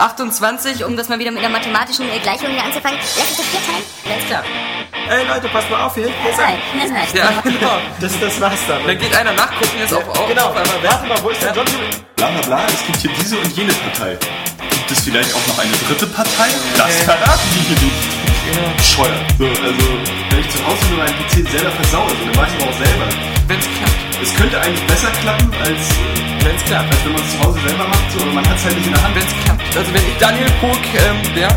28, um das mal wieder mit einer mathematischen äh, Gleichung hier anzufangen. Lass uns das vier teilen. Alles klar. Ey Leute, passt mal auf hier. Hier ist Nein, ein. nein, nein. Ja, genau. Das, das war's dann. Dann geht einer nachgucken, jetzt auf, auf, genau. auf einmal. Warte mal, wo ist der John? Bla bla bla, es gibt hier diese und jene Partei. Gibt es vielleicht auch noch eine dritte Partei? Das verraten die hier nicht. Bescheuert. So, also, wenn ich zu Hause nur meinen PC selber versaue, dann weiß ich aber auch selber. Wenn's klappt. Es könnte eigentlich besser klappen, als, Wenn's klappt. als wenn man es zu Hause selber macht, so, aber man hat es halt nicht in der Hand. Wenn's klappt. Also wenn ich Daniel Pog ähm, wäre,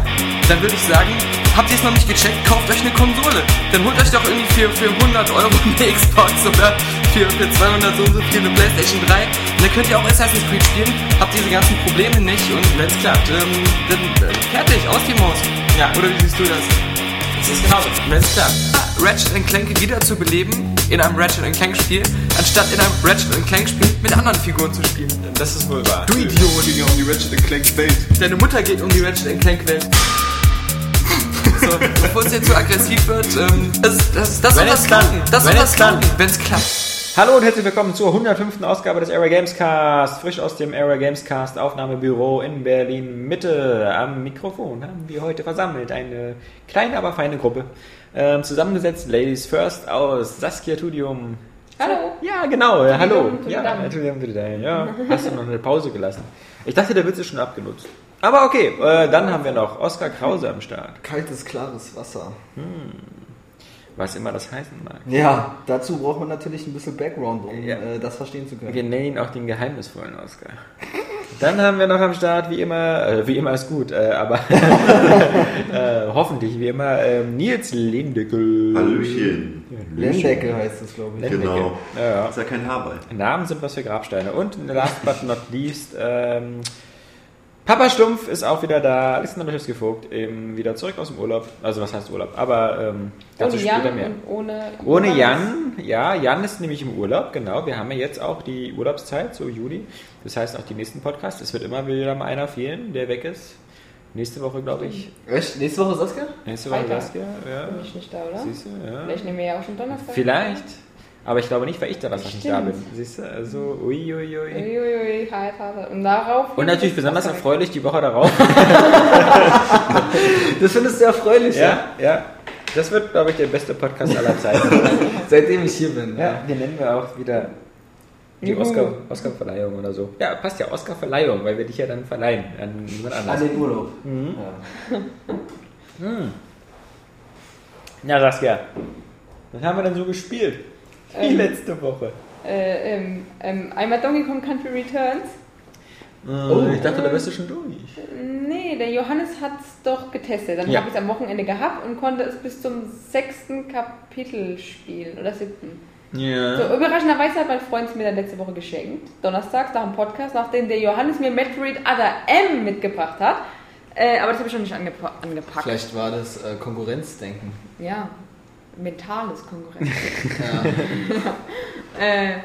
dann würde ich sagen, habt ihr es noch nicht gecheckt, kauft euch eine Konsole. Dann holt euch doch irgendwie für, für 100 Euro eine Xbox oder für, für 200 so und so viel eine Playstation 3. Und dann könnt ihr auch Assassin's Creed spielen, habt diese ganzen Probleme nicht und wenn's klappt, ähm, dann äh, fertig, aus die Maus. Ja. Oder wie siehst du das? Das ist genauso. Wenn's klappt. Ratchet Clank wieder zu beleben in einem Ratchet Clank Spiel, anstatt in einem Ratchet Clank Spiel mit anderen Figuren zu spielen. Das ist wohl wahr. Du Idiot! Geht ja um die Ratchet Clank Welt. Deine Mutter geht um die Ratchet Clank Welt. So, bevor es jetzt zu aggressiv wird, ähm, das, das, das Wenn soll es das klappt. klappen. Das soll Wenn das es klappt. klappen, wenn es klappt. Hallo und herzlich willkommen zur 105. Ausgabe des Era Games Cast. Frisch aus dem Era Games Cast Aufnahmebüro in Berlin Mitte. Am Mikrofon haben wir heute versammelt eine kleine, aber feine Gruppe. Ähm, zusammengesetzt Ladies First aus Saskia Tudium. Hallo. Ja, genau. Ja, hallo. the Ja. Tudium Damen, ja. Hast du noch eine Pause gelassen? Ich dachte, der Witz ist schon abgenutzt. Aber okay, äh, dann haben wir noch Oskar Krause am Start. Kaltes, klares Wasser. Was immer das heißen mag. Ja, dazu braucht man natürlich ein bisschen Background, um Ja. äh, das verstehen zu können. Wir nennen ihn auch den geheimnisvollen Oscar. Dann haben wir noch am Start, wie immer, äh, wie immer ist gut, äh, aber äh, hoffentlich wie immer, äh, Nils Lindeckel. Hallöchen. Lendecke heißt es, glaube ich. Lendecke. Genau. Ja, ja. Ist ja kein Haarball. Namen sind was für Grabsteine. Und last but not least, ähm, Papa Stumpf ist auch wieder da. Alexander Lechowski Vogt eben wieder zurück aus dem Urlaub. Also was heißt Urlaub? Aber ähm, dazu Ohne später Jan mehr. ohne Ohne. Jan, ja, Jan ist nämlich im Urlaub, genau. Wir haben ja jetzt auch die Urlaubszeit, so Juli. Das heißt auch die nächsten Podcasts. Es wird immer wieder mal einer fehlen, der weg ist. Nächste Woche, glaube ich. Echt? Nächste Woche Saskia? Nächste Woche. Saskia, ja. Bin ich nicht da, oder? Siehst du, ja. Vielleicht nehmen wir ja auch schon Donnerstag. Vielleicht. Aber ich glaube nicht, weil ich da was nicht da bin. Siehst du, also uiuiui. Uiuiui, hart, hart. Und darauf. Und natürlich besonders erfreulich die Woche darauf. Das findest du erfreulich, ja? ja, ja. Das wird, glaube ich, der beste Podcast aller Zeiten. Seitdem ich hier bin. Ja, den nennen wir auch wieder die. Oscar- Oscar-Verleihung oder so. Ja, passt ja, Oscar-Verleihung, weil wir dich ja dann verleihen an niemand An anders. den Urlaub. Mhm. Ja. Ja, Saskia, was haben wir denn so gespielt? Die Ähm. letzte Woche. Äh, ähm, ähm, einmal Donkey Kong Country Returns. Oh, ich dachte, da bist du schon durch. Nee, der Johannes hat es doch getestet. Dann Ja. habe ich es am Wochenende gehabt und konnte es bis zum sechsten Kapitel spielen. Oder siebten. Ja. So, überraschenderweise hat mein Freund es mir dann letzte Woche geschenkt. Donnerstags nach dem Podcast, nachdem der Johannes mir Metroid Other M mitgebracht hat. Äh, aber das habe ich schon nicht angepa angepackt. Vielleicht war das äh, Konkurrenzdenken. Ja, mentales Konkurrenz. Ja. äh,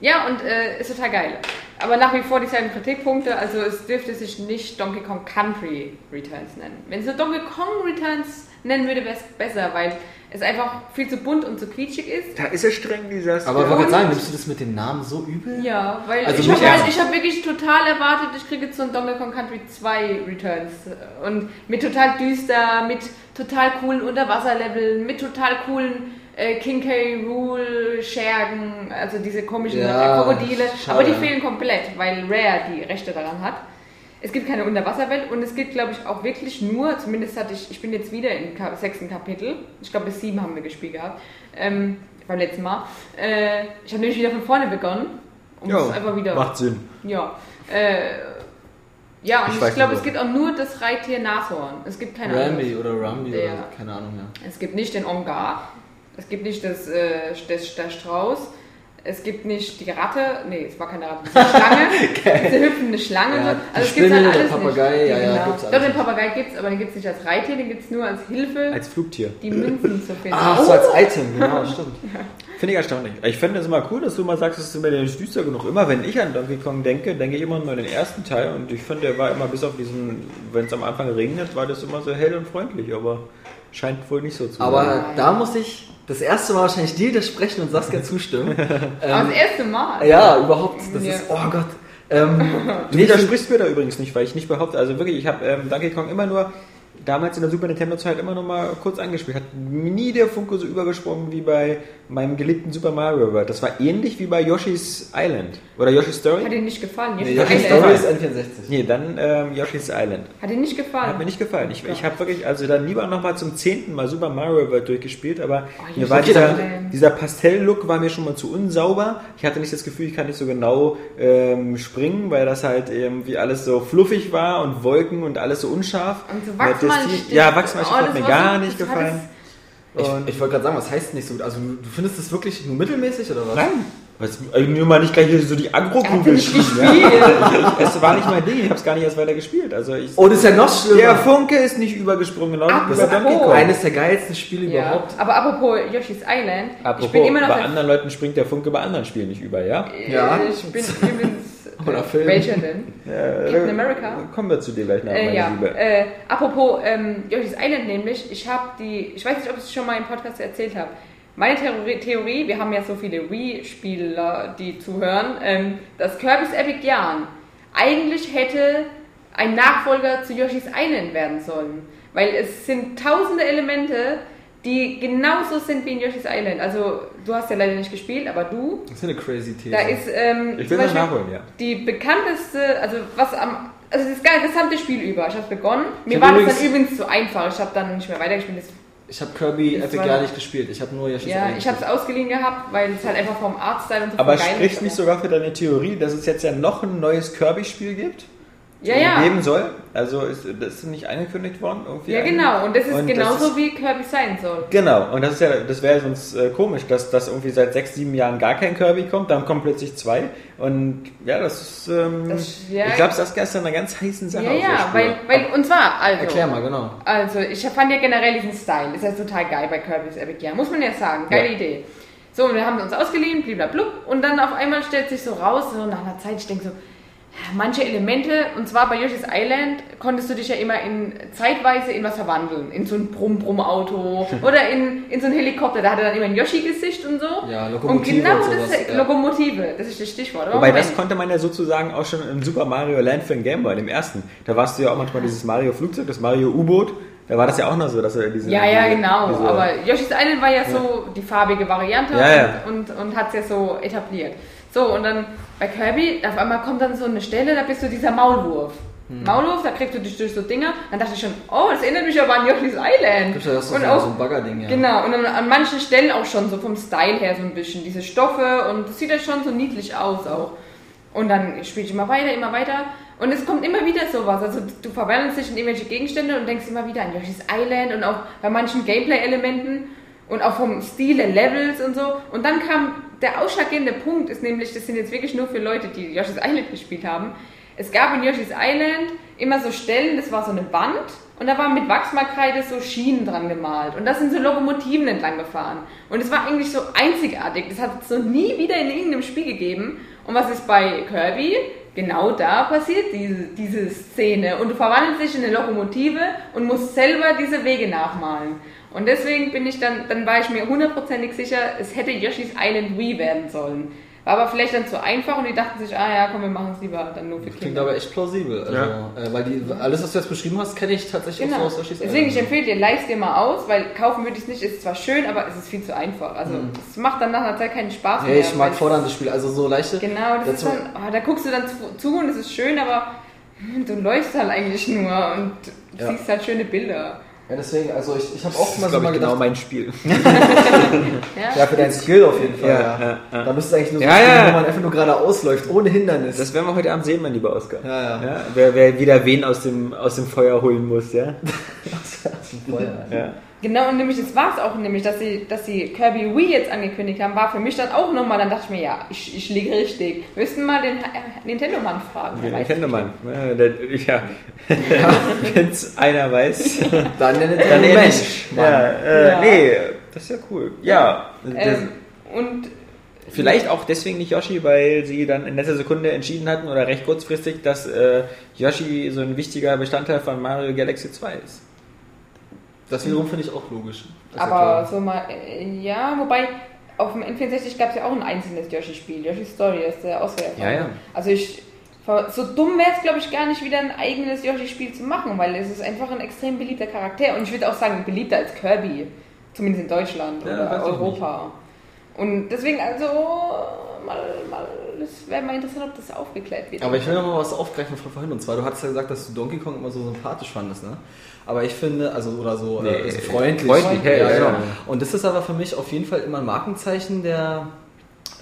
ja, und äh, ist total geil. Aber nach wie vor dieselben Kritikpunkte. Also es dürfte sich nicht Donkey Kong Country Returns nennen. Wenn es nur Donkey Kong Returns nennen würde, wäre es besser, weil es einfach viel zu bunt und zu quietschig ist. Da ist er streng, dieser Aber ich wollte sagen, nimmst du das mit den Namen so übel? Ja, weil Also ich habe halt, ich hab wirklich total erwartet, ich kriege jetzt so ein Donkey Kong Country 2 Returns. Und mit total düster, mit total coolen Unterwasserleveln, mit total coolen äh, King K. Rule Schergen, also diese komischen Ja, Krokodile. schade. Aber die fehlen komplett, weil Rare die Rechte daran hat. Es gibt keine Unterwasserwelt und es gibt, glaube ich, auch wirklich nur, zumindest hatte ich, ich bin jetzt wieder im Ka sechsten Kapitel, ich glaube bis sieben haben wir gespielt gehabt, ähm, beim letzten Mal. Äh, ich habe nämlich wieder von vorne begonnen, um es einfach wieder... macht Sinn. Ja. Äh, ja, und Ich ich, glaube, es gibt auch nur das Reittier Nashorn. Es gibt keine Rambi oder Rambi Ja. oder keine Ahnung mehr. Es gibt nicht den Ongar. Es gibt nicht das, äh, das, der Strauß. Es gibt nicht die Ratte. Nee, es war keine Ratte. Es ist eine Schlange. Diese hüpfende Schlange. Ja, so. die Also es gibt halt der alles Papagei, nicht. ja, ja, genau. gibt's Doch, den. Papagei gibt es, aber den gibt es nicht als Reittier. Den gibt es nur als Hilfe, Als Flugtier. die Münzen zu finden. Ach, so als Item, genau, stimmt. Finde ich erstaunlich. Ich finde es immer cool, dass du mal sagst, es ist immer nicht düster genug. Immer wenn ich an Donkey Kong denke, denke ich immer nur an den ersten Teil und ich finde, der war immer bis auf diesen, wenn es am Anfang regnet, war das immer so hell und freundlich, aber scheint wohl nicht so zu sein. Aber da muss ich das erste Mal wahrscheinlich dir widersprechen und Saskia zustimmen. Aber das erste Mal. Ja, überhaupt. Das Ja. ist, oh Gott. Ähm, Du widersprichst mir da übrigens nicht, weil ich nicht behaupte, also wirklich, ich habe ähm, Donkey Kong immer nur damals in der Super Nintendo Zeit immer noch mal kurz angespielt. Hat nie der Funke so übergesprungen wie bei meinem geliebten Super Mario World. Das war ähnlich wie bei Yoshi's Island oder Yoshi's Story. Hat dir nicht gefallen? nee, Yoshi's. Story ist N64. Nee, dann ähm, Yoshi's Island. Hat dir nicht gefallen? Hat mir nicht gefallen. Ich, ich habe wirklich, also dann lieber nochmal zum zehnten Mal Super Mario World durchgespielt, aber Oh, mir war dieser, dieser Pastell-Look war mir schon mal zu unsauber. Ich hatte nicht das Gefühl, ich kann nicht so genau ähm, springen, weil das halt irgendwie alles so fluffig war und Wolken und alles so unscharf. Und so Ja, Wachsmalstift. Ja, Wachsmalstift Oh, hat mir gar so- nicht gefallen. Ich, Und- ich wollte gerade sagen, was heißt nicht so gut? Also du, findest es wirklich nur mittelmäßig oder was? Nein. Was, äh, nur mal nicht gleich hier so die Agro-Kugel schieben. gespielt. Ja? Es war nicht mein Ding, ich habe es gar nicht erst weiter gespielt. Also ich, Oh, das ist ja noch schlimmer. der Funke ist nicht übergesprungen, genau Apropos. Donkey Kong. Eines der geilsten Spiele Ja. überhaupt. Aber apropos Yoshi's Island, Apropos, ich bin immer noch bei der- anderen Leuten springt der Funke bei anderen Spielen nicht über, ja? Ja. Äh, Ich bin übrigens. Oder Film. Welcher denn? Äh, Captain America? Kommen wir zu dir gleich nach, Äh, meine ja, Liebe. äh, apropos ähm, Yoshi's Island nämlich, ich habe die, ich weiß nicht, ob ich es schon mal im Podcast erzählt habe. Meine Theorie, Theorie, wir haben ja so viele Wii-Spieler, die zuhören, ähm, dass Kirby's Epic Yarn eigentlich hätte ein Nachfolger zu Yoshi's Island werden sollen. Weil es sind tausende Elemente, die genauso sind wie in Yoshi's Island. Also, du hast ja leider nicht gespielt, aber du. Das ist eine crazy These. Da ist ähm, Ich will das nachholen, ja. die bekannteste, also was am, also das gesamte Spiel über. Ich habe begonnen. Mir hab war das dann übrigens zu einfach. Ich habe dann nicht mehr weitergespielt. Das, ich habe Kirby Epic gar nicht gespielt. Ich habe nur Yoshi's ja, Island ich habe es ausgeliehen gehabt, weil es halt einfach vom Artstyle und so Aber spricht nicht sogar für deine Theorie, dass es jetzt ja noch ein neues Kirby-Spiel gibt? Ja, ja. Geben soll? Also ist das ist nicht angekündigt worden? Irgendwie Ja, genau. Und das ist Und das genauso ist- wie Kirby sein soll. Genau, und das ist ja, das wäre sonst äh, komisch, dass, dass irgendwie seit sechs, sieben Jahren gar kein Kirby kommt, dann kommen plötzlich zwei. Und ja, das ist. Ähm, Das- ja. ich glaube, das ist eine ganz heißen Sache. Ja, ja, weil, weil, und zwar, also. Erklär mal, genau. Also, ich fand ja generell diesen Style, ist ja total geil bei Kirby's Epic Yarn, muss man ja sagen, geile Ja. Idee. So, und wir haben uns ausgeliehen, blablabla, und dann auf einmal stellt sich so raus, so nach einer Zeit, ich denke so, manche Elemente, und zwar bei Yoshi's Island, konntest du dich ja immer in zeitweise in was verwandeln, in so ein Brumm-Brumm-Auto oder in, in so ein Helikopter, da hatte dann immer ein Yoshi-Gesicht und so. Ja, und Lokomotive genau und sowas, das, ja. Lokomotive, das ist das Stichwort. Aber Wobei, Moment. das konnte man ja sozusagen auch schon im Super Mario Land für den Game Boy, dem ersten. Da warst du ja auch manchmal dieses Mario Flugzeug, das Mario U-Boot. Da war das ja auch noch so, dass er diese. Ja, ja, diese, genau. diese- aber Yoshi's Island war ja so die farbige Variante Ja, ja. und, und, und hat es ja so etabliert. So, und dann bei Kirby, auf einmal kommt dann so eine Stelle, da bist du dieser Maulwurf. Hm. Maulwurf, da kriegst du dich durch so Dinger. Dann dachte ich schon, oh, das erinnert mich aber an Yoshi's Island. Ja das so, und so, auch, so ein Baggerding, ja. Genau, und dann an manchen Stellen auch schon so vom Style her so ein bisschen, diese Stoffe und das sieht ja schon so niedlich aus auch. Und dann spiele ich immer weiter, immer weiter. Und es kommt immer wieder sowas. Also du verwandelst dich in irgendwelche Gegenstände und denkst immer wieder an Yoshi's Island und auch bei manchen Gameplay-Elementen und auch vom Stil der Levels und so. Und dann kam der ausschlaggebende Punkt, ist nämlich, das sind jetzt wirklich nur für Leute, die Yoshi's Island gespielt haben. Es gab in Yoshi's Island immer so Stellen, das war so eine Wand und da waren mit Wachsmalkreide so Schienen dran gemalt. Und da sind so Lokomotiven entlang gefahren. Und es war eigentlich so einzigartig. Das hat es so nie wieder in irgendeinem Spiel gegeben. Und was ist bei Kirby? Genau da passiert diese, diese Szene. Und du verwandelst dich in eine Lokomotive und musst selber diese Wege nachmalen. Und deswegen bin ich dann, dann war ich mir hundertprozentig sicher, es hätte Yoshi's Island Wii werden sollen. War aber vielleicht dann zu einfach und die dachten sich, ah ja, komm, wir machen es lieber dann nur für Klingt Kinder. aber echt plausibel. Also, Ja. äh, weil die, alles, was du jetzt beschrieben hast, kenne ich tatsächlich Genau. auch so aus Yoshi's Deswegen, ich Island. empfehle dir, leih's dir mal aus, weil kaufen würde ich es nicht, ist zwar schön, aber es ist viel zu einfach. Also es macht dann nach einer Zeit keinen Spaß Ja, mehr. ich mag fordernde Spiele, also so leichte. Genau, das ist dann, ah, da guckst du dann zu, zu und es ist schön, aber hm, du läufst halt eigentlich nur und Ja. siehst halt schöne Bilder. Ja, deswegen, also ich, ich habe auch Das mal ist, so glaube mal ich, genau gedacht, mein Spiel. Ja, ja, für deinen Skill auf jeden Fall, Ja, ja. ja, ja. Da müsste es eigentlich nur so Ja, spielen, ja. wo man einfach nur geradeaus läuft, ohne Hindernis. Das werden wir heute Abend sehen, mein lieber Oskar. Ja, ja. wer, wer wieder wen aus dem, aus dem Feuer holen muss, ja? Feuer. ja. Genau, und nämlich das war es auch nämlich, dass sie, dass sie Kirby Wii jetzt angekündigt haben, war für mich dann auch nochmal, dann dachte ich mir, ja, ich, ich liege richtig. Wir müssten mal den äh, Nintendo-Mann fragen. Den Nintendo-Mann. Ja, der- ja. Wenn es einer weiß, Dann der dann Nintendo er Mensch. nicht. Ja, äh, Ja. Nee, das ist ja cool. Ja, Ähm, und vielleicht auch deswegen nicht Yoshi, weil sie dann in letzter Sekunde entschieden hatten oder recht kurzfristig, dass äh, Yoshi so ein wichtiger Bestandteil von Mario Galaxy 2 ist. Das wiederum finde ich auch logisch. Das ja Aber klar. so mal, äh, ja, wobei auf dem N64 gab es ja auch ein einzelnes Yoshi-Spiel, Yoshi Story, das ist der Auswahl. Ja, ja. Also ich, So dumm wäre es, glaube ich, gar nicht wieder ein eigenes Yoshi-Spiel zu machen, weil es ist einfach ein extrem beliebter Charakter. Und ich würde auch sagen, beliebter als Kirby. Zumindest in Deutschland Ja, oder Europa. Und deswegen, also, mal, mal, es wäre mal interessant, ob das aufgeklärt wird. Aber ich will noch mal was aufgreifen von vorhin. Und zwar, du hattest ja gesagt, dass du Donkey Kong immer so sympathisch fandest, ne? Aber ich finde, also, oder so, Nee, äh, freundlich. freundlich, ja, ja, ja. Und das ist aber für mich auf jeden Fall immer ein Markenzeichen der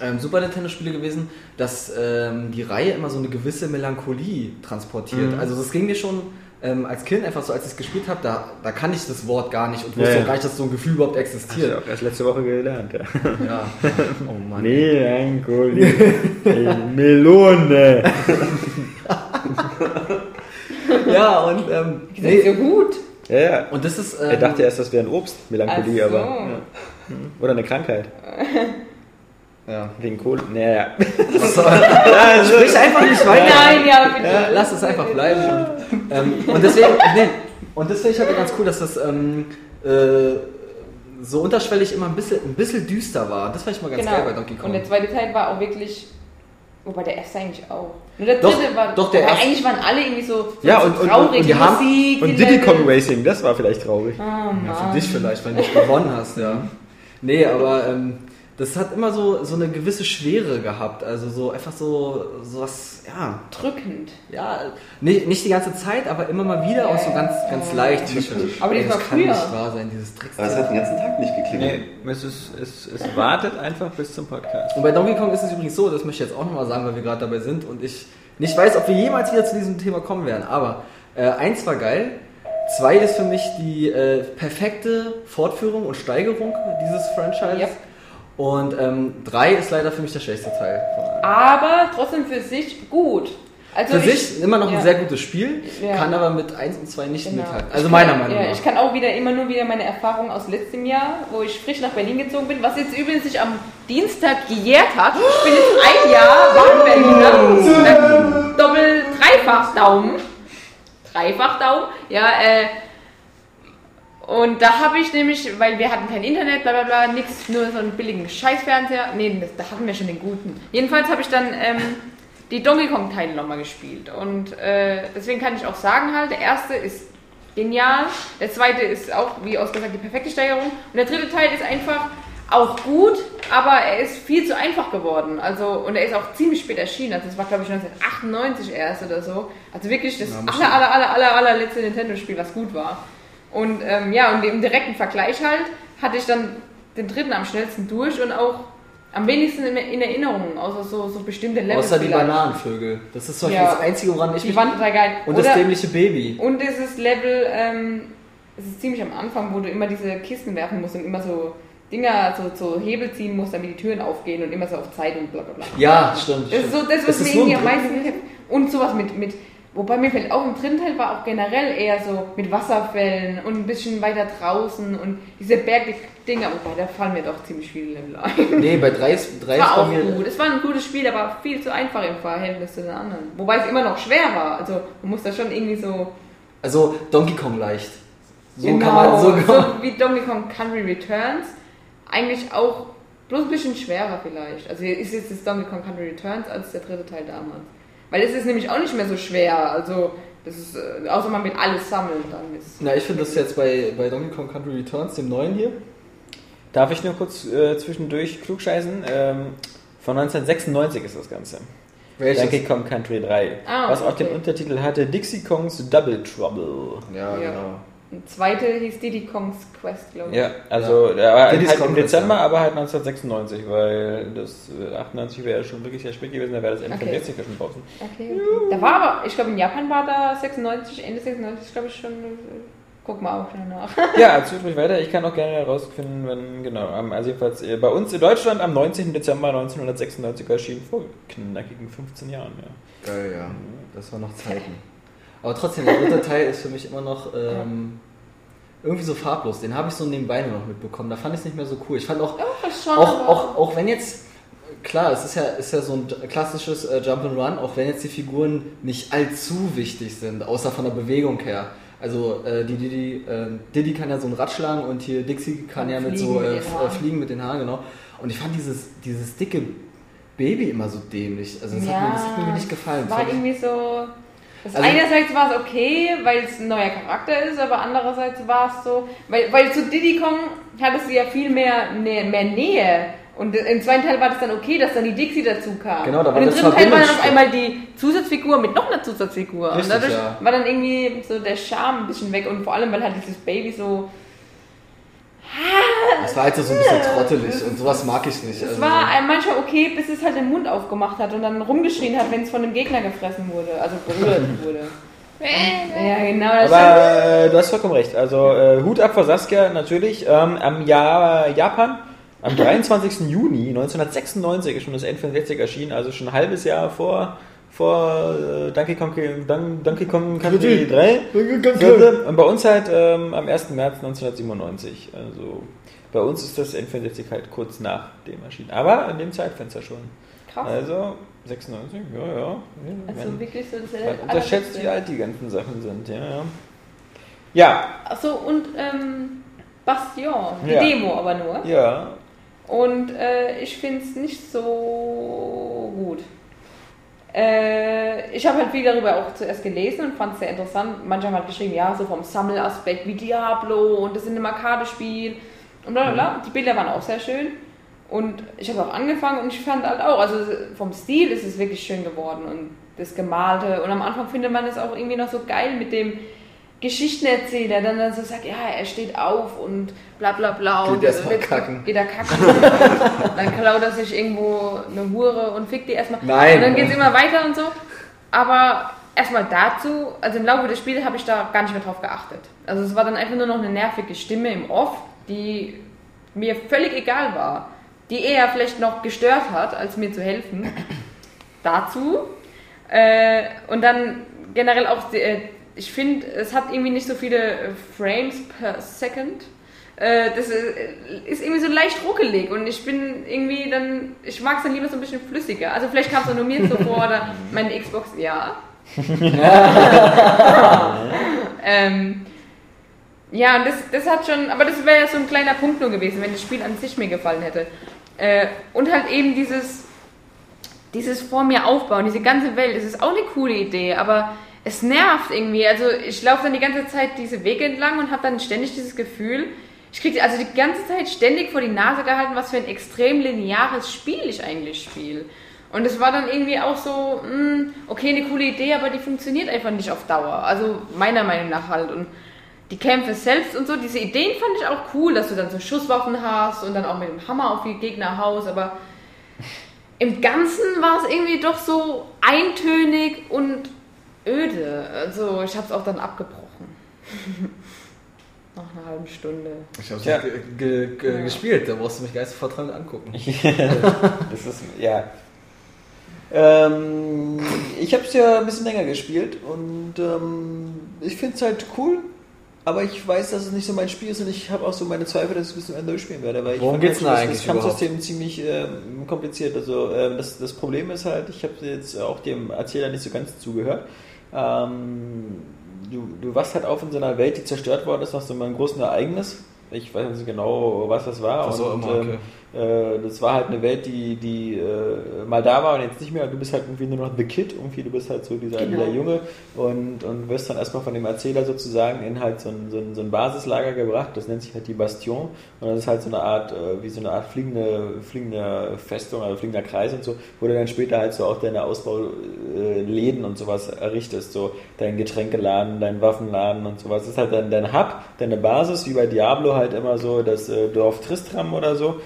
ähm, Super Nintendo-Spiele gewesen, dass ähm, die Reihe immer so eine gewisse Melancholie transportiert. Mhm. Also das ging mir schon ähm, als Kind einfach so, als ich es gespielt habe, da, da kann ich das Wort gar nicht und wusste Ja, auch ja. gar nicht, dass so ein Gefühl überhaupt Hast du existiert. auch erst letzte Woche gelernt, ja. Ja. Oh Mann. Melancholie. Melone. Ja, und ähm, sind so nee, gut. Ja, ja. und das ist. Ähm, Er dachte erst, das wäre ein Obst, Melancholie, so. aber. Ja. Oder eine Krankheit. ja. Wegen Kohle. Naja. Sprich einfach nicht weiter. Nein, ja, bitte. Ja, lass es einfach bleiben. Und, ähm, und deswegen, nee, und das finde ich halt ganz cool, dass das ähm, äh, so unterschwellig immer ein bisschen, ein bisschen düster war. Das fand ich mal ganz genau. geil bei Donkey Kong. Und der zweite Teil war auch wirklich. Wobei der erste eigentlich auch. Nur der Doch, dritte war. doch, der erste- eigentlich waren alle irgendwie so, so Ja, und, und, traurig. und, und, die die haben, Musik, und Diddy Kong. Racing, das war vielleicht traurig. Oh, ja, für dich vielleicht, wenn du gewonnen hast, ja. Nee, aber ähm, das hat immer so, so eine gewisse Schwere gehabt. Also so einfach so, so was, ja, Drückend. ja, nicht, nicht die ganze Zeit, aber immer mal wieder auch so ganz, ganz leicht. Aber Ey, das war kann früher. nicht wahr sein, dieses Tricks. Aber es hat den ganzen Tag nicht geklingelt. Nee, es, ist, es, es wartet einfach bis zum Podcast. Und bei Donkey Kong ist es übrigens so, das möchte ich jetzt auch nochmal sagen, weil wir gerade dabei sind und ich nicht weiß, ob wir jemals wieder zu diesem Thema kommen werden. Aber äh, eins war geil, zwei ist für mich die äh, perfekte Fortführung und Steigerung dieses Franchises. Yep. Und ähm, drei ist leider für mich der schwächste Teil. Aber trotzdem für sich gut. Also Für ich- sich immer noch ja. ein sehr gutes Spiel, Ja. kann aber mit 1 und 2 nicht Genau. mithalten. Also Ich meiner kann, Meinung ja, nach. Ich kann auch wieder immer nur wieder meine Erfahrung aus letztem Jahr, wo ich frisch nach Berlin gezogen bin, was jetzt übrigens sich am Dienstag gejährt hat. Ich bin jetzt ein Jahr Wagen-Berliner. Doppel, dreifach Daumen. Dreifach Daumen. Ja, äh. Und da habe ich nämlich, weil wir hatten kein Internet, bla bla bla, nix, nur so einen billigen Scheißfernseher. Nee, das, da hatten wir schon den guten. Jedenfalls habe ich dann ähm, die Donkey Kong Teile nochmal gespielt. Und äh, deswegen kann ich auch sagen halt, der erste ist genial, der zweite ist auch, wie ausgesagt, die perfekte Steigerung. Und der dritte Teil ist einfach auch gut, aber er ist viel zu einfach geworden. Also, und er ist auch ziemlich spät erschienen. Also, das war, glaube ich, 1998 erst oder so. Also wirklich das aller, aller, aller, aller, allerletzte Nintendo-Spiel, was gut war. Und ähm, ja, und im direkten Vergleich halt hatte ich dann den dritten am schnellsten durch und auch am wenigsten in, in Erinnerung, außer so, so bestimmte Levels. Außer die vielleicht. Bananenvögel. Das ist zum Beispiel Ja. das Einzige, woran ich Die mich... total geil. Und Oder- das dämliche Baby. und dieses Level, ähm, es ist ziemlich am Anfang, wo du immer diese Kisten werfen musst und immer so Dinger, so, so Hebel ziehen musst, damit die Türen aufgehen und immer so auf Zeit und bla bla bla. Ja, stimmt. Das ist so das, was mir irgendwie am meisten. Und sowas mit, mit, wobei mir fällt auch im dritten Teil war auch generell eher so mit Wasserfällen und ein bisschen weiter draußen und diese Bergdinger, wobei da fallen mir doch ziemlich viele Level ein. Nee, bei 3 ist, drei ist war bei auch gut. Es war ein gutes Spiel, aber viel zu einfach im Verhältnis zu den anderen. Wobei es immer noch schwer war. Also man muss da schon irgendwie so Also Donkey Kong leicht. So genau, kann man... So, so wie Donkey Kong Country Returns. Eigentlich auch bloß ein bisschen schwerer vielleicht. Also ist jetzt das Donkey Kong Country Returns als der dritte Teil damals. Weil es ist nämlich auch nicht mehr so schwer. Also das ist, äh, außer man will alles sammeln, dann ist Na, ich finde das jetzt bei, bei Donkey Kong Country Returns, dem neuen hier. Darf ich nur kurz äh, zwischendurch klugscheißen? Ähm, von 1996 ist das Ganze. Welches? Donkey Kong Country 3. Ah, was auch den okay. Untertitel hatte Dixie Kongs Double Trouble. Ja, Ja. genau. Ein zweite hieß Diddy Kong's Quest, glaube ich. Ja, also der war Diddy's halt im Dezember, ja. aber halt 1996, weil das äh, 98 wäre ja schon wirklich sehr spät gewesen, da wäre das N64 Okay. ja schon draußen. Okay, okay. Da war aber, ich glaube in Japan war da 96, Ende 96, glaube ich schon. äh, Guck mal auch nach. Ja, erzählt ruhig weiter. Ich kann auch gerne herausfinden, wenn, genau, also jedenfalls äh, bei uns in Deutschland am 19. Dezember 1996 erschienen, vor knackigen 15 Jahren, ja. Geil, ja. Das waren noch Zeiten. Aber trotzdem, der dritte Teil ist für mich immer noch ähm, irgendwie so farblos. Den habe ich so nebenbei nur noch mitbekommen. Da fand ich es nicht mehr so cool. Ich fand auch, schon, auch, auch, auch wenn jetzt, klar, es ist ja, ist ja so ein klassisches äh, Jump'n'Run, auch wenn jetzt die Figuren nicht allzu wichtig sind, außer von der Bewegung her. Also äh, die Diddy, äh, Diddy kann ja so ein Rad schlagen und hier Dixie kann ja mit so mit äh, Haaren. äh, fliegen mit den Haaren, genau. Und ich fand dieses, dieses dicke Baby immer so dämlich. Also das, hat, mir, das hat mir nicht gefallen. War irgendwie so. Also- einerseits war es okay, weil es ein neuer Charakter ist, aber andererseits war es so, weil, weil zu Diddy Kong hattest du ja viel mehr, Nä- mehr Nähe. Und im zweiten Teil war das dann okay, dass dann die Dixie dazu kam. Genau, da war Und im dritten Teil war dann auf einmal die Zusatzfigur mit noch einer Zusatzfigur. Richtig, und dadurch ja. war dann irgendwie so der Charme ein bisschen weg. Und vor allem, weil halt dieses Baby so. Das war halt so ein bisschen trottelig und sowas mag ich nicht. Es Also, war manchmal okay, bis es halt den Mund aufgemacht hat und dann rumgeschrien hat, wenn es von einem Gegner gefressen wurde, also berührt wurde. ja, genau. Das Aber äh, du hast vollkommen recht. Also äh, Hut ab vor Saskia natürlich. Ähm, am Jahr Japan, am 23. Juni 1996 ist schon das N64 erschienen, also schon ein halbes Jahr vor, vor äh, Donkey Kong, Don- Donkey Kong Country 3. Vierte. Und bei uns halt ähm, am 1. März 1997. Also bei uns ist das N64 halt kurz nach dem erschienen. Aber in dem Zeitfenster schon. krass. Also 96, ja, ja. Also Man, wirklich so Allerbeste. unterschätzt, wie alt die ganzen Sachen sind, ja, ja. Ja, Achso, und ähm, Bastion, die Ja. Demo aber nur. ja. Und äh, ich finde es nicht so. Äh, ich habe halt viel darüber auch zuerst gelesen und fand es sehr interessant. Manche haben halt geschrieben, ja, so vom Sammelaspekt wie Diablo und das in einem Arcade-Spiel und bla bla bla. Die Bilder waren auch sehr schön. Und ich habe auch angefangen und ich fand halt auch, also vom Stil ist es wirklich schön geworden und das Gemalte. Und am Anfang findet man es auch irgendwie noch so geil mit dem Geschichtenerzähler, dann, dann so sagt, ja, er steht auf und bla bla bla. Geht und erst mal wird- kacken. Geht er kacken. dann klaut er sich irgendwo eine Hure und fickt die erstmal. Nein. Und dann geht es immer weiter und so. Aber erstmal dazu, also im Laufe des Spiels habe ich da gar nicht mehr drauf geachtet. Also es war dann einfach nur noch eine nervige Stimme im Off, die mir völlig egal war. Die eher vielleicht noch gestört hat, als mir zu helfen. dazu. Äh, und dann generell auch, äh, ich finde, es hat irgendwie nicht so viele äh, Frames per Second. Äh, das äh, ist irgendwie so leicht ruckelig und ich bin irgendwie dann, ich mag es dann lieber so ein bisschen flüssiger. Also vielleicht kam es nur mir so vor oder meine Xbox, ja. ähm, ja, und das, das hat schon, aber das wäre ja so ein kleiner Punkt nur gewesen, wenn das Spiel an sich mir gefallen hätte. Äh, und halt eben dieses, dieses vor mir aufbauen, diese ganze Welt, das ist auch eine coole Idee, aber es nervt irgendwie. Also ich laufe dann die ganze Zeit diese Wege entlang und habe dann ständig dieses Gefühl, ich kriege also die ganze Zeit ständig vor die Nase gehalten, was für ein extrem lineares Spiel ich eigentlich spiele. Und es war dann irgendwie auch so, mh, okay, eine coole Idee, aber die funktioniert einfach nicht auf Dauer. Also meiner Meinung nach halt. Und die Kämpfe selbst und so, diese Ideen fand ich auch cool, dass du dann so Schusswaffen hast und dann auch mit dem Hammer auf die Gegner haust, aber im Ganzen war es irgendwie doch so eintönig und öde. Also ich habe es auch dann abgebrochen. Nach einer halben Stunde. Ich hab's Tja. ge ge ge gespielt, da brauchst du mich gar nicht sofort dran angucken. das ist, ja. Ähm, ich habe es ja ein bisschen länger gespielt und ähm, ich finde es halt cool, aber ich weiß, dass es nicht so mein Spiel ist und ich habe auch so meine Zweifel, dass ich es bis zum Ende durchspielen werde. Weil ich Worum fand geht's halt eigentlich das Kampfsystem ziemlich ähm, kompliziert. Also ähm, das, das Problem ist halt, ich habe jetzt auch dem Erzähler nicht so ganz zugehört. Ähm, du, du wachst halt auf in so einer Welt, die zerstört worden ist nach so einem großen Ereignis. Ich weiß nicht genau, was das war. Was auch und, immer, okay. ähm, äh, das war halt eine Welt, die, die äh, mal da war und jetzt nicht mehr. Du bist halt irgendwie nur noch The Kid, irgendwie, du bist halt so dieser, Genau. dieser Junge und, und wirst dann erstmal von dem Erzähler sozusagen in halt so ein, so, ein, so ein Basislager gebracht. Das nennt sich halt die Bastion und das ist halt so eine Art, äh, wie so eine Art fliegende, fliegende Festung, also fliegender Kreis und so, wo du dann später halt so auch deine Ausbauläden und sowas errichtest, so dein Getränkeladen, dein Waffenladen und sowas. Das ist halt dein, dein Hub, deine Basis, wie bei Diablo halt immer so das äh, Dorf Tristram oder so.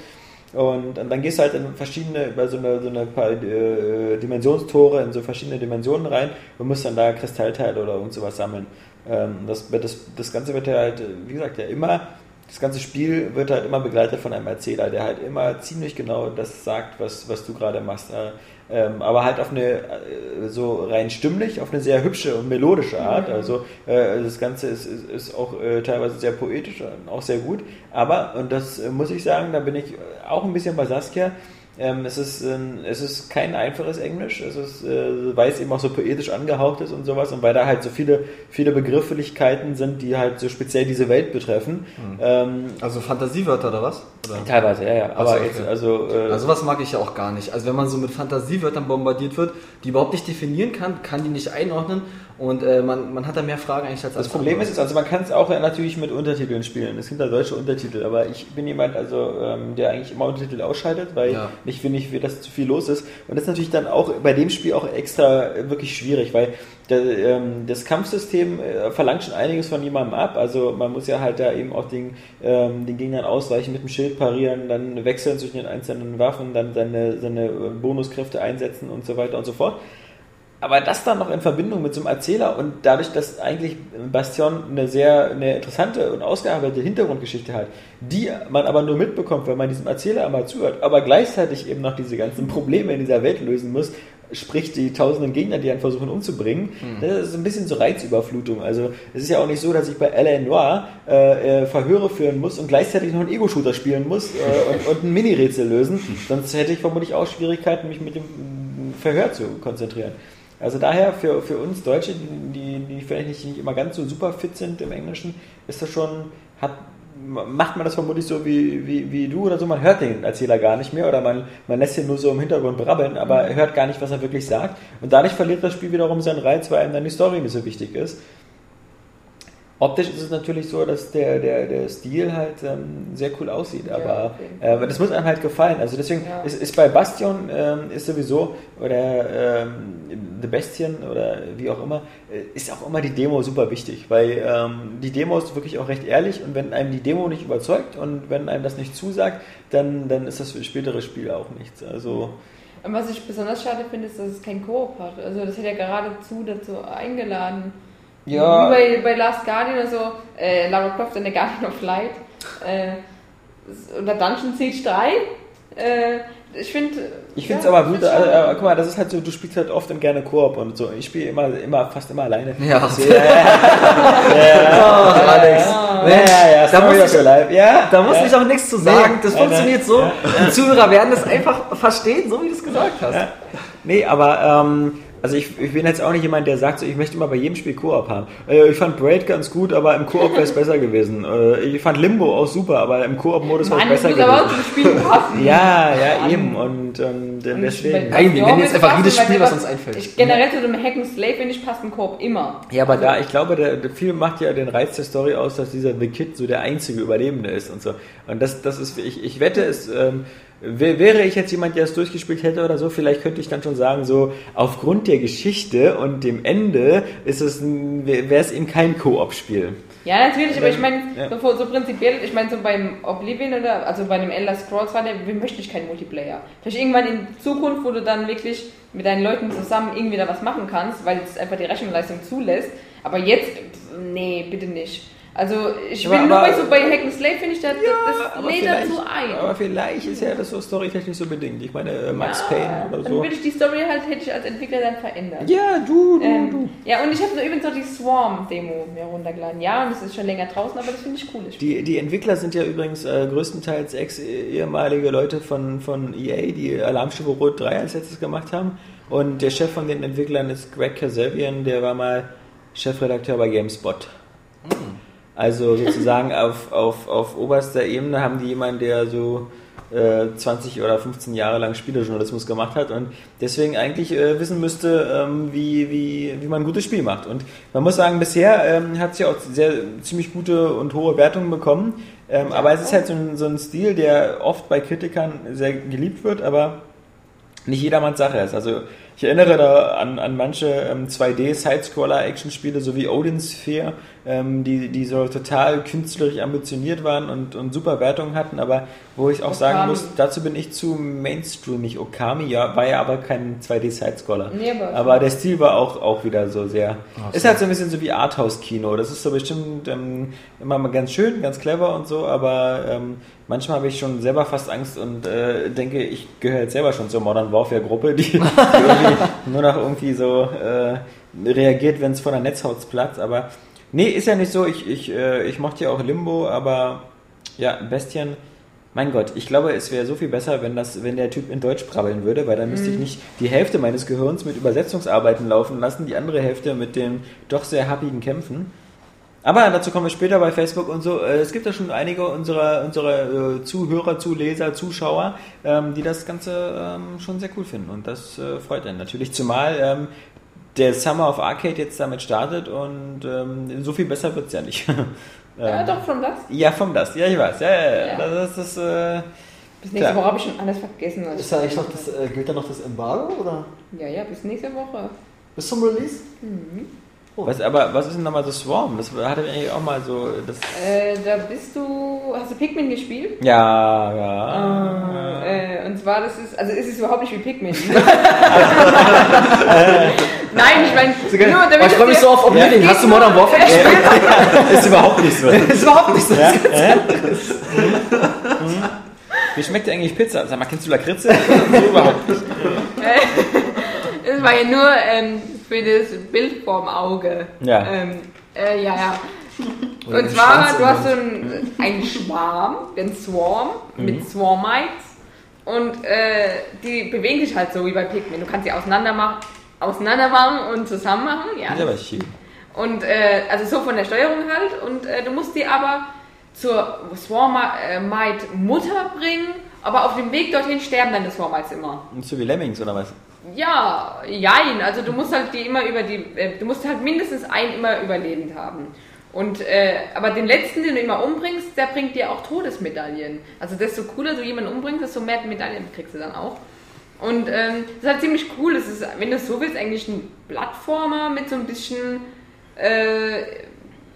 Und, und dann gehst du halt in verschiedene, über so eine, so eine paar äh, Dimensionstore in so verschiedene Dimensionen rein und musst dann da Kristallteile oder irgend sowas sammeln. Ähm, das, das, das Ganze wird ja halt, wie gesagt, ja immer, das ganze Spiel wird halt immer begleitet von einem Erzähler, der halt immer ziemlich genau das sagt, was, was du gerade machst. Äh, ähm, aber halt auf eine, äh, so rein stimmlich, auf eine sehr hübsche und melodische Art. Also äh, das Ganze ist, ist, ist auch äh, teilweise sehr poetisch und auch sehr gut. Aber, und das äh, muss ich sagen, da bin ich auch ein bisschen bei Saskia, Ähm, es, ist, ähm, es ist kein einfaches Englisch, es ist, äh, weil es eben auch so poetisch angehaucht ist und sowas und weil da halt so viele, viele Begrifflichkeiten sind, die halt so speziell diese Welt betreffen. Ähm, Also Fantasiewörter oder was? Oder? teilweise, ja, ja. Aber so, okay. jetzt, also, äh, Also was mag ich ja auch gar nicht. Also wenn man so mit Fantasiewörtern bombardiert wird, die überhaupt nicht definieren kann, kann die nicht einordnen und äh, man, man hat da mehr Fragen eigentlich als Das Problem ist, also man kann es auch natürlich mit Untertiteln spielen. Es gibt da deutsche Untertitel, aber ich bin jemand, also ähm, der eigentlich immer Untertitel ausschaltet, weil Ja. ich finde, ich will, dass zu viel los ist. Und das ist natürlich dann auch bei dem Spiel auch extra wirklich schwierig, weil der, ähm, das Kampfsystem äh, verlangt schon einiges von jemandem ab. Also man muss ja halt da eben auch den, ähm, den Gegnern ausweichen, mit dem Schild parieren, dann wechseln zwischen den einzelnen Waffen, dann seine, seine äh, Bonuskräfte einsetzen und so weiter und so fort. Aber das dann noch in Verbindung mit so einem Erzähler und dadurch, dass eigentlich Bastion eine sehr eine interessante und ausgearbeitete Hintergrundgeschichte hat, die man aber nur mitbekommt, wenn man diesem Erzähler einmal zuhört, aber gleichzeitig eben noch diese ganzen Probleme in dieser Welt lösen muss, sprich die tausenden Gegner, die einen versuchen umzubringen, das ist ein bisschen so Reizüberflutung. Also es ist ja auch nicht so, dass ich bei L.A. Noir äh, äh, Verhöre führen muss und gleichzeitig noch einen Ego-Shooter spielen muss äh, und, und ein Mini-Rätsel lösen, sonst hätte ich vermutlich auch Schwierigkeiten, mich mit dem Verhör zu konzentrieren. Also daher für, für uns Deutsche, die, die, vielleicht nicht, nicht immer ganz so super fit sind im Englischen, ist das schon, hat, macht man das vermutlich so wie, wie, wie du oder so, man hört den Erzähler gar nicht mehr oder man, man lässt ihn nur so im Hintergrund brabbeln, aber hört gar nicht, was er wirklich sagt. Und dadurch verliert das Spiel wiederum seinen Reiz, weil einem dann die Story nicht so wichtig ist. Optisch ist es natürlich so, dass der, der, der Stil halt ähm, sehr cool aussieht, aber auf jeden äh, das muss einem halt gefallen. Also deswegen Ja. ist, ist bei Bastion ähm, ist sowieso oder ähm, The Bestien oder wie auch immer, äh, ist auch immer die Demo super wichtig, weil ähm, die Demo ist wirklich auch recht ehrlich und wenn einem die Demo nicht überzeugt und wenn einem das nicht zusagt, dann, dann ist das für spätere Spiele auch nichts. Also Und was ich besonders schade finde, ist, dass es kein Koop hat. Also das hätte ja geradezu dazu eingeladen. Ja. Wie bei, bei Last Guardian oder so, äh, Lara Croft in the Guardian of Light. Äh, oder Dungeon Siege 3. Äh, ich finde. Ich finde es aber gut, also, äh, guck mal, das ist halt so, du spielst halt oft und gerne Koop und so. Ich spiele immer, immer, fast immer alleine. Ja. Ja, ja, Oh, Alex. ja, ja, ja, Da muss life. Ja, Da muss ja. ich auch nichts zu sagen. Das funktioniert so. Die Zuhörer werden das einfach verstehen, so wie du es gesagt hast. Ja. Nee, aber ähm, also ich, ich bin jetzt auch nicht jemand, der sagt, so, ich möchte immer bei jedem Spiel Koop haben. Äh, ich fand Braid ganz gut, aber im Koop wäre es besser gewesen. Äh, ich fand Limbo auch super, aber im Koop-Modus wäre es besser muss aber auch gewesen. zum Spiel passen. Ja, ja, eben. Und, und äh, deswegen. Nein, wir nennen jetzt einfach jedes Spiel, was uns einfällt. Ich, generell zu dem Hack and Slave, finde ich, passt ein Koop immer. Ja, aber da, ich glaube, der, der Film macht ja den Reiz der Story aus, dass dieser The Kid so der einzige Überlebende ist und so. Und das, das ist, ich, ich wette, es ähm, wäre ich jetzt jemand, der es durchgespielt hätte oder so, vielleicht könnte ich dann schon sagen, so aufgrund der Geschichte und dem Ende ist es, wäre es eben kein Koop-Spiel. Ja, natürlich, aber ich meine, Ja. so, so prinzipiell, ich meine, so beim Oblivion oder, also bei dem Elder Scrolls war der, wir möchten ich keinen Multiplayer. Vielleicht irgendwann in Zukunft, wo du dann wirklich mit deinen Leuten zusammen irgendwie da was machen kannst, weil es einfach die Rechenleistung zulässt. Aber jetzt, nee, bitte nicht. Also, ich Aber- will nur bei so bei Hack and Slave, finde ich, das, das aber lädt dazu ein. Aber vielleicht ist ja das so storytechnisch so bedingt. Ich meine, äh, Max Ja, Payne oder Dann so. würde ich die Story halt, hätte ich als Entwickler dann verändert. Ja, du, du, Ähm, du. ja, und ich habe übrigens noch die Swarm-Demo mir runtergeladen. Ja, und das ist schon länger draußen, aber das finde ich cool. Ich Die, die Entwickler sind ja übrigens äh, größtenteils ex-ehemalige Leute von, von EA, die Alarmstufe Rot 3 als letztes gemacht haben. Und der Chef von den Entwicklern ist Greg Kasabian, der war mal Chefredakteur bei GameSpot. Also sozusagen auf, auf, auf oberster Ebene haben die jemanden, der so äh, 20 oder 15 Jahre lang Spielejournalismus gemacht hat und deswegen eigentlich äh, wissen müsste, ähm, wie, wie, wie man ein gutes Spiel macht. Und man muss sagen, bisher ähm, hat es ja auch sehr ziemlich gute und hohe Wertungen bekommen. Ähm, aber es ist halt so ein, so ein Stil, der oft bei Kritikern sehr geliebt wird, aber nicht jedermanns Sache ist. Also ich erinnere da an, an manche ähm, 2D-Sidescroller-Action-Spiele, so wie Odin Sphere, ähm, die, die so total künstlerisch ambitioniert waren und, und super Wertungen hatten, aber wo ich auch sagen Okami. muss, dazu bin ich zu mainstreamig. Okami ja, war ja aber kein 2D-Sidescroller. Nee, aber- aber der Stil war auch, auch wieder so sehr. Ach Ist so. halt so ein bisschen so wie Arthouse-Kino. Das ist so bestimmt ähm, immer mal ganz schön, ganz clever und so, aber ähm, manchmal habe ich schon selber fast Angst und äh, denke, ich gehöre jetzt selber schon zur Modern Warfare-Gruppe, die, die irgendwie nur noch irgendwie so äh, reagiert, wenn es von der Netzhaut platzt. Aber nee, ist ja nicht so. Ich, ich, äh, ich mochte ja auch Limbo, aber ja, Bestien Mein Gott, ich glaube, es wäre so viel besser, wenn, das, wenn der Typ in Deutsch brabbeln würde, weil dann müsste ich nicht die Hälfte meines Gehirns mit Übersetzungsarbeiten laufen lassen, die andere Hälfte mit den doch sehr happigen Kämpfen. Aber dazu kommen wir später bei Facebook und so. Äh, Es gibt ja schon einige unserer, unserer äh, Zuhörer, Zuleser, Zuschauer, ähm, die das Ganze ähm, schon sehr cool finden. Und das äh, freut einen natürlich. Zumal ähm, der Summer of Arcade jetzt damit startet und ähm, so viel besser wird es ja nicht. Ja, Ähm, doch, schon das. ja, vom das. Ja, ich weiß. Ja, ja, ja. Ja. Das ist das. Äh, Bis nächste Klar. Woche habe ich schon alles vergessen. Ist da eigentlich noch das, äh, gilt da noch das Embargo oder ja, ja, bis nächste Woche. bis zum Release? Was, aber was ist denn nochmal so Swarm? Das hatte ich eigentlich auch mal so. Das, Äh, da bist du. Hast du Pikmin gespielt? ja, ja. Äh, und zwar, das ist, also es ist überhaupt nicht wie Pikmin. Nein, ich meine, nur damit Oh, ich freue mich es so auf Oblivion. Hast du Modern Warfare gespielt? ist überhaupt nicht so. ist überhaupt nicht so. Ja, äh? Wie schmeckt dir eigentlich Pizza? Sag mal, kennst du Lakritze? so überhaupt nicht. Es war ja nur ähm, das Bild vorm Auge. Ja. Ähm, äh, ja, ja. Oder Und zwar, Schwanz du hast so einen, einen Schwarm, den Swarm, Mhm. mit Swarmites. Und äh, die bewegen sich halt so wie bei Pikmin. Du kannst sie auseinander machen, auseinander machen und zusammen machen. Ja. Ist aber chill. Und äh, also so von der Steuerung halt. Und äh, du musst die aber zur Swarmite Mutter bringen. Aber auf dem Weg dorthin sterben deine Swarmites immer. Und so wie Lemmings oder was? Ja, jein. Also du musst halt die immer über die, äh, du musst halt mindestens einen immer überlebend haben. Und äh, aber den letzten, den du immer umbringst, der bringt dir auch Todesmedaillen. Also desto cooler du jemanden umbringst, desto mehr Medaillen kriegst du dann auch. Und ähm, das ist halt ziemlich cool. Es ist, wenn du es so willst, eigentlich ein Plattformer mit so ein bisschen äh,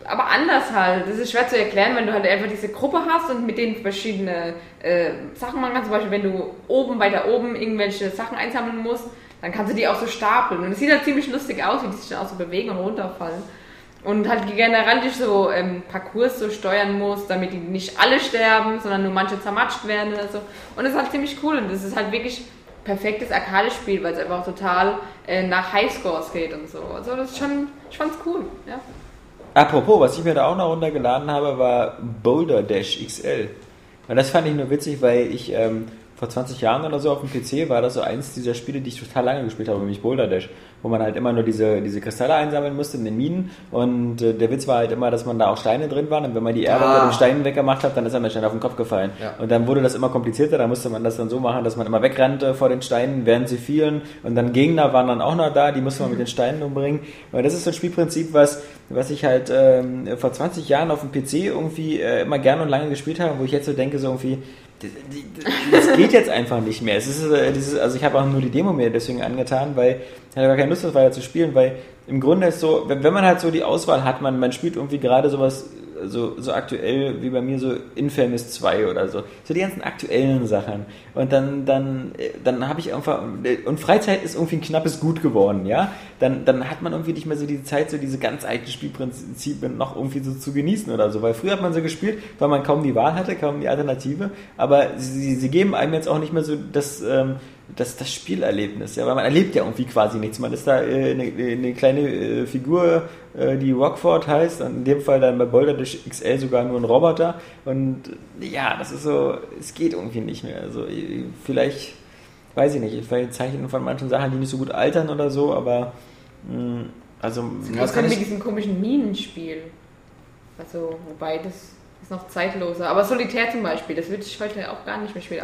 aber anders halt. Das ist schwer zu erklären, wenn du halt einfach diese Gruppe hast und mit denen verschiedene äh, Sachen machen kannst. Zum Beispiel, wenn du oben, weiter oben irgendwelche Sachen einsammeln musst, dann kannst du die auch so stapeln. Und es sieht halt ziemlich lustig aus, wie die sich dann auch so bewegen und runterfallen. Und halt generell dich so ähm, Parcours so steuern musst, damit die nicht alle sterben, sondern nur manche zermatscht werden oder so. Und das ist halt ziemlich cool und das ist halt wirklich perfektes Arcade-Spiel, weil es einfach total äh, nach Highscores geht und so. Also das ist schon, ich fand's cool, ja. Apropos, was ich mir da auch noch runtergeladen habe, war Boulder Dash XL. Und das fand ich nur witzig, weil ich ähm, vor 20 Jahren oder so auf dem PC war das so eins dieser Spiele, die ich total lange gespielt habe, nämlich Boulder Dash, wo man halt immer nur diese, diese Kristalle einsammeln musste in den Minen. Und äh, der Witz war halt immer, dass man da auch Steine drin waren und wenn man die Erde Ah. unter den Steinen weggemacht hat, dann ist einem der Stein auf den Kopf gefallen. Ja. Und dann wurde das immer komplizierter, da musste man das dann so machen, dass man immer wegrannte vor den Steinen, während sie fielen. Und dann Gegner waren dann auch noch da, die musste man mit den Steinen umbringen. Und das ist so ein Spielprinzip, was, was ich halt ähm, vor 20 Jahren auf dem PC irgendwie äh, immer gerne und lange gespielt habe, wo ich jetzt so denke, so irgendwie, das, das geht jetzt einfach nicht mehr. Es ist äh, dieses, also ich habe auch nur die Demo mir deswegen angetan, weil ich hatte gar keine Lust, das weiter zu spielen, weil im Grunde ist so, wenn, wenn man halt so die Auswahl hat, man, man spielt irgendwie gerade sowas so, so aktuell wie bei mir so Infamous 2 oder so. So die ganzen aktuellen Sachen. Und dann, dann, äh, dann habe ich einfach, und Freizeit ist irgendwie ein knappes Gut geworden, ja. Dann, dann hat man irgendwie nicht mehr so die Zeit, so diese ganz alten Spielprinzipien noch irgendwie so zu genießen oder so. Weil früher hat man so gespielt, weil man kaum die Wahl hatte, kaum die Alternative. Aber sie, sie geben einem jetzt auch nicht mehr so das, ähm, das, das Spielerlebnis, ja, weil man erlebt ja irgendwie quasi nichts. Man ist da äh, eine, eine kleine äh, Figur, äh, die Rockford heißt, und in dem Fall dann bei Boulder Dash XL sogar nur ein Roboter. Und ja, das ist so, es geht irgendwie nicht mehr. Also äh, vielleicht, weiß ich nicht, vielleicht Zeichen von manchen Sachen, die nicht so gut altern oder so, aber mh, also Ja, das kann mit diesem komischen Minenspiel. Also, wobei das ist noch zeitloser. Aber Solitär zum Beispiel, das würde ich heute auch gar nicht mehr spielen.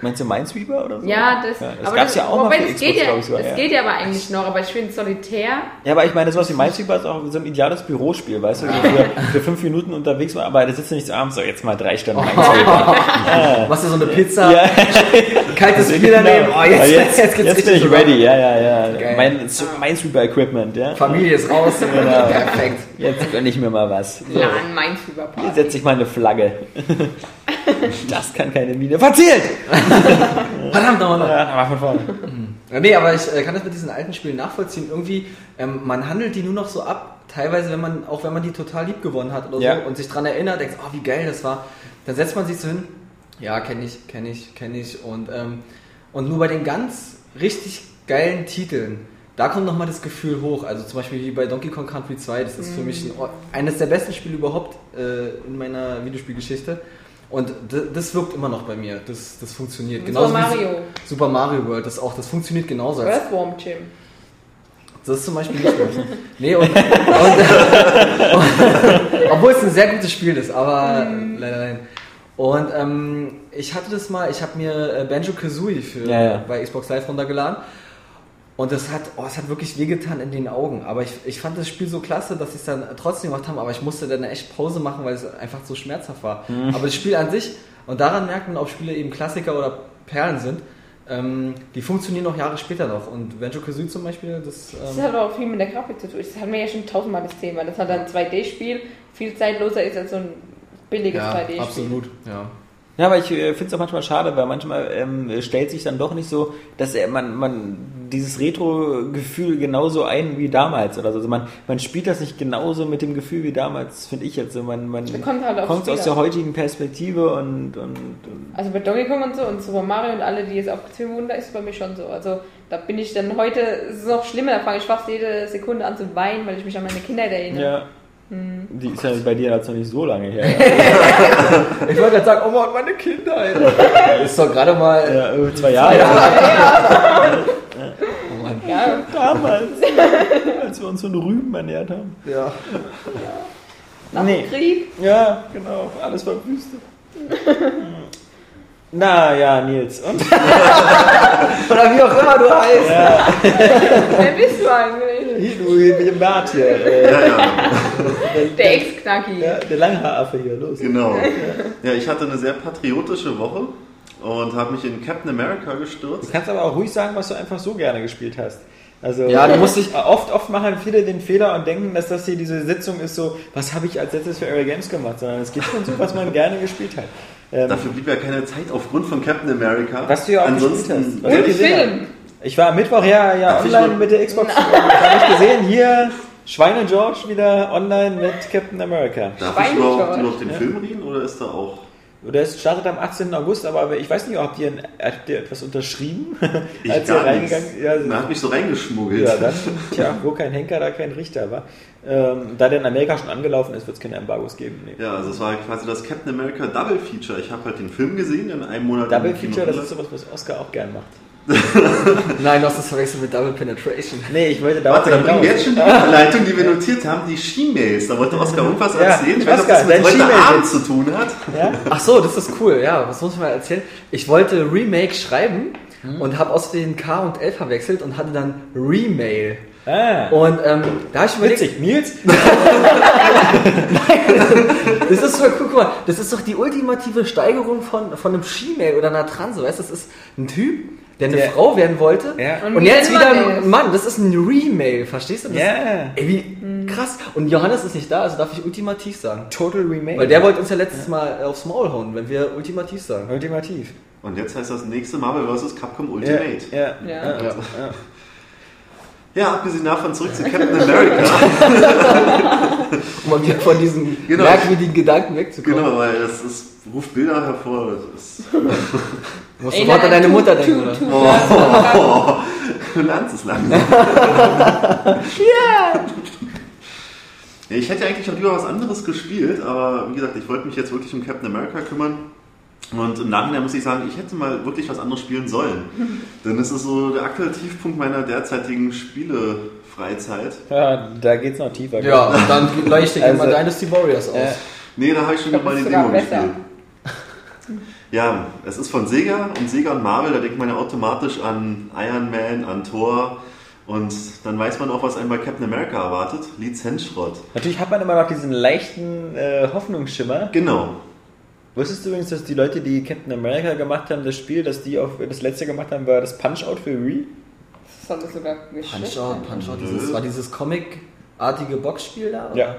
Meinst du Minesweeper oder so? ja, das, ja, das aber gab's ja auch noch für das Xbox, geht ja, glaube ich sogar. Das ja. geht ja aber eigentlich noch, aber ich finde Solitär, Ja, aber ich meine, sowas wie Minesweeper ist auch so ein ideales Bürospiel, weißt du, so für, für fünf Minuten unterwegs war, aber da sitzt du nicht so abends, so jetzt mal drei Stunden Minesweeper. Machst du so eine Pizza, Ja, kaltes Bier daneben. Oh, jetzt, jetzt, jetzt, geht's jetzt bin richtig ich ready, ja, ja, ja. Geil. Mein so Minesweeper-Equipment, ja. Familie ist raus. Perfekt. Jetzt gönn ich mir mal was. So. Mein Hier Überpass. setze ich mal eine Flagge. Das kann keine Mine. Verzählt! Verdammt nochmal. Ja, aber von vorne. Ja, Nee, aber ich äh, kann das mit diesen alten Spielen nachvollziehen. Irgendwie, ähm, man handelt die nur noch so ab, teilweise, wenn man, auch wenn man die total lieb gewonnen hat oder Ja. so und sich dran erinnert, denkt, oh, wie geil das war. Dann setzt man sich so hin, ja, kenne ich, kenne ich, kenne ich. Und, ähm, und nur bei den ganz richtig geilen Titeln, da kommt nochmal das Gefühl hoch. Also zum Beispiel wie bei Donkey Kong Country 2, das ist für mich ein, eines der besten Spiele überhaupt äh, in meiner Videospielgeschichte. Und das wirkt immer noch bei mir. Das, das funktioniert. Genauso Super wie Mario. Super Mario World, das auch, das funktioniert genauso. Earthworm Jim. das ist zum Beispiel nicht gut. Nee, und, und, und obwohl es ein sehr gutes Spiel ist, aber leider nein. Und ähm, ich hatte das mal, ich habe mir äh, Banjo Kazooie für Ja, ja. bei Xbox Live runtergeladen. Und das hat, oh, es hat wirklich wehgetan in den Augen. Aber ich, ich fand das Spiel so klasse, dass ich es dann trotzdem gemacht habe. Aber ich musste dann echt Pause machen, weil es einfach so schmerzhaft war. Aber das Spiel an sich, und daran merkt man, ob Spiele eben Klassiker oder Perlen sind, ähm, die funktionieren noch Jahre später noch. Und Banjo Kazooie zum Beispiel, das. Das Ähm, hat auch viel mit der Grafik zu tun. Das hatten wir ja schon tausendmal das Thema. Das hat ein 2D-Spiel viel zeitloser ist als so ein billiges ja, 2D-Spiel. absolut. Ja. Ja, aber ich äh, finde es auch manchmal schade, weil manchmal ähm, stellt sich dann doch nicht so, dass er, man, man dieses Retro-Gefühl genauso ein wie damals oder so. Also man, man spielt das nicht genauso mit dem Gefühl wie damals, finde ich jetzt so. Man, man kommt halt kommt aus der heutigen Perspektive und, und, und Also bei Donkey Kong und so und Super Mario und alle, die jetzt aufgezählt wurden, da ist es bei mir schon so. Also da bin ich dann heute, es ist noch schlimmer, da fange ich fast jede Sekunde an zu weinen, weil ich mich an meine Kindheit erinnere. ja. Die ist ja bei dir jetzt noch nicht so lange her. Ich wollte gerade sagen, oh Mann, meine Kindheit. ist doch gerade mal. ja, zwei Jahre. Oh Mann. Ja, Damals, als wir uns von Rüben ernährt haben. Ja. nach Nee. dem Krieg. Ja, genau, alles verwüstet. Na ja, Nils. Und? Oder wie auch immer du heißt. Wer bist du eigentlich? Hier, du mit dem Bart hier. Äh, Ja, ja, Der Ex-Knacki. ja, der Langhaaraffe hier, los. genau. Ja, ich hatte eine sehr patriotische Woche und habe mich in Captain America gestürzt. Du kannst aber auch ruhig sagen, was du einfach so gerne gespielt hast. Also Ja, du musst dich- oft, oft machen viele den Fehler und denken, dass das hier diese Sitzung ist so, was habe ich als letztes für Area Games gemacht, sondern es geht schon so, was man gerne gespielt hat. Ähm, Dafür blieb ja keine Zeit aufgrund von Captain America. was du ja auch Ansonsten, gespielt hast. Ich Film. Ich war am Mittwoch ja, ja Darf ich online mit der Xbox. habe ich gesehen, hier Schweine George wieder online mit Captain America. Darf ich Schweine, überhaupt George. über den Film reden oder ist da auch. Der ist- startet am 18. August, aber ich weiß nicht, habt ihr, ein- habt ihr etwas unterschrieben, Ich als ihr gar reingegangen nichts. ja, Man hat mich so reingeschmuggelt. Ja, dann, tja, wo kein Henker, da kein Richter war. Ähm, da der in Amerika schon angelaufen ist, wird es keine Embargos geben. Nee. Ja, also es war quasi das Captain America Double Feature. Ich habe halt den Film gesehen in einem Monat. Double Feature, das ist sowas, was Oscar auch gern macht. Nein, du hast das verwechselt mit Double Penetration. Nee, ich wollte da Warte, dann bringen wir jetzt schon die Überleitung, die wir notiert haben, die She-Mails. Da wollte Oskar irgendwas Ja, erzählen. Ich weiß nicht, ob das mit heute She-Mail Abend zu tun hat. Ja? Ach so, das ist cool. Ja, was muss ich mal erzählen? Ich wollte Remake schreiben und habe aus den K und L verwechselt und hatte dann Remail. Ah, Und ähm, da habe ich mir überlegt, witzig. Nils? das ist so cool, guck mal, das ist doch die ultimative Steigerung von, von einem She-Mail oder einer Transe, weißt du? Das ist ein Typ, der eine Der- Frau werden wollte Ja. und, Und jetzt wieder ein Mann. Das ist ein Remail, verstehst du? Das, Ja. Ey, wie krass. Und Johannes ist nicht da, also darf ich ultimativ sagen. Total Remake. Weil der wollte uns ja letztes Mal aufs Maul hauen, wenn wir ultimativ sagen. Ultimativ. Und jetzt heißt das nächste Marvel vs. Capcom Ja, Ultimate. ja, Ja. ja. Ja. Ja, abgesehen davon zurück zu Captain America. Um wieder von diesen Genau. merkwürdigen Gedanken wegzukommen. genau, weil es, es ruft Bilder hervor. Das ist, Du musst Ey, sofort an deine tu- Mutter tu- denken, oder? oh, du lernst es langsam. Ja, Ich hätte eigentlich auch lieber was anderes gespielt, aber wie gesagt, ich wollte mich jetzt wirklich um Captain America kümmern. Und im Nachhinein muss ich sagen, ich hätte mal wirklich was anderes spielen sollen. Denn es ist so der aktuelle Tiefpunkt meiner derzeitigen Spielefreizeit. ja, da geht's noch tiefer. Ja, und dann leuchte ich Also, mal Dynasty Warriors aus. äh, Nee, da habe ich schon mal die Demo gespielt. Ja, es ist von Sega und Sega und Marvel, da denkt man ja automatisch an Iron Man, an Thor und dann weiß man auch, was einen bei Captain America erwartet. Lizenzschrott. Natürlich hat man immer noch diesen leichten äh, Hoffnungsschimmer. Genau. Wusstest du übrigens, dass die Leute, die Captain America gemacht haben, das Spiel, das die auf das letzte gemacht haben, war das Punch-Out für Wii? Das soll das sogar geschnitten Punch-Out, Punch-Out, dieses, war dieses Comic-artige Boxspiel da? oder? Ja.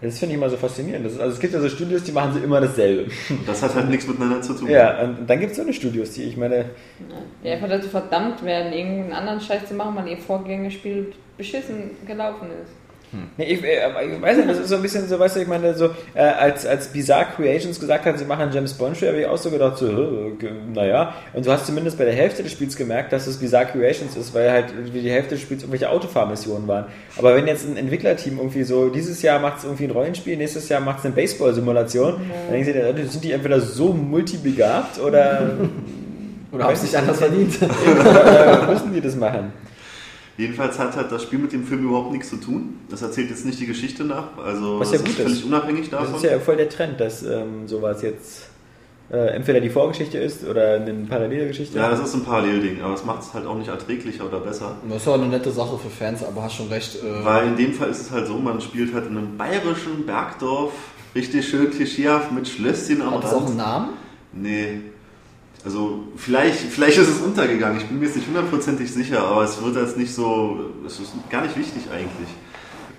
Das finde ich immer so faszinierend. Das ist, also es gibt ja so Studios, die machen so immer dasselbe. Und das hat halt nichts miteinander zu tun. Ja, und dann gibt es so eine Studios, die ich meine, Ja, einfach dazu verdammt werden, irgendeinen anderen Scheiß zu machen, weil ihr Vorgängerspiel beschissen gelaufen ist. Nee, ich, äh, ich weiß nicht, das ist so ein bisschen so, weißt du, ich meine, so, äh, als, als Bizarre Creations gesagt hat, sie machen einen James Bond Spiel, habe ich auch so gedacht, so, äh, naja. Und du hast zumindest bei der Hälfte des Spiels gemerkt, dass es Bizarre Creations ist, weil halt die Hälfte des Spiels irgendwelche Autofahrmissionen waren. Aber wenn jetzt ein Entwicklerteam irgendwie so, dieses Jahr macht es irgendwie ein Rollenspiel, nächstes Jahr macht es eine Baseball-Simulation, dann denkst du dir, sind die entweder so multibegabt oder, Oder haben es nicht anders verdient? oder müssen die das machen? Jedenfalls hat halt das Spiel mit dem Film überhaupt nichts zu tun. Das erzählt jetzt nicht die Geschichte nach. Also Was ja es gut ist völlig ist. unabhängig Das davon. ist ja voll der Trend, dass ähm, sowas jetzt äh, entweder die Vorgeschichte ist oder eine parallele Geschichte. Ja, das ist ein Parallelding, aber es macht es halt auch nicht erträglicher oder besser. Das ist auch eine nette Sache für Fans, aber hast schon recht. Äh, Weil in dem Fall ist es halt so, man spielt halt in einem bayerischen Bergdorf, richtig schön klischeehaft mit Schlösschen am hat das auch einen. Namen? Nee. Also vielleicht, vielleicht ist es untergegangen, ich bin mir jetzt nicht hundertprozentig sicher, aber es wird jetzt nicht so, es ist gar nicht wichtig eigentlich.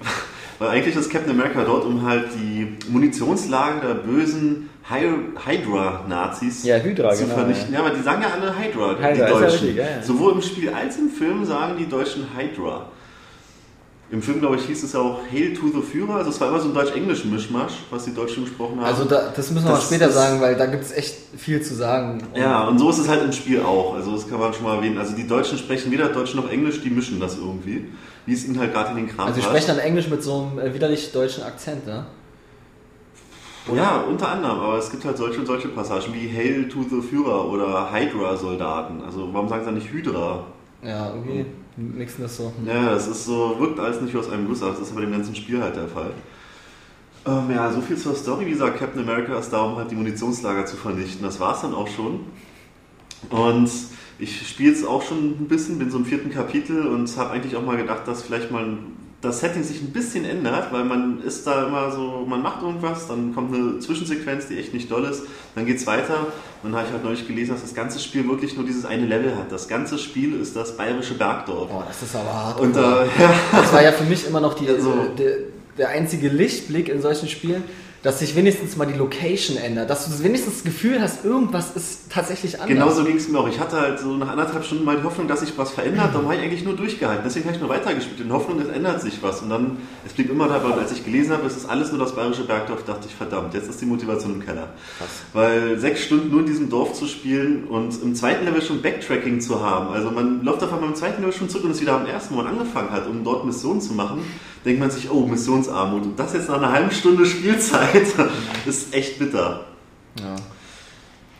Weil eigentlich ist Captain America dort, um halt die Munitionslager der bösen Hy- Hydra-Nazis Ja, Hydra, zu genau, vernichten. Ja. aber die sagen ja alle Hydra, die Hydra, ja Deutschen. richtig, ja, ja. Sowohl im Spiel als im Film sagen die Deutschen Hydra. Im Film, glaube ich, hieß es ja auch Hail to the Führer. Also es war immer so ein deutsch-englisch-Mischmasch, was die Deutschen gesprochen haben. Also da, das müssen wir Das später sagen, weil da gibt es echt viel zu sagen. Und Ja, und so ist es halt im Spiel auch. Also das kann man schon mal erwähnen. Also die Deutschen sprechen weder Deutsch noch Englisch, die mischen das irgendwie. Wie es ihnen halt gerade in den Kram Also sie passt. sprechen dann Englisch mit so einem äh, widerlich deutschen Akzent, ne? Ja, unter anderem. Aber es gibt halt solche und solche Passagen wie Hail to the Führer oder Hydra-Soldaten. Also warum sagen sie dann nicht Hydra? Ja, irgendwie mixen das so. Ja, das ist so, wirkt alles nicht aus einem Guss, aber das ist bei dem ganzen Spiel halt der Fall. Ähm, ja, so viel zur Story. Wie gesagt, Captain America ist da, um halt die Munitionslager zu vernichten. Das war's dann auch schon. Und ich spiele jetzt auch schon ein bisschen, bin so im vierten Kapitel und habe eigentlich auch mal gedacht, dass vielleicht mal das Setting sich ein bisschen ändert, weil man ist da immer so, man macht irgendwas, dann kommt eine Zwischensequenz, die echt nicht doll ist, dann geht's weiter. Und dann habe ich halt neulich gelesen, dass das ganze Spiel wirklich nur dieses eine Level hat. Das ganze Spiel ist das bayerische Bergdorf. Boah, das ist aber hart. Und da, ja, Das war ja für mich immer noch die, Also- äh, der, der einzige Lichtblick in solchen Spielen, dass sich wenigstens mal die Location ändert. Dass du wenigstens das Gefühl hast, irgendwas ist tatsächlich anders. Genauso ging es mir auch. Ich hatte halt so nach anderthalb Stunden mal die Hoffnung, dass sich was verändert. Dann habe ich eigentlich nur durchgehalten. Deswegen habe ich nur weitergespielt. In Hoffnung, es ändert sich was. Und dann, es blieb immer dabei, und als ich gelesen habe, es ist alles nur das bayerische Bergdorf, dachte ich, verdammt, jetzt ist die Motivation im Keller. Weil sechs Stunden nur in diesem Dorf zu spielen und im zweiten Level schon Backtracking zu haben. Also man läuft auf einmal im zweiten Level schon zurück und ist wieder am ersten, wo man angefangen hat, um dort Missionen zu machen. Denkt man sich, oh, Missionsarmut. Und das jetzt nach einer halben Stunde Spielzeit ist echt bitter. Ja.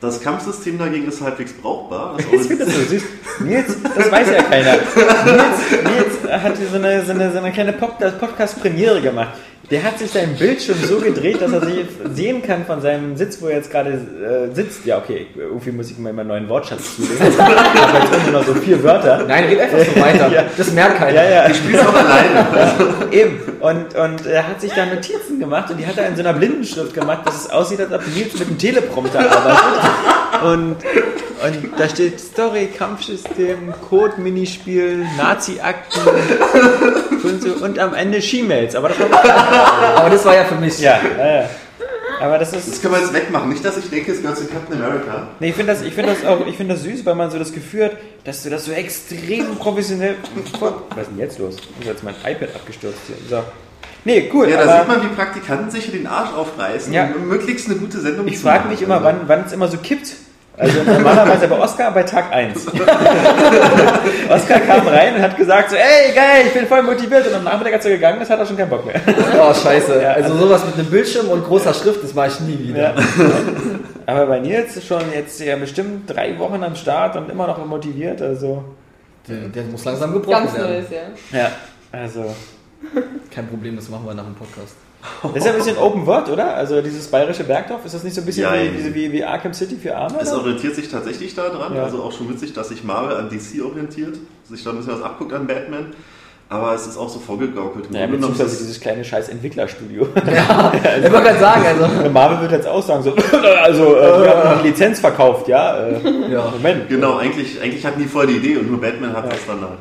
Das Kampfsystem dagegen ist halbwegs brauchbar. Das finde das so süß. Nils, das weiß ja keiner. Nils, Nils hat hier so eine, so eine, so eine kleine Pod- Podcast-Premiere gemacht. Der hat sich seinen Bildschirm so gedreht, dass er sich sehen kann von seinem Sitz, wo er jetzt gerade äh, sitzt. Ja, okay, irgendwie muss ich mir mal einen neuen Wortschatz zulegen. Ich habe jetzt irgendwie noch so vier Wörter. Nein, red einfach so weiter. Ja. Das merkt keiner. Ja, ja. Ich spiele es auch alleine. Eben. Und, und er hat sich da Notizen gemacht und die hat er in so einer Blindenschrift gemacht, dass es aussieht, als ob Nils mit einem Teleprompter arbeitet. Und, und da steht Story, Kampfsystem, Code, Minispiel, Nazi-Akten und, so, und am Ende She-Mails. Aber das war, Aber das war ja für mich. ja, ja, ja. Aber das Das ist. können wir jetzt wegmachen. Nicht, dass ich denke, es gehört zu Captain America. Nee, ich finde das, ich find das auch ich find das süß, weil man so das Gefühl hat, dass du das so extrem professionell. Was ist denn jetzt los? Ich muss jetzt mein iPad abgestürzt hier. So. Nee, cool. Ja, da aber sieht man, wie Praktikanten sich den Arsch aufreißen, Ja. um möglichst eine gute Sendung Ich zu frage machen. mich immer, wann, wann es immer so kippt. Also normalerweise bei Oscar bei Tag 1. Oscar kam rein und hat gesagt so, ey geil, ich bin voll motiviert. Und am Nachmittag, als er gegangen ist, hat er schon keinen Bock mehr. Oh, scheiße. Ja, also sowas mit einem Bildschirm und großer Schrift, das mache ich nie wieder. Ja. Aber bei Nils ist schon jetzt ja bestimmt drei Wochen am Start und immer noch motiviert. Also Der, der muss langsam gebrochen Ganz werden. Neues, ja. ja, also Kein Problem, das machen wir nach dem Podcast. Das ist ja ein bisschen Open World, oder? Also dieses bayerische Bergdorf, ist das nicht so ein bisschen Ja, wie, wie, wie Arkham City für Arme? Es oder? orientiert sich tatsächlich daran, Ja. also auch schon witzig, dass sich Marvel an DC orientiert, sich da ein bisschen was abguckt an Batman, aber es ist auch so vorgegaukelt. Im Ja, Grunde beziehungsweise dieses kleine scheiß Entwicklerstudio. Ich wollte gerade sagen, also. Marvel wird jetzt auch sagen, so, also äh, wir haben die Lizenz verkauft, ja. Äh, Ja. Moment. Genau, eigentlich, eigentlich hatten die voll die Idee und nur Batman hat das dann halt.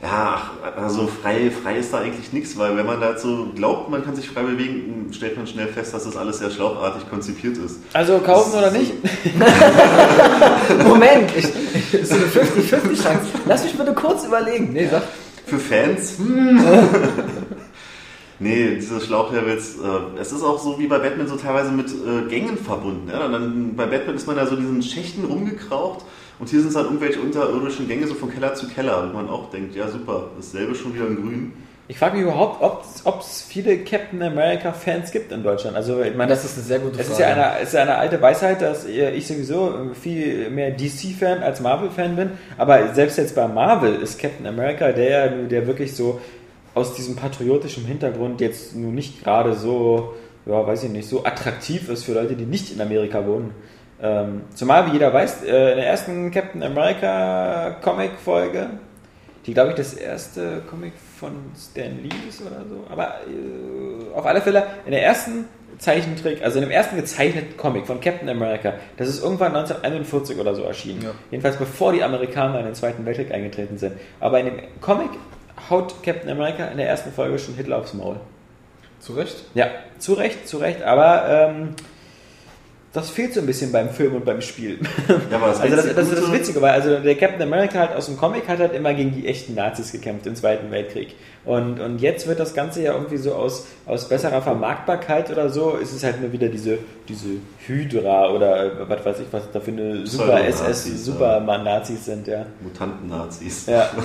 Ja, also frei, frei ist da eigentlich nichts, weil wenn man dazu glaubt, man kann sich frei bewegen, stellt man schnell fest, dass das alles sehr schlauchartig konzipiert ist. Also kaufen oder nicht? Moment, ich, ich, ist so eine 50-50 Chance. Lass mich bitte kurz überlegen. Nee, sag. Für Fans, hm. Nee, diese Schlauchlevels, äh, es ist auch so wie bei Batman so teilweise mit äh, Gängen verbunden. Ja? Dann, bei Batman ist man da so in diesen Schächten rumgekraucht und hier sind es halt irgendwelche unterirdischen Gänge so von Keller zu Keller, wo man auch denkt, ja super, dasselbe schon wieder in grün. Ich frage mich überhaupt, ob es viele Captain America-Fans gibt in Deutschland. Also, ich meine, Das ist eine sehr gute es Frage. ist ja eine, es ist ja eine alte Weisheit, dass ich sowieso viel mehr DC-Fan als Marvel-Fan bin. Aber selbst jetzt bei Marvel ist Captain America der, der wirklich so aus diesem patriotischen Hintergrund jetzt nur nicht gerade so, ja, weiß ich nicht, so attraktiv ist für Leute, die nicht in Amerika wohnen. Ähm, zumal, wie jeder weiß, äh, in der ersten Captain America Comic-Folge, die glaube ich das erste Comic von Stan Lee ist oder so, aber äh, auf alle Fälle in der ersten Zeichentrick, also in dem ersten gezeichneten Comic von Captain America, das ist irgendwann 1941 oder so erschienen. Ja. Jedenfalls bevor die Amerikaner in den Zweiten Weltkrieg eingetreten sind. Aber in dem Comic haut Captain America in der ersten Folge schon Hitler aufs Maul. Zu Recht? Ja, zu Recht, zu Recht, aber ähm, das fehlt so ein bisschen beim Film und beim Spiel. Ja, aber das also das, das ist das Witzige, weil also der Captain America halt aus dem Comic hat halt immer gegen die echten Nazis gekämpft im Zweiten Weltkrieg. Und, und jetzt wird das Ganze ja irgendwie so aus, aus besserer Vermarktbarkeit oder so, ist es halt nur wieder diese, diese Hydra oder äh, was weiß ich, was da für eine super SS, Pseudo-Nazis, Superman-Nazis sind, ja. Mutanten-Nazis. Ja.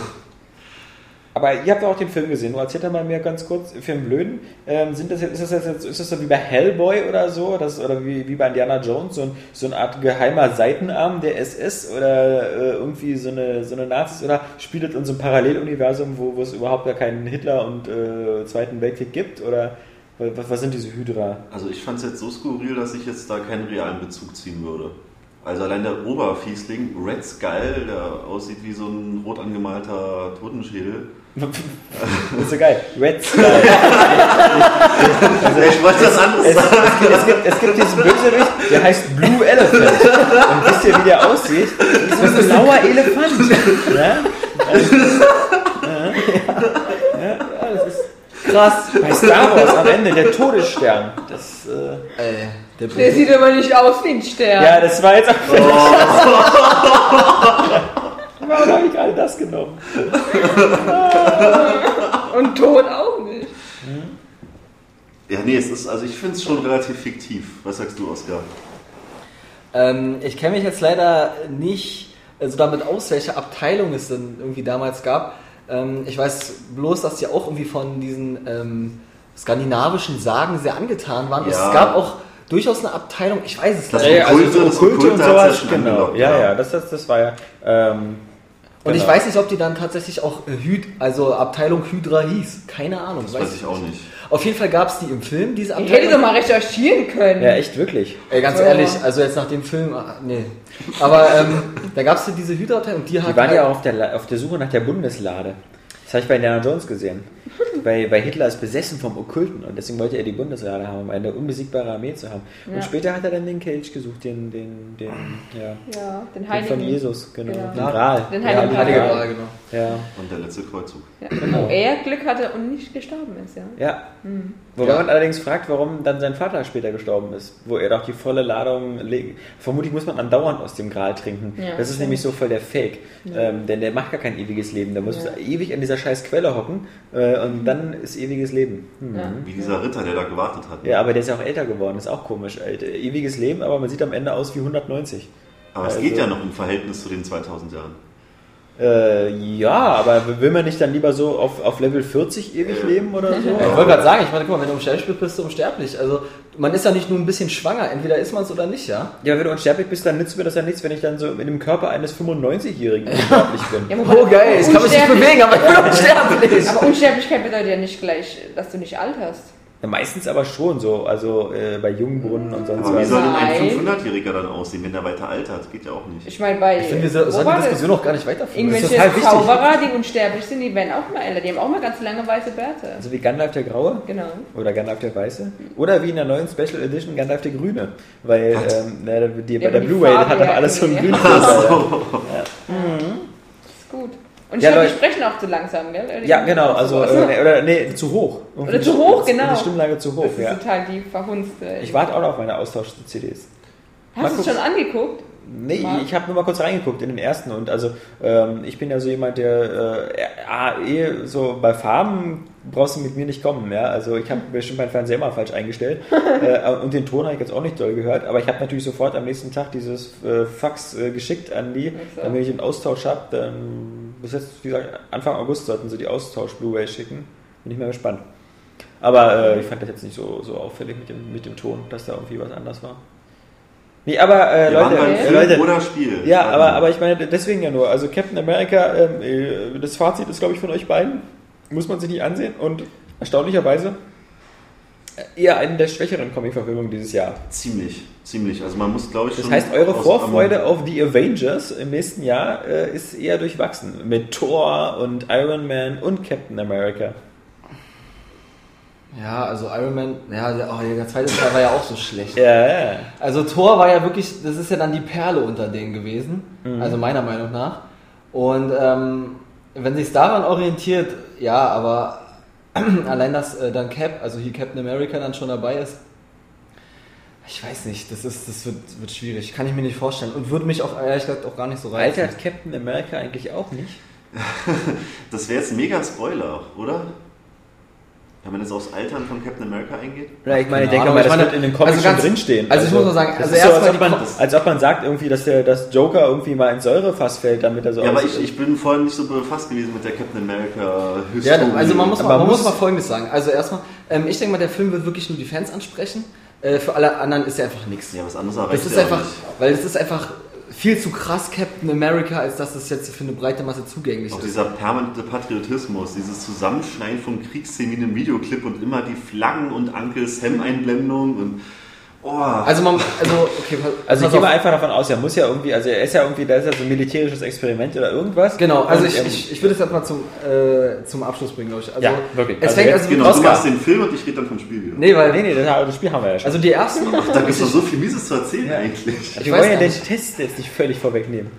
Aber ihr habt ja auch den Film gesehen. Du erzählt mal mir ganz kurz für den Blöden. Ähm, sind das jetzt, ist, das jetzt, ist das so wie bei Hellboy oder so? Das, oder wie, wie bei Indiana Jones? So, ein, so eine Art geheimer Seitenarm der SS oder äh, irgendwie so eine, so eine Nazis? Oder spielt es in so einem Paralleluniversum, wo, wo es überhaupt gar keinen Hitler und äh, Zweiten Weltkrieg gibt? Oder was, was sind diese Hydra? Also ich fand es jetzt so skurril, dass ich jetzt da keinen realen Bezug ziehen würde. Also allein der Oberfiesling, Red Skull, der aussieht wie so ein rot angemalter Totenschädel. Das ist so geil. Red Skull. Also ich wollte das anders Es, es, gibt, es, gibt, es gibt diesen Bösewicht, der heißt Blue Elephant. Und wisst ihr, wie der aussieht? So ein blauer Elefant. Ja? Also, ja, ja, das ist krass. Bei Star Wars am Ende, der Todesstern. Das, äh, Ey, der, Der sieht aber nicht aus wie ein Stern. ja, das war jetzt auch. Warum habe ich gerade das genommen? Und tot auch nicht. Ja, nee, es ist, also ich finde es schon relativ fiktiv. Was sagst du, Oskar? Ähm, ich kenne mich jetzt leider nicht also damit aus, welche Abteilung es denn irgendwie damals gab. Ähm, ich weiß bloß, dass die auch irgendwie von diesen ähm, skandinavischen Sagen sehr angetan waren. Ja. Es gab auch durchaus eine Abteilung, ich weiß es Das leider. Okkulte, also so Okkulte und Okkulte ja sowas, genau. Ja, ja. ja, das, das, das war ja. Ähm, Und ich genau. weiß nicht, ob die dann tatsächlich auch äh, Hyd, also Abteilung Hydra hieß. Keine Ahnung. Das weiß ich auch nicht. Auf jeden Fall gab es die im Film, diese Ich Abteilung. hätte doch mal recherchieren können. Ja, echt, wirklich. Ey, ganz Ja. ehrlich, also jetzt nach dem Film, ah, nee. Aber ähm, da gab es diese Hydra-Abteilung und die Die waren halt, ja auch auf der, auf der Suche nach der Bundeslade. Das habe ich bei Indiana Jones gesehen. Bei, bei Hitler ist besessen vom Okkulten und deswegen wollte er die Bundeslade haben, um eine unbesiegbare Armee zu haben. Ja. Und später hat er dann den Kelch gesucht, den, den, den, ja, Ja, den den Heiligen. von Jesus, genau. Genau. Den Gral. Den Ja, Heiligen Gral. Ja. Genau. Ja, Und der letzte Kreuzzug. Ja. Genau. Wo er Glück hatte und nicht gestorben ist, ja. ja. Hm. Wobei Ja. man allerdings fragt, warum dann sein Vater später gestorben ist, wo er doch die volle Ladung. le- Vermutlich muss man andauernd aus dem Gral trinken. Ja, das ist stimmt. nämlich so voll der Fake. Ähm, denn der macht gar kein ewiges Leben. Der muss Ja. ewig an dieser scheiß Quelle hocken äh, und dann ist ewiges Leben. Hm. Ja. Wie dieser Ritter, der da gewartet hat. Ja, aber der ist ja auch älter geworden, ist auch komisch. Alter. Ewiges Leben, aber man sieht am Ende aus wie 190. Aber es Also- geht ja noch im Verhältnis zu den 2000 Jahren. Äh, ja, aber will man nicht dann lieber so auf, auf Level 40 ewig leben oder so? Ich wollte gerade sagen, ich meine, guck mal, wenn du unsterblich bist, bist du unsterblich. Also man ist ja nicht nur ein bisschen schwanger, entweder ist man es oder nicht, ja? Ja, wenn du unsterblich bist, dann nützt mir das ja nichts, wenn ich dann so in dem Körper eines 95-Jährigen unsterblich bin. Ja, Oh geil, ich kann mich nicht bewegen, aber ich bin unsterblich. Aber Unsterblichkeit bedeutet ja nicht gleich, dass du nicht alt hast. Ja, meistens aber schon so, also äh, bei Jungbrunnen und sonst Aber wie was. soll denn ein Nein. 500-Jähriger dann aussehen, wenn der weiter altert? Geht ja auch nicht. Ich meine, bei. Ich finde, wir wo sollten war die? Diskussion auch gar nicht weiterführen. Das ist Irgendwelche. Zauberer, die unsterblich sind, die werden auch mal älter. Die haben auch mal ganz lange weiße Bärte. Also wie Gandalf der Graue Genau. oder Gandalf der Weiße. Oder wie in der neuen Special Edition Gandalf der Grüne. Weil ähm, na, die, bei Ja, der aber die Blu-ray hat doch ja alles so ein irgendwie. Grünfilter. Ist gut. Und ich Ja, glaube, die sprechen auch zu langsam, gell? Oder Ja, genau, also so. äh, oder nee, zu hoch. Irgendwie Oder zu hoch, die- genau. Die Stimmlage zu hoch, Das ist ja. total die verhunzte. Ich warte auch noch auf meine Austausch-CDs. Hast du es schon angeguckt? Nee, Mal? ich habe nur mal kurz reingeguckt in den ersten und also ähm, ich bin ja so jemand, der äh, eh so bei Farben brauchst du mit mir nicht kommen, ja. Also ich habe bestimmt meinen Fernseher mal falsch eingestellt äh, und den Ton habe ich jetzt auch nicht doll gehört, aber ich habe natürlich sofort am nächsten Tag dieses äh, Fax äh, geschickt an die, so. damit ich einen Austausch habe. Dann bis jetzt, wie gesagt, Anfang August sollten sie die Austausch-Blu-ray schicken. Bin ich mal gespannt. Aber äh, ich fand das jetzt nicht so, so auffällig mit dem, mit dem Ton, dass da irgendwie was anders war. Nee, aber äh, Leute, äh, Leute, oder Spiel. ja, aber, aber ich meine, deswegen ja nur. Also Captain America, ähm, äh, das Fazit ist, glaube ich, von euch beiden. Muss man sich nicht ansehen. Und erstaunlicherweise äh, eher eine der schwächeren Comic-Verfilmungen dieses Jahr. Ziemlich, ziemlich. Also man muss, glaube ich, Das heißt, eure Vorfreude auf die Avengers im nächsten Jahr äh, ist eher durchwachsen. Mit Thor und Iron Man und Captain America. Ja, also Iron Man, ja, der, oh, der zweite Teil war ja auch so schlecht. Ja, ja. Also Thor war ja wirklich, das ist ja dann die Perle unter denen gewesen, Mhm. also meiner Meinung nach. Und ähm, wenn sich daran orientiert, ja, aber allein dass äh, dann Cap, also hier Captain America dann schon dabei ist, ich weiß nicht, das ist, das wird, wird schwierig, kann ich mir nicht vorstellen und würde mich auch ehrlich gesagt auch gar nicht so reizen. Altert Captain America eigentlich auch nicht? Das wäre jetzt ein mega Spoiler, oder? Wenn man jetzt aufs Altern von Captain America eingeht. Ja, ich meine, ich denke Ahnung, mal, das meine, wird in den Comics also ganz- schon drinstehen. also ich muss mal sagen, also ist so, erstmal als, ob man, als ob man sagt irgendwie, dass der dass Joker irgendwie mal ins Säurefass fällt, damit er so Ja, aber ich, ich bin vorhin nicht so befasst gewesen mit der Captain America Ja, Historie. also man muss, mal, man muss muss- mal Folgendes sagen. Also erstmal, ähm, ich denke mal, der Film wird wirklich nur die Fans ansprechen. Äh, für alle anderen ist er einfach nichts. Ja, was anderes erreicht Das ist einfach, auch nicht. weil es ist einfach viel zu krass Captain America, als dass es jetzt für eine breite Masse zugänglich Auch ist. dieser permanente Patriotismus, dieses Zusammenschneiden von Kriegsszenen in einem Videoclip und immer die Flaggen und Uncle Sam Einblendung und oh, Also man, also okay, pass- Also ich gehe mal einfach davon aus, er muss ja irgendwie, also er ist ja irgendwie, da ist ja so ein militärisches Experiment oder irgendwas. Genau, also ich, ähm, ich, ich würde es jetzt mal zum, äh, zum Abschluss bringen, glaube ich. Also, Ja, wirklich. Es Also fängt also genau, du Oscar. machst den Film und ich rede dann vom Spiel wieder. Nee, weil, Nee, nee, das, das Spiel haben wir ja schon. also die ersten, Da gibt es doch so viel Mieses zu erzählen Ja. eigentlich. ich wir wollen ja den. Test jetzt nicht völlig vorwegnehmen.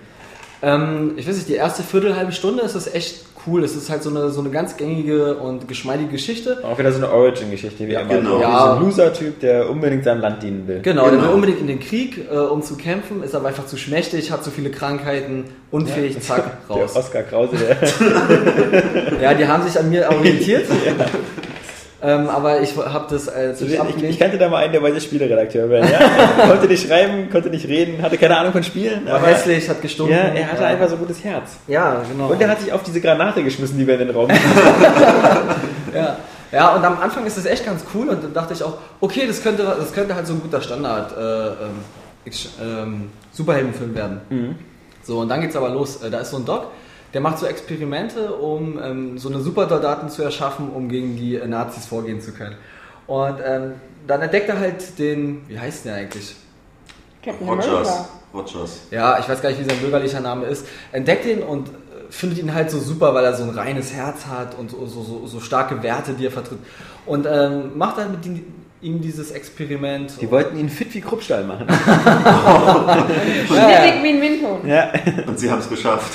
ähm, ich weiß nicht, die erste Viertel, halbe Stunde ist das echt cool. Es ist halt so eine, so eine ganz gängige und geschmeidige Geschichte. Auch wieder so eine Origin-Geschichte, wie Ja, immer. genau. So Ja. ein Loser-Typ, der unbedingt seinem Land dienen will. Genau, der Genau. will unbedingt in den Krieg, äh, um zu kämpfen, ist aber einfach zu schmächtig, hat zu viele Krankheiten, unfähig, zack, raus. Der Oskar Krause, der Ja, die haben sich an mir orientiert. ähm, aber ich habe das als ich, ich kannte da mal einen, der wollte Spieleredakteur werden. Ja? konnte nicht schreiben, konnte nicht reden, hatte keine Ahnung von Spielen. war Aber hässlich, hat gestunken. ja, er hatte einfach so ein gutes Herz. Ja, genau. Und er hat sich auf diese Granate geschmissen, die wir in den Raum ja. ja, und am Anfang ist das echt ganz cool und dann dachte ich auch, okay, das könnte, das könnte halt so ein guter Standard äh, ähm, Superheldenfilm werden. Mhm. So, und dann geht's aber los. Äh, Da ist so ein Doc, der macht so Experimente, um ähm, so eine Supersoldaten zu erschaffen, um gegen die äh, Nazis vorgehen zu können. Und ähm, dann entdeckt er halt den, wie heißt der eigentlich? Captain Rogers. America. Rogers. Ja, ich weiß gar nicht, wie sein bürgerlicher Name ist. Entdeckt ihn und äh, findet ihn halt so super, weil er so ein reines Herz hat und so, so, so, starke Werte, die er vertritt. Und ähm, macht halt mit ihm, ihm dieses Experiment. Die wollten ihn fit wie Kruppstahl machen. Schnittig wie ein Windhund. Ja. Und sie haben es geschafft.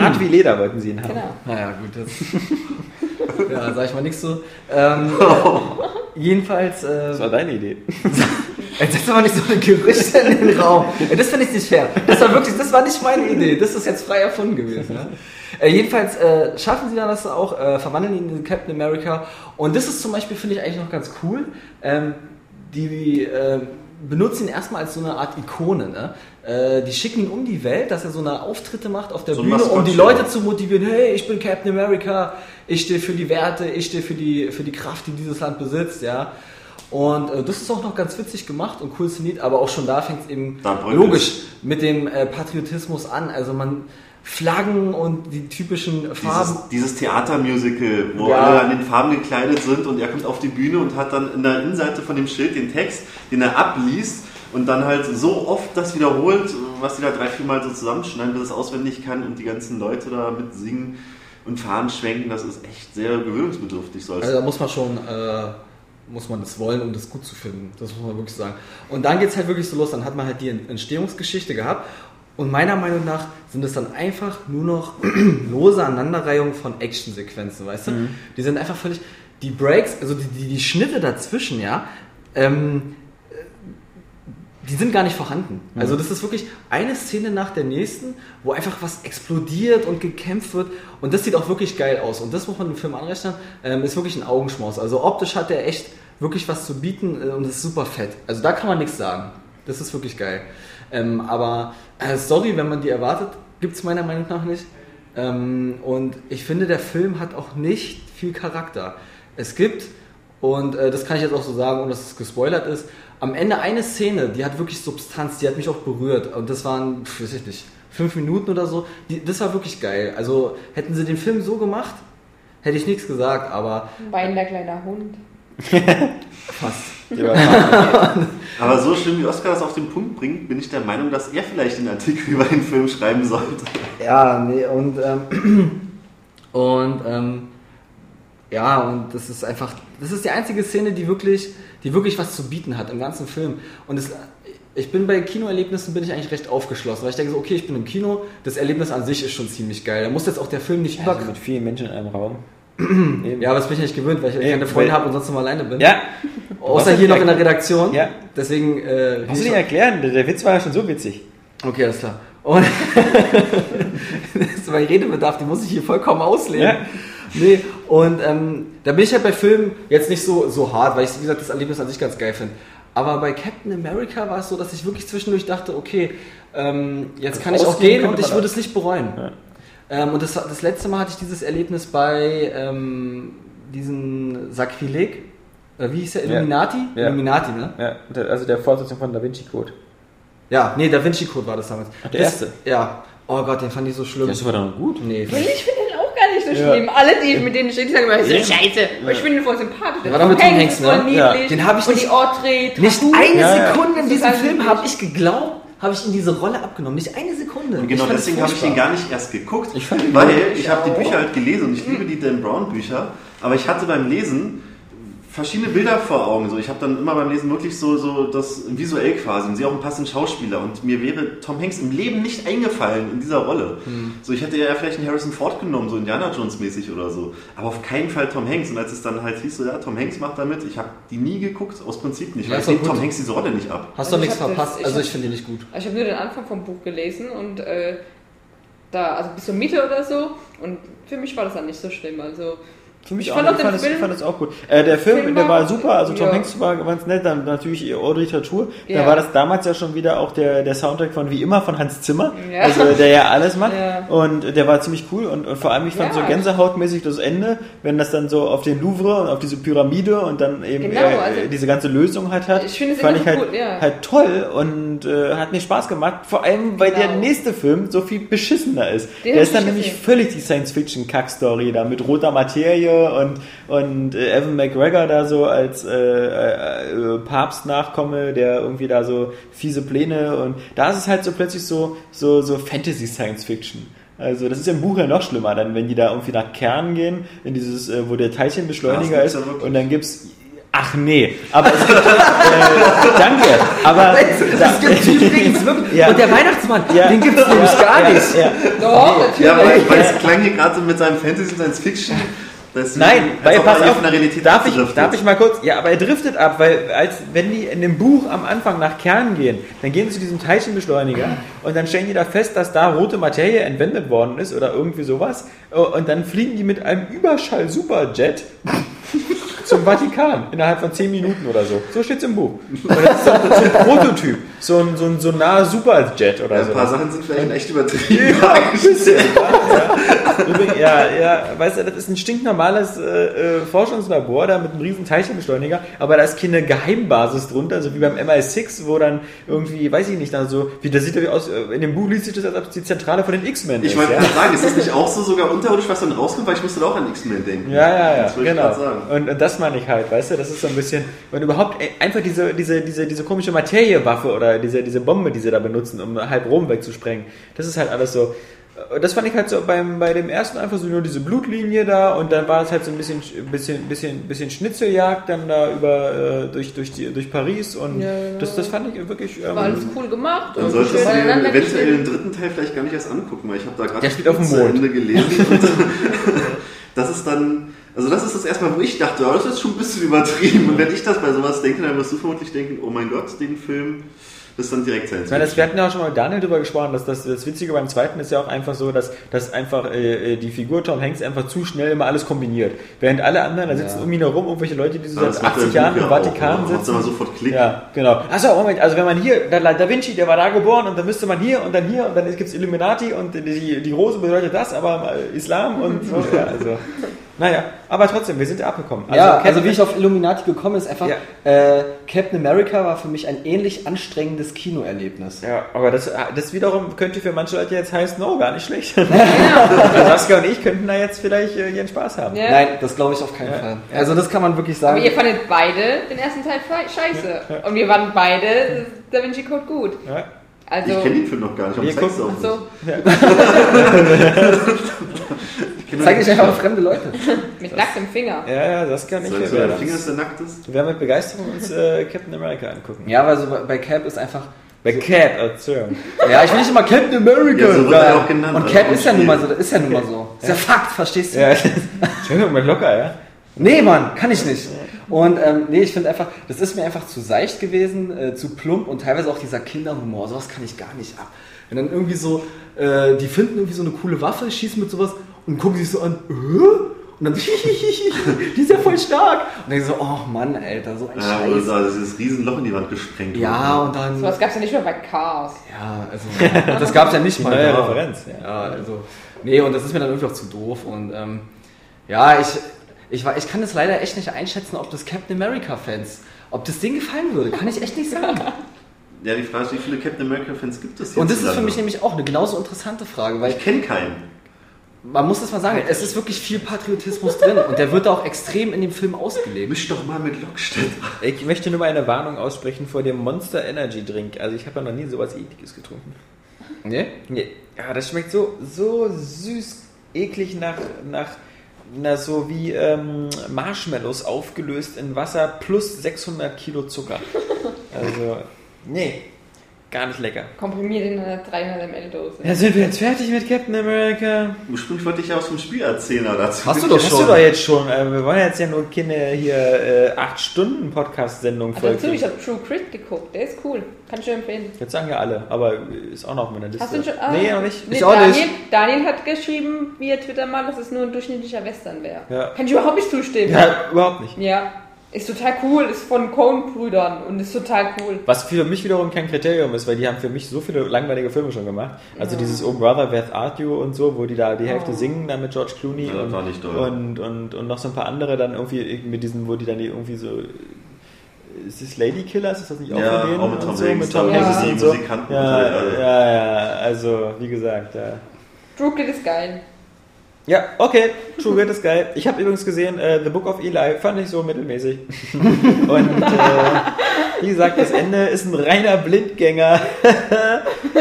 Hart wie Leder wollten sie ihn haben. Genau. Naja, gut, das. ja, sag ich mal nichts so. Ähm, jedenfalls. Äh, Das war deine Idee. Jetzt setz doch mal nicht so eine Gerüchte in den Raum. Das finde ich nicht fair. Das war wirklich, das war nicht meine Idee. Das ist jetzt frei erfunden gewesen. Ja? Äh, jedenfalls äh, schaffen sie dann das auch, äh, verwandeln ihn in Captain America. Und das ist zum Beispiel, finde ich eigentlich noch ganz cool. Ähm, die äh, benutzen ihn erstmal als so eine Art Ikone. Ne? Äh, die schicken ihn um die Welt, dass er so eine Auftritte macht auf der So Bühne, um die. Leute zu motivieren. Hey, ich bin Captain America. Ich stehe für die Werte. Ich stehe für die, für die Kraft, die dieses Land besitzt. Ja. Und äh, das ist auch noch ganz witzig gemacht und cool inszeniert, aber auch schon da fängt es eben logisch mit dem äh, Patriotismus an. Also man Flaggen und die typischen Farben. Dieses, dieses Theatermusical, wo Ja. alle an den Farben gekleidet sind und er kommt auf die Bühne und hat dann in der Innenseite von dem Schild den Text, den er abliest und dann halt so oft das wiederholt, was die da drei, vier Mal so zusammenschneiden, bis es auswendig kann und die ganzen Leute da mit singen und Fahnen schwenken, das ist echt sehr gewöhnungsbedürftig. So als Also da muss man schon, äh, muss man das wollen, um das gut zu finden. Das muss man wirklich sagen. Und dann geht es halt wirklich so los, dann hat man halt die Entstehungsgeschichte gehabt. Und meiner Meinung nach sind es dann einfach nur noch lose Aneinanderreihungen von Actionsequenzen, weißt du? Die sind einfach völlig, die Breaks, also die, die, die Schnitte dazwischen, ja, ähm, die sind gar nicht vorhanden. Also das ist wirklich eine Szene nach der nächsten, wo einfach was explodiert und gekämpft wird und das sieht auch wirklich geil aus und das muss man dem Film anrechnen, ähm, ist wirklich ein Augenschmaus. Also optisch hat er echt wirklich was zu bieten äh, und ist super fett. Also da kann man nichts sagen. Das ist wirklich geil. Ähm, aber äh, Story, wenn man die erwartet, gibt es meiner Meinung nach nicht. Ähm, und ich finde, der Film hat auch nicht viel Charakter. Es gibt, und äh, das kann ich jetzt auch so sagen, ohne dass es gespoilert ist, am Ende eine Szene, die hat wirklich Substanz, die hat mich auch berührt. Und das waren, pf, weiß ich nicht, fünf Minuten oder so. Die, das war wirklich geil. Also hätten sie den Film so gemacht, hätte ich nichts gesagt, aber Weinender kleiner Hund. fast. Aber so schön wie Oscar das auf den Punkt bringt, bin ich der Meinung, dass er vielleicht den Artikel über den Film schreiben sollte. Ja, nee, und, ähm, und, ähm, ja, und das ist einfach, das ist die einzige Szene, die wirklich, die wirklich was zu bieten hat im ganzen Film. Und es, ich bin bei Kinoerlebnissen bin ich eigentlich recht aufgeschlossen, weil ich denke so, okay, ich bin im Kino, das Erlebnis an sich ist schon ziemlich geil. Da muss jetzt auch der Film nicht über... Also mit vielen Menschen in einem Raum. Ja, aber das bin ich nicht gewöhnt, weil ich Eben, keine Freunde habe und sonst immer alleine bin. Ja. Außer hier noch in der. Redaktion. Ja. Deswegen, äh, Musst du nicht erklären, der, Witz war ja schon so witzig. Okay, alles klar. Und das ist mein Redebedarf, den muss ich hier vollkommen ausleben. Ja. Nee, und ähm, da bin ich halt bei Filmen jetzt nicht so, so hart, weil ich, wie gesagt, das Erlebnis an sich ganz geil finde. Aber bei Captain America war es so, dass ich wirklich zwischendurch dachte, okay, ähm, jetzt kann ich auch gehen und ich würde es nicht bereuen. Ja. Ähm, und das, das letzte Mal hatte ich dieses Erlebnis bei ähm, diesen Sakrileg. Oder wie hieß der? Ja. Illuminati? Ja. Illuminati, ne? Ja, also der Fortsetzung von Da Vinci Code. Ja, nee, Da Vinci Code war das damals. Ach, der Das- erste? Ja. Oh Gott, den fand ich so schlimm. Das war doch gut. nee, Ich finde den auch gar nicht so Ja. schlimm. Alle, die ich mit denen stehe, die sagen immer, das ist scheiße. Aber ich finde den voll sympathisch. Der war doch mit Tom Hanks, ne? niedlich. Ja. Den hab ich Und nicht- die Audrey. Nicht eine Ja, ja. Sekunde in diesem Film habe ich geglaubt, habe ich in diese Rolle abgenommen. Nicht eine Sekunde. Und genau deswegen habe ich den furchtbar. gar nicht erst geguckt, Ich fand ihn weil ich habe die Bücher halt gelesen und ich liebe die Dan Brown Bücher, aber ich hatte beim Lesen verschiedene Bilder vor Augen. So, ich habe dann immer beim Lesen wirklich so, so das visuell quasi und sehe auch einen passenden Schauspieler und mir wäre Tom Hanks im Leben nicht eingefallen in dieser Rolle. So, ich hätte ja vielleicht einen Harrison Ford genommen, so Indiana Jones mäßig oder so, aber auf keinen Fall Tom Hanks. Und als es dann halt hieß, so ja, Tom Hanks macht damit, ich habe die nie geguckt, aus Prinzip nicht, Ja, weil ist ich. Tom Hanks diese Rolle nicht ab. Hast du Also ich nichts hab das- verpasst? ich also ich finde den nicht gut. Ich habe nur den Anfang vom Buch gelesen und äh, da, also bis zur Mitte oder so. Und für mich war das dann nicht so schlimm. Also Für mich Ich auch. fand ich fand, Film- ich fand es auch gut. Äh, der Film, Film der war- super, also Tom ja. Hanks war ganz nett, dann natürlich Audrey Tautou. Da Ja. war das damals ja schon wieder auch der, der Soundtrack von wie immer von Hans Zimmer, Ja. also der ja alles macht. Und der war ziemlich cool und, und vor allem ich fand so gänsehautmäßig das Ende, wenn das dann so auf den Louvre und auf diese Pyramide und dann eben Genau, äh, also- diese ganze Lösung halt hat, Ich finde es fand ich halt, gut, halt toll und äh, hat mir Spaß gemacht. Vor allem, weil Genau. der nächste Film so viel beschissener ist. Den der ist dann ich nämlich gesehen. völlig die Science-Fiction-Kack-Story da mit roter Materie und, und äh, Evan McGregor da so als äh, äh, äh, Papst-Nachkomme, der irgendwie da so fiese Pläne und da ist es halt so plötzlich so, so, so Fantasy-Science-Fiction. Also das ist im Buch ja noch schlimmer, dann wenn die da irgendwie nach Kern gehen, in dieses, äh, wo der Teilchenbeschleuniger ist ja und dann gibt's Ach nee, aber es gibt, äh, danke, aber Das gibt übrigens wirklich. Ja. Und der Weihnachtsmann, Ja. den gibt es nämlich gar ja, nicht. Ja, doch, natürlich. Ja, weil, weil es klang hier gerade so mit seinem Fantasy Science Fiction. Deswegen, Nein, weil pass auf, darf ich, darf ich mal kurz, ja, aber er driftet ab, weil als wenn die in dem Buch am Anfang nach Kern gehen, dann gehen sie zu diesem Teilchenbeschleuniger und dann stellen die da fest, dass da rote Materie entwendet worden ist oder irgendwie sowas. Und dann fliegen die mit einem Überschall-Superjet zum Vatikan innerhalb von 10 Minuten oder so. So steht's im Buch. Und das ist so, so ein Prototyp, so ein, so ein, so ein naher Superjet oder Ja, so. ein paar Sachen sind vielleicht echt übertrieben. Ja, ja. Ja, ja, weißt du, das ist ein stinknormales äh, äh, Forschungslabor da mit einem riesen Teilchenbeschleuniger, aber da ist keine Geheimbasis drunter, so wie beim MI6, wo dann irgendwie, weiß ich nicht, dann so, wie das sieht ja aus, äh, in dem Buch liest sich das, als ob es die Zentrale von den X-Men Ich wollte ja? sagen, ist das nicht auch so sogar unterirdisch, was dann rauskommt? Weil ich musste da auch an X-Men denken. Ja, ja, ja, Das wollte ich genau. Und, und das meine ich halt, weißt du, das ist so ein bisschen, und überhaupt ey, einfach diese, diese, diese, diese komische Materiewaffe oder diese, diese Bombe, die sie da benutzen, um halb Rom wegzusprengen, das ist halt alles so, äh, das fand ich halt so beim, bei dem ersten einfach so nur diese Blutlinie da und dann war es halt so ein bisschen, bisschen, bisschen, bisschen Schnitzeljagd dann da über, äh, durch, durch, die, durch Paris und Ja, genau. das, das fand ich wirklich, ähm, War alles cool gemacht. Dann solltest du dir eventuell den dritten Teil vielleicht gar nicht erst angucken, weil ich habe da gerade Mond. Ende gelesen. Und das ist dann, Also das ist das erstmal, wo ich dachte, oh, das ist schon ein bisschen übertrieben. Und wenn ich das bei sowas denke, dann wirst du vermutlich denken, oh mein Gott, den Film, das ist dann direkt sein. Wir hatten ja auch schon mal mit Daniel drüber gesprochen, dass das, das Witzige beim zweiten ist ja auch einfach so, dass, dass einfach äh, die Figur Tom Hanks einfach zu schnell immer alles kombiniert. Während alle anderen, da sitzen Ja. um ihn herum irgendwelche Leute, die so Ja, seit das macht 80 der Jahren im Vatikan auch? Macht's sitzen. immer sofort Klick. Ja, genau. Achso, Moment, also wenn man hier, da, Da Vinci, der war da geboren und dann müsste man hier und dann hier und dann gibt es Illuminati und die, die Rose bedeutet das, aber äh, Islam und so. Ja, also. Naja, aber trotzdem, wir sind ja abgekommen. ja, Captain- also wie ich auf Illuminati gekommen ist, einfach Ja. äh, Captain America war für mich ein ähnlich anstrengendes Kinoerlebnis. Ja, aber das, das wiederum könnte für manche Leute jetzt heißen, no, gar nicht schlecht. Saskia und ich könnten da jetzt vielleicht äh, ihren Spaß haben. Ja. Nein, das glaube ich auf keinen Ja. Fall. Also das kann man wirklich sagen. Aber ihr fandet beide den ersten Teil scheiße. Und wir fanden beide Da Vinci Code gut. Ja. Also, Ich kenne den Film noch gar nicht, zeig's gucken- auch ach so, Ich Zeig dich einfach auf fremde Leute. mit nacktem Finger. Ja, ja, das kann ich mir so der. Finger ist der nackt ist? Wir werden mit Begeisterung uns äh, Captain America angucken. Ja, weil so bei, Cap ist einfach. Bei Cap, Entschuldigung. Ja, ich will nicht immer Captain America. Ja, so wird er auch genannt, Und also Cap ist ja nun mal so, das ist ja nun mal so. Ist ja Fakt, verstehst du? Ja, Entschuldigung, mal locker, ja. Nee, Mann, kann ich nicht. Und ähm, nee, ich finde einfach, das ist mir einfach zu seicht gewesen, äh, zu plump und teilweise auch dieser Kinderhumor. Sowas kann ich gar nicht ab. Wenn dann irgendwie so, äh, die finden irgendwie so eine coole Waffe, schießen mit sowas und gucken sich so an, äh? und dann, die ist ja voll stark. Und dann so, oh Mann, Alter, so ein Ja, oder Scheiß. so dieses Riesenloch in die Wand gesprengt Ja, wurde. und dann. Sowas gab es ja nicht mehr bei Chaos. Ja, also, das gab es ja nicht mal. Da. Referenz, ja. Ja, also, nee, und das ist mir dann irgendwie auch zu doof. Und ähm, ja, ich, ich, war- ich kann das leider echt nicht einschätzen, ob das Captain America-Fans, ob das denen gefallen würde. Kann ich echt nicht sagen. Ja, die Frage ist, wie viele Captain America-Fans gibt es Und das ist für mich nämlich auch eine genauso interessante Frage, weil Ich kenne keinen. Man muss das mal sagen, es ist wirklich viel Patriotismus drin und der wird auch extrem in dem Film ausgelebt. Misch doch mal mit Lockstedt. Ich möchte nur mal eine Warnung aussprechen vor dem Monster Energy Drink. Also ich habe ja noch nie sowas ekliges getrunken. Nee? Nee. Ja, das schmeckt so, so süß, eklig nach, nach na, so wie ähm, Marshmallows aufgelöst in Wasser plus 600 Kilo Zucker. Also, nee, gar nicht lecker. Komprimiert in einer 300 ml Dose. Ja, sind wir jetzt fertig mit Captain America? Ursprünglich wollte ich ja aus dem Spiel erzählen, dazu Hast du doch Hast schon. du doch jetzt schon. Äh, wir wollen jetzt ja nur keine hier äh, 8 Stunden Podcast-Sendung Also dazu, voll. ich habe True Crit geguckt. Der ist cool. Kann ich dir empfehlen. Jetzt sagen ja alle, aber ist auch noch auf meiner Liste. Hast du ihn schon? Ah, nee, noch nicht. Nee, Ich auch Daniel, nicht. Daniel hat geschrieben via Twitter mal, dass es nur ein durchschnittlicher Western wäre. Ja. Kann ich überhaupt nicht zustimmen. Ja, überhaupt nicht. Ja. Ist total cool, ist von Coen-Brüdern und ist total cool. Was für mich wiederum kein Kriterium ist, weil die haben für mich so viele langweilige Filme schon gemacht. Also dieses Oh Brother, Where Art You und so, wo die da die Hälfte Oh. singen, dann mit George Clooney Ja, das und, war nicht doll. und, und, und noch so ein paar andere dann irgendwie mit diesen, wo die dann die irgendwie so ist das Lady Killers? Ist das nicht auch Ja, von denen? auch mit Tom und so, Hanks, mit Tom Hanks die und so. Musikanten Ja, und halt alle. ja, ja, also wie gesagt, ja. Grit ist geil. Ja, okay, True Grit ist geil. Ich habe übrigens gesehen, äh, The Book of Eli fand ich so mittelmäßig. Und äh, wie gesagt, das Ende ist ein reiner Blindgänger.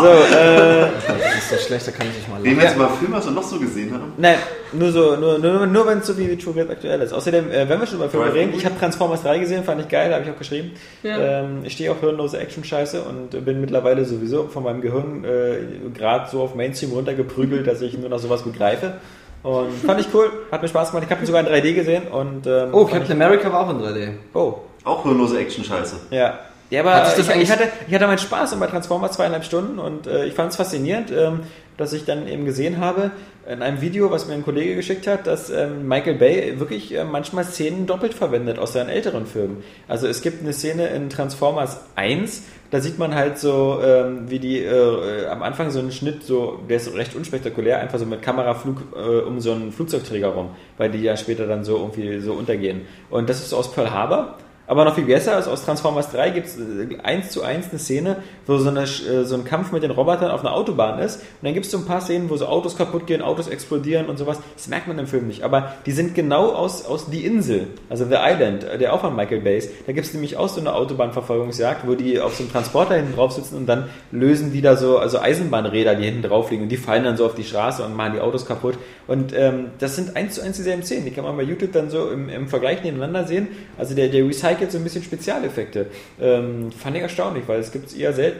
so, äh, Das ist so schlecht, da kann ich nicht mal Wen lachen. wir jetzt mal Film hast und noch so gesehen haben. nein, nur so, nur, nur, nur wenn es so wie True Grit aktuell ist. Außerdem, äh, wenn wir schon über Filme Drive reden, ich habe Transformers 3 gesehen, fand ich geil, habe ich auch geschrieben. Ja. Ähm, ich stehe auf hirnlose Action-Scheiße und bin mittlerweile sowieso von meinem Gehirn äh, gerade so auf Mainstream runtergeprügelt, dass ich nur noch sowas begreife. Und fand ich cool, hat mir Spaß gemacht. Ich habe ihn sogar in 3D gesehen und ähm, Oh, Captain America war auch in 3D. ich, oh, Auch hirnlose Action-Scheiße. ja. Ja, aber Hat sich das ich, ich, hatte, ich hatte meinen Spaß und bei Transformers zweieinhalb Stunden und äh, ich fand es faszinierend, ähm, dass ich dann eben gesehen habe, in einem Video, was mir ein Kollege geschickt hat, dass ähm, Michael Bay wirklich äh, manchmal Szenen doppelt verwendet aus seinen älteren Filmen. Also es gibt eine Szene in Transformers 1, da sieht man halt so, ähm, wie die äh, am Anfang so einen Schnitt, so, der ist recht unspektakulär, einfach so mit Kameraflug äh, um so einen Flugzeugträger rum, weil die ja später dann so irgendwie so untergehen. Und das ist so aus Pearl Harbor. Aber noch viel besser ist, aus Transformers 3 gibt es eins zu eins eine Szene, wo so, eine, äh, so ein Kampf mit den Robotern auf einer Autobahn ist. Und dann gibt es so ein paar Szenen, wo so Autos kaputt gehen, Autos explodieren und sowas. Das merkt man im Film nicht. Aber die sind genau aus, aus Die Insel, also The Island, äh, der auch von Michael Bay ist. Da gibt es nämlich auch so eine Autobahnverfolgungsjagd, wo die auf so einem Transporter hinten drauf sitzen und dann lösen die da so also Eisenbahnräder, die hinten drauf liegen. Und die fallen dann so auf die Straße und machen die Autos kaputt. Und ähm, das sind eins zu eins dieselben Szenen. Die kann man bei YouTube dann so im, im Vergleich nebeneinander sehen. Also der, der recycelt so ein bisschen Spezialeffekte. Ähm, fand ich erstaunlich, weil es gibt es eher selten.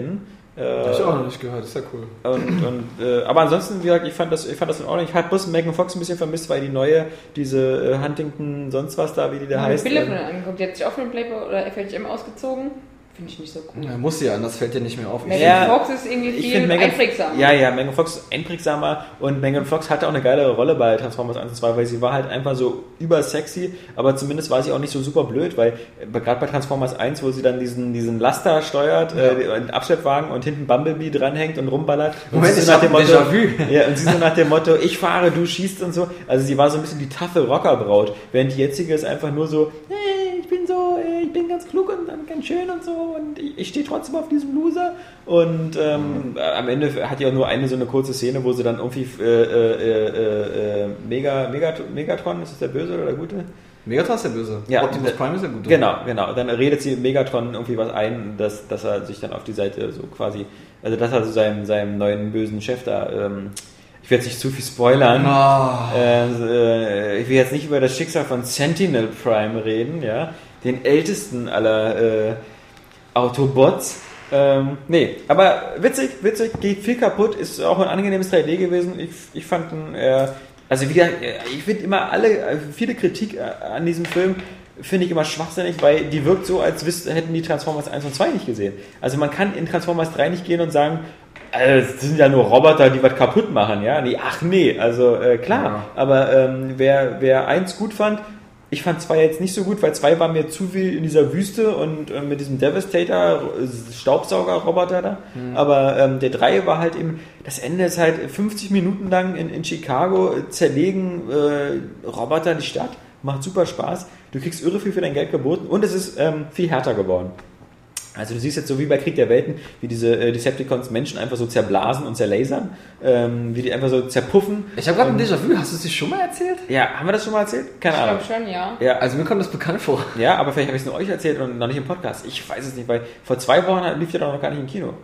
Äh, Hab ich auch noch nicht gehört, ist ja cool. und, und, äh, aber ansonsten, wie gesagt, ich fand das, ich fand das in Ordnung. Ich habe bloß Megan Fox ein bisschen vermisst, weil die neue, diese äh, Huntington, sonst was da, wie die da Ich habe heißt. Bilder ähm, von angeguckt. Die hat sich auch für den Playboy oder FHM ausgezogen. Finde ich nicht so cool. Ja, muss ja, anders fällt dir nicht mehr auf. Megan Ja, Fox ist irgendwie viel Megan, einprägsamer. ja, ja, Megan Fox ist einprägsamer und Megan Fox hatte auch eine geile Rolle bei Transformers 1 und 2, weil sie war halt einfach so übersexy, aber zumindest war sie auch nicht so super blöd, weil äh, gerade bei Transformers 1, wo sie dann diesen, diesen Laster steuert, äh, den Abschleppwagen und hinten Bumblebee dranhängt und rumballert. Und Moment, sie so nach dem Motto, ja, und sie so nach dem Motto, ich fahre, du schießt und so. Also sie war so ein bisschen die taffe Rockerbraut, während die jetzige ist einfach nur so, hey, bin so, äh, ich bin ganz klug und, und ganz schön und so und ich, ich stehe trotzdem auf diesem Loser. Und ähm, am Ende hat auch nur eine so eine kurze Szene, wo sie dann irgendwie äh, äh, äh, äh, Mega, Megat Megatron, ist das der Böse oder der Gute? Megatron ist der Böse. Ja, Optimus Prime ist der Gute. Genau, genau. Dann redet sie Megatron irgendwie was ein, dass, dass er sich dann auf die Seite so quasi, also dass er so seinem, seinem neuen bösen Chef da, ähm, ich werde jetzt nicht zu viel spoilern. Oh. Äh, äh, ich will jetzt nicht über das Schicksal von Sentinel Prime reden, ja, den ältesten aller äh, Autobots. Ähm, nee, aber witzig, witzig, geht viel kaputt, ist auch ein angenehmes 3D gewesen. Ich, ich fand ihn, äh, also wieder, ich finde immer alle, äh, viele Kritik äh, an diesem Film finde ich immer schwachsinnig, weil die wirkt so, als hätten die Transformers 1 und 2 nicht gesehen. Also man kann in Transformers 3 nicht gehen und sagen, äh, das sind ja nur Roboter, die was kaputt machen, ja? Nee, ach nee, also äh, klar. Ja. Aber ähm, wer, wer eins gut fand, ich fand zwei jetzt nicht so gut, weil zwei war mir zu viel in dieser Wüste und äh, mit diesem Devastator äh, Staubsauger-Roboter da. Aber ähm, der drei war halt eben, das Ende ist halt 50 Minuten lang in, in Chicago, zerlegen äh, Roboter die Stadt, macht super Spaß. Du kriegst irre viel für dein Geld geboten und es ist ähm, viel härter geworden. Also du siehst jetzt so wie bei Krieg der Welten, wie diese äh, Decepticons Menschen einfach so zerblasen und zerlasern, ähm, wie die einfach so zerpuffen. Ich habe gerade ein Déjà-vu, hast du es dir schon mal erzählt? Ja, haben wir das schon mal erzählt? Keine Ich Ahnung. glaube schon, ja. Ja, Also mir kommt das bekannt vor. ja, aber vielleicht habe ich es nur euch erzählt und noch nicht im Podcast. Ich weiß es nicht, weil vor zwei Wochen lief der doch noch gar nicht im Kino.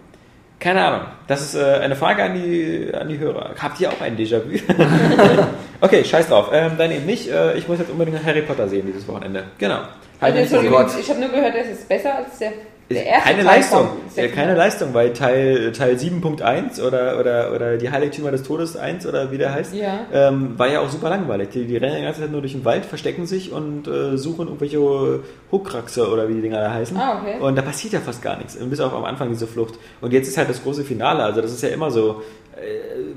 Keine Ahnung. Das ist äh, eine Frage an die, an die Hörer. Habt ihr auch ein Déjà-vu? okay, scheiß drauf. Ähm, dann eben nicht. Äh, ich muss jetzt unbedingt Harry Potter sehen dieses Wochenende. Genau. Also, Halt Gott. ich habe nur gehört, das ist besser als der, keine Teil Leistung. Ja, keine. Leistung, weil Teil, Teil 7.1 oder, oder, oder die Heiligtümer des Todes 1 oder wie der heißt, Ja. ähm, war ja auch super langweilig. Die, die rennen die ganze Zeit nur durch den Wald, verstecken sich und äh, suchen irgendwelche Huckraxe oder wie die Dinger da heißen. Ah, okay. Und da passiert ja fast gar nichts, bis auf am Anfang diese Flucht. Und jetzt ist halt das große Finale. Also das ist ja immer so, äh,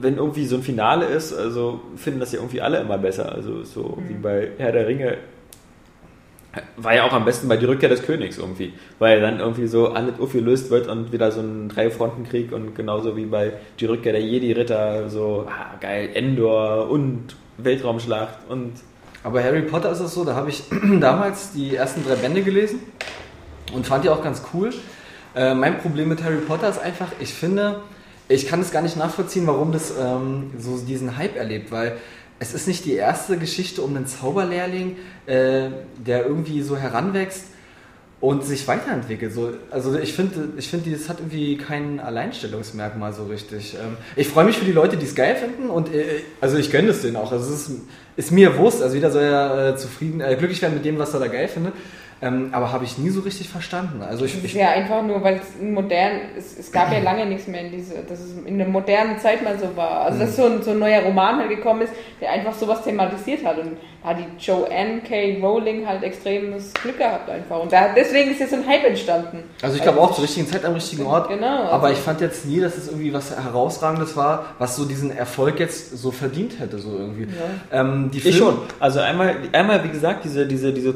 wenn irgendwie so ein Finale ist, also finden das ja irgendwie alle immer besser. Also so wie Mhm. bei Herr der Ringe war ja auch am besten bei die Rückkehr des Königs irgendwie, weil dann irgendwie so alles aufgelöst wird und wieder so ein Drei-Fronten-Krieg und genauso wie bei die Rückkehr der Jedi-Ritter so, ah, geil, Endor und Weltraumschlacht und Aber Harry Potter ist es so, da habe ich damals die ersten drei Bände gelesen und fand die auch ganz cool. Äh, mein Problem mit Harry Potter ist einfach, ich finde, ich kann es gar nicht nachvollziehen, warum das ähm, so diesen Hype erlebt, weil es ist nicht die erste Geschichte um einen Zauberlehrling, äh, der irgendwie so heranwächst und sich weiterentwickelt. So, also ich finde, ich finde, das hat irgendwie kein Alleinstellungsmerkmal so richtig. Ähm, ich freue mich für die Leute, die es geil finden und äh, also ich gönne es denen auch. Also es ist, ist mir Wurst. Also jeder soll ja äh, zufrieden, äh, glücklich werden mit dem, was er da geil findet. Ähm, aber habe ich nie so richtig verstanden. Also ich, ich ja einfach nur, weil es in modern, es, es gab ja lange nichts mehr in diese, dass es in der modernen Zeit mal so war. Also dass so ein, so ein neuer Roman halt gekommen ist, der einfach sowas thematisiert hat. Und da hat die Joanne K. Rowling halt extremes Glück gehabt einfach. Und da, deswegen ist jetzt so ein Hype entstanden. Also ich glaube auch zur richtigen Zeit am richtigen Ort. Genau, also- aber ich fand jetzt nie, dass es irgendwie was herausragendes war, was so diesen Erfolg jetzt so verdient hätte, so irgendwie. Ähm, die Ich schon. Also einmal, einmal wie gesagt, diese, diese, diese,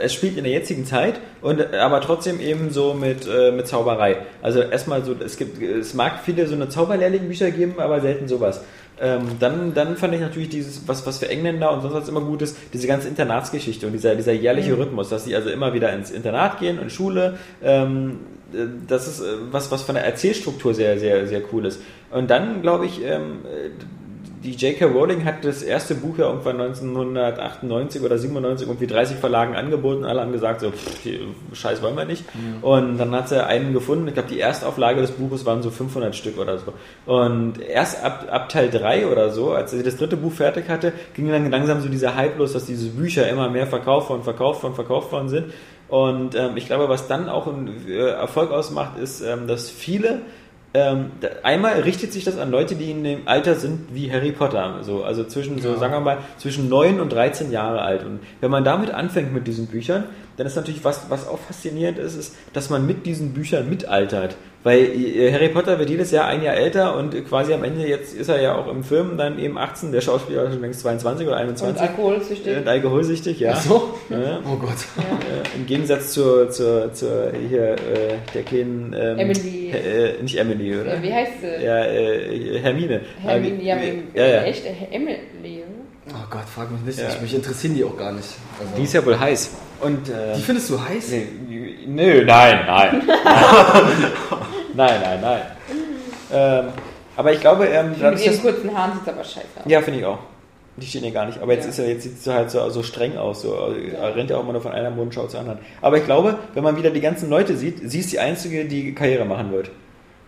es spielt in der jetzigen Zeit und aber trotzdem eben so mit, äh, mit Zauberei. Also erstmal so, es gibt, es mag viele so eine Zauberlehrling-Bücher geben, aber selten sowas. Ähm, dann, dann fand ich natürlich dieses, was, was für Engländer und sonst was immer gut ist, diese ganze Internatsgeschichte und dieser, dieser jährliche Rhythmus, dass sie also immer wieder ins Internat gehen und Schule. Ähm, äh, das ist äh, was, was von der Erzählstruktur sehr, sehr, sehr cool ist. Und dann, glaube ich, ähm, äh, die J.K. Rowling hat das erste Buch ja irgendwann 1998 oder 97 irgendwie 30 Verlagen angeboten. Alle haben gesagt, so, pff, Scheiß wollen wir nicht. Und dann hat sie einen gefunden. Ich glaube, die Erstauflage des Buches waren so 500 Stück oder so. Und erst ab, ab Teil 3 oder so, als sie das dritte Buch fertig hatte, ging dann langsam so dieser Hype los, dass diese Bücher immer mehr verkauft worden, verkauft worden, verkauft worden sind. Und ähm, ich glaube, was dann auch ein äh, Erfolg ausmacht, ist, ähm, dass viele ähm, einmal richtet sich das an Leute, die in dem Alter sind wie Harry Potter, so, also zwischen, so sagen wir mal, zwischen 9 und 13 Jahre alt. Und wenn man damit anfängt mit diesen Büchern, dann ist natürlich was, was auch faszinierend ist, ist, dass man mit diesen Büchern mitaltert. Weil äh, Harry Potter wird jedes Jahr ein Jahr älter und quasi am Ende, jetzt ist er ja auch im Film dann eben 18, der Schauspieler ist schon längst 22 oder Und 21. alkoholsüchtig. Und alkoholsüchtig, ja. Ach so? Ja. Oh Gott. Äh, Im Gegensatz zur, zur, zur hier, äh, der kleinen ähm, Emily. Äh, nicht Emily, oder? Ja, wie heißt sie? Ja, äh, Hermine. Hermine, ja, ja, ja. echt? Emily? Oh Gott, frag mich nicht. Ja. Ich, mich interessieren die auch gar nicht. Also, Die ist ja wohl heiß. Und, äh, die findest du heiß? nee, nö, nein, nein. nein, nein, nein. Ähm, aber ich glaube, ähm, Mit dadurch, ihren kurzen Haaren sieht es aber scheiße aus. ja, finde ich auch. Die stehen hier gar nicht. Aber jetzt Ja. ist er, jetzt sieht sie halt so, so streng aus. So, er rennt ja auch immer nur von einer Mondschau zur anderen. Aber ich glaube, wenn man wieder die ganzen Leute sieht, sie ist die Einzige, die Karriere machen wird.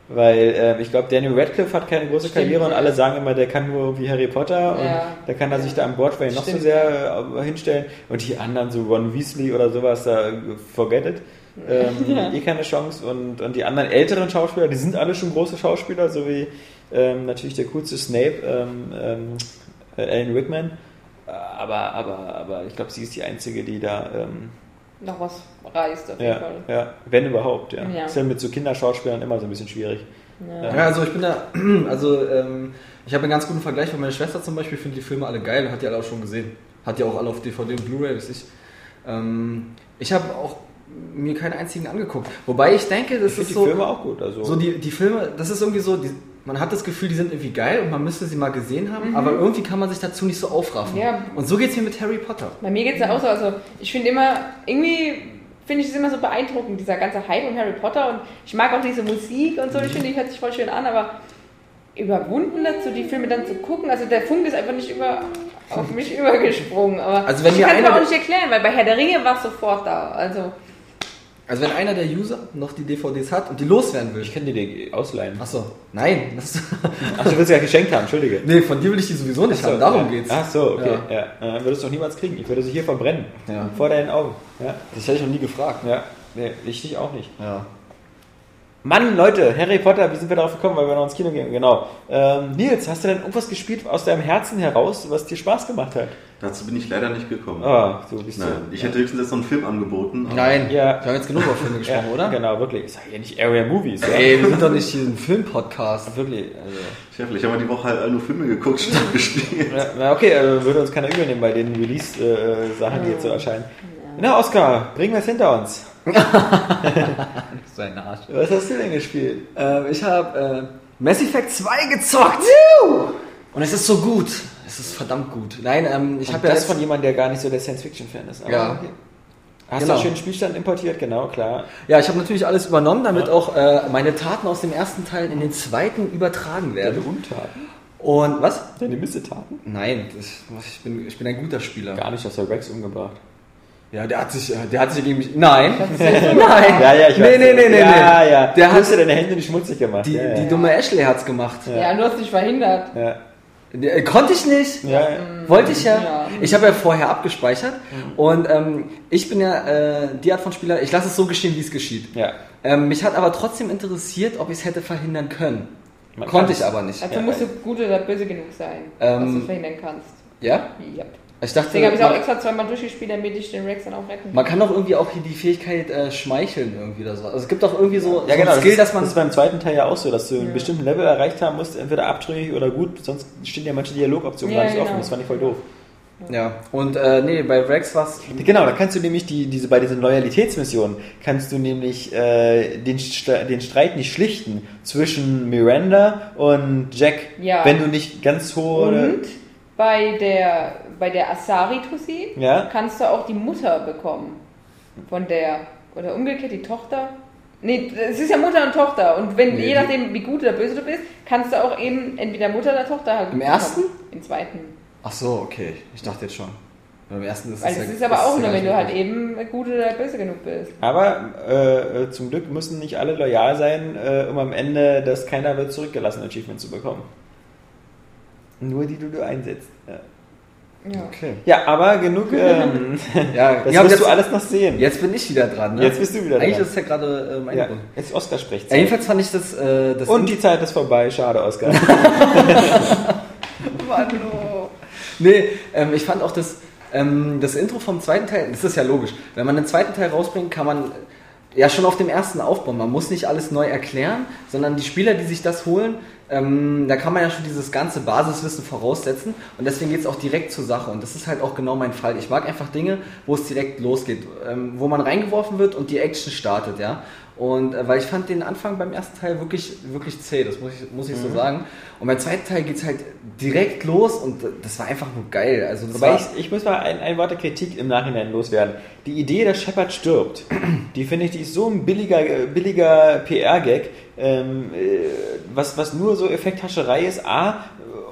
Weil ähm, ich glaube, Daniel Radcliffe hat keine große Stimmt, Karriere und ja. alle sagen immer, der kann nur wie Harry Potter und Ja. da kann er sich da am Broadway noch so Stimmt. sehr äh, hinstellen. Und die anderen, so Ron Weasley oder sowas, da äh, forget it. Ähm, Eh keine Chance. Und, und die anderen älteren Schauspieler, die sind alle schon große Schauspieler, so wie ähm, natürlich der coolste Snape, ähm, ähm, äh, Alan Rickman. Äh, Aber, aber, aber ich glaube, sie ist die Einzige, die da, ähm, Noch was reißt auf jeden ja, Fall. ja, wenn überhaupt, ja. Ja. Ist ja mit so Kinderschauspielern immer so ein bisschen schwierig. Ja. Ja, also ich bin da, also ähm, ich habe einen ganz guten Vergleich, weil meine Schwester zum Beispiel findet die Filme alle geil und hat die alle auch schon gesehen. Hat die auch alle auf DVD und Blu-ray, weiß ich. Ähm, ich habe auch mir keinen einzigen angeguckt. Wobei ich denke, das Ich ist die so, Filme auch gut. Also, so die, die Filme, das ist irgendwie so, die, man hat das Gefühl, die sind irgendwie geil und man müsste sie mal gesehen haben, aber irgendwie kann man sich dazu nicht so aufraffen. Mhm. Ja. Und so geht es mir mit Harry Potter. Bei mir geht es ja auch so, also ich finde immer, irgendwie finde ich es immer so beeindruckend, dieser ganze Hype um Harry Potter und ich mag auch diese Musik und so, ich finde, die hört sich voll schön an, aber überwunden dazu, die Filme dann zu gucken, also der Funke ist einfach nicht über, auf mich übergesprungen, aber Also wenn ich kann es mir auch nicht erklären, weil bei Herr der Ringe war es sofort da, also Also wenn einer der User noch die DVDs hat und die loswerden will. ich kann dir die ausleihen. Achso, nein. Das, Ach, du willst ja geschenkt haben, Entschuldige. nee, von dir will ich die sowieso nicht Ach so, haben, darum ja. geht's. Ach so, okay. Ja. Ja. Dann würdest du doch niemals kriegen. Ich würde sie hier verbrennen. Ja. Vor deinen Augen. Ja. Das hätte ich noch nie gefragt. Ja. Nee, ich dich auch nicht. Ja. Mann, Leute, Harry Potter, wie sind wir darauf gekommen, weil wir noch ins Kino gehen? Genau. Ähm, Nils, hast du denn irgendwas gespielt aus deinem Herzen heraus, was dir Spaß gemacht hat? Dazu bin ich leider nicht gekommen. Ah, so bist Nein, du. ich hätte höchstens jetzt noch einen Film angeboten. Nein, Ja. wir haben jetzt genug über Filme ja, gesprochen, oder? Genau, wirklich. Ist ja nicht Area Movies. Ja? Ey, wir sind doch nicht hier ein Filmpodcast. Wirklich. Also. Vielleicht haben wir die Woche halt nur Filme geguckt statt gespielt. Ja, na okay, äh, würde uns keiner übel nehmen bei den Release-Sachen, die jetzt so erscheinen. Na, Oskar, bringen wir es hinter uns. Sein Arsch. Was hast du denn gespielt? Ähm, ich habe äh, Mass Effect 2 gezockt. Und es ist so gut. Es ist verdammt gut. Nein, ähm, ich habe ja das von jemandem, der gar nicht so der Science-Fiction-Fan ist. Aber Ja. okay. Hast Genau. du einen schönen Spielstand importiert? Genau, klar. Ja, ich habe natürlich alles übernommen, damit Ja. auch äh, meine Taten aus dem ersten Teil in den zweiten übertragen Deine werden. Untaten? Und was? Deine Missetaten? Nein, das, ich, bin, ich bin ein guter Spieler. Gar nicht, hast du Rex umgebracht. Ja, der hat sich, äh, der hat sich gegen mich. Nein, nein. Ja, ja, ich weiß. nee, nee, nee, Ja, nee. ja. Der du hat hast dir deine Hände nicht schmutzig gemacht. die, ja, ja. die dumme Ashley hat's gemacht. ja, du hast dich verhindert. ja. Konnte ich nicht. Ja, ja. Wollte ich ja. Ja. Ich habe ja vorher abgespeichert. Und ähm, ich bin ja äh, die Art von Spieler, ich lasse es so geschehen, wie es geschieht. ja. Ähm, mich hat aber trotzdem interessiert, ob ich es hätte verhindern können. Man Konnte ich aber nicht. Dazu Ja, musst du gut oder böse genug sein, Ähm, dass du es verhindern kannst. Ja? Ja. Ich dachte, Deswegen habe ich auch extra zweimal durchgespielt, damit ich den Rex dann auch retten man kann doch irgendwie auch hier die Fähigkeit äh, schmeicheln irgendwie oder so. Also es gibt doch irgendwie so, Ja, so genau. ein Skill, das, dass man... das ist beim zweiten Teil ja auch so, dass du einen Ja. bestimmten Level erreicht haben musst, entweder abtrünnig oder gut, sonst stehen ja manche Dialogoptionen Ja, gar nicht genau. offen. Das fand ich voll doof. ja, und äh, nee, bei Rex war's... Genau, da kannst du nämlich die, diese, bei diesen Loyalitätsmissionen kannst du nämlich äh, den, St den Streit nicht schlichten zwischen Miranda und Jack, Ja. wenn du nicht ganz hohe. Und bei der, bei der Asari Tussi Ja. kannst du auch die Mutter bekommen. Von der, oder umgekehrt die Tochter. Nee, es ist ja Mutter und Tochter. Und wenn, Nee, je nachdem, wie gut oder böse du bist, kannst du auch eben entweder Mutter oder Tochter halt Im ersten? Im zweiten. Ach so, okay. Ich dachte jetzt schon. Beim ersten ist Weil es ja- ist aber auch nur, wenn du halt eben gut oder böse genug bist. Aber äh, äh, zum Glück müssen nicht alle loyal sein, äh, um am Ende das Keiner wird zurückgelassen Achievement zu bekommen. Nur die, die du einsetzt. Ja. Ja. Okay. Ja, aber genug. Ähm, Ja, das wirst du jetzt- alles noch sehen. Jetzt bin ich wieder dran. Ne? Jetzt bist du wieder Eigentlich dran. ist es ja gerade äh, meine ja, Runde. jetzt ist Oscar spricht. Ja, jedenfalls fand ich das, äh, das Und die Zeit ist vorbei. Schade, Oscar. Hallo. Nee, ähm, ich fand auch das, ähm, das Intro vom zweiten Teil, das ist ja logisch. Wenn man den zweiten Teil rausbringt, kann man ja schon auf dem ersten aufbauen. Man muss nicht alles neu erklären, sondern die Spieler, die sich das holen, ähm, da kann man ja schon dieses ganze Basiswissen voraussetzen und deswegen geht es auch direkt zur Sache und das ist halt auch genau mein Fall. Ich mag einfach Dinge, wo es direkt losgeht, ähm, wo man reingeworfen wird und die Action startet, ja. Und äh, weil ich fand den Anfang beim ersten Teil wirklich, wirklich zäh, das muss ich, muss ich so sagen. Und beim zweiten Teil geht es halt direkt los und das war einfach nur geil. Also das Wobei war, ich, ich muss mal ein, ein Wort der Kritik im Nachhinein loswerden. Die Idee, dass Shepard stirbt, die finde ich, die ist so ein billiger, billiger PR-Gag, ähm, äh, was, was nur so Effekthascherei ist. A,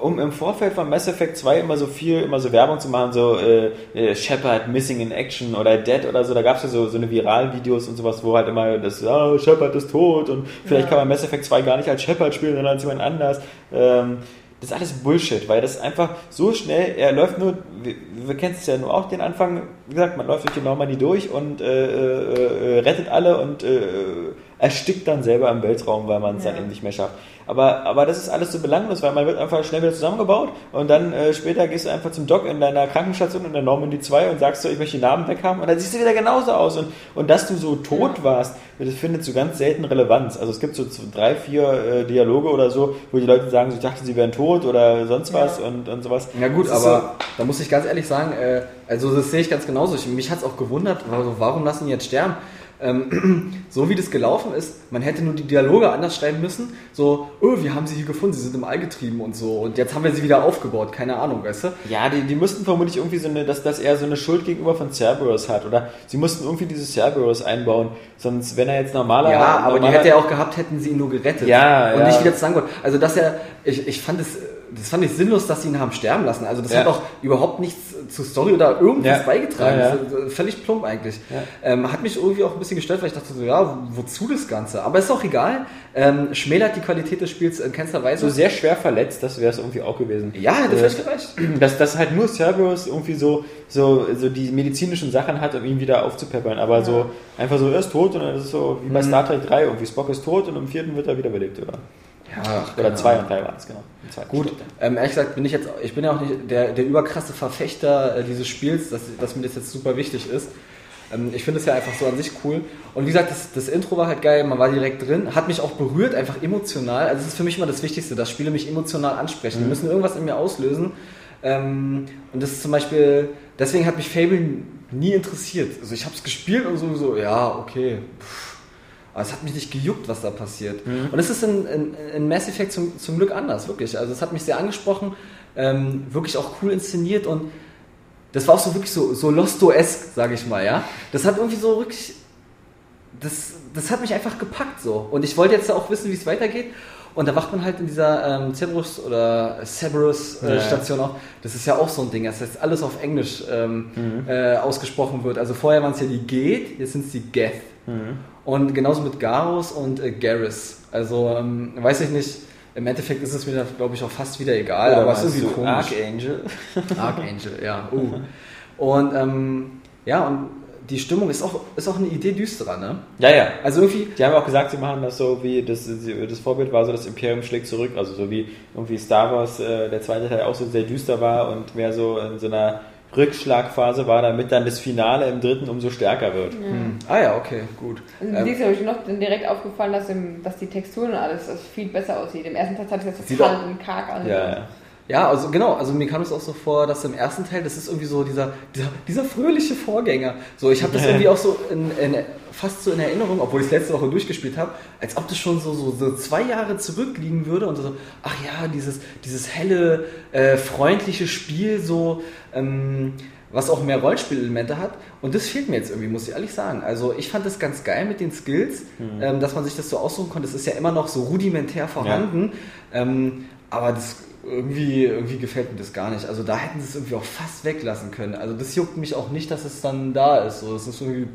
um im Vorfeld von Mass Effect 2 immer so viel, immer so Werbung zu machen, so äh, äh, Shepard Missing in Action oder Dead oder so, da gab es ja so, so eine Viral-Videos und sowas, wo halt immer das, ah, Shepard ist tot und vielleicht kann man Mass Effect 2 gar nicht als Shepard spielen, sondern als jemand anders. Ähm, das ist alles Bullshit, weil das einfach so schnell, er läuft nur, wir, wir kennen es ja nur auch den Anfang, wie gesagt, man läuft durch die Normandie durch und äh, äh, äh, rettet alle und äh, erstickt dann selber im Weltraum, weil man es dann eben nicht mehr schafft. Aber, aber das ist alles so belanglos, weil man wird einfach schnell wieder zusammengebaut und dann äh, später gehst du einfach zum Doc in deiner Krankenstation in der Normandie 2 und sagst so, ich möchte die Namen weg haben und dann siehst du wieder genauso aus. Und, und dass du so tot warst, das findet so ganz selten Relevanz. Also es gibt so so drei, vier äh, Dialoge oder so, wo die Leute sagen, so, ich dachte, sie wären tot oder sonst was und, und sowas. Ja gut, aber da muss ich ganz ehrlich sagen, äh, also das sehe ich ganz genauso. Ich, mich hat es auch gewundert, warum lassen die jetzt sterben? Ähm, so wie das gelaufen ist, man hätte nur die Dialoge anders schreiben müssen. So, oh, wir haben sie hier gefunden, sie sind im All getrieben und so. Und jetzt haben wir sie wieder aufgebaut, keine Ahnung, weißt du? Ja, die, die mussten vermutlich irgendwie so eine, dass, dass er so eine Schuld gegenüber von Cerberus hat. Oder sie mussten irgendwie dieses Cerberus einbauen. Sonst, wenn er jetzt normaler Ja, aber die normaler- hätte er auch gehabt, hätten sie ihn nur gerettet. Ja, und ja. nicht wieder zusammengebaut. Also dass er, ich, ich fand es, das fand ich sinnlos, dass sie ihn haben sterben lassen. Also das Ja. hat auch überhaupt nichts zur Story oder irgendwas Ja. beigetragen. Ja, ist Völlig plump eigentlich. Ähm, hat mich irgendwie auch ein bisschen gestört, weil ich dachte so, ja, wozu das Ganze? Aber ist auch egal. Ähm, schmälert die Qualität des Spiels in keinster Weise. so sehr schwer verletzt, das wäre es irgendwie auch gewesen. ja, hätte Äh, vielleicht gereicht. dass, dass halt nur Cerberus irgendwie so, so, so die medizinischen Sachen hat, um ihn wieder aufzupeppeln. Aber so einfach so, er ist tot und dann ist es so wie bei Mhm. Star Trek 3, irgendwie Spock ist tot und im vierten wird er wiederbelebt, oder? Ja, Oder zwei und drei waren es, genau. Gut, ähm, ehrlich gesagt bin ich jetzt, ich bin ja auch nicht der, der überkrasse Verfechter äh, dieses Spiels, dass, dass mir das jetzt super wichtig ist. Ähm, ich finde es ja einfach so an sich cool. Und wie gesagt, das, das Intro war halt geil, man war direkt drin, hat mich auch berührt, einfach emotional. Also es ist für mich immer das Wichtigste, dass Spiele mich emotional ansprechen. Die müssen irgendwas in mir auslösen. Ähm, und das ist zum Beispiel, deswegen hat mich Fable nie interessiert. Also ich habe es gespielt und so, so, ja, okay. Pff. Aber es hat mich nicht gejuckt, was da passiert. Und es ist in, in, in Mass Effect zum, zum Glück anders, wirklich. Also es hat mich sehr angesprochen, ähm, wirklich auch cool inszeniert und das war auch so wirklich so, so Losto-esque, sage ich mal, ja. Das hat irgendwie so wirklich, das, das hat mich einfach gepackt so. Und ich wollte jetzt auch wissen, wie es weitergeht. Und da wacht man halt in dieser ähm, Cerberus oder Cerberus äh, Ja. Station auf. Das ist ja auch so ein Ding, dass jetzt alles auf Englisch ähm, Mhm. äh, ausgesprochen wird. Also vorher waren es ja die Geth, jetzt sind es die Geth. Mhm. Und genauso mit Garus und äh, Garrus. Also ähm, weiß ich nicht, im Endeffekt ist es mir, glaube ich, auch fast wieder egal, Oder aber es ist irgendwie komisch. Archangel. Archangel, ja. Uh. Und ähm, ja, und die Stimmung ist auch, ist auch eine Idee düsterer, ne? Ja, ja. Also irgendwie, Die haben auch gesagt, sie machen das so wie, das, das Vorbild war so, das Imperium schlägt zurück, also so wie irgendwie Star Wars, äh, der zweite Teil auch so sehr düster war und mehr so in so einer Rückschlagphase war, damit dann das Finale im dritten umso stärker wird. ah ja, okay, gut. Und Ähm, dies habe ich noch dann direkt aufgefallen, dass, im, dass die Texturen und alles viel besser aussieht. Im ersten Teil hat es jetzt und karg aus. Ja, ja. Ja, also genau, also mir kam es auch so vor, dass im ersten Teil, das ist irgendwie so dieser, dieser, dieser fröhliche Vorgänger. So, ich habe das irgendwie auch so in, in, fast so in Erinnerung, obwohl ich es letzte Woche durchgespielt habe, als ob das schon so, so, so zwei Jahre zurückliegen würde und so, ach ja, dieses, dieses helle, äh, freundliche Spiel, so, ähm, was auch mehr Rollenspielelemente hat. Und das fehlt mir jetzt irgendwie, muss ich ehrlich sagen. Also ich fand das ganz geil mit den Skills, ähm, dass man sich das so aussuchen konnte. Es ist ja immer noch so rudimentär vorhanden. Ähm, aber das irgendwie, irgendwie gefällt mir das gar nicht. Also da hätten sie es irgendwie auch fast weglassen können. Also das juckt mich auch nicht, dass es dann da ist. So, es ist irgendwie.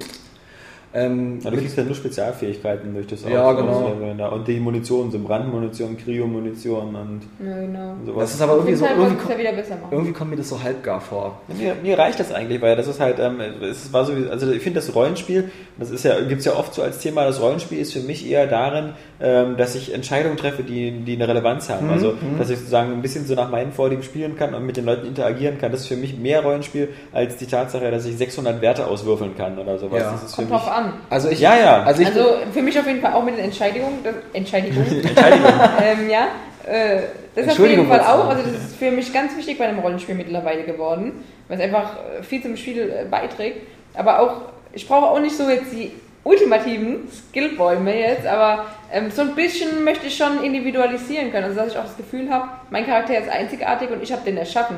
Ähm, Ja, du kriegst ja nur Spezialfähigkeiten durch das Ja, Aus- genau. Und die Munition, so Brandmunition, Kryo-Munition und Ja, genau. sowas. das ist aber irgendwie so, irgendwie, es ja machen. irgendwie kommt mir das so halbgar vor. Mir, mir reicht das eigentlich, weil das ist halt, ähm, es war so, also ich finde das Rollenspiel, das ist ja, gibt's ja oft so als Thema, das Rollenspiel ist für mich eher darin, ähm, dass ich Entscheidungen treffe, die, die eine Relevanz haben. Also, dass ich sozusagen ein bisschen so nach meinen Vorlieben spielen kann und mit den Leuten interagieren kann. Das ist für mich mehr Rollenspiel als die Tatsache, dass ich 600 Werte auswürfeln kann oder sowas. Ja. Das ist für Kommt mich, an. Also ich, Ja, ja. Also ich, Also für mich auf jeden Fall auch mit den Entscheidungen. Das, Entscheidigung. Entscheidigung. ähm, ja. Äh, das ist auf jeden Fall auch. Also das ist für mich ganz wichtig bei einem Rollenspiel mittlerweile geworden, weil es einfach äh, viel zum Spiel äh, beiträgt. Aber auch, ich brauche auch nicht so jetzt die ultimativen Skillbäume jetzt, aber ähm, so ein bisschen möchte ich schon individualisieren können. Also dass ich auch das Gefühl habe, mein Charakter ist einzigartig und ich habe den erschaffen.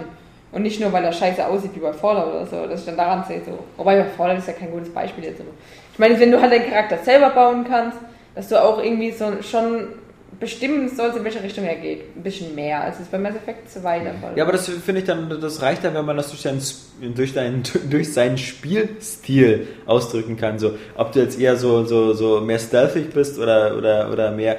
Und nicht nur, weil er scheiße aussieht wie bei Fallout oder so, dass ich dann daran sehe, so. Wobei bei Fallout ist ja kein gutes Beispiel jetzt. Ich meine, wenn du halt deinen Charakter selber bauen kannst, dass du auch irgendwie so schon bestimmen sollst, in welche Richtung er geht. Ein bisschen mehr, als es bei Mass Effect 2 der Fall Ja, aber das finde ich dann, das reicht dann, wenn man das durch seinen, durch seinen, durch seinen Spielstil ausdrücken kann. So, ob du jetzt eher so, so, so mehr stealthig bist oder, oder, oder mehr.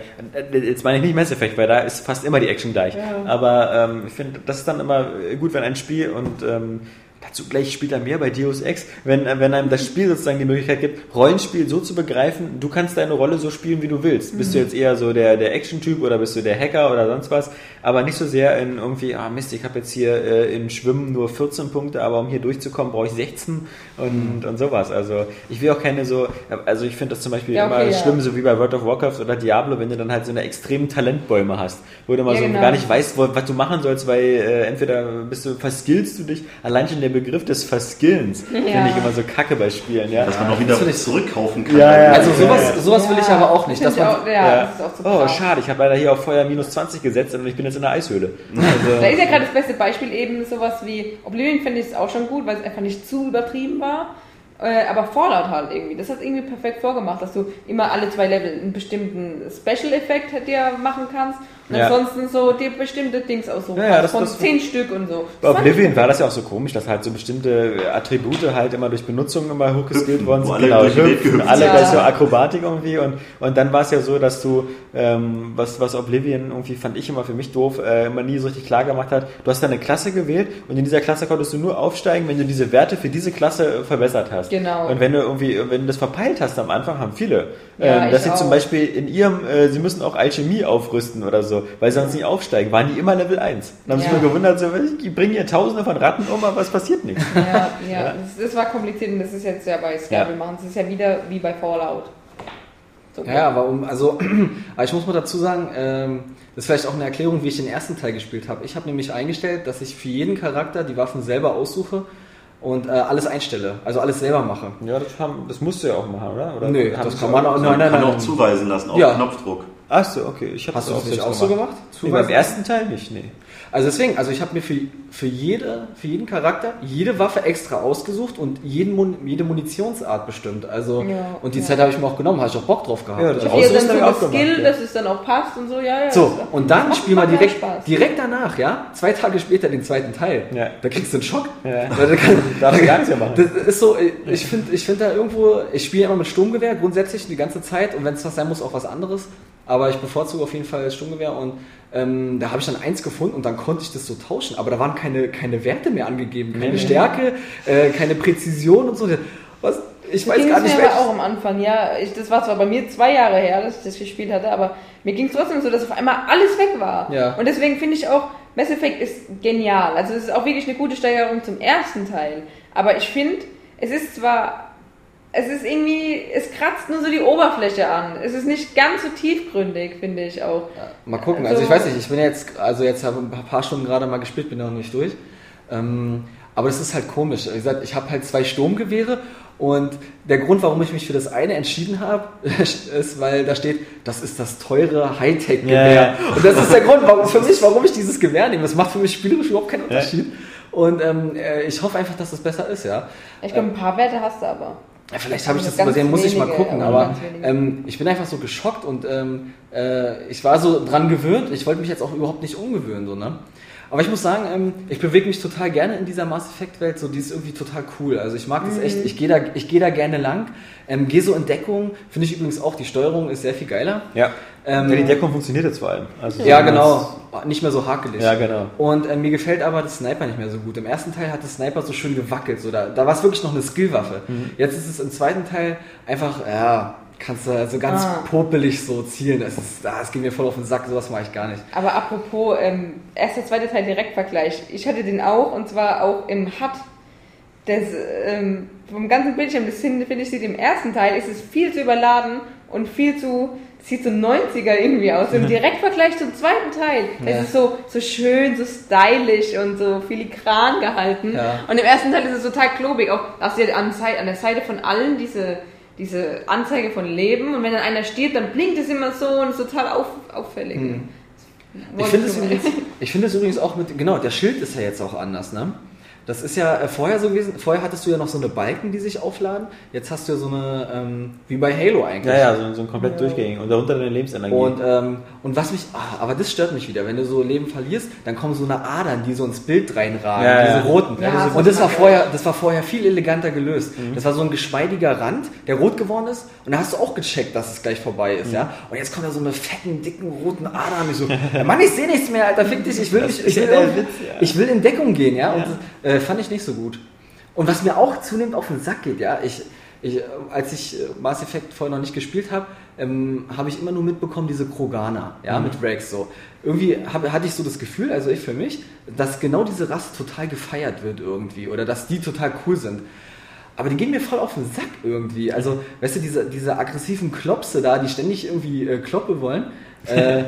Jetzt meine ich nicht Mass Effect, weil da ist fast immer die Action gleich. Aber ähm, ich finde, das ist dann immer gut, wenn ein Spiel und ähm, dazu gleich später mehr bei Deus Ex, wenn, wenn einem das Spiel sozusagen die Möglichkeit gibt, Rollenspiel so zu begreifen, du kannst deine Rolle so spielen, wie du willst. Bist du jetzt eher so der, der Action-Typ oder bist du der Hacker oder sonst was, aber nicht so sehr in irgendwie, ah Mist, ich habe jetzt hier äh, in Schwimmen nur 14 Punkte, aber um hier durchzukommen, brauche ich 16 und, und sowas. Also ich will auch keine so, also ich finde das zum Beispiel Ja, okay, immer ja. schlimm, so wie bei World of Warcraft oder Diablo, wenn du dann halt so eine extremen Talentbäume hast, wo du mal Ja, so genau. gar nicht weißt, wo, was du machen sollst, weil äh, entweder bist du, verskillst du dich, allein schon der Begriff des Verskillens finde ich immer so kacke bei Spielen, ja. Dass man noch wieder das zurückkaufen kann. Ja, ja. also sowas, sowas will ich Ja, aber auch nicht. Dass man, auch, ja, das ist auch so oh, schade, ich habe leider hier auf Feuer minus 20 gesetzt und ich bin jetzt in der Eishöhle. Also, Da ist ja gerade das beste Beispiel eben sowas wie Oblivion finde ich es auch schon gut, weil es einfach nicht zu übertrieben war. Äh, aber Fallout halt irgendwie. Das hat irgendwie perfekt vorgemacht, dass du immer alle zwei Level einen bestimmten Special-Effekt dir machen kannst und Ja. ansonsten so dir bestimmte Dings aussuchen Ja, ja, kannst. das- Von das- zehn Stück und so. Bei Oblivion war das ja auch so komisch, dass halt so bestimmte Attribute halt immer durch Benutzung immer hochgeskillt worden wo sind. alle die Welt hüpfen, alle sind. bei so Ja. Akrobatik irgendwie und, und dann war es ja so, dass du, ähm, was, was Oblivion irgendwie fand ich immer für mich doof, äh, immer nie so richtig klar gemacht hat, du hast da eine Klasse gewählt und in dieser Klasse konntest du nur aufsteigen, wenn du diese Werte für diese Klasse äh, verbessert hast. Genau. Und wenn du irgendwie, wenn du das verpeilt hast am Anfang, haben viele, Ja, ähm, dass sie zum auch. Beispiel in ihrem, äh, sie müssen auch Alchemie aufrüsten oder so, weil sie sonst nicht aufsteigen, waren die immer Level 1. Dann haben sie Ja. sich nur gewundert, so, die bringen hier tausende von Ratten um, aber es passiert nichts. Ja, ja. Das, das war kompliziert und das ist jetzt ja bei Scrabble machen. Das ist ja wieder wie bei Fallout. So Ja, aber um, also, aber ich muss mal dazu sagen, ähm, das ist vielleicht auch eine Erklärung, wie ich den ersten Teil gespielt habe. Ich habe nämlich eingestellt, dass ich für jeden Charakter die Waffen selber aussuche und äh, alles einstelle, also alles selber mache. Ja, das, haben, das musst du ja auch machen, oder? oder Nö, das kann man auch, nein, nein, kann nein. auch zuweisen lassen auf Ja. Knopfdruck. Ach so, okay. Ich du das nicht auch so gemacht? Nee, beim ersten Teil nicht, nee. Also deswegen, also ich habe mir für, für, jede, für jeden Charakter jede Waffe extra ausgesucht und jeden Mun jede Munitionsart bestimmt. Also Ja, und die ja. Zeit habe ich mir auch genommen, habe ich auch Bock drauf gehabt. Ja, das also, dann ist so dann das auch gemacht, Skill, ja. dass es dann auch passt und so, ja, ja. so, und dann spiel mal direkt, Spaß. direkt danach, ja, zwei Tage später den zweiten Teil. Ja. Da kriegst du einen Schock. Ja. Da kann- Darfst du gar nichts mehr machen. Das ist so, ich finde ich find da irgendwo, ich spiele immer mit Sturmgewehr grundsätzlich die ganze Zeit und wenn es was sein muss, auch was anderes. Aber ich bevorzuge auf jeden Fall das Sturmgewehr und ähm, da habe ich dann eins gefunden und dann konnte ich das so tauschen. Aber da waren keine, keine Werte mehr angegeben, keine Stärke, äh, keine Präzision und so. Was, ich weiß gar nicht, mir welches- auch am Anfang, ja. Ich, das war zwar bei mir zwei Jahre her, dass ich das gespielt hatte, aber mir ging es trotzdem so, dass auf einmal alles weg war. Ja. Und deswegen finde ich auch, Mass Effect ist genial. Also es ist auch wirklich eine gute Steigerung zum ersten Teil. Aber ich finde, es ist zwar, es ist irgendwie, es kratzt nur so die Oberfläche an. Es ist nicht ganz so tiefgründig, finde ich auch. Mal gucken, Also- also ich weiß nicht, ich bin ja jetzt, also jetzt habe ein paar Stunden gerade mal gespielt, bin noch nicht durch. Ähm, aber das ist halt komisch. Wie gesagt, ich habe halt zwei Sturmgewehre und der Grund, warum ich mich für das eine entschieden habe, ist, weil da steht, das ist das teure Hightech-Gewehr. Ja, ja. Und das ist der Grund warum, für mich, warum ich dieses Gewehr nehme. Das macht für mich spielerisch überhaupt keinen Unterschied. Und ähm, äh, ich hoffe einfach, dass das besser ist, ja. Ich glaube, ein paar Werte hast du aber. Ja, vielleicht habe ich das übersehen, muss ich mal gucken, aber ähm, ich bin einfach so geschockt und ähm, äh, ich war so dran gewöhnt. Ich wollte mich jetzt auch überhaupt nicht umgewöhnen, so, ne? Aber ich muss sagen, ähm, ich bewege mich total gerne in dieser Mass Effect Welt. So, die ist irgendwie total cool. Also ich mag das echt. Ich gehe da, ich gehe da gerne lang. Ähm, gehe so in Deckung. Finde ich übrigens auch. Die Steuerung ist sehr viel geiler. Ja. Ähm, ja, die Deckung funktioniert jetzt vor allem. Also Ja, so genau. Nicht mehr so hakelig. Ja, genau. Und äh, mir gefällt aber das Sniper nicht mehr so gut. Im ersten Teil hat das Sniper so schön gewackelt. So, da da war es wirklich noch eine Skillwaffe. Mhm. Jetzt ist es im zweiten Teil einfach, ja, kannst du so ganz Ah. popelig so zielen. Es, ist, ah, es geht mir voll auf den Sack, sowas mache ich gar nicht. Aber apropos, ähm, erster, zweiter Teil Direktvergleich. Ich hatte den auch und zwar auch im HUD. Das, ähm, vom ganzen Bildschirm, das finde finde ich, sieht im ersten Teil, ist es viel zu überladen und viel zu, sieht so 90er irgendwie aus. Im Direktvergleich zum zweiten Teil, Ja. es ist so, so schön, so stylisch und so filigran gehalten. Ja. Und im ersten Teil ist es total klobig. Auch, hast du an, an der Seite von allen diese, diese Anzeige von Leben und wenn dann einer stirbt, dann blinkt es immer so und ist total auf, auffällig. Hm. Ich finde es übrigens, ich es übrigens auch mit, genau, der Schild ist ja jetzt auch anders, ne? Das ist ja äh, vorher so gewesen, vorher hattest du ja noch so eine Balken, die sich aufladen. Jetzt hast du ja so eine, ähm, wie bei Halo eigentlich. Ja, ja, so, so ein komplett durchgängig. Und darunter deine Lebensenergie. Und, ähm, und was mich, ah, aber das stört mich wieder, wenn du so Leben verlierst, dann kommen so eine Adern, die so ins Bild reinragen, Ja, ja. diese roten. Ja, das und das war vorher, das war vorher viel eleganter gelöst. Mhm. Das war so ein geschmeidiger Rand, der rot geworden ist, und da hast du auch gecheckt, dass es gleich vorbei Mhm. ist, ja. Und jetzt kommen da so eine fetten, dicken, roten Adern. Ich so, ja, Mann, ich sehe nichts mehr, Alter, fick dich, ich will, nicht, ich, will ja ja. ich will in Deckung gehen, ja. Und das äh, fand ich nicht so gut. Und was mir auch zunehmend auf den Sack geht, ja, ich, ich, äh, als ich äh, Mass Effect vorher noch nicht gespielt habe, ähm, habe ich immer nur mitbekommen, diese Kroganer, ja, Mhm. mit Rex so. Irgendwie hab, hatte ich so das Gefühl, also ich für mich, dass genau diese Rasse total gefeiert wird irgendwie oder dass die total cool sind. Aber die gehen mir voll auf den Sack irgendwie. Also, weißt du, diese, diese aggressiven Klopse da, die ständig irgendwie äh, Kloppe wollen, äh, äh,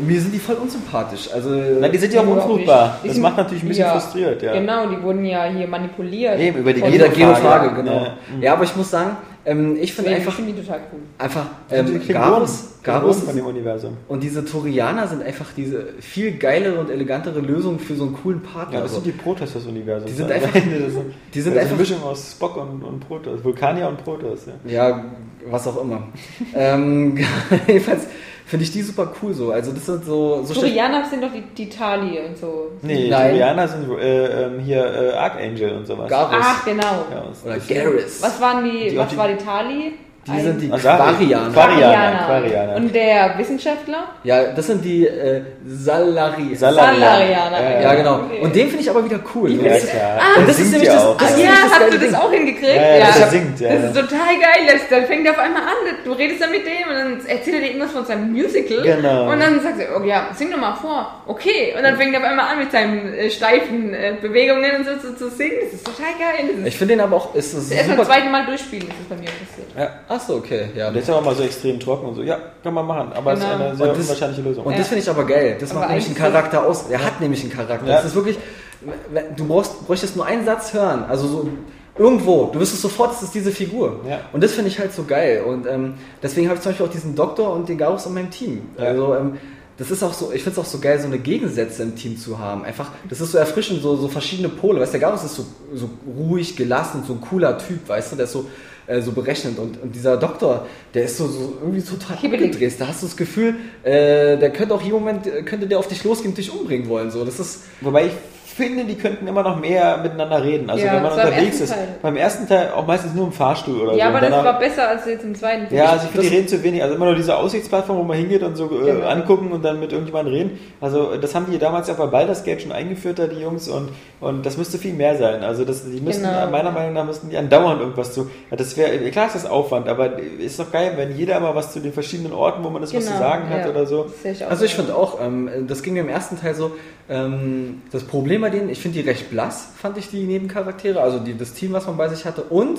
mir sind die voll unsympathisch. Also, Na, die sind ja auch unfruchtbar. Die Das sind- macht natürlich ein bisschen ja, frustriert, ja. Genau, die wurden ja hier manipuliert. Eben, über die jeder ja. genau. Ja. Ja, aber ich muss sagen, ähm, ich finde einfach, finde ich total cool. einfach Die ähm, Garus Klingonen von dem Universum. und diese Turianer sind einfach diese viel geilere und elegantere Lösung für so einen coolen Partner. Ja, das sind die Protoss des Universums. Die sind einfach- die sind einfach- eine Mischung aus Spock und, und Protoss. Vulkanier und Protoss, ja. Ja, was auch immer. ähm, jedenfalls finde ich die super cool so. Also das sind so, so Turianer sind doch die, die Tali und so. Nee, Nein. Turianer sind äh, ähm, hier äh, Archangel und sowas. Garus Ach, genau. Ja, oder Garrus. Was waren die, Die- was die- war die Tali? Die sind die. Quarianer. Quarianer. Quarianer. Und der Wissenschaftler? Ja, das sind die äh, Salari. Salarianer. Salarianer. Ja, ja, genau. Okay. Und den finde ich aber wieder cool. So, Ja, das- klar. Und das ist singt nämlich ja das- auch. das Ach ist ja, nämlich das hast geile du das Ding. auch hingekriegt? Ja, ja, das singt, ja, Das ja. ist total geil. Das, dann fängt er auf einmal an, du redest dann mit dem und dann erzählt er dir irgendwas von seinem Musical. Genau. Und dann sagst du, oh ja, sing doch mal vor. Okay. Und dann fängt er auf einmal an mit seinen äh, steifen äh, Bewegungen und so zu, zu singen. Das ist total geil. Das ist Ich finde den aber auch, ist das erst beim zweiten Mal durchspielen, ist es bei mir passiert. Ja. Achso, okay. Ja, Der ist ja auch mal so extrem trocken und so. Ja, kann man machen. Aber es ist Genau. eine sehr das- unwahrscheinliche Lösung. Und Ja. das finde ich aber geil. Das Aber macht nämlich einen Charakter aus. Er hat nämlich einen Charakter. Ja. Das ist wirklich, du brauchst, bräuchtest nur einen Satz hören. Also so irgendwo. Du wüsstest sofort, es ist diese Figur. Ja. Und das finde ich halt so geil. Und ähm, deswegen habe ich zum Beispiel auch diesen Doktor und den Garus in meinem Team. Ja. Also ähm, das ist auch so, ich finde es auch so geil, so eine Gegensätze im Team zu haben. Einfach, das ist so erfrischend, so, so verschiedene Pole. Weißt du, der Garus ist so, so ruhig, gelassen, so ein cooler Typ, weißt du, der ist so, äh, so berechnend. Und, und dieser Doktor, der ist so, so irgendwie total abgedreht. Da hast du das Gefühl, äh, der könnte auch jeden Moment, könnte der auf dich losgehen und dich umbringen wollen. So, das ist, Wobei ich finde, die könnten immer noch mehr miteinander reden. Also Ja, wenn man unterwegs ist. Teil. Beim ersten Teil auch meistens nur im Fahrstuhl oder so. Ja, aber das war besser als jetzt im zweiten. Ja, also ich finde, die reden zu wenig. Also immer nur diese Aussichtsplattform, wo man hingeht und so äh, Genau. angucken und dann mit irgendjemandem reden. Also das haben die damals ja bei Baldur's Gate schon eingeführt, da die Jungs. Und, und das müsste viel mehr sein. Also das, die müssten, Genau. meiner Meinung nach, müssten die andauernd irgendwas zu... Ja, das wäre, klar ist das Aufwand, aber ist doch geil, wenn jeder mal was zu den verschiedenen Orten, wo man das was zu Genau, sagen hat ja. oder so. Ich Also ich finde auch, ähm, das ging mir im ersten Teil so, ähm, das Problem bei denen, ich finde die recht blass, fand ich die Nebencharaktere, also die, das Team, was man bei sich hatte und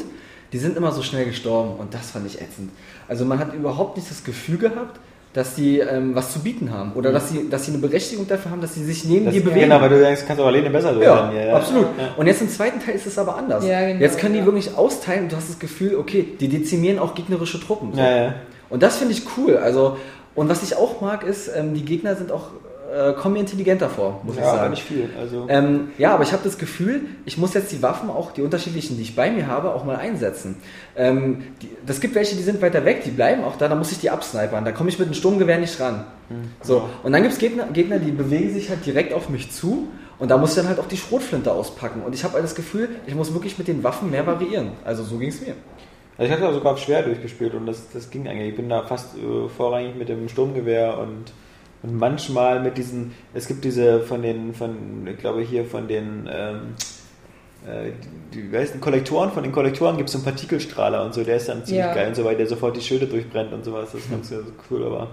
die sind immer so schnell gestorben und das fand ich ätzend. Also man hat überhaupt nicht das Gefühl gehabt, dass die ähm, was zu bieten haben oder dass sie, dass sie eine Berechtigung dafür haben, dass sie sich neben Das, dir bewegen. genau, weil du denkst, kannst auch alleine besser Ja, sein. absolut. Und jetzt im zweiten Teil ist es aber anders. Ja, genau, jetzt können die ja. wirklich austeilen und du hast das Gefühl, okay, die dezimieren auch gegnerische Truppen. So. Ja, ja. Und das finde ich cool. Also, und was ich auch mag, ist, ähm, die Gegner sind auch äh, kommen mir intelligenter vor, muss ich Ja, aber sagen. nicht viel. Also, Ähm, ja, aber ich habe das Gefühl, ich muss jetzt die Waffen, auch die unterschiedlichen, die ich bei mir habe, auch mal einsetzen. Ähm, die, das gibt welche, die sind weiter weg, die bleiben auch da, da muss ich die absnipern. Da komme ich mit dem Sturmgewehr nicht ran. So, und dann gibt es Gegner, Gegner, die bewegen sich halt direkt auf mich zu und da muss ich dann halt auch die Schrotflinte auspacken. Und ich habe halt das Gefühl, ich muss wirklich mit den Waffen mehr variieren. Also so ging es mir. also ich hatte auch sogar schwer durchgespielt und das, das ging eigentlich. Ich bin da fast äh, vorrangig mit dem Sturmgewehr und, und manchmal mit diesen, es gibt diese von den, von, ich glaube hier von den, ähm, äh, die, die weißen Kollektoren, von den Kollektoren gibt es so einen Partikelstrahler und so, der ist dann ziemlich Ja. geil und so, weil der sofort die Schilde durchbrennt und sowas. Das ist ganz äh, cool, aber.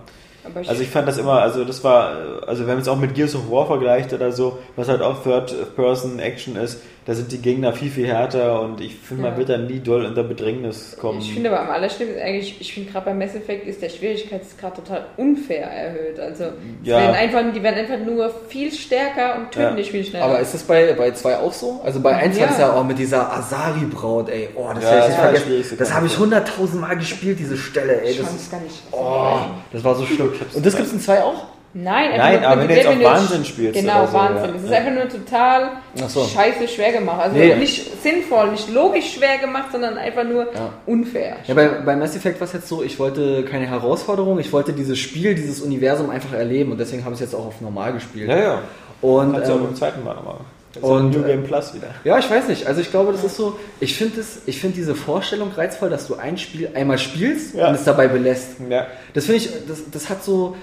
Aber ich, Also ich fand das immer, also das war, also wenn man es auch mit Gears of War vergleicht oder so, was halt auch Third-Person-Action ist, da sind die Gegner viel, viel härter und ich finde, man Ja. wird dann nie doll unter Bedrängnis kommen. ich finde aber am allerschlimmsten eigentlich, ich finde gerade bei Mass Effect ist der Schwierigkeitsgrad total unfair erhöht. Also es Ja. werden einfach, die werden einfach nur viel stärker und töten Ja. dich viel schneller. Aber ist das bei, bei 2 auch so? Also bei 1 war Ja. das ja auch mit dieser Asari-Braut, ey. Oh, das Ja, das schwierig, Das habe ich hunderttausend Mal gespielt, diese Stelle, ey. ich Das fand ist, es gar nicht. oh, das war so schlimm. Und das gibt es in 2 auch? Nein, einfach Nein, nur aber wenn du jetzt auf Wahnsinn spielst Genau, oder so, Wahnsinn. ja. Es ist Ja. einfach nur total so. scheiße schwer gemacht. Also Nee. nicht sinnvoll, nicht logisch schwer gemacht, sondern einfach nur unfair. Ja, bei, bei Mass Effect war es jetzt so, ich wollte keine Herausforderung, ich wollte dieses Spiel, dieses Universum einfach erleben und deswegen habe ich es jetzt auch auf normal gespielt. ja, ja. Und Kannst du auch ähm, beim zweiten Mal nochmal. und, Und New äh, Game Plus wieder. Ja, ich weiß nicht. Also ich glaube, das ist so, ich finde es- ich finde diese Vorstellung reizvoll, dass du ein Spiel einmal spielst Ja. und es dabei belässt. Ja. Das finde ich, das, das hat so,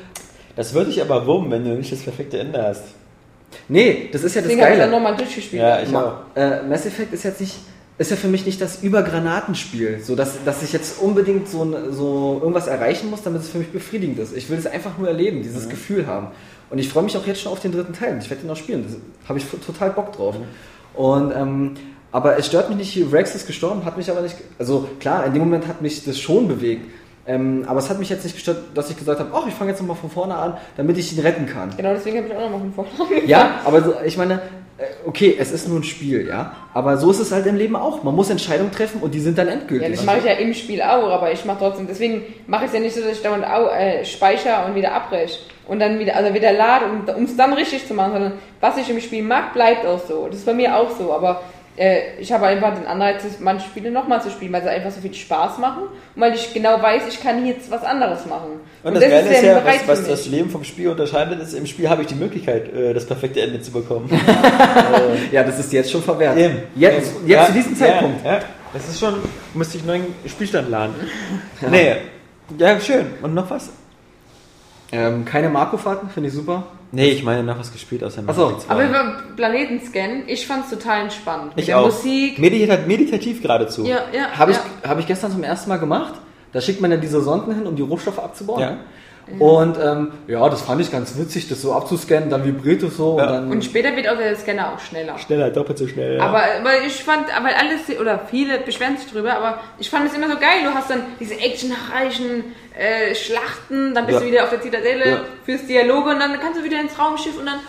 Das würde ich aber wurmen, wenn du nicht das perfekte Ende hast. nee, das ist ja das Deswegen habe ich dann Geile. nochmal durchgespielt. Ja, ich Ma- äh, Mass Effect ist jetzt nicht, ist ja für mich nicht das Übergranatenspiel, so dass, dass ich jetzt unbedingt so, ein- so irgendwas erreichen muss, damit es für mich befriedigend ist. Ich will es einfach nur erleben, dieses Gefühl haben. Und ich freue mich auch jetzt schon auf den dritten Teil. Ich werde den auch spielen. Da habe ich total Bock drauf. Und ähm, aber es stört mich nicht, Rex ist gestorben, hat mich aber nicht. Also klar, in dem Moment hat mich das schon bewegt. Ähm, aber es hat mich jetzt nicht gestört, dass ich gesagt habe, ach, ich fange jetzt nochmal von vorne an, damit ich ihn retten kann. Genau, deswegen habe ich auch nochmal von vorne Ja, aber so, ich meine, äh, okay, es ist nur ein Spiel, ja. Aber so ist es halt im Leben auch. Man muss Entscheidungen treffen und die sind dann Ja, endgültig. das mache ich ja im Spiel auch, aber ich mache trotzdem, deswegen mache ich es ja nicht so, dass ich dauernd au, äh, speichere und wieder abbreche und dann wieder, also wieder lade, um es dann richtig zu machen, sondern was ich im Spiel mag, bleibt auch so. Das ist bei mir auch so, aber äh, ich habe einfach den Anreiz, manche Spiele nochmal zu spielen, weil sie einfach so viel Spaß machen und weil ich genau weiß, ich kann jetzt was anderes machen. Und, das, Geile ist ja, was, was das. Leben vom Spiel unterscheidet, ist, im Spiel habe ich die Möglichkeit, äh, das perfekte Ende zu bekommen. ja, das ist jetzt schon verwehrt. Eben. Jetzt, Eben. jetzt Ja, zu diesem Zeitpunkt. Ja, ja. Das ist schon, müsste ich einen neuen Spielstand laden. Nee. Ja, schön. Und noch was? Ähm, keine Marco-Fahrten, finde ich super. Nee, ich meine noch was gespielt aus der Ach so. Matrix Aber über Planetenscan, ich fand es total entspannt. Mit ich der auch. Musik. Medita meditativ geradezu. Ja, ja. Habe ja. ich, hab ich gestern zum ersten Mal gemacht. Da schickt man ja diese Sonden hin, um die Rohstoffe abzubauen. Ja. Und ähm, ja, das fand ich ganz witzig, das so abzuscannen, dann vibriert es so Ja. und dann. Und später wird auch der Scanner auch schneller. Schneller, doppelt so schnell. Ja. Aber, aber ich fand, aber alles, oder viele beschweren sich drüber, aber ich fand es immer so geil. Du hast dann diese actionreichen äh, Schlachten, dann bist Ja. du wieder auf der Zitadelle, Ja. fürs Dialoge und dann kannst du wieder ins Raumschiff und dann,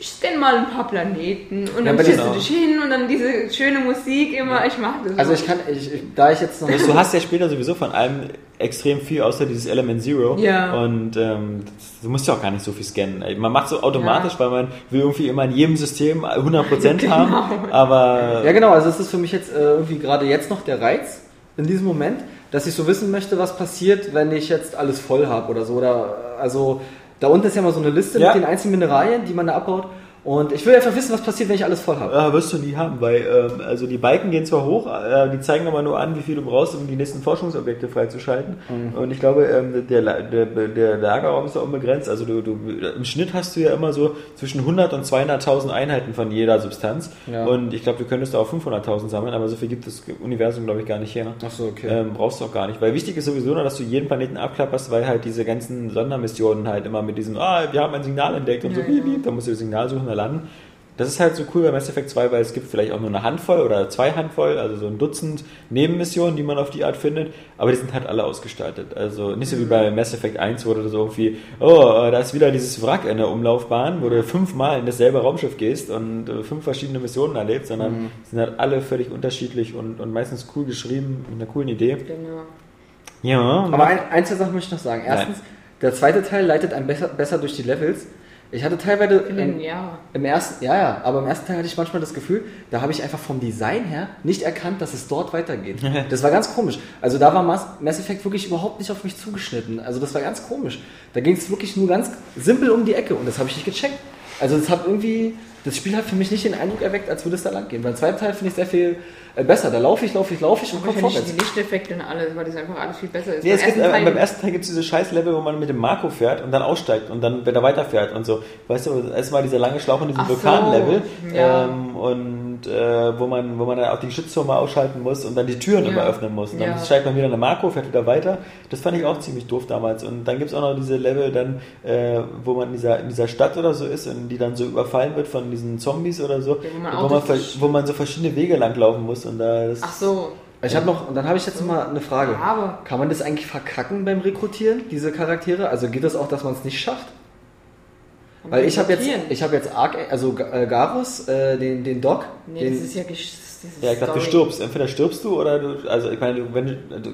ich scanne mal ein paar Planeten und dann aber schießt genau. du dich hin und dann diese schöne Musik immer, ich mag das. Also ich kann, ich, ich, da ich jetzt noch. du hast ja später sowieso von allem extrem viel, außer dieses Element Zero. Ja. Und ähm, du musst ja auch gar nicht so viel scannen. Man macht so automatisch, Ja. weil man will irgendwie immer in jedem System 100% haben. Aber Ja, genau, also es ist für mich jetzt äh, irgendwie gerade jetzt noch der Reiz in diesem Moment, dass ich so wissen möchte, was passiert, wenn ich jetzt alles voll habe oder so. Oder also da unten ist ja mal so eine Liste Ja. mit den einzelnen Mineralien, die man da abbaut. Und ich will einfach wissen, was passiert, wenn ich alles voll habe. äh, wirst du nie haben, weil ähm, also die Balken gehen zwar hoch, äh, die zeigen aber nur an, wie viel du brauchst, um die nächsten Forschungsobjekte freizuschalten. Und ich glaube, ähm, der, der, der Lagerraum ist ja unbegrenzt. Also du, du, im Schnitt hast du ja immer so zwischen 100 und 200.000 Einheiten von jeder Substanz. Ja. Und ich glaube, du könntest auch 500.000 sammeln, aber so viel gibt das Universum, glaube ich, gar nicht her. Ach so, okay. Ähm, brauchst du auch gar nicht. Weil wichtig ist sowieso nur, dass du jeden Planeten abklapperst, weil halt diese ganzen Sondermissionen halt immer mit diesem, ah, wir haben ein Signal entdeckt und so, piep, piep, da musst du das Signal suchen, da landen. Das ist halt so cool bei Mass Effect 2, weil es gibt vielleicht auch nur eine Handvoll oder zwei Handvoll, also so ein Dutzend Nebenmissionen, die man auf die Art findet, aber die sind halt alle ausgestaltet. Also nicht so wie bei Mass Effect 1, wo du so irgendwie, oh, äh, da ist wieder dieses Wrack in der Umlaufbahn, wo du fünfmal in dasselbe Raumschiff gehst und äh, fünf verschiedene Missionen erlebst, sondern sind halt alle völlig unterschiedlich und, und meistens cool geschrieben, mit einer coolen Idee. genau. Ja, Aber ein, ein, zwei Sachen möchte ich noch sagen. Erstens, der zweite Teil leitet einen besser, besser durch die Levels. Ich hatte teilweise Vielen im, im ersten, ja, ja, aber im ersten Teil hatte ich manchmal das Gefühl, da habe ich einfach vom Design her nicht erkannt, dass es dort weitergeht. Das war ganz komisch. Also da war Mass, Mass Effect wirklich überhaupt nicht auf mich zugeschnitten. Also das war ganz komisch. Da ging es wirklich nur ganz simpel um die Ecke und das habe ich nicht gecheckt. Also das hat irgendwie, das Spiel hat für mich nicht den Eindruck erweckt, als würde es da lang gehen. Beim zweiten Teil finde ich sehr viel äh, besser. Da laufe ich, laufe ich, laufe ich und komme finde vorwärts. die Lichteffekte und alles, weil das einfach alles viel besser ist. Nee, Beim gibt, ersten äh, Teil- beim ersten Teil gibt es diese Scheiß-Level, wo man mit dem Marco fährt und dann aussteigt und dann wieder weiterfährt und so. Weißt du, erstmal dieser lange Schlauch in diesem Ach so, Vulkan-Level ja. ähm, und äh, wo, man, wo man dann auch die Geschütztürme ausschalten muss und dann die Türen Ja. immer öffnen muss. Und dann Ja. steigt man wieder in den Marco, fährt wieder weiter. Das fand ich auch ziemlich doof damals. Und dann gibt es auch noch diese Level, dann, äh, wo man in dieser, in dieser Stadt oder so ist und die dann so überfallen wird von diesen Zombies oder so, Ja, wo man wo, man, wo man so verschiedene Wege langlaufen muss. Und da das, Ach so. Ich habe noch, und dann habe ich jetzt mal eine Frage. Aber Kann man das eigentlich verkacken beim Rekrutieren, diese Charaktere? Also geht das auch, dass man es nicht schafft? Weil ich habe jetzt, ich habe jetzt Ark, also äh, Garus, äh, den, den Doc, Nee, den, das ist ja gesch- das ist Ja, ich glaube, du stirbst. Entweder stirbst du oder du, also ich meine, du, wenn, du, du,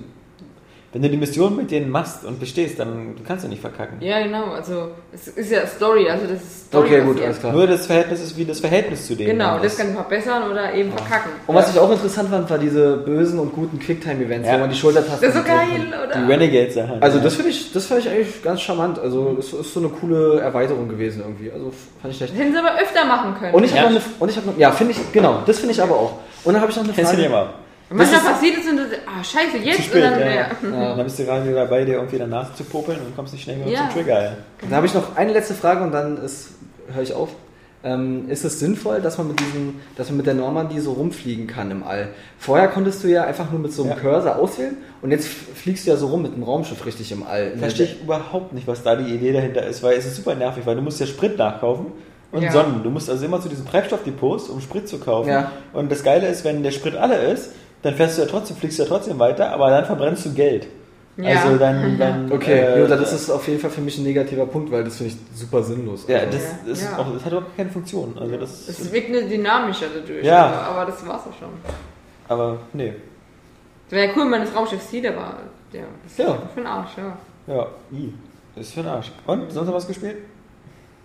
wenn du die Mission mit denen machst und bestehst, dann kannst du nicht verkacken. Ja, genau. Also, es ist ja Story. Also, das ist Story. Okay, gut, alles klar. Nur das Verhältnis ist wie das Verhältnis zu denen. Genau, das ist. kann verbessern oder eben verkacken. Und was ich auch interessant fand, war diese bösen und guten Quicktime-Events, Ja. wo man die Schultertasten Das ist so geil, kann. oder? Die Renegades-Sachen. Also ja. das finde ich, das fand ich eigentlich ganz charmant. Also es ist so eine coole Erweiterung gewesen irgendwie. Also fand ich schlecht. Das hätten sie aber öfter machen können. Und ich habe Ja. noch eine, und ich habe noch, ja, finde ich, genau, das finde ich aber auch. Und dann habe ich noch eine Kennst du die Frage. Manchmal das ist- passiert es und du, ah, scheiße, jetzt Zu spät, und dann, ja. ja. ja. Dann bist du gerade wieder dabei, dir irgendwie Nase zu popeln und kommst nicht schnell genug Ja. zum Trigger. Ja. Dann habe ich noch eine letzte Frage und dann ist, höre ich auf. Ähm, ist es sinnvoll, dass man mit diesem, dass man mit der Normandie so rumfliegen kann im All? Vorher konntest du ja einfach nur mit so einem Ja. Cursor auswählen und jetzt fliegst du ja so rum mit einem Raumschiff richtig im All. Verstehe ich überhaupt nicht, was da die Idee dahinter ist, weil es ist super nervig, weil du musst ja Sprit nachkaufen und Ja. Sonnen. Du musst also immer zu diesen Treibstoffdepots, um Sprit zu kaufen. Ja. Und das Geile ist, wenn der Sprit alle ist, dann fährst du ja trotzdem, fliegst du ja trotzdem weiter, aber dann verbrennst du Geld. Ja. Also dann, dann Okay, äh, ja, das ist auf jeden Fall für mich ein negativer Punkt, weil das finde ich super sinnlos. ja, Also- das, ist Ja. Auch, das hat überhaupt keine Funktion. Also das, Es wirkt nur dynamischer dadurch. Ja. Aber, aber das war's auch schon. aber nee. Es wäre ja cool, wenn man das Raumschiff sieht, aber ja, das ist Ja. für den Arsch, ja. Ja, i. Das ist für den Arsch. Und, sonst noch was gespielt?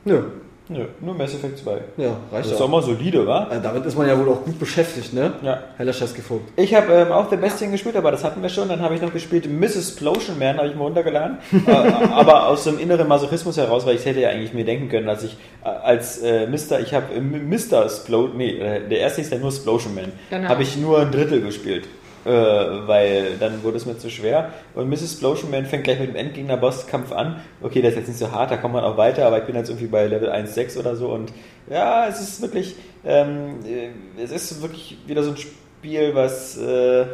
Nö, Nö, nur Mass Effect 2. ja, Das reicht ist auch. mal solide, wa? Äh, damit ist man ja wohl auch gut beschäftigt, ne? Ja. Heller Scheiß gefolgt. Ich habe ähm, auch The Bestien gespielt, aber das hatten wir schon. Dann habe ich noch gespielt Mrs. Explosion Man, habe ich mal runtergeladen. äh, aber aus dem inneren Masochismus heraus, weil ich hätte ja eigentlich mir denken können, dass ich äh, als äh, Mr. Ich habe äh, Mr. Explosion, nee, äh, der erste ist ja nur Explosion Man. Genau. Habe ich nur ein Drittel gespielt. Äh, weil dann wurde es mir zu schwer. Und Mrs. Explosion Man fängt gleich mit dem Endgegner-Bosskampf an. Okay, das ist jetzt nicht so hart, da kommt man auch weiter, aber ich bin jetzt irgendwie bei Level 1,6 oder so. Und ja, es ist wirklich, ähm, äh, es ist wirklich wieder so ein Spiel, was, äh,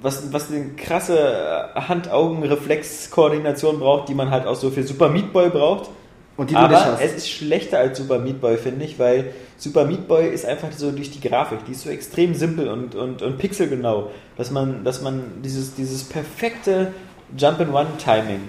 was, was eine krasse Hand-Augen-Reflex-Koordination braucht, die man halt auch so für Super Meat Boy braucht. Und die du nicht Aber hast. es ist schlechter als Super Meat Boy, finde ich, weil Super Meat Boy ist einfach so durch die Grafik, die ist so extrem simpel und, und, und pixelgenau, dass man, dass man dieses, dieses perfekte Jump-and-Run-Timing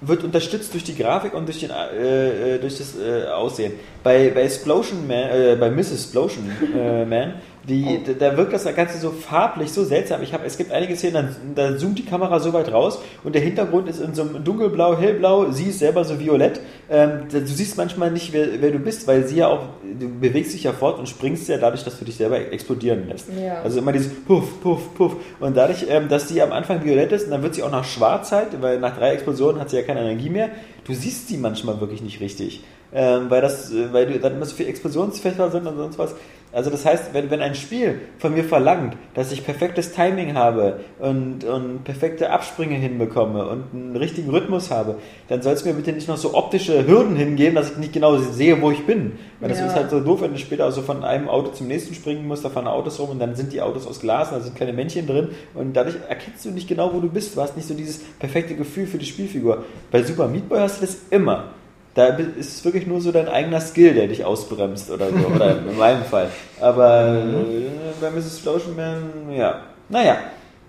wird unterstützt durch die Grafik und durch, den, äh, äh, durch das äh, Aussehen. Bei, bei Explosion Man, äh, bei Mrs. Explosion äh, Man, die, da, da wirkt das Ganze so farblich, so seltsam. Ich hab, es gibt einige Szenen, da, da zoomt die Kamera so weit raus und der Hintergrund ist in so einem dunkelblau, hellblau, sie ist selber so violett. Ähm, du siehst manchmal nicht, wer, wer du bist, weil sie ja auch, du bewegst dich ja fort und springst ja dadurch, dass du dich selber explodieren lässt. Ja. Also immer dieses Puff, Puff, Puff. Und dadurch, ähm, dass sie am Anfang violett ist und dann wird sie auch nach schwarz halt, weil nach drei Explosionen hat sie ja keine Energie mehr. Du siehst sie manchmal wirklich nicht richtig. Ähm, weil das, äh, weil du, dann immer so viele Explosionsfächer sind und sonst was. Also das heißt, wenn, wenn ein Spiel von mir verlangt, dass ich perfektes Timing habe und, und perfekte Absprünge hinbekomme und einen richtigen Rhythmus habe, dann soll es mir bitte nicht noch so optische Hürden hingeben, dass ich nicht genau sehe, wo ich bin. Weil das Ja. ist halt so doof, wenn du später also von einem Auto zum nächsten springen musst, da fahren Autos rum und dann sind die Autos aus Glas und da sind kleine Männchen drin und dadurch erkennst du nicht genau, wo du bist. Du hast nicht so dieses perfekte Gefühl für die Spielfigur. Bei Super Meat Boy hast du das immer. Da ist es wirklich nur so dein eigener Skill, der dich ausbremst oder so. Oder in meinem Fall. Aber äh, bei Mrs. Man, ja. Naja.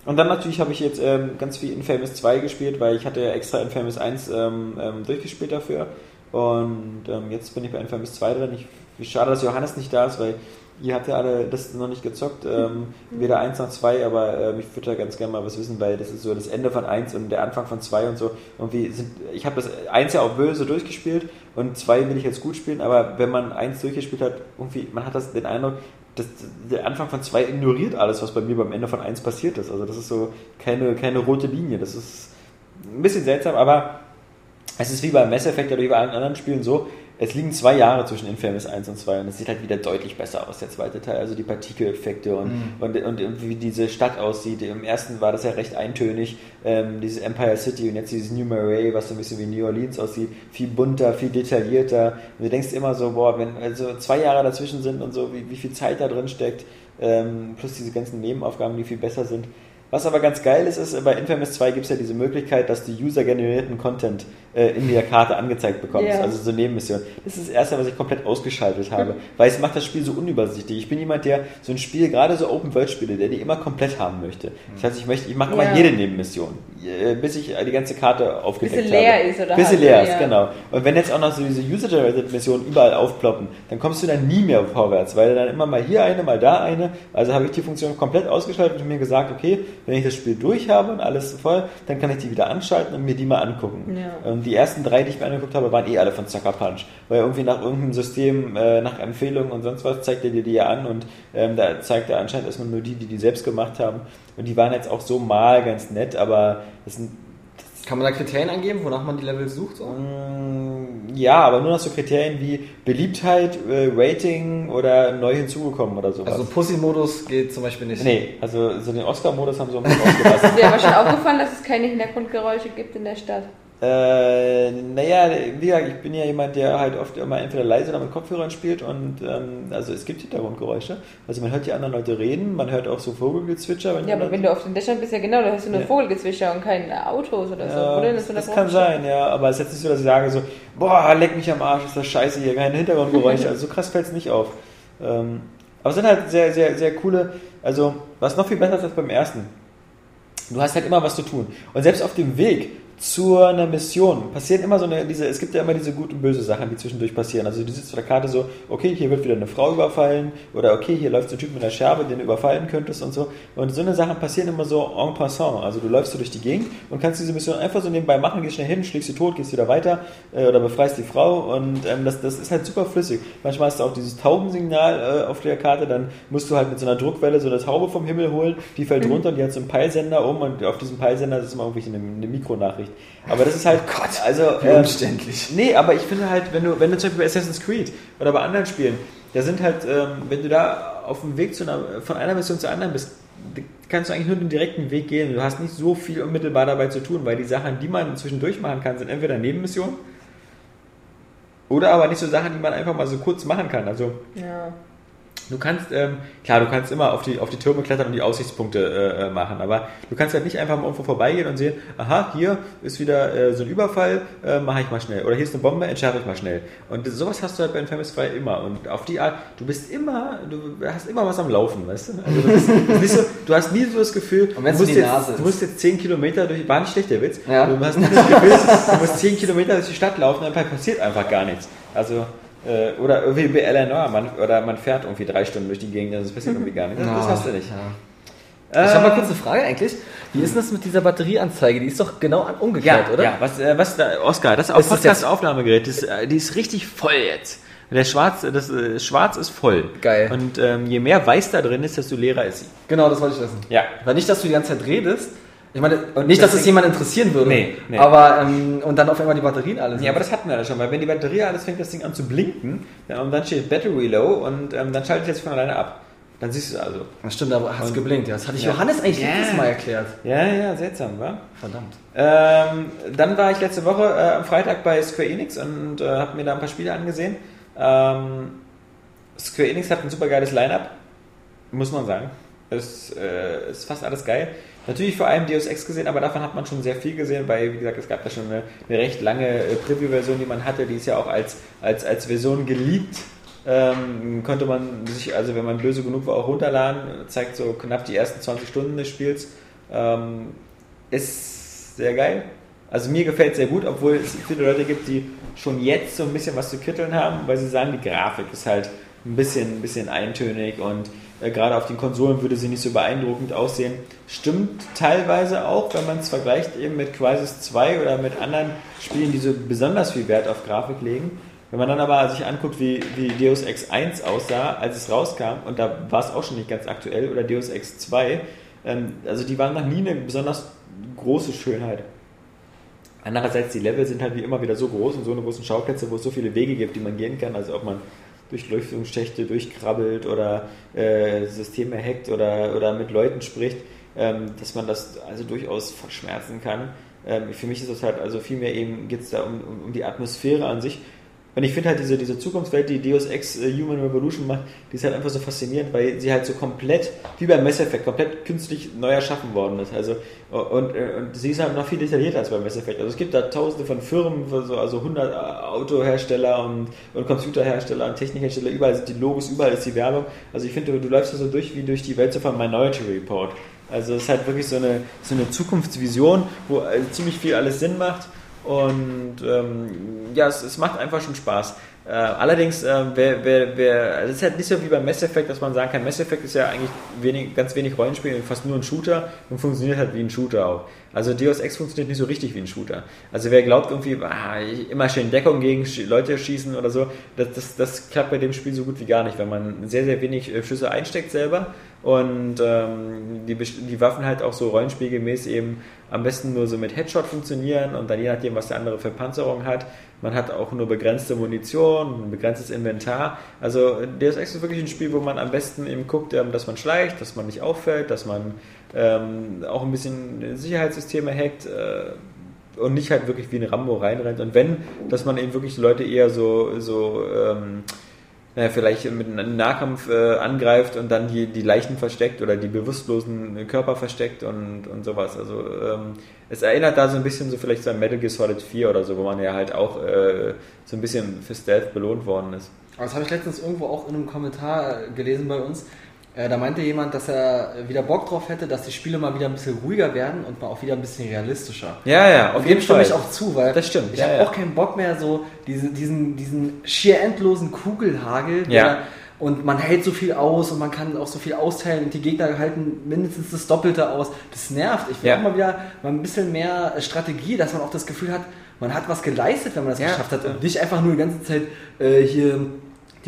Und dann natürlich habe ich jetzt ähm, ganz viel Infamous 2 gespielt, weil ich hatte ja extra Infamous 1 ähm, ähm, durchgespielt dafür. Und ähm, jetzt bin ich bei Infamous 2 drin. Ich, wie schade, dass Johannes nicht da ist, weil Ihr habt ja alle das noch nicht gezockt, ähm, weder eins noch zwei, aber ähm, ich würde da ganz gerne mal was wissen, weil das ist so das Ende von eins und der Anfang von zwei und so. Irgendwie sind, ich habe das eins ja auch böse durchgespielt und zwei will ich jetzt gut spielen, aber wenn man eins durchgespielt hat, irgendwie, man hat das den Eindruck, dass der Anfang von zwei ignoriert alles, was bei mir beim Ende von eins passiert ist. Also das ist so keine, keine rote Linie. Das ist ein bisschen seltsam, aber es ist wie bei Mass Effect oder wie bei allen anderen Spielen so, es liegen zwei Jahre zwischen Infamous 1 und 2 und es sieht halt wieder deutlich besser aus, der zweite Teil. Also die Partikeleffekte und, Mhm. und, und, wie diese Stadt aussieht. Im ersten war das ja recht eintönig, ähm, dieses Empire City und jetzt dieses New Marais, was so ein bisschen wie New Orleans aussieht. Viel bunter, viel detaillierter. Und du denkst immer so, boah, wenn also zwei Jahre dazwischen sind und so, wie, wie viel Zeit da drin steckt, ähm, plus diese ganzen Nebenaufgaben, die viel besser sind. Was aber ganz geil ist, ist, bei Infamous 2 gibt es ja diese Möglichkeit, dass du user-generierten Content äh, in der Karte angezeigt bekommst. Ja. Also so Nebenmissionen. Das ist das Erste, was ich komplett ausgeschaltet habe, weil es macht das Spiel so unübersichtlich. Ich bin jemand, der so ein Spiel, gerade so Open-World-Spiele, der die immer komplett haben möchte. Das heißt, ich möchte, ich mache immer Ja. jede Nebenmission, äh, bis ich die ganze Karte aufgedeckt Bisschen habe. leer ist, oder Bisschen halt, leer ist, ja. genau. Und wenn jetzt auch noch so diese User-Generated-Missionen überall aufploppen, dann kommst du dann nie mehr vorwärts, weil dann immer mal hier eine, mal da eine. Also habe ich die Funktion komplett ausgeschaltet und mir gesagt, okay, wenn ich das Spiel durch habe und alles voll, dann kann ich die wieder anschalten und mir die mal angucken. Ja. Und die ersten drei, die ich mir angeguckt habe, waren eh alle von Sucker Punch. Weil irgendwie nach irgendeinem System, äh, nach Empfehlungen und sonst was, zeigt er dir die ja an und ähm, da zeigt er anscheinend erstmal nur die, die die selbst gemacht haben. Und die waren jetzt auch so mal ganz nett, aber das sind Kann man da Kriterien angeben, wonach man die Level sucht? Mm, Ja, aber nur noch so Kriterien wie Beliebtheit, äh, Rating oder neu hinzugekommen oder sowas. Also Pussy-Modus geht zum Beispiel nicht. nee, also so den Oscar-Modus haben sie ein bisschen ausgelassen. Ist dir aber schon aufgefallen, dass es keine Hintergrundgeräusche gibt in der Stadt? Äh, naja, wie gesagt, ich bin ja jemand, der halt oft immer entweder leise oder mit Kopfhörern spielt und ähm, also es gibt Hintergrundgeräusche. Also man hört die anderen Leute reden, man hört auch so Vogelgezwitscher. Ja, aber wenn du auf den Dächern bist, ja genau, da hast du nur Ja. Vogelgezwischer und keine Autos oder so. Ja, Oder das, das kann sein, ja, aber es ist jetzt nicht so, dass ich sage so, boah, leck mich am Arsch, ist das scheiße hier, keine Hintergrundgeräusche, also so krass fällt es nicht auf. Ähm, aber es sind halt sehr, sehr, sehr coole, also was noch viel besser ist als beim ersten, du hast halt immer was zu tun. Und selbst auf dem Weg zu einer Mission passieren immer so eine, diese, es gibt ja immer diese gut und böse Sachen, die zwischendurch passieren. Also du sitzt auf der Karte so, okay, hier wird wieder eine Frau überfallen oder okay, hier läuft so ein Typ mit einer Scherbe, den du überfallen könntest und so. Und so eine Sachen passieren immer so en passant. Also du läufst so durch die Gegend und kannst diese Mission einfach so nebenbei machen, gehst schnell hin, schlägst sie tot, gehst wieder weiter äh, oder befreist die Frau und ähm, das, das ist halt super flüssig. Manchmal hast du auch dieses Taubensignal äh, auf der Karte, dann musst du halt mit so einer Druckwelle so eine Taube vom Himmel holen, die fällt runter und die hat so einen Peilsender um und auf diesem Peilsender ist immer irgendwie eine, eine Mikronachricht. Aber das ist halt, Gott, also Wie ähm, umständlich. Nee, aber ich finde halt, wenn du, wenn du zum Beispiel bei Assassin's Creed oder bei anderen Spielen, da sind halt, ähm, wenn du da auf dem Weg zu einer, von einer Mission zur anderen bist, kannst du eigentlich nur den direkten Weg gehen. Du hast nicht so viel unmittelbar dabei zu tun, weil die Sachen, die man zwischendurch machen kann, sind entweder Nebenmissionen oder aber nicht so Sachen, die man einfach mal so kurz machen kann. Also Ja. Du kannst, ähm, klar, du kannst immer auf die, auf die Türme klettern und die Aussichtspunkte äh, äh, machen, aber du kannst halt nicht einfach mal irgendwo vorbeigehen und sehen, aha, hier ist wieder äh, so ein Überfall, äh, mache ich mal schnell. Oder hier ist eine Bombe, entschärfe ich mal schnell. Und sowas hast du halt bei Infamous 2 immer. Und auf die Art, du bist immer, du hast immer was am Laufen, weißt du? Also du, bist, das ist nicht so, du hast nie so das Gefühl, du, musst die jetzt, Nase du musst jetzt 10 Kilometer durch, war nicht schlecht der Witz, Ja. du hast nie das Gefühl, du musst 10 Kilometer durch die Stadt laufen dann passiert einfach gar nichts. Also, äh, oder wie bei Eleanor, man, oder man fährt irgendwie drei Stunden durch die Gegend, es passiert irgendwie gar nichts. Das, das hast du nicht. Ja. Ich habe mal kurz eine Frage eigentlich. Wie ist denn das mit dieser Batterieanzeige? Die ist doch genau umgekehrt, Ja, oder? ja, was, äh, was da, Oscar, das Ist das Podcast-Aufnahmegerät, das, äh, die ist richtig voll jetzt. Der Schwarz, das äh, Schwarz ist voll. Geil. Und ähm, je mehr Weiß da drin ist, desto leerer ist sie. Genau, das wollte ich wissen. Ja. Weil nicht, dass du die ganze Zeit redest. Ich meine, Und nicht, dass es jemand interessieren würde. Nee, nee. Aber, ähm, und dann auf einmal die Batterien alle sind. Ja, aber das hatten wir ja schon, weil wenn die Batterie alles fängt das Ding an zu blinken und dann steht Battery Low und ähm, dann schaltet es von alleine ab. Dann siehst du es also. Ja, stimmt, aber hat es Und- geblinkt. Ja, das hatte ich Ja. Johannes eigentlich Ja. letztes Mal erklärt. Ja, ja, seltsam, wa? Verdammt. Ähm, dann war ich letzte Woche äh, am Freitag bei Square Enix und äh, habe mir da ein paar Spiele angesehen. Ähm, Square Enix hat ein super geiles Line-Up, muss man sagen. Es äh, ist fast alles geil. Natürlich vor allem Deus Ex gesehen, aber davon hat man schon sehr viel gesehen, weil, wie gesagt, es gab da schon eine, eine recht lange äh, Preview-Version, die man hatte. Die ist ja auch als, als, als Version geliebt. Ähm, konnte man sich, also wenn man böse genug war, auch runterladen. Zeigt so knapp die ersten 20 Stunden des Spiels. Ähm, ist sehr geil. Also mir gefällt es sehr gut, obwohl es viele Leute gibt, die schon jetzt so ein bisschen was zu kitteln haben, weil sie sagen, die Grafik ist halt ein bisschen, ein bisschen eintönig und äh, gerade auf den Konsolen würde sie nicht so beeindruckend aussehen. Stimmt teilweise auch, wenn man es vergleicht eben mit Crisis 2 oder mit anderen Spielen, die so besonders viel Wert auf Grafik legen. Wenn man dann aber sich anguckt, wie, wie Deus Ex 1 aussah, als es rauskam, und da war es auch schon nicht ganz aktuell, oder Deus Ex 2, ähm, also die waren noch nie eine besonders große Schönheit. Andererseits, die Level sind halt wie immer wieder so groß und so eine großen Schauplätze, wo es so viele Wege gibt, die man gehen kann. Also ob man durch Lüftungsschächte durchkrabbelt oder äh, Systeme hackt oder, oder mit Leuten spricht, ähm, dass man das also durchaus verschmerzen kann. Ähm, für mich ist das halt, also vielmehr eben geht es da um, um, um die Atmosphäre an sich und ich finde halt diese, diese Zukunftswelt, die Deus Ex äh, Human Revolution macht, die ist halt einfach so faszinierend, weil sie halt so komplett, wie beim Mass Effect, komplett künstlich neu erschaffen worden ist. Also, und, äh, und sie ist halt noch viel detaillierter als beim Mass Effect. Also es gibt da tausende von Firmen, also 100 Autohersteller und, und Computerhersteller und Technikhersteller, überall sind die Logos, überall ist die Werbung. Also ich finde, du, du läufst da so durch wie durch die Welt so von Minority Report. Also es ist halt wirklich so eine, so eine Zukunftsvision, wo äh, ziemlich viel alles Sinn macht und ähm, ja, es, es, macht einfach schon Spaß. Äh, allerdings, äh, wer, wer, wer, also es ist halt nicht so wie beim Mass Effect, dass man sagen kann, Mass Effect ist ja eigentlich wenig, ganz wenig Rollenspiel fast nur ein Shooter und funktioniert halt wie ein Shooter auch. Also Deus Ex funktioniert nicht so richtig wie ein Shooter. Also wer glaubt irgendwie, ah, immer schön Deckung gegen Leute schießen oder so, das, das, das klappt bei dem Spiel so gut wie gar nicht, weil man sehr, sehr wenig äh, Schüsse einsteckt selber und ähm, die, die Waffen halt auch so rollenspielgemäß eben am besten nur so mit Headshot funktionieren und dann je nachdem, was der andere für Panzerung hat. Man hat auch nur begrenzte Munition, ein begrenztes Inventar. Also Deus Ex ist wirklich ein Spiel, wo man am besten eben guckt, ähm, dass man schleicht, dass man nicht auffällt, dass man ähm, auch ein bisschen Sicherheitssysteme hackt. Äh, und nicht halt wirklich wie ein Rambo reinrennt. Und wenn, dass man eben wirklich Leute eher so, so ähm, naja, vielleicht mit einem Nahkampf äh, angreift und dann die, die Leichen versteckt oder die bewusstlosen Körper versteckt und, und sowas. Also ähm, es erinnert da so ein bisschen so vielleicht so an Metal Gear Solid 4 oder so, wo man ja halt auch äh, so ein bisschen für Stealth belohnt worden ist. Das habe ich letztens irgendwo auch in einem Kommentar gelesen bei uns, äh, da meinte jemand, dass er wieder Bock drauf hätte, dass die Spiele mal wieder ein bisschen ruhiger werden und mal auch wieder ein bisschen realistischer. Ja, ja, auf jeden Fall. stimme ich auch zu, weil das stimmt. ich ja, habe ja. auch keinen Bock mehr so diese, diesen, diesen schier endlosen Kugelhagel. Ja. und man hält so viel aus und man kann auch so viel austeilen und die Gegner halten mindestens das Doppelte aus. Das nervt. Ich will ja. auch mal wieder mal ein bisschen mehr Strategie, dass man auch das Gefühl hat, man hat was geleistet, wenn man das geschafft hat und nicht einfach nur die ganze Zeit äh, hier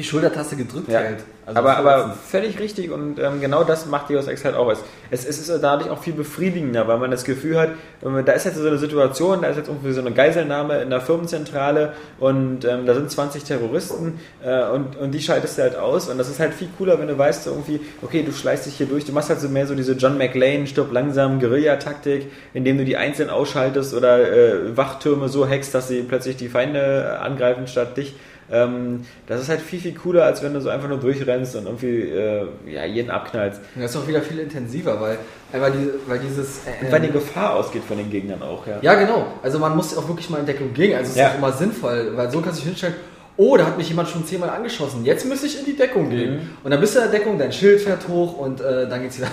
die Schultertaste gedrückt ja. hält. Also aber, aber völlig richtig und ähm, genau das macht Deus Ex halt auch. Es, es, ist dadurch auch viel befriedigender, weil man das Gefühl hat, da ist jetzt so eine Situation, da ist jetzt irgendwie so eine Geiselnahme in der Firmenzentrale und ähm, da sind 20 Terroristen äh, und, und die schaltest du halt aus und das ist halt viel cooler, wenn du weißt, so irgendwie, okay, du schleichst dich hier durch, du machst halt so mehr so diese John McLean, stirb langsam Guerilla-Taktik, indem du die einzeln ausschaltest oder äh, Wachtürme so hackst, dass sie plötzlich die Feinde angreifen statt dich. Ähm, das ist halt viel, viel cooler, als wenn du so einfach nur durchrennst und irgendwie äh, ja, jeden abknallst. das ist auch wieder viel intensiver, weil, weil, die, weil dieses. Äh, weil die Gefahr ausgeht von den Gegnern auch, ja. Ja, genau. Also man muss auch wirklich mal in Deckung gehen. Also es ist ja. auch immer sinnvoll, weil so kannst du dich hinstellen. Oh, da hat mich jemand schon zehnmal angeschossen. Jetzt müsste ich in die Deckung gehen. Mhm. Und dann bist du in der Deckung, dein Schild fährt hoch und äh, dann geht's wieder.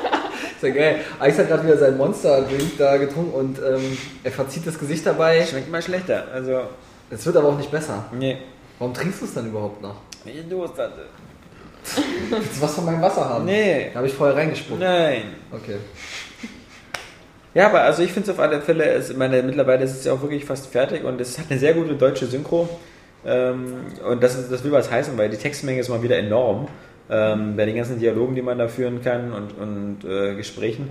ist ja geil. Eis hat gerade wieder sein Monster-Drink da getrunken und ähm, er verzieht das Gesicht dabei. Schmeckt mal schlechter. Also. Es wird aber auch nicht besser. Nee. Warum trinkst du es dann überhaupt noch? Ich Durst hatte. Willst du was von meinem Wasser haben? Nee. Da habe ich vorher reingespuckt. Nein. Okay. Ja, aber also ich finde es auf alle Fälle, es, meine, mittlerweile ist es ja auch wirklich fast fertig und es hat eine sehr gute deutsche Synchro. Ähm, und das, ist, das will was heißen, weil die Textmenge ist mal wieder enorm. Ähm, bei den ganzen Dialogen, die man da führen kann und, und äh, Gesprächen.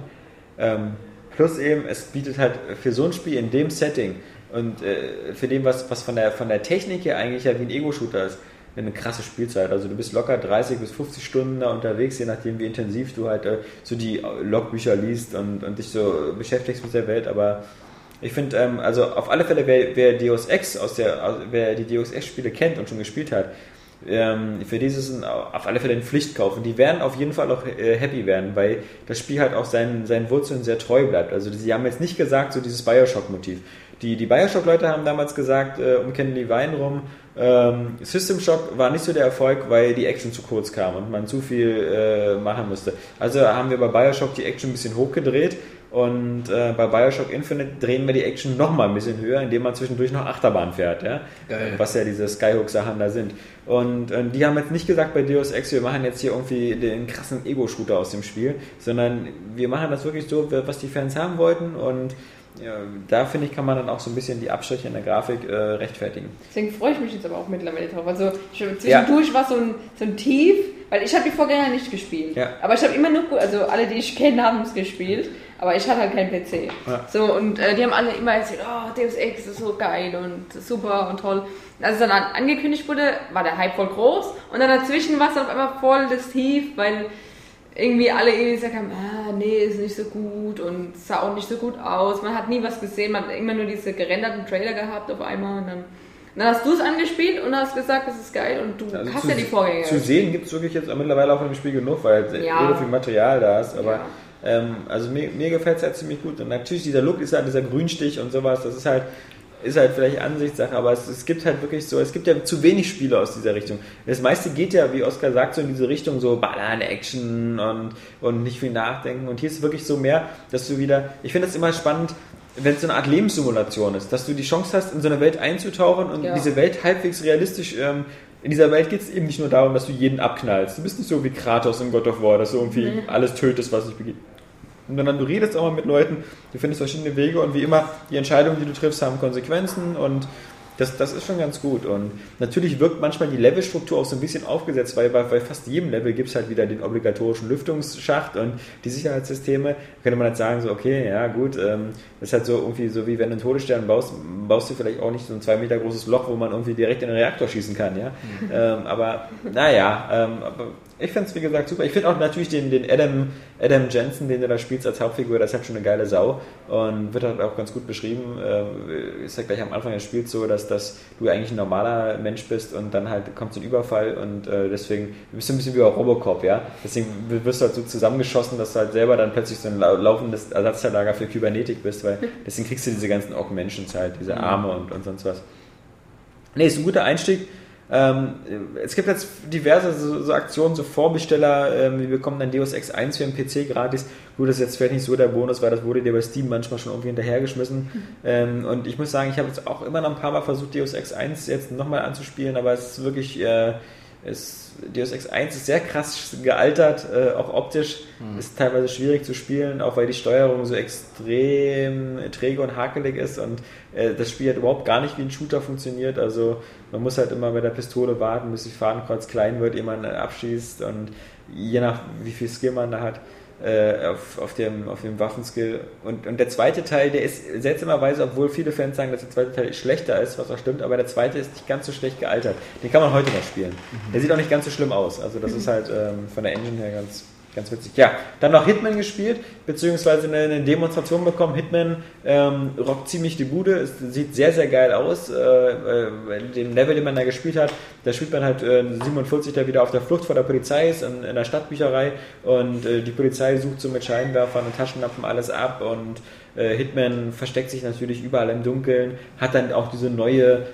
Ähm, plus eben, es bietet halt für so ein Spiel in dem Setting und äh, für den, was, was von, der, von der Technik her eigentlich ja wie ein Ego-Shooter ist, eine krasse Spielzeit. Also du bist locker 30 bis 50 Stunden da unterwegs, je nachdem wie intensiv du halt äh, so die Logbücher liest und, und dich so beschäftigst mit der Welt. Aber ich finde, ähm, also auf alle Fälle, wer, wer Deus Ex aus der, wer die Deus Ex Spiele kennt und schon gespielt hat, ähm, für dieses auf alle Fälle eine Pflicht kaufen. Die werden auf jeden Fall auch äh, happy werden, weil das Spiel halt auch seinen, seinen Wurzeln sehr treu bleibt. Also sie haben jetzt nicht gesagt, so dieses Bioshock-Motiv. Die, die Bioshock-Leute haben damals gesagt, äh, um Ken Levine rum, ähm, System Shock war nicht so der Erfolg, weil die Action zu kurz kam und man zu viel äh, machen musste. Also haben wir bei Bioshock die Action ein bisschen hochgedreht Und äh, bei Bioshock Infinite drehen wir die Action nochmal ein bisschen höher, indem man zwischendurch noch Achterbahn fährt, ja? Geil. was ja diese Skyhook-Sachen da sind. Und äh, die haben jetzt nicht gesagt bei Deus Ex, wir machen jetzt hier irgendwie den krassen Ego-Shooter aus dem Spiel, sondern wir machen das wirklich so, was die Fans haben wollten und ja, da finde ich, kann man dann auch so ein bisschen die Abstriche in der Grafik äh, rechtfertigen. Deswegen freue ich mich jetzt aber auch mittlerweile drauf. Also ich, zwischendurch war so ein, so ein Tief, weil ich habe die Vorgänger nicht gespielt. Ja. Aber ich habe immer nur, also alle, die ich kenne, haben es gespielt. Aber ich hatte halt keinen PC. Ja. So, und äh, die haben alle immer erzählt, oh, Deus Ex ist so geil und super und toll. Und als es dann an- angekündigt wurde, war der Hype voll groß. Und dann dazwischen war es auf einmal voll das Tief, weil irgendwie alle irgendwie gesagt haben, ah, nee, ist nicht so gut und sah auch nicht so gut aus. Man hat nie was gesehen, man hat immer nur diese gerenderten Trailer gehabt auf einmal und dann, dann hast du es angespielt und hast gesagt, das ist geil und du Also hast ja die Vorgänger. Zu sehen gibt es wirklich jetzt mittlerweile auch von dem Spiel genug, weil ja. So viel Material da ist. Aber Ja. ähm, also mir, mir gefällt es halt ziemlich gut. Und natürlich dieser Look ist halt dieser Grünstich und sowas, das ist halt ist halt vielleicht Ansichtssache, aber es, es gibt halt wirklich so, es gibt ja zu wenig Spiele aus dieser Richtung. Das meiste geht ja, wie Oskar sagt, so in diese Richtung, so Ballern, Action und, und nicht viel nachdenken. Und hier ist es wirklich so mehr, dass du wieder, ich finde das immer spannend, wenn es so eine Art Lebenssimulation ist, dass du die Chance hast, in so eine Welt einzutauchen und Ja. diese Welt halbwegs realistisch ähm, in dieser Welt geht es eben nicht nur darum, dass du jeden abknallst. Du bist nicht so wie Kratos in God of War, dass du irgendwie alles tötest, was sich begeht. Sondern du redest auch mal mit Leuten, du findest verschiedene Wege und wie immer, die Entscheidungen, die du triffst, haben Konsequenzen und das, das ist schon ganz gut. Und natürlich wirkt manchmal die Levelstruktur auch so ein bisschen aufgesetzt, weil bei, bei fast jedem Level gibt es halt wieder den obligatorischen Lüftungsschacht und die Sicherheitssysteme. Da könnte man halt sagen, so, okay, ja gut, ähm, das ist halt so irgendwie so wie wenn du einen Todesstern baust, baust du vielleicht auch nicht so ein zwei Meter großes Loch, wo man irgendwie direkt in den Reaktor schießen kann, ja. ähm, aber naja, ähm, aber ich finde es wie gesagt super. Ich finde auch natürlich den, den Adam, Adam Jensen, den du da spielst als Hauptfigur, das ist halt schon eine geile Sau und wird halt auch ganz gut beschrieben. Äh, ist ja gleich am Anfang des Spiels so, dass, dass du eigentlich ein normaler Mensch bist und dann halt kommt so ein Überfall und äh, deswegen bist du ein bisschen wie bei Robocop, ja. Deswegen wirst du halt so zusammengeschossen, dass du halt selber dann plötzlich so ein lau- laufendes Ersatzteillager für Kybernetik bist, weil deswegen kriegst du diese ganzen Augmentations halt, diese Arme und, und sonst was. Nee, ist ein guter Einstieg. Ähm, es gibt jetzt diverse so, so Aktionen, so Vorbesteller, ähm, wir bekommen dann Deus Ex 1 für den PC gratis. Gut, das ist jetzt vielleicht nicht so der Bonus, weil das wurde dir bei Steam manchmal schon irgendwie hinterhergeschmissen. Ähm, und ich muss sagen, ich habe jetzt auch immer noch ein paar Mal versucht, Deus Ex 1 jetzt nochmal anzuspielen, aber es ist wirklich, äh, es, Deus Ex 1 ist sehr krass gealtert, äh, auch optisch. Ist teilweise schwierig zu spielen, auch weil die Steuerung so extrem träge und hakelig ist und äh, das Spiel hat überhaupt gar nicht wie ein Shooter funktioniert. Also man muss halt immer mit der Pistole warten, bis die Fadenkreuz klein wird, ehe man äh, abschießt und je nach wie viel Skill man da hat. Äh, Auf, auf, dem, auf dem Waffenskill. Und, und der zweite Teil, der ist seltsamerweise, obwohl viele Fans sagen, dass der zweite Teil schlechter ist, was auch stimmt, aber der zweite ist nicht ganz so schlecht gealtert. Den kann man heute noch spielen. Der sieht auch nicht ganz so schlimm aus. Also das ist halt ähm, von der Engine her ganz, Ganz witzig. Ja, dann noch Hitman gespielt, beziehungsweise eine, Demonstration bekommen. Hitman ähm, rockt ziemlich die Bude, es sieht sehr, sehr geil aus. Äh, äh, den Level, den man da gespielt hat, da spielt man halt äh, 47, der wieder auf der Flucht vor der Polizei ist, in, in der Stadtbücherei und äh, die Polizei sucht so mit Scheinwerfern und Taschenlampen alles ab und äh, Hitman versteckt sich natürlich überall im Dunkeln, hat dann auch diese neue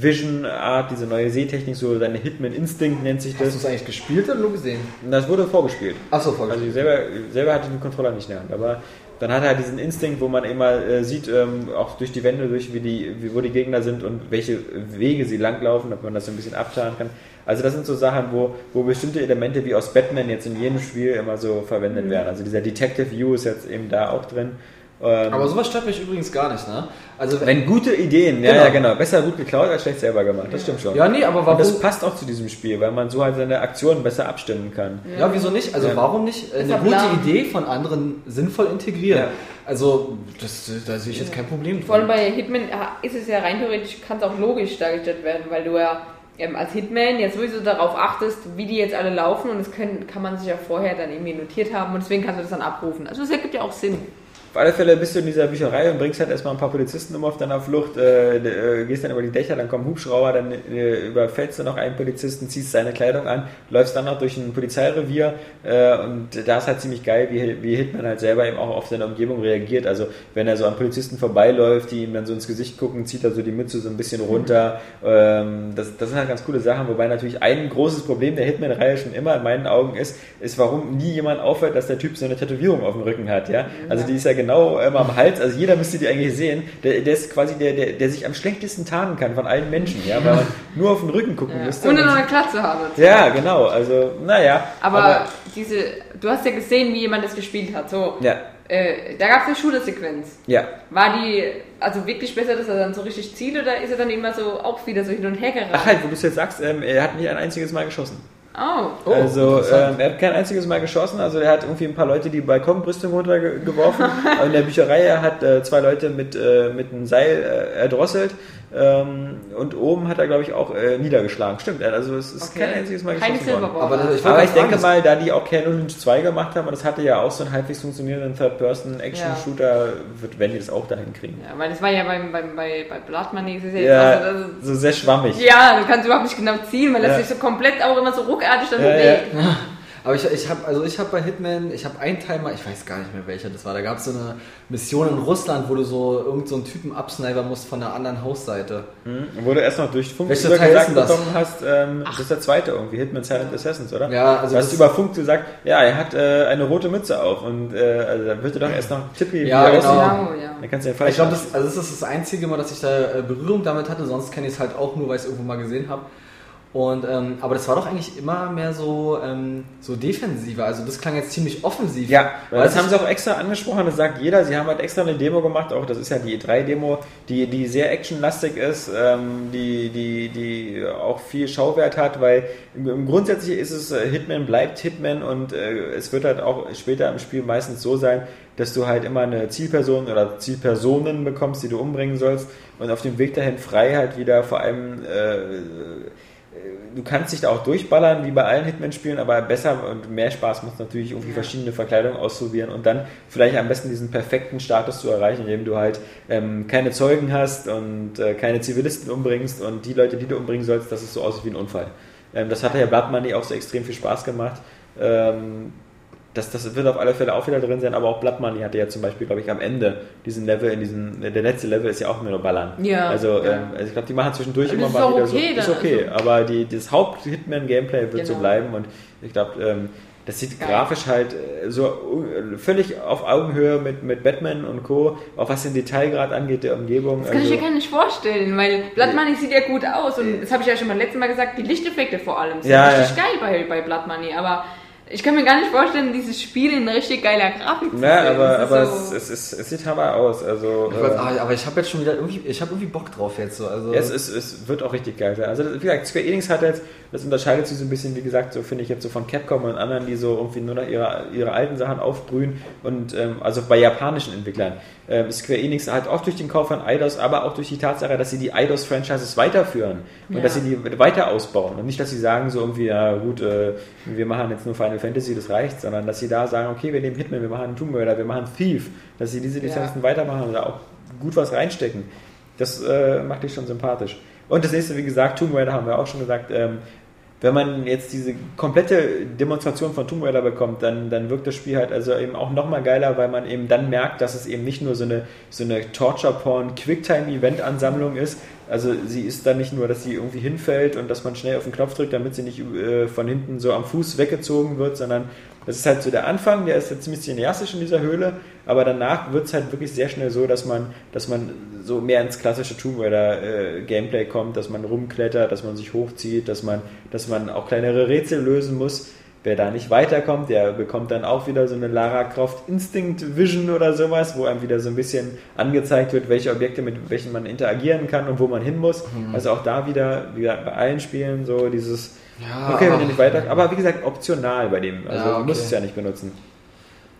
Vision-Art, diese neue Sehtechnik, so seine Hitman-Instinct nennt sich Hast du das. es eigentlich gespielt oder nur gesehen? Das wurde vorgespielt. Achso, voll. Also ich selber, selber hatte den Controller nicht in der Hand, aber dann hat er halt diesen Instinkt, wo man immer äh, sieht, ähm, auch durch die Wände, durch wie die, wie, wo die Gegner sind und welche Wege sie langlaufen, damit man das so ein bisschen abtarnen kann. Also das sind so Sachen, wo, wo bestimmte Elemente wie aus Batman jetzt in jedem Spiel immer so verwendet werden. Also dieser Detective View ist jetzt eben da auch drin. Ähm, Aber sowas stört mich übrigens gar nicht, ne? Also wenn gute Ideen, ja, Genau. ja genau, besser gut geklaut als schlecht selber gemacht, das stimmt schon. Ja, nee, aber Und warum? das passt auch zu diesem Spiel, weil man so halt seine Aktionen besser abstimmen kann. Ja, wieso nicht? Also Ja. warum nicht äh, eine ja gute. Idee von anderen sinnvoll integrieren? Ja. Also das, da sehe ich jetzt kein Problem Vor allem bei Hitman äh, ist es ja rein theoretisch, kann es auch logisch dargestellt werden, weil du ja ähm, als Hitman jetzt sowieso darauf achtest, wie die jetzt alle laufen und das können, kann man sich ja vorher dann irgendwie notiert haben und deswegen kannst du das dann abrufen. Also das ergibt ja auch Sinn. Auf alle Fälle bist du in dieser Bücherei und bringst halt erstmal ein paar Polizisten um auf deiner Flucht, äh, äh, gehst dann über die Dächer, dann kommen Hubschrauber, dann äh, überfällst du noch einen Polizisten, ziehst seine Kleidung an, läufst dann noch durch ein Polizeirevier äh, und da ist halt ziemlich geil, wie, wie Hitman halt selber eben auch auf seine Umgebung reagiert. Also wenn er so an Polizisten vorbeiläuft, die ihm dann so ins Gesicht gucken, zieht er so die Mütze so ein bisschen runter. Ähm, das, das sind halt ganz coole Sachen, wobei natürlich ein großes Problem der Hitman-Reihe schon immer in meinen Augen ist, ist, warum nie jemand auffällt, dass der Typ so eine Tätowierung auf dem Rücken hat. Ja? Also die ist ja genau ähm, am Hals, also jeder müsste die eigentlich sehen. Der, der ist quasi der, der, der sich am schlechtesten tarnen kann von allen Menschen, ja, weil man nur auf den Rücken gucken müsste. Ohne Und- noch eine Klatze haben. ja, genau, also, naja. Aber, diese, du hast ja gesehen, wie jemand das gespielt hat. So, ja, äh, da gab es eine Shooter-Sequenz. ja. War die also wirklich besser, dass er dann so richtig zielt oder ist er dann immer so auch wieder so hin und her gerannt? Ach halt, wo du es jetzt sagst, ähm, er hat nicht ein einziges Mal geschossen. Oh. also interessant. ähm, er hat kein einziges Mal geschossen. Also er hat irgendwie ein paar Leute die Balkonbrüstung runtergeworfen. in der Bücherei er hat äh, zwei Leute mit, äh, mit einem Seil äh, erdrosselt. Ähm, und oben hat er, glaube ich, auch äh, niedergeschlagen. Stimmt, also es ist Okay. kein einziges Mal Keine geschossen worden. Aber das- ich Aber ich denke mal, da die auch Kano Lynch 2 gemacht haben, und das hatte ja auch so einen halbwegs funktionierenden Third-Person-Action-Shooter, wird die das auch dahin kriegen. Ja, weil das war ja beim, beim, bei, bei Blood Money, ja, Ja, also, das, so sehr schwammig. ja, du kannst überhaupt nicht genau ziehen, weil das Ja. sich so komplett auch immer so ruckartig dann Ja, bewegt. Aber ich, ich habe also ich habe bei Hitman, ich habe einen Teil mal, ich weiß gar nicht mehr welcher das war, da gab es so eine Mission in Russland, wo du so irgendeinen so einen Typen absnipern musst von der anderen Hausseite. Mhm. Wo du erst noch durch Funk Welcher über Teil gesagt bekommen hast, ähm, das ist der zweite irgendwie, Hitman Silent Assassins, oder? Ja, also du hast über Funk gesagt, ja, er hat äh, eine rote Mütze auf und äh, also, da wird er doch erst noch Tippi Ja, genau. aussieht. Genau, ja. Dann kannst du den falsch Ich glaube, das, also das ist das einzige Mal, dass ich da äh, Berührung damit hatte, sonst kenne ich es halt auch nur, weil ich es irgendwo mal gesehen habe. Und, ähm, aber das war doch eigentlich immer mehr so, ähm, so defensiver. Also das klang jetzt ziemlich offensiv. Ja, weil das haben sie auch extra angesprochen, das sagt jeder, sie haben halt extra eine Demo gemacht, auch das ist ja die E3-Demo, die, die sehr actionlastig ist, ähm, die, die, die auch viel Schauwert hat, weil grundsätzlich ist es, äh, Hitman bleibt Hitman und äh, es wird halt auch später im Spiel meistens so sein, dass du halt immer eine Zielperson oder Zielpersonen bekommst, die du umbringen sollst und auf dem Weg dahin frei halt wieder vor allem äh, du kannst dich da auch durchballern, wie bei allen Hitman-Spielen, aber besser und mehr Spaß macht es natürlich, irgendwie verschiedene Verkleidungen auszuprobieren und dann vielleicht am besten diesen perfekten Status zu erreichen, indem du halt ähm, keine Zeugen hast und äh, keine Zivilisten umbringst und die Leute, die du umbringen sollst, dass es so aussieht wie ein Unfall. Ähm, das hat ja Blood Money auch so extrem viel Spaß gemacht. Ähm, das, das wird auf alle Fälle auch wieder drin sein, aber auch Blood Money hatte ja zum Beispiel, glaube ich, am Ende diesen Level, in diesem, der letzte Level ist ja auch nur noch Ballern. Ja, Also, ja. ähm, also ich glaube, die machen zwischendurch Und immer mal wieder okay so. Ist okay, also- aber die, das Haupt-Hitman-Gameplay wird so Genau. bleiben und ich glaube, ähm, das sieht Geil. grafisch halt äh, so äh, völlig auf Augenhöhe mit, mit Batman und Co., auch was den Detailgrad angeht, der Umgebung. Das kann ich also, mir gar nicht vorstellen, weil Blood Money sieht ja gut aus und das habe ich ja schon beim letzten Mal gesagt, die Lichteffekte vor allem sind Ja, richtig geil bei, bei Blood Money, aber ich kann mir gar nicht vorstellen, dieses Spiel in richtig geiler Grafik zu ja, sehen. aber, Das ist aber so- es, es, es sieht hammer aus. Also, Ich weiß, äh, aber ich habe jetzt schon wieder irgendwie, ich habe irgendwie Bock drauf jetzt so. Also Ja, es, ist, es wird auch richtig geil sein. Also, wie gesagt, Square Enix hat jetzt, das unterscheidet sich so ein bisschen, wie gesagt, so finde ich jetzt so von Capcom und anderen, die so irgendwie nur noch ihre, ihre alten Sachen aufbrühen und ähm, also bei japanischen Entwicklern. Ähm, Square Enix halt auch durch den Kauf von Eidos, aber auch durch die Tatsache, dass sie die Eidos-Franchises weiterführen und Ja. dass sie die weiter ausbauen und nicht, dass sie sagen so irgendwie, ja gut, äh, wir machen jetzt nur Final Fantasy, das reicht, sondern dass sie da sagen, okay, wir nehmen Hitman, wir machen Tomb Raider, wir machen Thief, dass sie diese Ja. Lizenzen weitermachen und da auch gut was reinstecken. Das äh, macht dich schon sympathisch. Und das nächste, wie gesagt, Tomb Raider haben wir auch schon gesagt, ähm, wenn man jetzt diese komplette Demonstration von Tomb Raider bekommt, dann, dann wirkt das Spiel halt also eben auch nochmal geiler, weil man eben dann merkt, dass es eben nicht nur so eine, so eine Torture-Porn-Quicktime-Event-Ansammlung ist. Also sie ist dann nicht nur, dass sie irgendwie hinfällt und dass man schnell auf den Knopf drückt, damit sie nicht äh, von hinten so am Fuß weggezogen wird, sondern das ist halt so der Anfang, der ist jetzt ziemlich cineastisch in dieser Höhle, aber danach wird es halt wirklich sehr schnell so, dass man, dass man so mehr ins klassische Tomb Raider äh, Gameplay kommt, dass man rumklettert, dass man sich hochzieht, dass man, dass man auch kleinere Rätsel lösen muss. Wer da nicht weiterkommt, der bekommt dann auch wieder so eine Lara Croft Instinct Vision oder sowas, wo einem wieder so ein bisschen angezeigt wird, welche Objekte mit welchen man interagieren kann und wo man hin muss. Also auch da wieder, wie gesagt, bei allen Spielen so dieses Ja, okay, wenn du nicht weiter. Aber wie gesagt, optional bei dem. Also Ja, du musst okay. es ja nicht benutzen.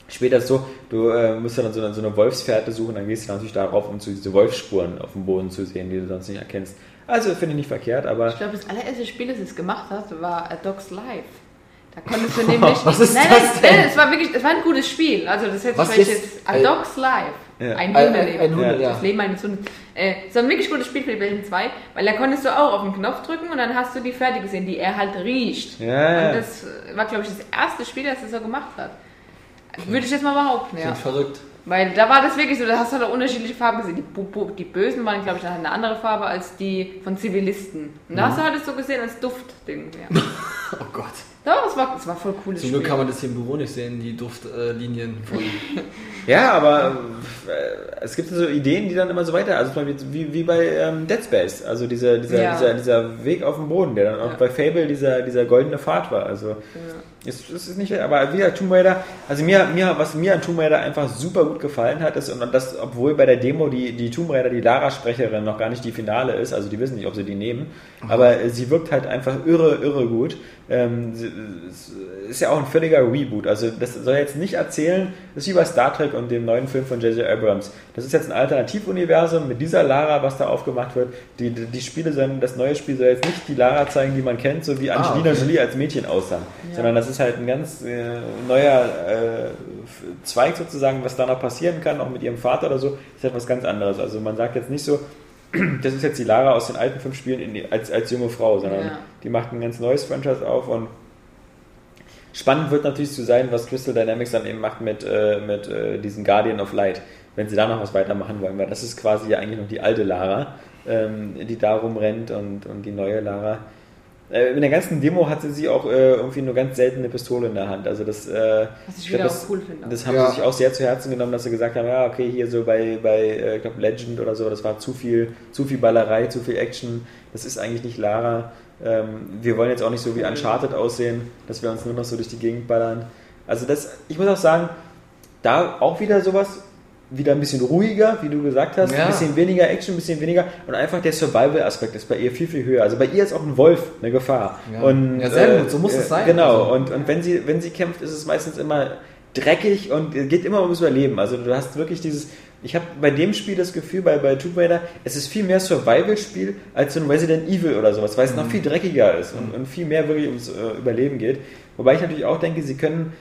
Später ist es so, du äh, musst dann so eine, so eine Wolfsfährte suchen, dann gehst du natürlich darauf, um so diese Wolfsspuren auf dem Boden zu sehen, die du sonst nicht erkennst. Also finde ich nicht verkehrt, aber Ich glaube, das allererste Spiel, das es gemacht hat, war A Dog's Life. Da konntest du nämlich. Was ist nein, das nein, denn? Nein, es war wirklich, es war ein gutes Spiel. Also das hätte Was ist- jetzt A äh, Dog's Life. Ja. Ein Hundeleben. ein Hunde, Ja. Das Leben eines Hundes. Äh, es war ein wirklich gutes Spiel für die PlayStation 2, weil da konntest du auch auf den Knopf drücken und dann hast du die Pferde gesehen, die er halt riecht. Ja. Und das war, glaube ich, das erste Spiel, das er so gemacht hat. Würde ich jetzt mal behaupten, ja. Verrückt. Weil da war das wirklich so, da hast du halt unterschiedliche Farben gesehen. Die, die Bösen waren, glaube ich, dann eine andere Farbe als die von Zivilisten. Und da hast du halt das so gesehen als Duftding. Ja. Oh Gott. Doch, es war, es war voll cooles Zum Glück Spiel. kann man das hier im Büro nicht sehen, die Duftlinien von. Ja, aber äh, es gibt so Ideen, die dann immer so weiter, also zum Beispiel wie, wie bei ähm, Dead Space, also dieser, dieser, Ja. dieser, dieser Weg auf dem Boden, der dann auch Ja. bei Fable dieser, dieser goldene Pfad war. Also es, es ist nicht, aber wieder Tomb Raider, also mir, mir, was mir an Tomb Raider einfach super gut gefallen hat, ist, und das, obwohl bei der Demo die, die Tomb Raider, die Lara-Sprecherin noch gar nicht die Finale ist, also die wissen nicht, ob sie die nehmen, aber äh, sie wirkt halt einfach irre, irre gut. Ähm, ist ja auch ein völliger Reboot, also das soll jetzt nicht erzählen, das ist wie bei Star Trek und dem neuen Film von J.J. Abrams. Das ist jetzt ein Alternativuniversum mit dieser Lara, was da aufgemacht wird. Die, die, die Spiele sollen, das neue Spiel soll jetzt nicht die Lara zeigen, die man kennt, so wie Ah, Angelina okay. Jolie als Mädchen aussah, sondern das ist halt ein ganz äh, neuer äh, Zweig sozusagen, was da noch passieren kann, auch mit ihrem Vater oder so, ist etwas ganz anderes. Also man sagt jetzt nicht so, das ist jetzt die Lara aus den alten fünf Spielen die, als, als junge Frau, sondern Ja. die macht ein ganz neues Franchise auf und spannend wird natürlich zu sein, was Crystal Dynamics dann eben macht mit, äh, mit äh, diesem Guardian of Light, wenn sie da noch was weitermachen wollen, weil das ist quasi ja eigentlich noch die alte Lara, ähm, die da rumrennt und, und die neue Lara. Äh, in der ganzen Demo hatte sie auch äh, irgendwie nur ganz selten eine Pistole in der Hand. Also das, äh, Was ich glaub, wieder das, auch cool finde. das haben Ja. sie sich auch sehr zu Herzen genommen, dass sie gesagt haben, ja, okay, hier so bei, bei äh, ich glaub Legend oder so, das war zu viel, zu viel Ballerei, zu viel Action. Das ist eigentlich nicht Lara. Ähm, wir wollen jetzt auch nicht so wie Uncharted aussehen, dass wir uns nur noch so durch die Gegend ballern. Also das, ich muss auch sagen, da auch wieder sowas, wieder ein bisschen ruhiger, wie du gesagt hast, Ja. ein bisschen weniger Action, ein bisschen weniger und einfach der Survival-Aspekt ist bei ihr viel, viel höher. Also bei ihr ist auch ein Wolf eine Gefahr. Ja. Und, Ja, sehr gut, so muss es sein. Genau, Also, und, und wenn, sie, wenn sie kämpft, ist es meistens immer dreckig und geht immer ums Überleben. Also du hast wirklich dieses, ich habe bei dem Spiel das Gefühl, bei, bei Tomb Raider, es ist viel mehr Survival-Spiel als so ein Resident Evil oder sowas, weil es Mhm. noch viel dreckiger ist und, und viel mehr wirklich ums äh, Überleben geht. Wobei ich natürlich auch denke, sie können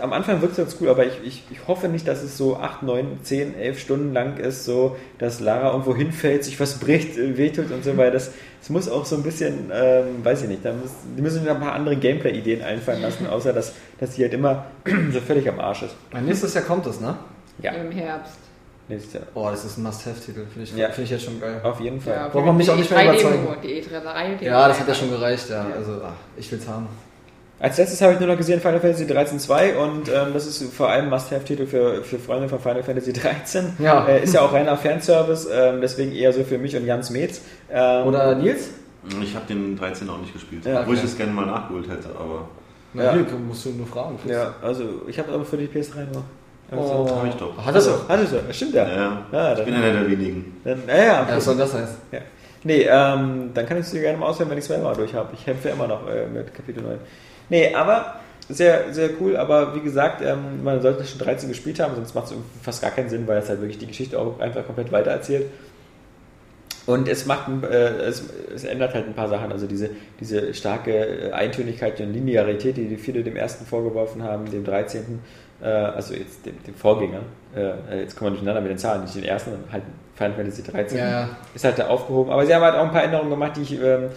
am Anfang wirkt es ganz cool, aber ich, ich, ich hoffe nicht, dass es so 8, 9, 10, 11 Stunden lang ist, so dass Lara irgendwo hinfällt, sich was bricht, wehtut und so, weil das, es muss auch so ein bisschen, ähm, weiß ich nicht, da muss, die müssen sich ein paar andere Gameplay-Ideen einfallen lassen, außer dass, dass sie halt immer so völlig am Arsch ist. nächstes Jahr kommt es, ne? Ja, Im Herbst. nächstes Jahr. Oh, das ist ein Must-Have-Titel. Finde ich, Ja. finde ich jetzt schon geil. Auf jeden Fall. Ja, Braucht man mich auch nicht mehr E3 Demo, überzeugen. Die E3-Reihe. Ja, das hat ja schon gereicht, ja. Also, ach, ich will's haben. Als letztes habe ich nur noch gesehen Final Fantasy 13 2 und ähm, das ist vor allem Must-Have-Titel für, für Freunde von Final Fantasy 13. Ja. Äh, ist ja auch reiner Fanservice, ähm, deswegen eher so für mich und Jans Metz. Ähm, Oder Nils? Ich habe den 13 auch nicht gespielt. Ja, obwohl okay. ich es gerne mal nachgeholt hätte, aber Na, Ja. hier musst du nur fragen. Chris. Ja, also ich habe aber für die PS3 nur. Also, Oh. Hab ich doch. Hat er so? Hattest du, stimmt ja. ja, Ja, ich dann, bin einer der wenigen. dann, ja, ja, Ja, was soll das heißen? ja. Nee, ähm, dann kann ich es dir gerne mal auswählen, wenn ich es selber durch habe. Ich helfe immer noch äh, mit Kapitel 9. Nee, aber sehr, sehr cool, aber wie gesagt, ähm, man sollte schon 13 gespielt haben, sonst macht es fast gar keinen Sinn, weil es halt wirklich die Geschichte auch einfach komplett weitererzählt. Und es macht, äh, es, es ändert halt ein paar Sachen. Also diese, diese starke äh, Eintönigkeit und Linearität, die die viele dem ersten vorgeworfen haben, dem 13., äh, also jetzt dem, dem Vorgänger, äh, jetzt kommen wir durcheinander mit den Zahlen, nicht den ersten, sondern halt Final Fantasy 13, Ja, ja. ist halt da aufgehoben. Aber sie haben halt auch ein paar Änderungen gemacht, die ich, ähm,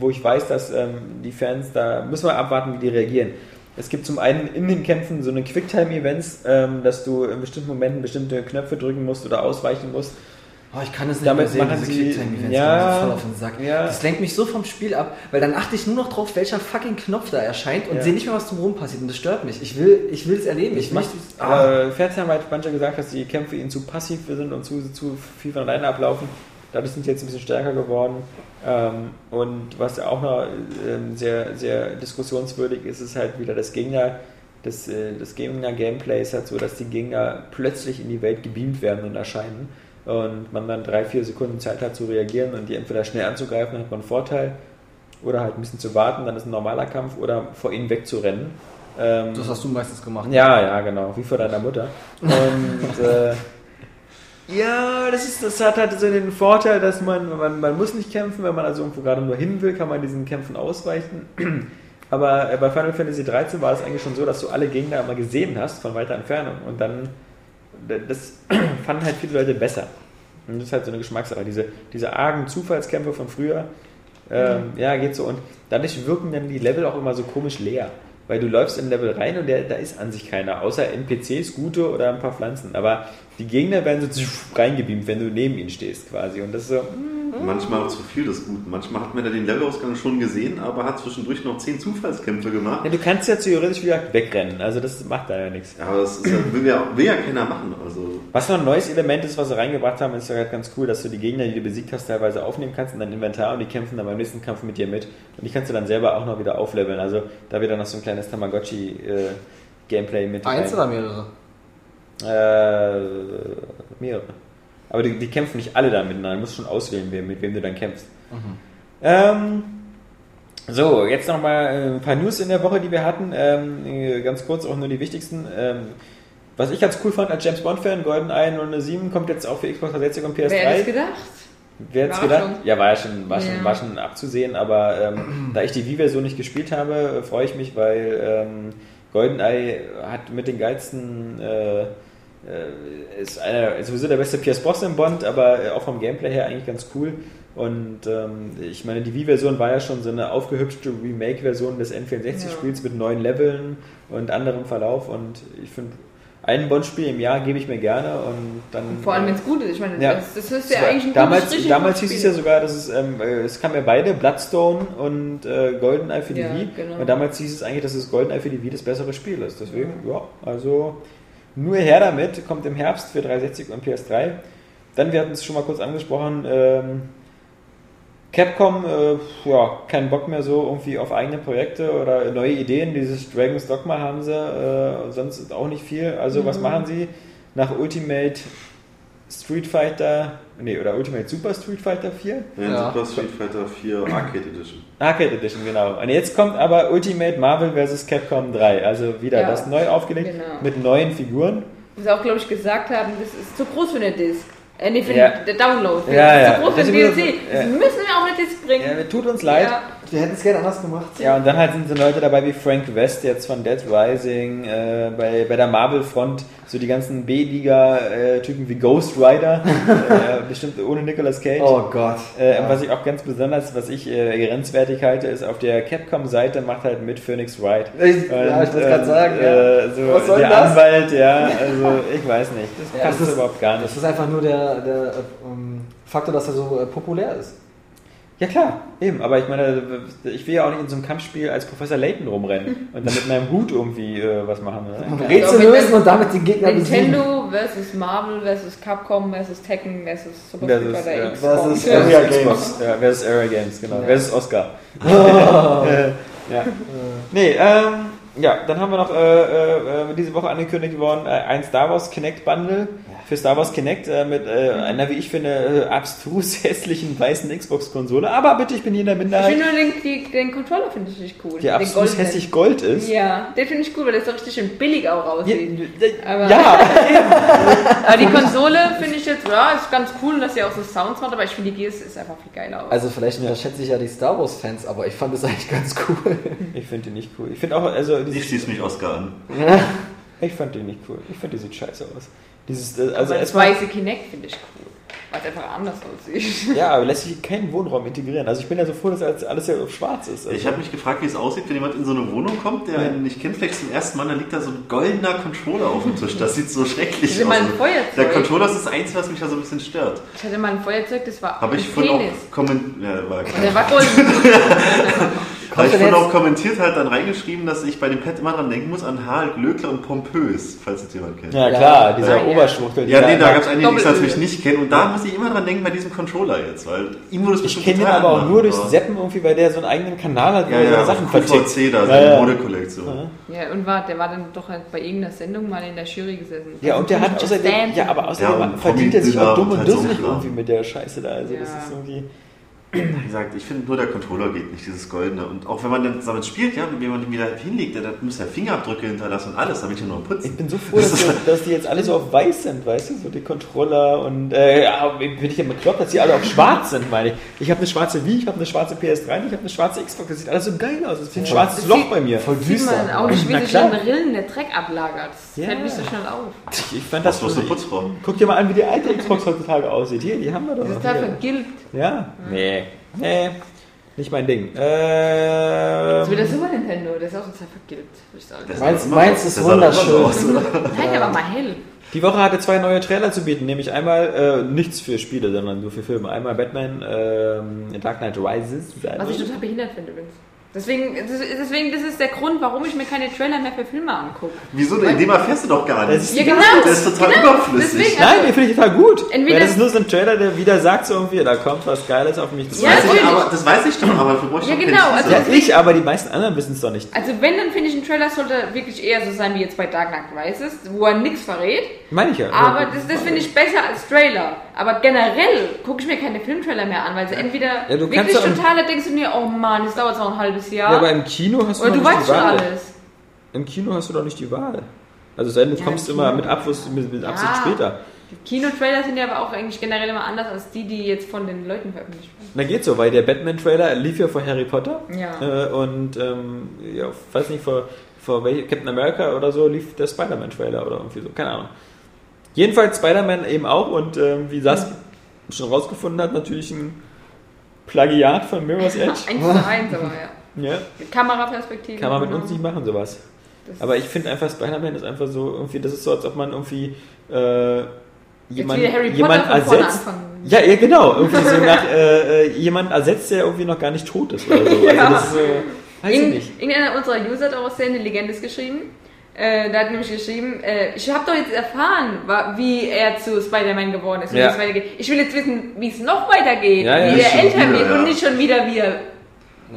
wo ich weiß, dass ähm, die Fans, da müssen wir abwarten, wie die reagieren. Es gibt zum einen in den Kämpfen so eine Quicktime-Events, ähm, dass du in bestimmten Momenten bestimmte Knöpfe drücken musst oder ausweichen musst. Oh, ich kann das nicht Damit mehr sehen, diese Quicktime-Events ja, so voll auf den Sack. ja. Das lenkt mich so vom Spiel ab, weil dann achte ich nur noch drauf, welcher fucking Knopf da erscheint und Ja. sehe nicht mehr, was drumherum passiert und das stört mich. Ich will ich will es erleben. Ich, Ich möchte mach, aber Fans haben halt manchmal gesagt, dass die Kämpfe ihnen zu passiv sind und zu, zu viel von alleine ablaufen. Dadurch sind sie jetzt ein bisschen stärker geworden. Ähm, und was auch noch ähm, sehr, sehr diskussionswürdig ist, ist halt wieder das Gegner, das, äh, das Gegner-Gameplay ist halt so, dass die Gegner plötzlich in die Welt gebeamt werden und erscheinen. Und man dann drei, vier Sekunden Zeit hat zu reagieren und die entweder schnell anzugreifen, dann hat man einen Vorteil. Oder halt ein bisschen zu warten, dann ist ein normaler Kampf oder vor ihnen wegzurennen. Ähm, das hast du meistens gemacht. ja, ja, genau, wie vor deiner Mutter. Und äh, ja, das, ist, das hat halt so den Vorteil, dass man, man, man muss nicht kämpfen, wenn man also irgendwo gerade nur hin will, kann man diesen Kämpfen ausweichen. Aber äh, bei Final Fantasy 13 war es eigentlich schon so, dass du alle Gegner immer gesehen hast von weiter Entfernung und dann das fanden halt viele Leute besser. Und das ist halt so eine Geschmackssache. Diese, diese argen Zufallskämpfe von früher, ähm, ja, geht so. Und dadurch wirken dann die Level auch immer so komisch leer. weil du läufst in ein Level rein und der, da ist an sich keiner, außer NPCs, gute oder ein paar Pflanzen. Aber die Gegner werden so reingebeamt, wenn du neben ihnen stehst quasi. Und das ist so, Manchmal auch zu viel des Guten. Manchmal hat man ja den Levelausgang schon gesehen, aber hat zwischendurch noch 10 Zufallskämpfe gemacht. ja, du kannst ja theoretisch wieder wegrennen, also das macht da ja nichts. Ja, aber das ist ja, will, ja, will ja keiner machen. Also, Was noch ein neues Element ist, was sie reingebracht haben, ist ja halt ganz cool, dass du die Gegner, die du besiegt hast, teilweise aufnehmen kannst in dein Inventar und die kämpfen dann beim nächsten Kampf mit dir mit. Und die kannst du dann selber auch noch wieder aufleveln. Also da wird dann noch so ein kleines Tamagotchi-Gameplay mit Eins rein. oder mehrere? Äh, mehrere. Aber die, die kämpfen nicht alle da miteinander. Du musst schon auswählen, mit wem du dann kämpfst. Ähm, so, jetzt nochmal ein paar News in der Woche, die wir hatten. Ähm, äh, ganz kurz auch nur die wichtigsten. Ähm, was ich ganz cool fand als James Bond-Fan, GoldenEye 007 kommt jetzt auch für Xbox 360 und PS3. Wer hätte es gedacht? Wer hätte es gedacht? schon. Ja, war ja schon, war schon, Ja. war schon abzusehen, aber ähm, da ich die Wii-Version nicht gespielt habe, äh, freue ich mich, weil ähm, GoldenEye hat mit den geilsten, äh, äh, ist einer, sowieso der beste Pierce Brosnan Bond, aber äh, auch vom Gameplay her eigentlich ganz cool. Und ähm, ich meine, die Wii-Version war ja schon so eine aufgehübschte Remake-Version des N64-Spiels mit neuen Leveln und anderem Verlauf und ich finde, ein Bond-Spiel im Jahr gebe ich mir gerne und dann... Vor allem, äh, wenn es gut ist. Ich meine, Ja. das, das ist ja eigentlich ein damals, richtig damals hieß es ja sogar, dass es, ähm, äh, es kam ja beide, Bloodstone und äh, GoldenEye für die Ja, Wii. genau. Und damals hieß es eigentlich, dass es GoldenEye für die Wii das bessere Spiel ist. Deswegen, ja, also nur her damit, kommt im Herbst für 360 und PS3. Dann, wir hatten es schon mal kurz angesprochen, ähm, Capcom, äh, ja, keinen Bock mehr so irgendwie auf eigene Projekte oder neue Ideen. Dieses Dragon's Dogma haben sie, äh, sonst auch nicht viel. Also, Mhm. was machen sie? Nach Ultimate Street Fighter, nee, oder Ultimate Super Street Fighter 4? ja, Ja. Super Street Fighter 4 Arcade Edition. Arcade Edition, genau. Und jetzt kommt aber Ultimate Marvel vs. Capcom 3. Also wieder Ja, das neu aufgelegt genau. mit neuen Figuren. Was sie auch, glaube ich, gesagt haben, das ist zu groß für eine Disc. Äh, nee, für Ja. den Download. Ja, das ist ja. zu groß für den DLC. Das ja. müssen wir auch eine Disc bringen. Ja, tut uns leid. Ja. Wir hätten es gerne anders gemacht. Ja, und dann halt sind so Leute dabei wie Frank West jetzt von Dead Rising, äh, bei, bei der Marvel-Front so die ganzen B-Liga-Typen wie Ghost Rider, äh, bestimmt ohne Nicolas Cage. Oh Gott. Äh, und Was ich auch ganz besonders, was ich äh, grenzwertig halte, ist auf der Capcom-Seite macht halt mit Phoenix Wright. Ich, ja, ich wollte gerade sagen, ja. Äh, so Was soll der das? Anwalt, ja, also ich weiß nicht, das Ja, passt das ist- überhaupt gar nicht. Das ist einfach nur der, der äh, ähm, Faktor, dass er so äh, populär ist. Ja klar, eben, aber ich meine, ich will ja auch nicht in so einem Kampfspiel als Professor Layton rumrennen und dann mit meinem Hut irgendwie äh, was machen. Ne? Rätsel lösen und damit den Gegner besiegen. Nintendo versus Marvel versus Capcom versus Tekken versus Super Versus, Street Fighter ja. X. Versus Ja. Area Xbox, ja, versus Area Games, genau. Ja. Versus Oscar. äh, ja. Nee, ähm, ja, dann haben wir noch äh, äh, diese Woche angekündigt worden, äh, ein Star Wars Kinect Bundle für Star Wars Kinect äh, mit äh, einer, wie ich finde, äh, abstrus hässlichen weißen Xbox-Konsole. Aber bitte, ich bin hier in der Ich Minderheit, finde nur den, die, den Controller finde ich nicht cool. den abstrus hässlich Gold ist. Ja, den finde ich cool, weil der so richtig schön billig auch Ja, aussieht. Aber- ja, Aber die Konsole finde ich jetzt, ja, ist ganz cool, dass sie auch so Sounds macht, aber ich finde die Gears ist einfach viel geiler aus. Also vielleicht unterschätze ich ja die Star Wars Fans, aber ich fand es eigentlich ganz cool. ich finde die nicht cool. Ich finde auch, also, Ich schließe mich Oscar an. Ich fand die nicht cool. Ich finde, die sieht scheiße aus. Dieses, äh, also also das weiße Kinect finde ich cool, weil es einfach anders aussieht. ja, aber lässt sich in keinen Wohnraum integrieren. Also ich bin ja so froh, dass alles- ja auf schwarz ist. Also, Ich habe mich gefragt, wie es aussieht, wenn jemand in so eine Wohnung kommt, der einen nicht kennt, vielleicht zum ersten Mal, da liegt da so ein goldener Controller auf dem Tisch. Das sieht so schrecklich Ich aus. mal ein Feuerzeug. Der Controller ist das Einzige, was mich da so ein bisschen stört. Ich hatte mal ein Feuerzeug, das war Habe ein ich vorhin auch kommentiert. Ja, war Und der war golden. Habe ich jetzt- auch kommentiert, halt dann reingeschrieben, dass ich bei dem Pad immer dran denken muss an Harald Glöckler und Pompös, falls es jemand kennt. ja, klar, dieser ja. Oberschwuchtel. Ja, nee, da gab es einen, den ich natürlich nicht kenne. Und da muss ich immer dran denken bei diesem Controller jetzt, weil ihm wurde es Ich bestimmt kenne den total aber auch machen, nur durch Seppen irgendwie, weil der so einen eigenen Kanal hat, wo Ja, er ja, Sachen vertickt. QVC, da, Ja, seine ja. Modekollektion. Ja, und war, der war dann doch halt bei irgendeiner Sendung mal in der Jury gesessen. Ja, und der hat Just außerdem, ja, aber außerdem verdient er sich auch dumm und dusselig irgendwie mit der Scheiße da. Also das ist irgendwie. Wie gesagt, ich finde nur der Controller geht nicht, dieses Goldene. Und auch wenn man dann damit spielt, ja, wenn man den wieder hinlegt, dann muss er Fingerabdrücke hinterlassen und alles, damit ich nur putzt. Ich bin so froh, dass, die- dass die jetzt alle so auf weiß sind, weißt du, so die Controller und äh, ja, bin ich ja bekloppt, dass die alle auf schwarz sind, meine ich. Ich habe eine schwarze Wii, ich habe eine schwarze PS3 und ich habe eine schwarze Xbox. Das sieht alles so geil aus. Das ist ein schwarzes Loch bei mir. Voll Sieht düster. man auch nicht, wie sich in Rillen der Dreck ablagert. Das Ja. fällt nicht so schnell auf. Ich fand das bloß eine Putzfrau. Guck dir mal an, wie die alte Xbox heutzutage aussieht. Hier, die haben wir doch Das ist total Hier. vergilbt. Ja? Nee. Nee. Nicht mein Ding. Das ist wieder Ähm, Super Nintendo, der ist auch total vergilbt, würde ich sagen. Das Meins- meins so- ist das wunderschön. so aus? Nein, war mal hell. die Woche hatte zwei neue Trailer zu bieten, nämlich einmal äh, nichts für Spiele, sondern nur für Filme. Einmal Batman ähm, Dark Knight Rises. Was ich total behindert finde übrigens. Deswegen, das, deswegen, das ist der Grund, warum ich mir keine Trailer mehr für Filme angucke. Wieso? In dem erfährst du doch gar Das nichts. Ja, genau. Der ist total genau, überflüssig. Deswegen, Nein, also, den finde ich total gut. Entweder- Weil das ist nur so ein Trailer, der wieder sagt so irgendwie, da kommt was Geiles auf mich zu. Ja, Weiß ich, aber, das weiß ich doch, aber dafür brauche ich Ja, genau, also- ja, ich, aber die meisten anderen wissen es doch nicht. also wenn, dann finde ich, ein Trailer sollte wirklich eher so sein wie jetzt bei Dark Knight Rises, wo er nichts verrät. Meine ich ja. Aber das, das finde ich besser als Trailer. Aber generell gucke ich mir keine Filmtrailer mehr an, weil sie entweder Ja, du kannst wirklich ja total, da denkst du mir, oh Mann, das dauert noch ein halbes Jahr. ja, aber im Kino hast du Oder doch du nicht weißt die schon Wahl. alles. Im Kino hast du doch nicht die Wahl. Also sei denn, du Ja, kommst im immer Kino. mit Abschluss, mit, mit Absicht Ja. später. Kinotrailer sind ja aber auch eigentlich generell immer anders als die, die jetzt von den Leuten veröffentlicht werden. Na geht so, weil der Batman-Trailer lief ja vor Harry Potter. Ja. Äh, und ähm, ja, weiß nicht, vor, vor Captain America oder so lief der Spider-Man-Trailer oder irgendwie so, keine Ahnung. Jedenfalls Spider-Man eben auch und ähm, wie das schon rausgefunden hat, natürlich ein Plagiat von Mirror's Edge. Eins zu eins, aber ja. Ja, Mit Kameraperspektive. kann man mit genau. uns nicht machen, sowas. Das Aber ich finde einfach, Spider-Man ist einfach so, irgendwie, das ist so, als ob man irgendwie äh, jemand, wieder Harry Potter jemand ersetzt. Ja, ja, genau. Irgendwie so nach äh, äh, jemand ersetzt, der irgendwie noch gar nicht tot ist oder so. Also Ja. das ist, äh, weiß ich Irgend- nicht. Irgendeiner unserer User hat auch aus eine Legendes geschrieben. Äh, da hat nämlich geschrieben, äh, ich habe doch jetzt erfahren, wie er zu Spider-Man geworden ist, Ja. Ich will jetzt wissen, wie es noch weitergeht, Ja, ja. wie er älter wird und nicht schon wieder wie er,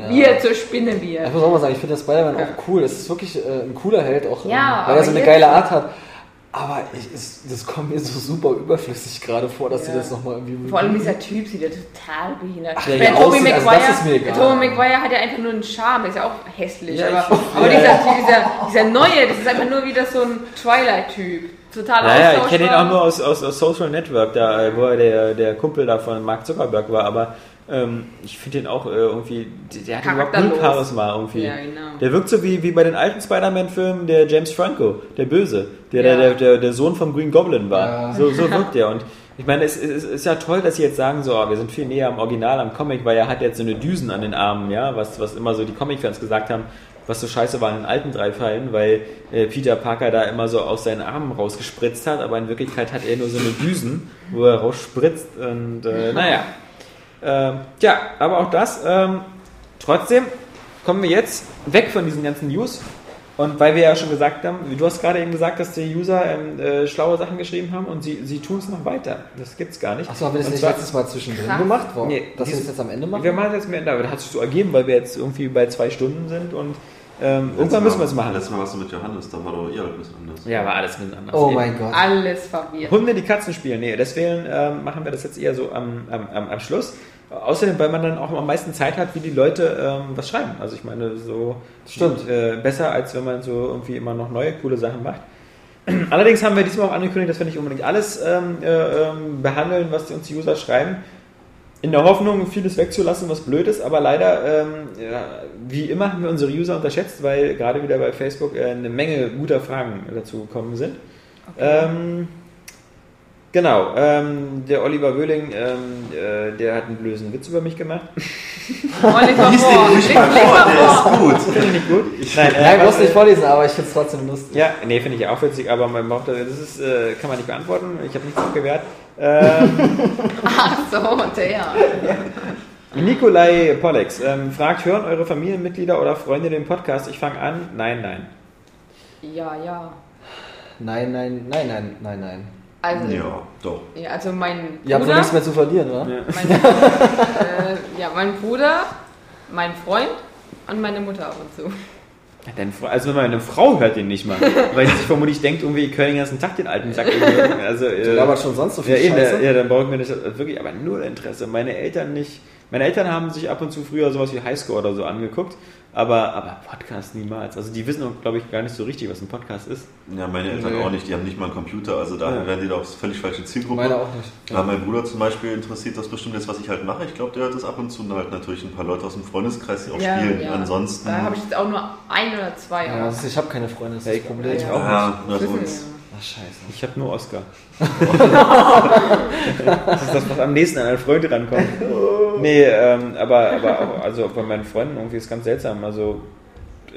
wie er zur Spinne wird. Ich muss auch mal sagen, ich finde das Spider-Man auch cool. Es ist wirklich äh, ein cooler Held, auch Ja, ähm, weil er so eine geile Art hat. Aber ich, es, das kommt mir so super überflüssig gerade vor, dass sie Ja. das nochmal irgendwie. Vor allem dieser Typ sieht ja total behindert wie er Tobey aussieht, also Maguire, das ist mir egal. hat ja einfach nur einen Charme, ist ja auch hässlich. Ja, aber aber ja, dieser, ja. dieser, dieser neue, das ist einfach nur wieder so ein Twilight-Typ. Total Naja, ich kenne ihn auch nur aus, aus, aus Social Network, da, wo er der, der Kumpel da von Mark Zuckerberg war, aber ähm, ich finde ihn auch äh, irgendwie, der, der hat überhaupt null. Charisma irgendwie. Ja, genau. Der wirkt so wie, wie bei den alten Spider-Man-Filmen der James Franco, der Böse, der, Ja. der, der, der Sohn vom Green Goblin war. Ja. So, so wirkt der. Und ich meine, es, es, es ist ja toll, dass sie jetzt sagen, so, oh, wir sind viel näher am Original, am Comic, weil er hat jetzt so eine Düsen an den Armen, ja, was, was immer so die Comic-Fans gesagt haben, was so scheiße war in den alten drei Fällen, weil äh, Peter Parker da immer so aus seinen Armen rausgespritzt hat, aber in Wirklichkeit hat er nur so eine Düsen, wo er rausspritzt und äh, naja. Ähm, tja, aber auch das, ähm, trotzdem kommen wir jetzt weg von diesen ganzen News. Und weil wir ja schon gesagt haben, wie du hast gerade eben gesagt, dass die User ähm, äh, schlaue Sachen geschrieben haben und sie, sie tun es noch weiter. Das gibt's gar nicht. Achso, haben wir das Und nicht zwar- letztes Mal zwischendrin Krass. gemacht? Warum? Nee, dass wir das jetzt am Ende machen? Wir machen das jetzt mehr, aber das hat sich so ergeben, weil wir jetzt irgendwie bei zwei Stunden sind und ähm, irgendwann müssen wir es machen. Letztes Mal warst du mit Johannes, da war doch eher ein bisschen anders. Ja, war alles ein bisschen anders. oh Eben. mein Gott. Alles verwirrt. Hunde, die Katzen spielen. Nee, deswegen ähm, machen wir das jetzt eher so am, am, am, am Schluss. Außerdem, weil man dann auch am meisten Zeit hat, wie die Leute ähm, was schreiben. Also ich meine, so Stimmt. Äh, besser, als wenn man so irgendwie immer noch neue, coole Sachen macht. Allerdings haben wir diesmal auch angekündigt, dass wir nicht unbedingt alles ähm, äh, ähm, behandeln, was uns die User schreiben. In der Hoffnung, vieles wegzulassen, was blöd ist, aber leider, ähm, ja, wie immer, haben wir unsere User unterschätzt, weil gerade wieder bei Facebook äh, eine Menge guter Fragen dazu gekommen sind. Ähm, genau, ähm, der Oliver Wöhling, ähm, äh, der hat einen blösen Witz über mich gemacht. Oliver Lies den ruhig mal vor, der vor. ist gut. Finde ich nicht gut. Nein, Nein, äh, musst nicht vorlesen, aber ich finde es trotzdem lustig. Ja, nee, finde ich auch witzig, aber man braucht, das ist, äh, kann man nicht beantworten. Ich habe nichts abgewehrt. Ähm, Ach so, der. Nikolai Pollex ähm, fragt, hören eure Familienmitglieder oder Freunde den Podcast? Ich fange an. Nein, nein. Ja, ja. Nein, nein, nein, nein, nein, nein. Also, ja. Ja, doch. also mein Ihr habt Bruder, nichts mehr zu verlieren, oder? Ja. mein, äh, ja, mein Bruder, mein Freund und meine Mutter ab und zu. Deine Frau, also meine Frau hört den nicht mal, weil sie sich vermutlich denkt, irgendwie, ich höre den ganzen Tag den alten Sack. Also, Du äh, laberst schon sonst so viel ja, eben, Scheiße. ja, ja, dann braucht mir das wirklich, aber null Interesse. Meine Eltern nicht. Meine Eltern haben sich ab und zu früher sowas wie Highscore oder so angeguckt, aber, aber Podcast niemals. Also die wissen, glaube ich, gar nicht so richtig, was ein Podcast ist. Ja, meine Eltern Nee. auch nicht, die haben nicht mal einen Computer, also da Ja. werden die doch völlig falsche Zielgruppe. Meine auch nicht. Ja, mein Bruder zum Beispiel interessiert das bestimmt jetzt, was ich halt mache. Ich glaube, der hört das ab und zu und halt natürlich ein paar Leute aus dem Freundeskreis, die auch spielen. Ansonsten. Da habe ich jetzt auch nur ein oder zwei. Ja, aber- ist, ich habe keine Freunde, das ist Ja, das ich- Problem. ich auch. ja, also, wissen wir. Ach, scheiße. Ich habe nur Oscar. das ist das, was am nächsten an einen Freund rankommt. Nee, ähm, aber, aber auch, also bei meinen Freunden irgendwie ist es ganz seltsam. Also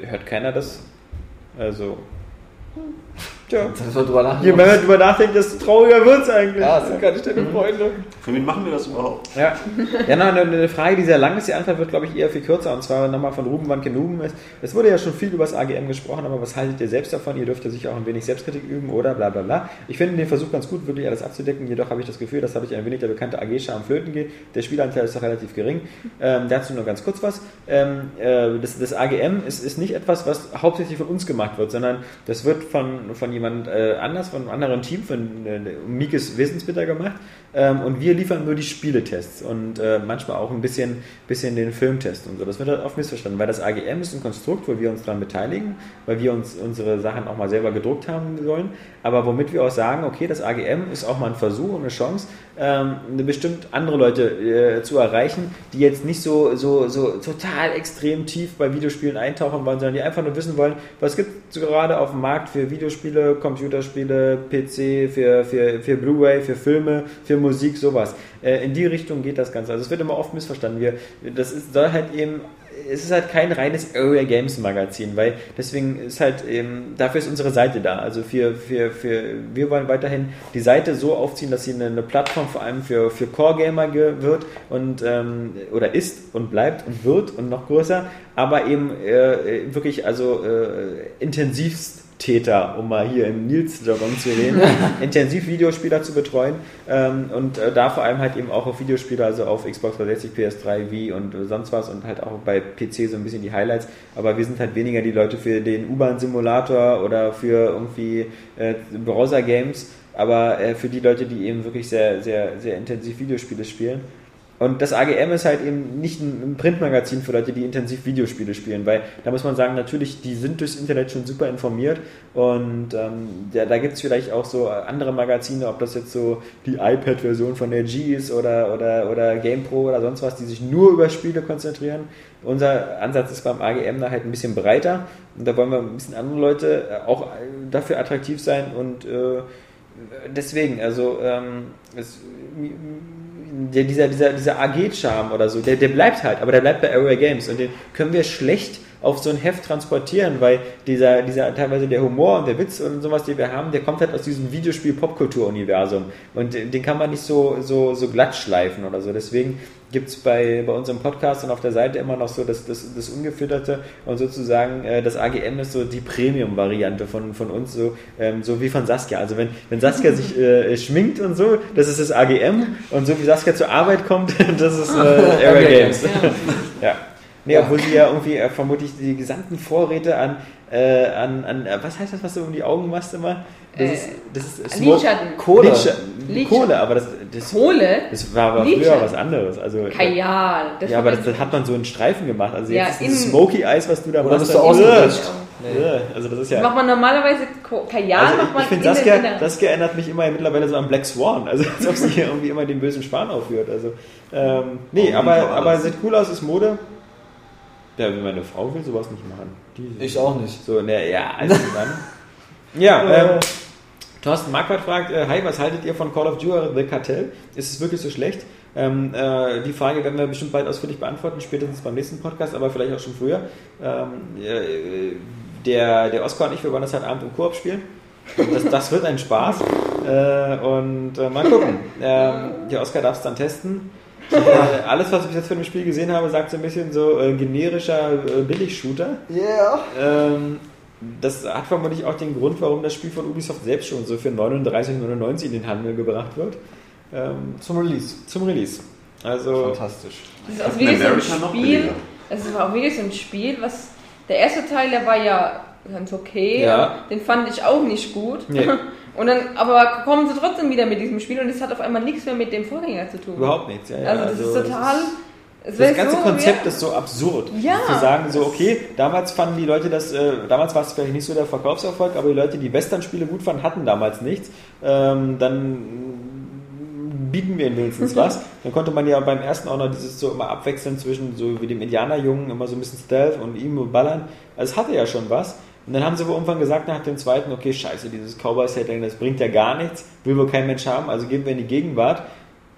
hört keiner das. Also. Tja. Das drüber nachdenken. Je mehr man drüber nachdenkt, desto trauriger wird es eigentlich. Ja, das sind gar nicht deine Freunde. Für wen machen wir das überhaupt? Ja, ja na, eine, Frage, die sehr lang ist. Die Antwort wird, glaube ich, eher viel kürzer. Und zwar nochmal von Ruben Van Kenuben. Es, es wurde ja schon viel über das AGM gesprochen, aber was haltet ihr selbst davon? Ihr dürft ja sicher auch ein wenig Selbstkritik üben oder bla bla bla. Ich finde den Versuch ganz gut, wirklich alles abzudecken. Jedoch habe ich das Gefühl, dass dadurch ein wenig der bekannte AG-Charme flöten geht. Der Spielanteil ist doch relativ gering. Ähm, dazu nur ganz kurz was. Ähm, äh, das, das AGM ist, ist nicht etwas, was hauptsächlich von uns gemacht wird, sondern das wird von, von jemand äh, anders, von einem anderen Team, von äh, Mikes Wissensbitter gemacht. Ähm, und wir liefern nur die Spieletests und äh, manchmal auch ein bisschen, bisschen den Filmtest und so. Das wird halt oft missverstanden, weil das AGM ist ein Konstrukt, wo wir uns daran beteiligen, weil wir uns unsere Sachen auch mal selber gedruckt haben sollen, aber womit wir auch sagen, okay, das AGM ist auch mal ein Versuch und eine Chance, ähm, bestimmt andere Leute äh, zu erreichen, die jetzt nicht so, so, so total extrem tief bei Videospielen eintauchen wollen, sondern die einfach nur wissen wollen, was gibt es gerade auf dem Markt für Videospiele, Computerspiele, PC, für, für, für Blu-ray, für Filme, für Musik, sowas. Äh, in die Richtung geht das Ganze. Also es wird immer oft missverstanden. Wir, das ist, soll halt eben es ist halt kein reines Area Games Magazin, weil deswegen ist halt eben, dafür ist unsere Seite da. Also für, für, für, wir wollen weiterhin die Seite so aufziehen, dass sie eine, eine Plattform vor allem für, für Core-Gamer ge- wird und ähm, oder ist und bleibt und wird und noch größer, aber eben äh, wirklich also äh, intensivst Täter, um mal hier im Nils-Jargon zu reden, intensiv Videospieler zu betreuen ähm, und äh, da vor allem halt eben auch auf Videospiele, also auf Xbox 360, PS3, Wii und äh, sonst was und halt auch bei PC so ein bisschen die Highlights, aber wir sind halt weniger die Leute für den U-Bahn-Simulator oder für irgendwie äh, Browser-Games, aber äh, für die Leute, die eben wirklich sehr, sehr, sehr intensiv Videospiele spielen. Und das AGM ist halt eben nicht ein Printmagazin für Leute, die intensiv Videospiele spielen, weil da muss man sagen, natürlich, die sind durchs Internet schon super informiert und ähm, da, da gibt es vielleicht auch so andere Magazine, ob das jetzt so die iPad-Version von LG ist oder, oder, oder GamePro oder sonst was, die sich nur über Spiele konzentrieren. Unser Ansatz ist beim AGM da halt ein bisschen breiter und da wollen wir ein bisschen andere Leute auch dafür attraktiv sein und äh, deswegen, also ähm, es, der, dieser, dieser, dieser AG-Charme oder so, der, der bleibt halt, aber der bleibt bei Area Games und den können wir schlecht auf so ein Heft transportieren, weil dieser, dieser teilweise der Humor und der Witz und sowas, den wir haben, der kommt halt aus diesem Videospiel-Popkultur-Universum und den kann man nicht so, so, so glatt schleifen oder so. Deswegen gibt es bei, bei unserem Podcast und auf der Seite immer noch so das, das, das Ungefütterte und sozusagen äh, das AGM ist so die Premium-Variante von, von uns, so, ähm, so wie von Saskia. Also wenn, wenn Saskia sich äh, schminkt und so, das ist das AGM und so wie Saskia zur Arbeit kommt, das ist äh, Area Games. ja. Nee, obwohl sie ja irgendwie äh, vermutlich die gesamten Vorräte an, äh, an, an äh, was heißt das, was du um die Augen machst immer? Das Äh, ist, das ist Lidschatten. Kohle. Lidschatten. Lidschatten. Kohle, aber das, das, Kohle? das war aber früher was anderes. Also, Kajal. Das ja, aber das, das- das hat man so in Streifen gemacht. Also Ja, jetzt ist dieses in- Smoky Eis, was du da Oder machst. bist du das- ausgerutscht? Ja, also das ist ja. macht man normalerweise Kajal, Also macht ich, man ich finde, in den Saskia, erinnert mich immer mittlerweile so an Black Swan. Also als ob sie hier irgendwie immer den bösen Schwan aufführt. Also, ähm, nee, Oh, aber, aber sieht cool aus, ist Mode. Ja, meine Frau will sowas nicht machen. Die, Ich auch nicht. So, ne, ja, also dann. Ja, ähm, Thorsten Marquardt fragt, äh, hi, was haltet ihr von Call of Duty The Cartel? Ist es wirklich so schlecht? Ähm, äh, die Frage werden wir bestimmt bald ausführlich beantworten, spätestens beim nächsten Podcast, aber vielleicht auch schon früher. Ähm, äh, der, der Oscar und ich, wir wollen das heute Abend im Koop spielen. Das, das wird ein Spaß. Äh, und äh, mal gucken. Ähm, der Oscar darf es dann testen. Äh, alles, was ich jetzt von dem Spiel gesehen habe, sagt so ein bisschen so äh, generischer äh, Billig-Shooter. Yeah. Ähm, das hat vermutlich auch den Grund, warum das Spiel von Ubisoft selbst schon so für 39,99 in den Handel gebracht wird. Ähm, Zum Release. zum Release. Also, Fantastisch. Das ist auch wirklich so ein Spiel. Es war auch wirklich so ein Spiel, was. Der erste Teil, der war ja ganz okay. Ja. Den fand ich auch nicht gut. Nee. Und dann, aber kommen sie trotzdem wieder mit diesem Spiel und es hat auf einmal nichts mehr mit dem Vorgänger zu tun. überhaupt nichts. Ja, ja, Also das ist total. es wär Das ganze so, Konzept ja, ist so absurd. Ja. Zu sagen, so, okay, damals fanden die Leute das, äh, damals war es vielleicht nicht so der Verkaufserfolg, aber die Leute, die Western-Spiele gut fanden, hatten damals nichts. Ähm, dann bieten wir ihnen wenigstens was. Dann konnte man ja beim ersten auch noch dieses so immer abwechseln zwischen so wie dem Indianerjungen, immer so ein bisschen Stealth und ihm ballern. Also es hatte ja schon was. Und dann haben sie wohl irgendwann gesagt nach dem zweiten, okay, scheiße, dieses Cowboy-Setting, das bringt ja gar nichts, will wohl kein Mensch haben, also gehen wir in die Gegenwart.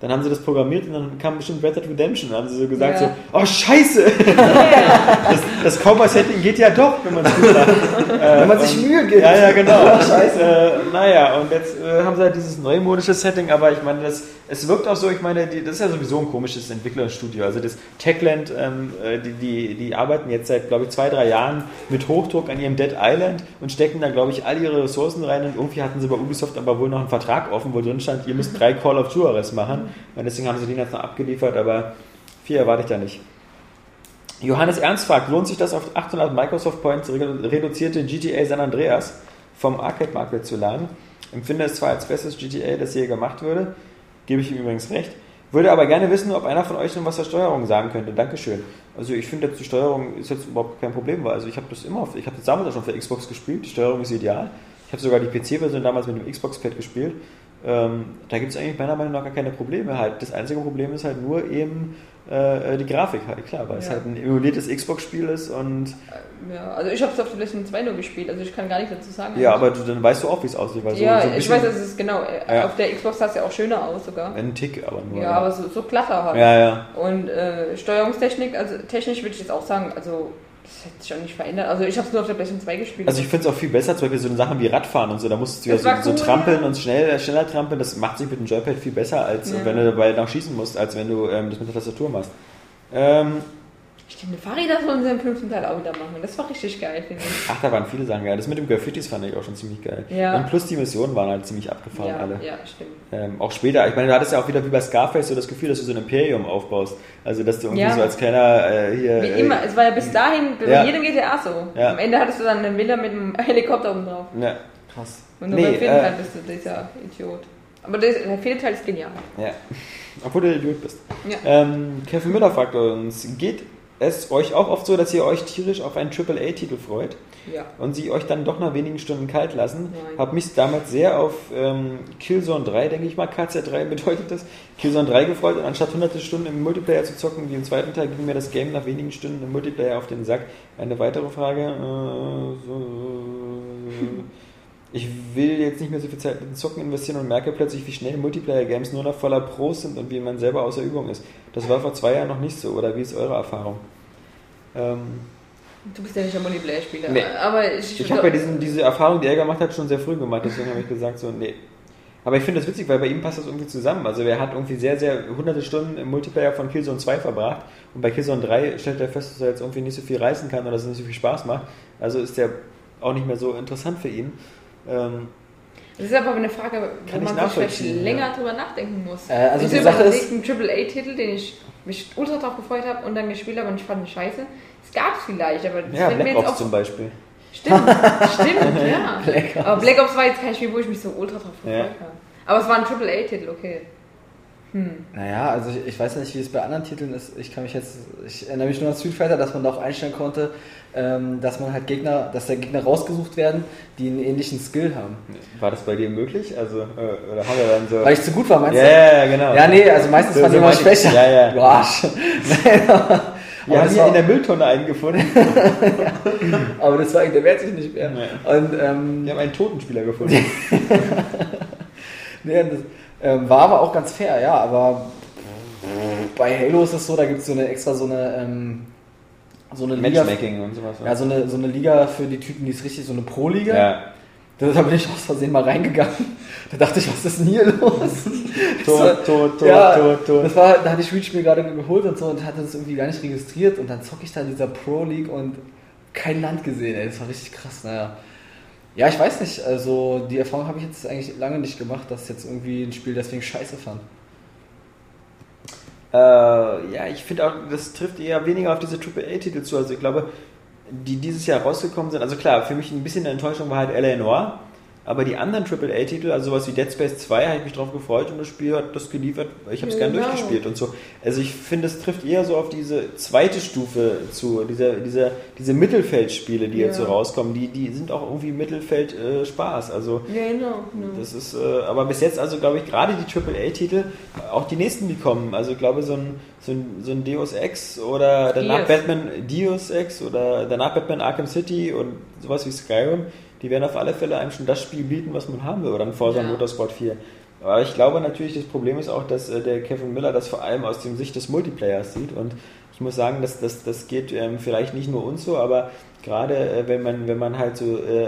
Dann haben sie das programmiert und dann kam bestimmt Red Dead Redemption. Dann haben sie so gesagt Ja. so, oh scheiße, das, das Cowboy-Setting geht ja doch, wenn man es gut macht. Wenn man sich Mühe gibt. Ja, ja, genau. Scheiße. Äh, naja, und jetzt äh, haben sie halt dieses neumodische Setting, aber ich meine, das, es wirkt auch so, ich meine, die, das ist ja sowieso ein komisches Entwicklerstudio. Also das Techland, ähm, äh, die, die, die arbeiten jetzt seit, glaube ich, zwei, drei Jahren mit Hochdruck an ihrem Dead Island und stecken da, glaube ich, all ihre Ressourcen rein und irgendwie hatten sie bei Ubisoft aber wohl noch einen Vertrag offen, wo drin stand, ihr müsst drei Call of Juarez machen. Und deswegen haben sie den jetzt noch abgeliefert, aber viel erwarte ich da nicht. Johannes Ernst fragt, lohnt sich das auf 800 Microsoft Points redu- reduzierte GTA San Andreas vom Arcade Market zu laden? Empfinde es zwar als bestes GTA, das je gemacht würde, gebe ich ihm übrigens recht, würde aber gerne wissen, ob einer von euch noch was zur Steuerung sagen könnte. Dankeschön. Also ich finde die Steuerung ist jetzt überhaupt kein Problem, weil also ich habe das immer, auf, ich habe das damals auch schon für Xbox gespielt, die Steuerung ist ideal. Ich habe sogar die PC-Version damals mit dem Xbox-Pad gespielt. Ähm, da gibt es eigentlich meiner Meinung nach gar keine Probleme. Halt. Das einzige Problem ist halt nur eben äh, die Grafik halt, klar, weil es Ja. halt ein emuliertes Xbox-Spiel ist und Ja, also ich habe es auf der PlayStation 2 nur gespielt, also ich kann gar nichts dazu sagen. ja, aber du, dann weißt du auch, wie es aussieht. Weil so, ja, so ein ich weiß, dass es genau. äh, Ja. Auf der Xbox sah es ja auch schöner aus sogar. Ein Tick, aber nur. Ja, aber so, so glatter halt. ja, ja. Und äh, Steuerungstechnik, also technisch würde ich jetzt auch sagen, also das hat sich auch nicht verändert. Also ich habe es nur auf der PlayStation 2 gespielt. Also ich finde es auch viel besser, zum Beispiel so Sachen wie Radfahren und so, da musst du ja so, so trampeln und schnell, schneller trampeln, das macht sich mit dem Joypad viel besser, als Ja. wenn du dabei noch schießen musst, als wenn du ähm, das mit der Tastatur machst. Ähm, Stimmt, Fahrräder sollen sie im fünften Teil auch wieder machen. Das war richtig geil, finde ich. ach, da waren viele Sachen geil. Das mit dem Graffitis fand ich auch schon ziemlich geil. Ja. Und plus die Missionen waren halt ziemlich abgefahren Ja, alle. ja, stimmt. Ähm, auch später, ich meine, du hattest ja auch wieder wie bei Scarface so das Gefühl, dass du so ein Imperium aufbaust. Also, dass du irgendwie Ja. so als kleiner äh, hier. Wie äh, immer, es war ja bis dahin bei Ja. jedem GTA so. Ja. Am Ende hattest du dann eine Villa mit einem Helikopter oben drauf. Ja, Krass. Und nur Nee, beim vierten äh, Teil bist du dieser Idiot. Aber das, der vierte Teil ist genial. ja. Obwohl du der Idiot bist. Ja. Ähm, Kevin Müller fragt uns, geht es euch auch oft so, dass ihr euch tierisch auf einen AAA-Titel freut Ja. und sie euch dann doch nach wenigen Stunden kalt lassen? Nein. Hab mich damals sehr auf ähm, Killzone 3, denke ich mal, KZ3 bedeutet das, Killzone 3 gefreut und anstatt hunderte Stunden im Multiplayer zu zocken, wie im zweiten Teil, ging mir das Game nach wenigen Stunden im Multiplayer auf den Sack. Eine weitere Frage. Äh, so, ich will jetzt nicht mehr so viel Zeit in Zocken investieren und merke plötzlich, wie schnell Multiplayer-Games nur noch voller Pros sind und wie man selber außer Übung ist. Das war vor zwei Jahren noch nicht so, oder wie ist eure Erfahrung? Ähm, Du bist ja nicht ein Multiplayer-Spieler. Nee. Aber ich, ich habe ja diesen, diese Erfahrung, die er gemacht hat, schon sehr früh gemacht, deswegen habe ich gesagt, so, nee. Aber ich finde das witzig, weil bei ihm passt das irgendwie zusammen. Also er hat irgendwie sehr, sehr hunderte Stunden im Multiplayer von Killzone 2 verbracht und bei Killzone 3 stellt er fest, dass er jetzt irgendwie nicht so viel reißen kann oder dass es nicht so viel Spaß macht. Also ist der auch nicht mehr so interessant für ihn. Ähm, Das ist aber eine Frage, wo man sich vielleicht länger ja. drüber nachdenken muss. Äh, also ich die Sache ist- einen AAA-Titel, den ich mich ultra drauf gefreut habe und dann gespielt habe und ich fand ihn scheiße. Es gab es vielleicht, aber das ja, Black jetzt Ops auch zum Beispiel. Stimmt, stimmt, ja. aber Black Ops war jetzt kein Spiel, wo ich mich so ultra drauf gefreut Ja. habe. Aber es war ein AAA-Titel, okay. Hm. Naja, also ich, ich weiß nicht, wie es bei anderen Titeln ist. Ich kann mich jetzt, ich erinnere mich nur an Street Fighter, dass man da auch einstellen konnte, dass man halt Gegner, dass der Gegner rausgesucht werden, die einen ähnlichen Skill haben. War das bei dir möglich? Also, äh, oder haben wir dann so. Weil ich zu gut war, meinst ja, du? ja, ja, genau. Ja, nee, also meistens So- waren so immer schwächer. Ja, ja. Du Arsch. Nein, Wir haben hier in der Mülltonne einen gefunden. aber das war, der wehrt sich nicht mehr. Nee. Und, ähm, Wir haben einen Totenspieler gefunden. Nee, das ähm, war aber auch ganz fair, ja, aber bei Halo ist es so, da gibt es so eine extra so eine, ähm, so eine Liga. Matchmaking und sowas. Ja, so eine, so eine Liga für die Typen, die ist richtig, so eine Pro-Liga. ja. Da, bin ich aus Versehen mal reingegangen. Da dachte ich, was ist denn hier los? Tot, tot, tot, ja, tot, tot. Das war, da hatte ich Reach mir gerade geholt und so und hatte das irgendwie gar nicht registriert und dann zocke ich da in dieser Pro League und kein Land gesehen, ey. Das war richtig krass, naja. Ja, ich weiß nicht, also die Erfahrung habe ich jetzt eigentlich lange nicht gemacht, dass jetzt irgendwie ein Spiel deswegen scheiße fand. Äh, ja, ich finde auch, das trifft eher weniger auf diese AAA-Titel zu. Also ich glaube, die dieses Jahr rausgekommen sind, also klar, für mich ein bisschen eine Enttäuschung war halt L.A. Noir, aber die anderen AAA-Titel, also sowas wie Dead Space 2, habe ich mich drauf gefreut und das Spiel hat das geliefert, ich habe es gern Genau. durchgespielt und so. Also ich finde, es trifft eher so auf diese zweite Stufe zu, diese, diese, diese Mittelfeldspiele, die jetzt so Ja. rauskommen, die, die sind auch irgendwie Mittelfeld äh, Spaß. Also Ja, genau. genau. das ist, äh, aber bis jetzt, also glaube ich, gerade die AAA-Titel, auch die nächsten, die kommen, also glaube, so ein, so ein, so ein Deus Ex oder danach Deus. Batman Deus Ex oder danach Batman Arkham City und sowas wie Skyrim, die werden auf alle Fälle einem schon das Spiel bieten, was man haben will, oder ein Forza Ja. Motorsport 4. Aber ich glaube natürlich, das Problem ist auch, dass äh, der Kevin Miller das vor allem aus dem Sicht des Multiplayers sieht. Und ich muss sagen, dass das, das geht ähm, vielleicht nicht nur uns so, aber gerade äh, wenn man wenn man halt so äh,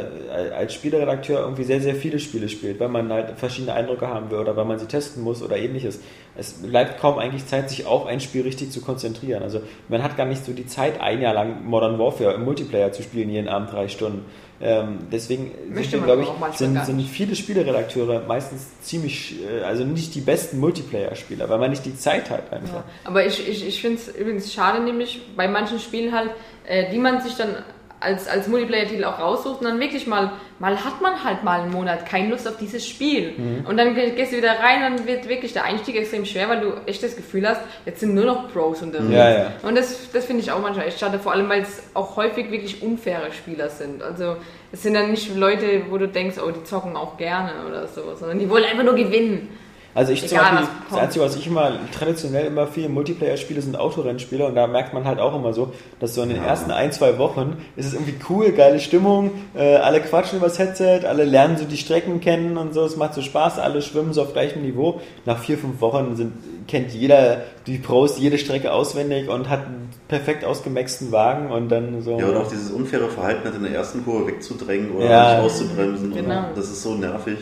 als Spieleredakteur irgendwie sehr sehr viele Spiele spielt, weil man halt verschiedene Eindrücke haben will oder weil man sie testen muss oder ähnliches. Es bleibt kaum eigentlich Zeit, sich auf ein Spiel richtig zu konzentrieren. Also man hat gar nicht so die Zeit, ein Jahr lang Modern Warfare im Multiplayer zu spielen, jeden Abend drei Stunden. Ähm, deswegen Möchte sind, glaube ich, sind, sind viele Spieleredakteure meistens ziemlich, äh, also nicht die besten Multiplayer-Spieler, weil man nicht die Zeit hat einfach. Ja. Aber ich, ich, ich finde es übrigens schade, nämlich bei manchen Spielen halt, äh, die man sich dann als, als Multiplayer-Titel auch raussucht und dann wirklich mal, mal hat man halt mal einen Monat keine Lust auf dieses Spiel. Mhm. Und dann ge- gehst du wieder rein, dann wird wirklich der Einstieg extrem schwer, weil du echt das Gefühl hast, jetzt sind nur noch Pros unterwegs. Ja, ja. Und das, das finde ich auch manchmal echt schade, vor allem weil es auch häufig wirklich unfaire Spieler sind. Also es sind dann nicht Leute, wo du denkst, oh, die zocken auch gerne oder so, sondern die wollen einfach nur gewinnen. Also ich zum Egal, Beispiel, was das. Einzige, was ich immer traditionell immer viel Multiplayer spiele, sind Autorennspiele und da merkt man halt auch immer so, dass so in den ersten ein, zwei Wochen ist es irgendwie cool, geile Stimmung, äh, alle quatschen übers Headset, alle lernen so die Strecken kennen und so, es macht so Spaß, alle schwimmen so auf gleichem Niveau. Nach vier, fünf Wochen sind, kennt jeder, die Pros, jede Strecke auswendig und hat einen perfekt ausgemaxten Wagen und dann so. Ja, und auch dieses unfaire Verhalten, halt in der ersten Kurve wegzudrängen oder Ja. nicht auszubremsen. Genau. Und das ist so nervig.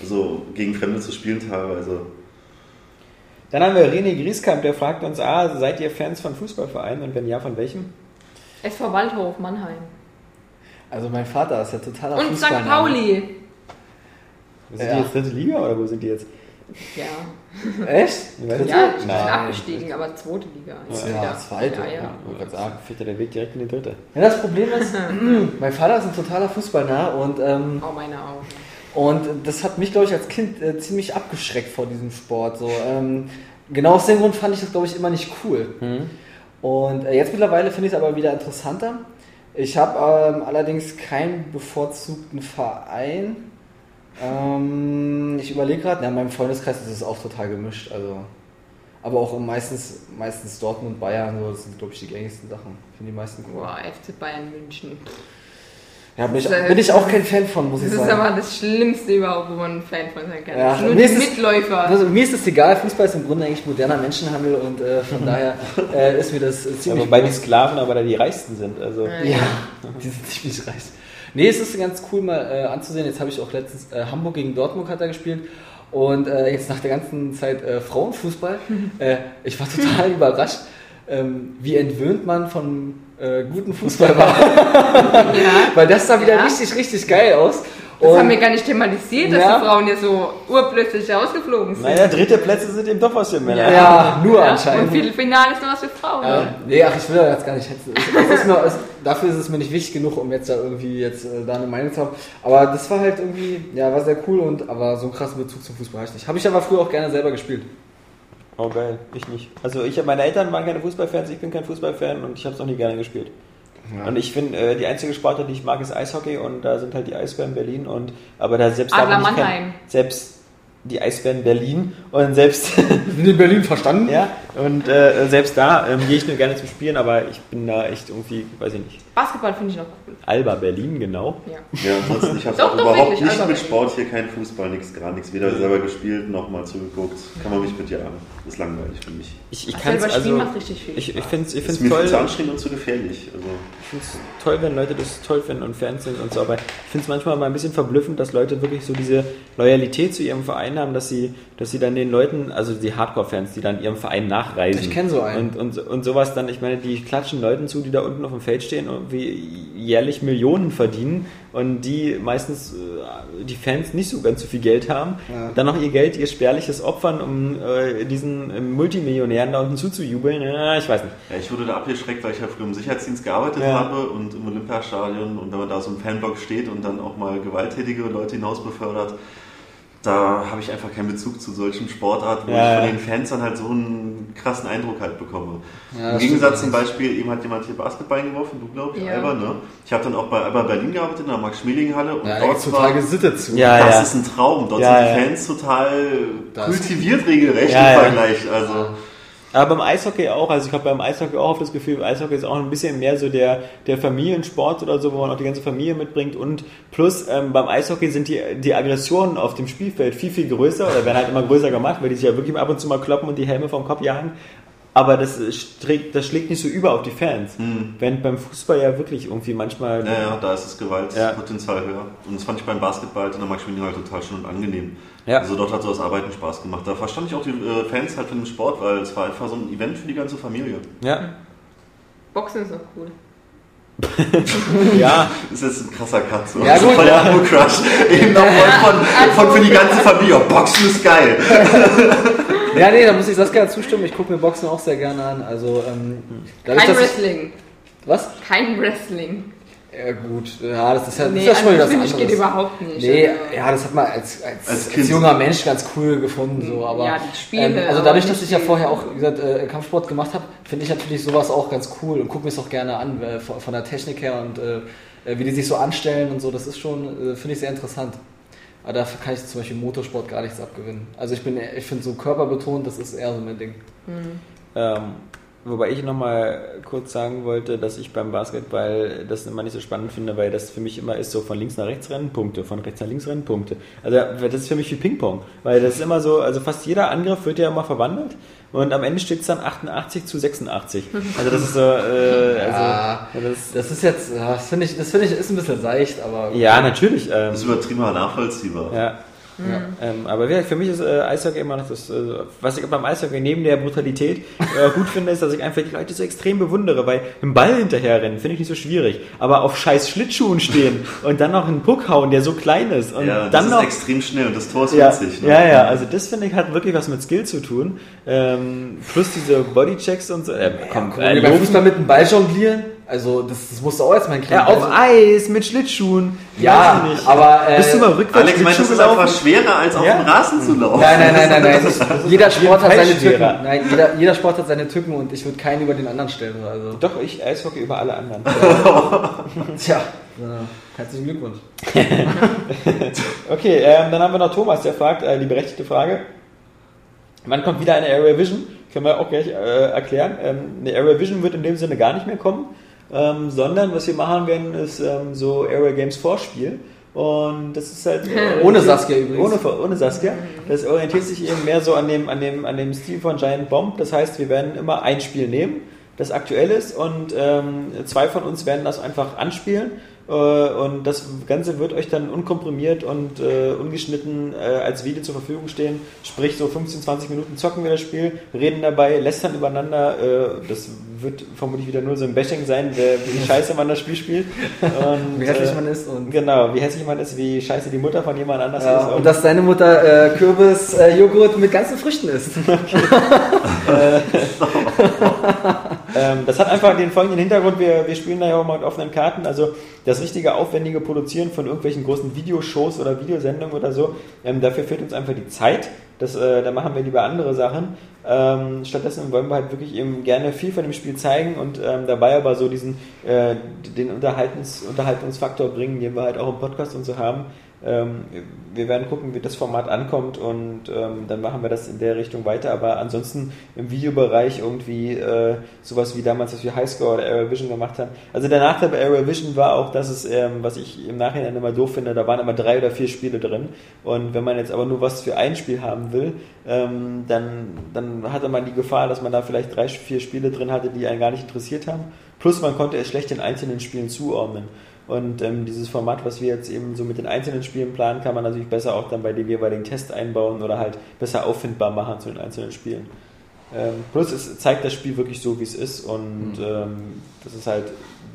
Also gegen Fremde zu spielen teilweise. Dann haben wir René Grieskamp, der fragt uns, ah, seid ihr Fans von Fußballvereinen und wenn ja, von welchem? SV Waldhof, Mannheim. Also mein Vater ist ja totaler Und St. Pauli. Sind Ja. die jetzt dritte Liga oder wo sind die jetzt? Ja, Echt? Ja ich bin Nein. abgestiegen, aber zweite Liga. Ja, wieder. zweite. Ja, ja. Ich wollte gerade sagen. Fehlt ja der Weg direkt in die dritte. Ja, das Problem ist, mein Vater ist ein totaler Fußballnah und, ähm, Oh, meine Augen. Und das hat mich, glaube ich, als Kind äh, ziemlich abgeschreckt vor diesem Sport. So, ähm, genau aus dem Grund fand ich das, glaube ich, immer nicht cool. Und äh, jetzt mittlerweile finde ich es aber wieder interessanter. Ich habe ähm, allerdings keinen bevorzugten Verein. Ähm, ich überlege gerade, ja, in meinem Freundeskreis ist es auch total gemischt. Also, aber auch meistens, meistens Dortmund, Bayern, so, das sind, glaube ich, die gängigsten Sachen. Finde die meisten cool. Boah, FC Bayern München. Ja, bin ich, Das ist- bin ich auch kein Fan von, muss Das ich ist sagen. aber das Schlimmste überhaupt, wo man ein Fan von sein kann. Ja, Das nur mir die ist es- Mitläufer. Also, mir ist es egal, Fußball ist im Grunde eigentlich moderner Menschenhandel und äh, von daher äh, ist mir das äh, Ja, ziemlich. wobei die Sklaven aber da die reichsten sind. Also. Ja. ja, die sind ziemlich reich. Nee, es ist ganz cool mal äh, anzusehen. Jetzt habe ich auch letztens äh, Hamburg gegen Dortmund hat er gespielt. Und äh, jetzt nach der ganzen Zeit äh, Frauenfußball, äh, ich war total überrascht, ähm, wie entwöhnt man von äh, guten Fußball war. Ja. Weil das sah wieder Ja. richtig, richtig geil aus. Das Und- haben wir gar nicht thematisiert, dass Ja. die Frauen ja so urplötzlich rausgeflogen sind. Naja, dritte Plätze sind eben doch was für Männer. ja, nur Ja, anscheinend. Und Viertelfinale ist nur was für Frauen. Ja, nee, ach, ich will da jetzt gar nicht hetzen. Dafür ist es mir nicht wichtig genug, um jetzt da irgendwie jetzt äh, da eine Meinung zu haben. Aber das war halt irgendwie, ja, war sehr cool und aber so einen krassen Bezug zum Fußball habe ich nicht. Habe ich aber früher auch gerne selber gespielt. Oh geil, ich nicht. Also ich meine Eltern waren keine Fußballfans, ich bin kein Fußballfan und ich habe es noch nie gerne gespielt. Und ich finde, äh, die einzige Sportart, die ich mag, ist Eishockey und da sind halt die Eisbären Berlin und aber da selbst Adler Mannheim. kein, selbst die Eisbären Berlin und selbst Sind in Berlin verstanden? ja und äh, selbst da ähm, gehe ich nur gerne zum Spielen, aber ich bin da echt irgendwie, weiß ich nicht. Basketball finde ich noch cool. Alba Berlin genau. Ja. Ja, ansonsten, ich habe Doch, auch doch, überhaupt wirklich, nicht mit Sport hier, kein Fußball, nichts, gar nichts. Weder selber gespielt, noch mal zugeguckt. Kann man mich mit jagen. Ist langweilig für mich. Ich, ich kann es also macht richtig viel ich, ich finde es ich Ist find's mir toll. viel zu anstrengend und zu gefährlich. Also, Ich finde es toll, wenn Leute das toll finden und Fans sind und so, aber ich finde es manchmal mal ein bisschen verblüffend, dass Leute wirklich so diese Loyalität zu ihrem Verein haben, dass sie, dass sie dann den Leuten, also die Hardcore-Fans, die dann ihrem Verein nachreisen. Ich kenn so einen. Und, und, und sowas dann, ich meine, die klatschen Leuten zu, die da unten auf dem Feld stehen und wie jährlich Millionen verdienen und die meistens äh, die Fans nicht so ganz so viel Geld haben, Ja. dann noch ihr Geld, ihr spärliches opfern, um äh, diesen äh, Multimillionären da unten zuzujubeln. Ja, ich weiß nicht. ja, ich wurde da abgeschreckt, weil ich ja früher im Sicherheitsdienst gearbeitet Ja. habe und im Olympiastadion und wenn man da so im Fanblock steht und dann auch mal gewalttätige Leute hinaus befördert, da habe ich einfach keinen Bezug zu solchen Sportarten, wo Ja, ich von ja. den Fans dann halt so einen krassen Eindruck halt bekomme. Ja, Im Gegensatz zum Beispiel, eben hat jemand hier Basketball geworfen, du glaube ich, Ja. Alba, ne? Ich habe dann auch bei Alba Berlin gearbeitet, in der Max-Schmeling-Halle und Ja, da dort total war, gesittet zu. Ja, das ja. ist ein Traum. Dort Ja, sind die ja. Fans total Das- kultiviert regelrecht Ja, im ja. Vergleich. Also, Aber beim Eishockey auch, also ich habe beim Eishockey auch oft das Gefühl, Eishockey ist auch ein bisschen mehr so der, der Familiensport oder so, wo man auch die ganze Familie mitbringt und plus ähm, beim Eishockey sind die, die Aggressionen auf dem Spielfeld viel, viel größer oder werden halt immer größer gemacht, weil die sich ja wirklich ab und zu mal kloppen und die Helme vom Kopf jagen. Aber das, schlägt, das schlägt nicht so über auf die Fans. Hm. Während beim Fußball ja wirklich irgendwie manchmal. Ja, ja, da ist das Gewaltpotenzial höher. Und das fand ich beim Basketball in der Maximilian halt total schön und angenehm. Ja. Also dort hat so das Arbeiten Spaß gemacht. Da verstand ich auch die äh, Fans halt von dem Sport, weil es war einfach so ein Event für die ganze Familie. Ja, Boxen ist auch cool. ja. Das ist jetzt ein krasser Cut. So. Ja, Das ist gut, voll der ja. Amo-Crush. Eben noch voll von, von für die ganze Familie. Oh, Boxen ist geil. Ja, nee, da muss ich Saskia zustimmen. Ich gucke mir Boxen auch sehr gerne an. Also, ähm, Kein ich, Wrestling. Was? Kein Wrestling. Ja, gut. Ja, das ist ja, das Nee, ist ja schon wieder das finde ich geht überhaupt nicht. Nee, Also, ja, das hat man als, als, Als als, junger Mensch ganz cool gefunden. So, aber, Ja, die Spiele, ähm, also dadurch, dass ich ja vorher auch wie gesagt, äh, Kampfsport gemacht habe, finde ich natürlich sowas auch ganz cool und gucke mir es auch gerne an, äh, von, von der Technik her und äh, äh, wie die sich so anstellen und so. Das ist schon, äh, finde ich sehr interessant. Aber dafür kann ich zum Beispiel Motorsport gar nichts abgewinnen. Also ich bin, ich finde so körperbetont, das ist eher so mein Ding. Ähm, wobei ich nochmal kurz sagen wollte, dass ich beim Basketball das immer nicht so spannend finde, weil das für mich immer ist so von links nach rechts rennen, Punkte, von rechts nach links rennen, Punkte. Also das ist für mich wie Ping-Pong, weil das ist immer so, also fast jeder Angriff wird ja immer verwandelt und am Ende steht es dann 88 zu 86. Also das ist so, äh, also, Ja. das, Das ist jetzt, das finde ich, das finde ich ist ein bisschen seicht, aber ja, natürlich. Ähm, Das ist übertrieben nachvollziehbar. ja. Ähm, aber wie, für mich ist äh, Eishockey immer noch das, äh, was ich beim Eishockey neben der Brutalität äh, gut finde, ist, dass ich einfach die Leute so extrem bewundere, weil im Ball hinterherrennen finde ich nicht so schwierig, aber auf scheiß Schlittschuhen stehen und dann noch einen Puck hauen, der so klein ist und Ja, das dann ist noch extrem schnell und das Tor ist ja, witzig. Ne? ja, ja, also das finde ich hat wirklich was mit Skill zu tun. Ähm, plus diese Bodychecks und so. Äh, komm, äh, mal, beim loben. Fußball mit dem Ball jonglieren, also das, das musst du auch erstmal hinkriegen. ja, auf also, Eis mit Schlittschuhen. Ja, aber, äh, bist du mal rückwärts Alex meint, das Schlittschuh ist einfach schwerer, als auf Ja. dem Rasen zu laufen. Nein, nein, nein, nein, nein. Das ist- das ist jeder Sport hat seine Tücken. schwerer. Nein, jeder, jeder Sport hat seine Tücken und ich würde keinen über den anderen stellen. Also. Doch, ich Eishockey über alle anderen. Tja, ja, herzlichen Glückwunsch. Okay, ähm, dann haben wir noch Thomas, der fragt, äh, die berechtigte Frage. Wann kommt wieder eine Area Vision? Können wir auch gleich äh, erklären. Ähm, eine Area Vision wird in dem Sinne gar nicht mehr kommen, ähm, sondern was wir machen werden, ist ähm, so Area Games Vorspiel. Und das ist halt. äh, Ohne Saskia übrigens. Ohne, ohne Saskia. Das orientiert sich eben mehr so an dem, an, dem, an dem Stil von Giant Bomb. Das heißt, wir werden immer ein Spiel nehmen, das aktuell ist, und ähm, zwei von uns werden das einfach anspielen. Äh, und das Ganze wird euch dann unkomprimiert und äh, ungeschnitten äh, als Video zur Verfügung stehen. Sprich, so 15, 20 Minuten zocken wir das Spiel, reden dabei, lästern übereinander. Äh, das wird vermutlich wieder nur so ein Bashing sein, wer, wie scheiße man das Spiel spielt. Und, Wie hässlich äh, man ist und. Genau, wie hässlich man ist, wie scheiße die Mutter von jemand anders Ja, ist. und dass deine Mutter äh, Kürbis-Joghurt mit ganzen Früchten isst. Ähm, das hat einfach den folgenden Hintergrund, wir, wir spielen da ja auch mal mit offenen Karten, also das richtige aufwendige Produzieren von irgendwelchen großen Videoshows oder Videosendungen oder so, ähm, dafür fehlt uns einfach die Zeit, das, äh, da machen wir lieber andere Sachen. Ähm, stattdessen wollen wir halt wirklich eben gerne viel von dem Spiel zeigen und ähm, dabei aber so diesen äh, den Unterhaltens, Unterhaltungsfaktor bringen, den wir halt auch im Podcast und so haben. Ähm, wir werden gucken, wie das Format ankommt und ähm, dann machen wir das in der Richtung weiter. Aber ansonsten im Videobereich irgendwie äh, sowas wie damals, was wir Highscore oder Aerial Vision gemacht haben. Also der Nachteil bei Aerial Vision war auch, dass es, ähm, was ich im Nachhinein immer doof finde, da waren immer drei oder vier Spiele drin. Und wenn man jetzt aber nur was für ein Spiel haben will, ähm, dann, dann hatte man die Gefahr, dass man da vielleicht drei, vier Spiele drin hatte, die einen gar nicht interessiert haben. Plus man konnte es schlecht den einzelnen Spielen zuordnen. Und ähm, dieses Format, was wir jetzt eben so mit den einzelnen Spielen planen, kann man natürlich besser auch dann bei dem jeweiligen Test einbauen oder halt besser auffindbar machen zu den einzelnen Spielen. Ähm, plus es zeigt das Spiel wirklich so, wie es ist und ähm, das ist halt,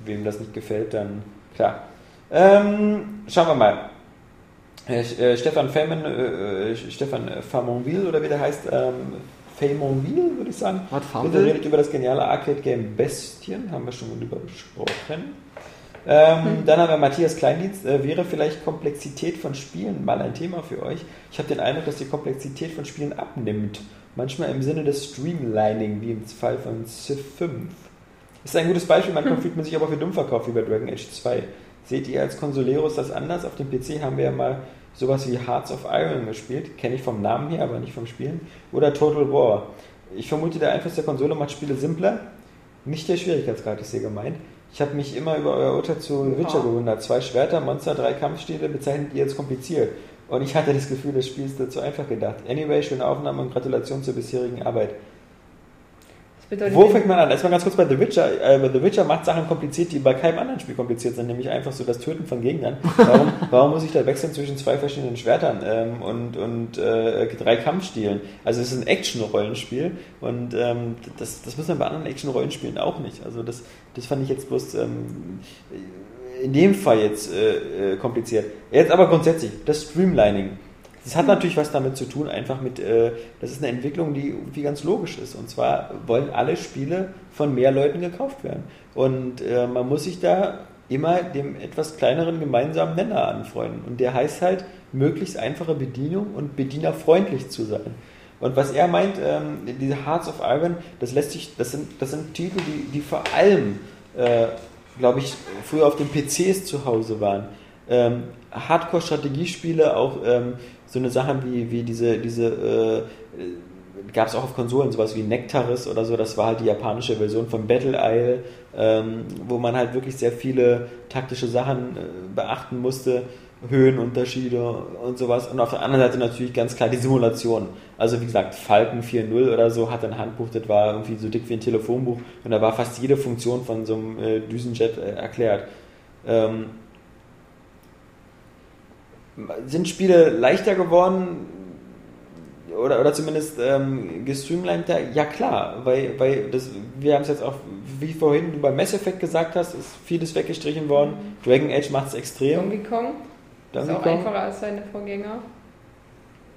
wem das nicht gefällt, dann klar. Ähm, schauen wir mal. Äh, äh, Stefan Femen, äh, äh, Stefan Famonville oder wie der heißt, ähm, Famonville würde ich sagen. Was, Bitte Farmville? redet über das geniale Arcade-Game Bestien, haben wir schon mal drüber gesprochen. Ähm, Dann haben wir Matthias Kleindienst. Äh, wäre vielleicht Komplexität von Spielen mal ein Thema für euch? Ich habe den Eindruck, dass die Komplexität von Spielen abnimmt. Manchmal im Sinne des Streamlining, wie im Fall von Civ 5. Ist ein gutes Beispiel, manchmal fühlt man sich aber für dumm verkauft, wie bei Dragon Age 2. Seht ihr als Consoleros das anders? Auf dem PC haben wir ja mal sowas wie Hearts of Iron gespielt. Kenne ich vom Namen her, aber nicht vom Spielen. Oder Total War. ich vermute, der Einfluss der Konsole macht Spiele simpler. Nicht der Schwierigkeitsgrad ist hier gemeint. Ich habe mich immer über euer Urteil zu The Witcher gewundert. Zwei Schwerter, Monster, drei Kampfstile bezeichnet ihr als kompliziert. Und ich hatte das Gefühl, das Spiel ist dazu einfach gedacht. Anyway, schöne Aufnahme und Gratulation zur bisherigen Arbeit. Bedeutet, Wo fängt man an? Erstmal ganz kurz bei The Witcher. Äh, The Witcher macht Sachen kompliziert, die bei keinem anderen Spiel kompliziert sind, nämlich einfach so das Töten von Gegnern. Warum, warum muss ich da wechseln zwischen zwei verschiedenen Schwertern ähm, und, und äh, drei Kampfstilen? Also es ist ein Action-Rollenspiel und ähm, das, das muss man bei anderen Action-Rollenspielen auch nicht. Also das, das fand ich jetzt bloß ähm, in dem Fall jetzt äh, äh, kompliziert. Jetzt aber grundsätzlich, das Streamlining. Das hat natürlich was damit zu tun, einfach mit, äh, das ist eine Entwicklung, die irgendwie ganz logisch ist. Und zwar wollen alle Spiele von mehr Leuten gekauft werden. Und äh, man muss sich da immer dem etwas kleineren gemeinsamen Nenner anfreunden. Und der heißt halt, möglichst einfache Bedienung und bedienerfreundlich zu sein. Und was er meint, ähm, diese Hearts of Iron, das lässt sich, das sind, das sind Titel, die, die vor allem, äh, glaube ich, früher auf den PCs zu Hause waren. Ähm, Hardcore-Strategiespiele, auch ähm, so eine Sachen wie, wie diese, diese äh, gab es auch auf Konsolen, sowas wie Nectaris oder so, das war halt die japanische Version von Battle Isle, ähm, wo man halt wirklich sehr viele taktische Sachen äh, beachten musste, Höhenunterschiede und sowas. Und auf der anderen Seite natürlich ganz klar die Simulation. Also wie gesagt, Falcon 4.0 oder so hat ein Handbuch, das war irgendwie so dick wie ein Telefonbuch und da war fast jede Funktion von so einem äh, Düsenjet äh, erklärt. Ähm, sind Spiele leichter geworden oder, oder zumindest ähm, gestreamliner? Ja klar, weil, weil das, wir haben es jetzt auch, wie vorhin du bei Mass Effect gesagt hast, ist vieles weggestrichen worden. Dragon Age macht es extrem. Donkey Kong ist Donkey auch Kong. einfacher als seine Vorgänger.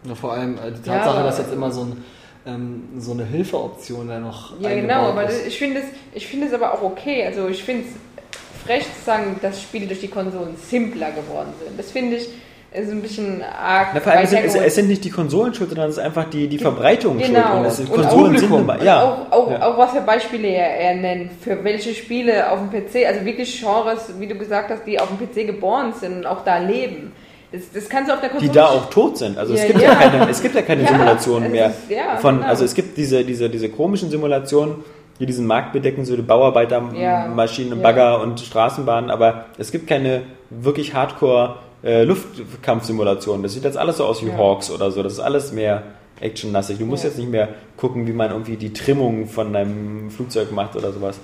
Ja, vor allem äh, die Ja, Tatsache, aber- dass jetzt immer so, ein, ähm, so eine Hilfeoption da noch Ja, genau, aber ist. das, ich finde es ich finde es aber auch okay. Also ich finde es frech zu sagen, dass Spiele durch die Konsolen simpler geworden sind. Das finde ich ist ein bisschen arg. Na, vor allem es sind, es, es sind nicht die Konsolen schuld, sondern es ist einfach die, die Verbreitung schuld. Genau. Und es sind Konsolen sind immer, ja. auch, auch, ja. auch was für Beispiele er, er nennt, für welche Spiele auf dem PC, also wirklich Genres, wie du gesagt hast, die auf dem PC geboren sind und auch da leben. Das, das kannst du auf der die Konsole da auch tot sind. Also es Ja, gibt ja. ja, keine, es gibt ja keine Simulationen es mehr. ist- von, genau. Also es gibt diese, diese, diese komischen Simulationen, die diesen Markt bedecken, so die Bauarbeitermaschinen. Bagger und Straßenbahnen, aber es gibt keine wirklich Hardcore äh, Luftkampfsimulationen. Das sieht jetzt alles so aus wie Ja. Hawks oder so. Das ist alles mehr actionlastig. Du musst Ja. jetzt nicht mehr gucken, wie man irgendwie die Trimmung von einem Flugzeug macht oder sowas.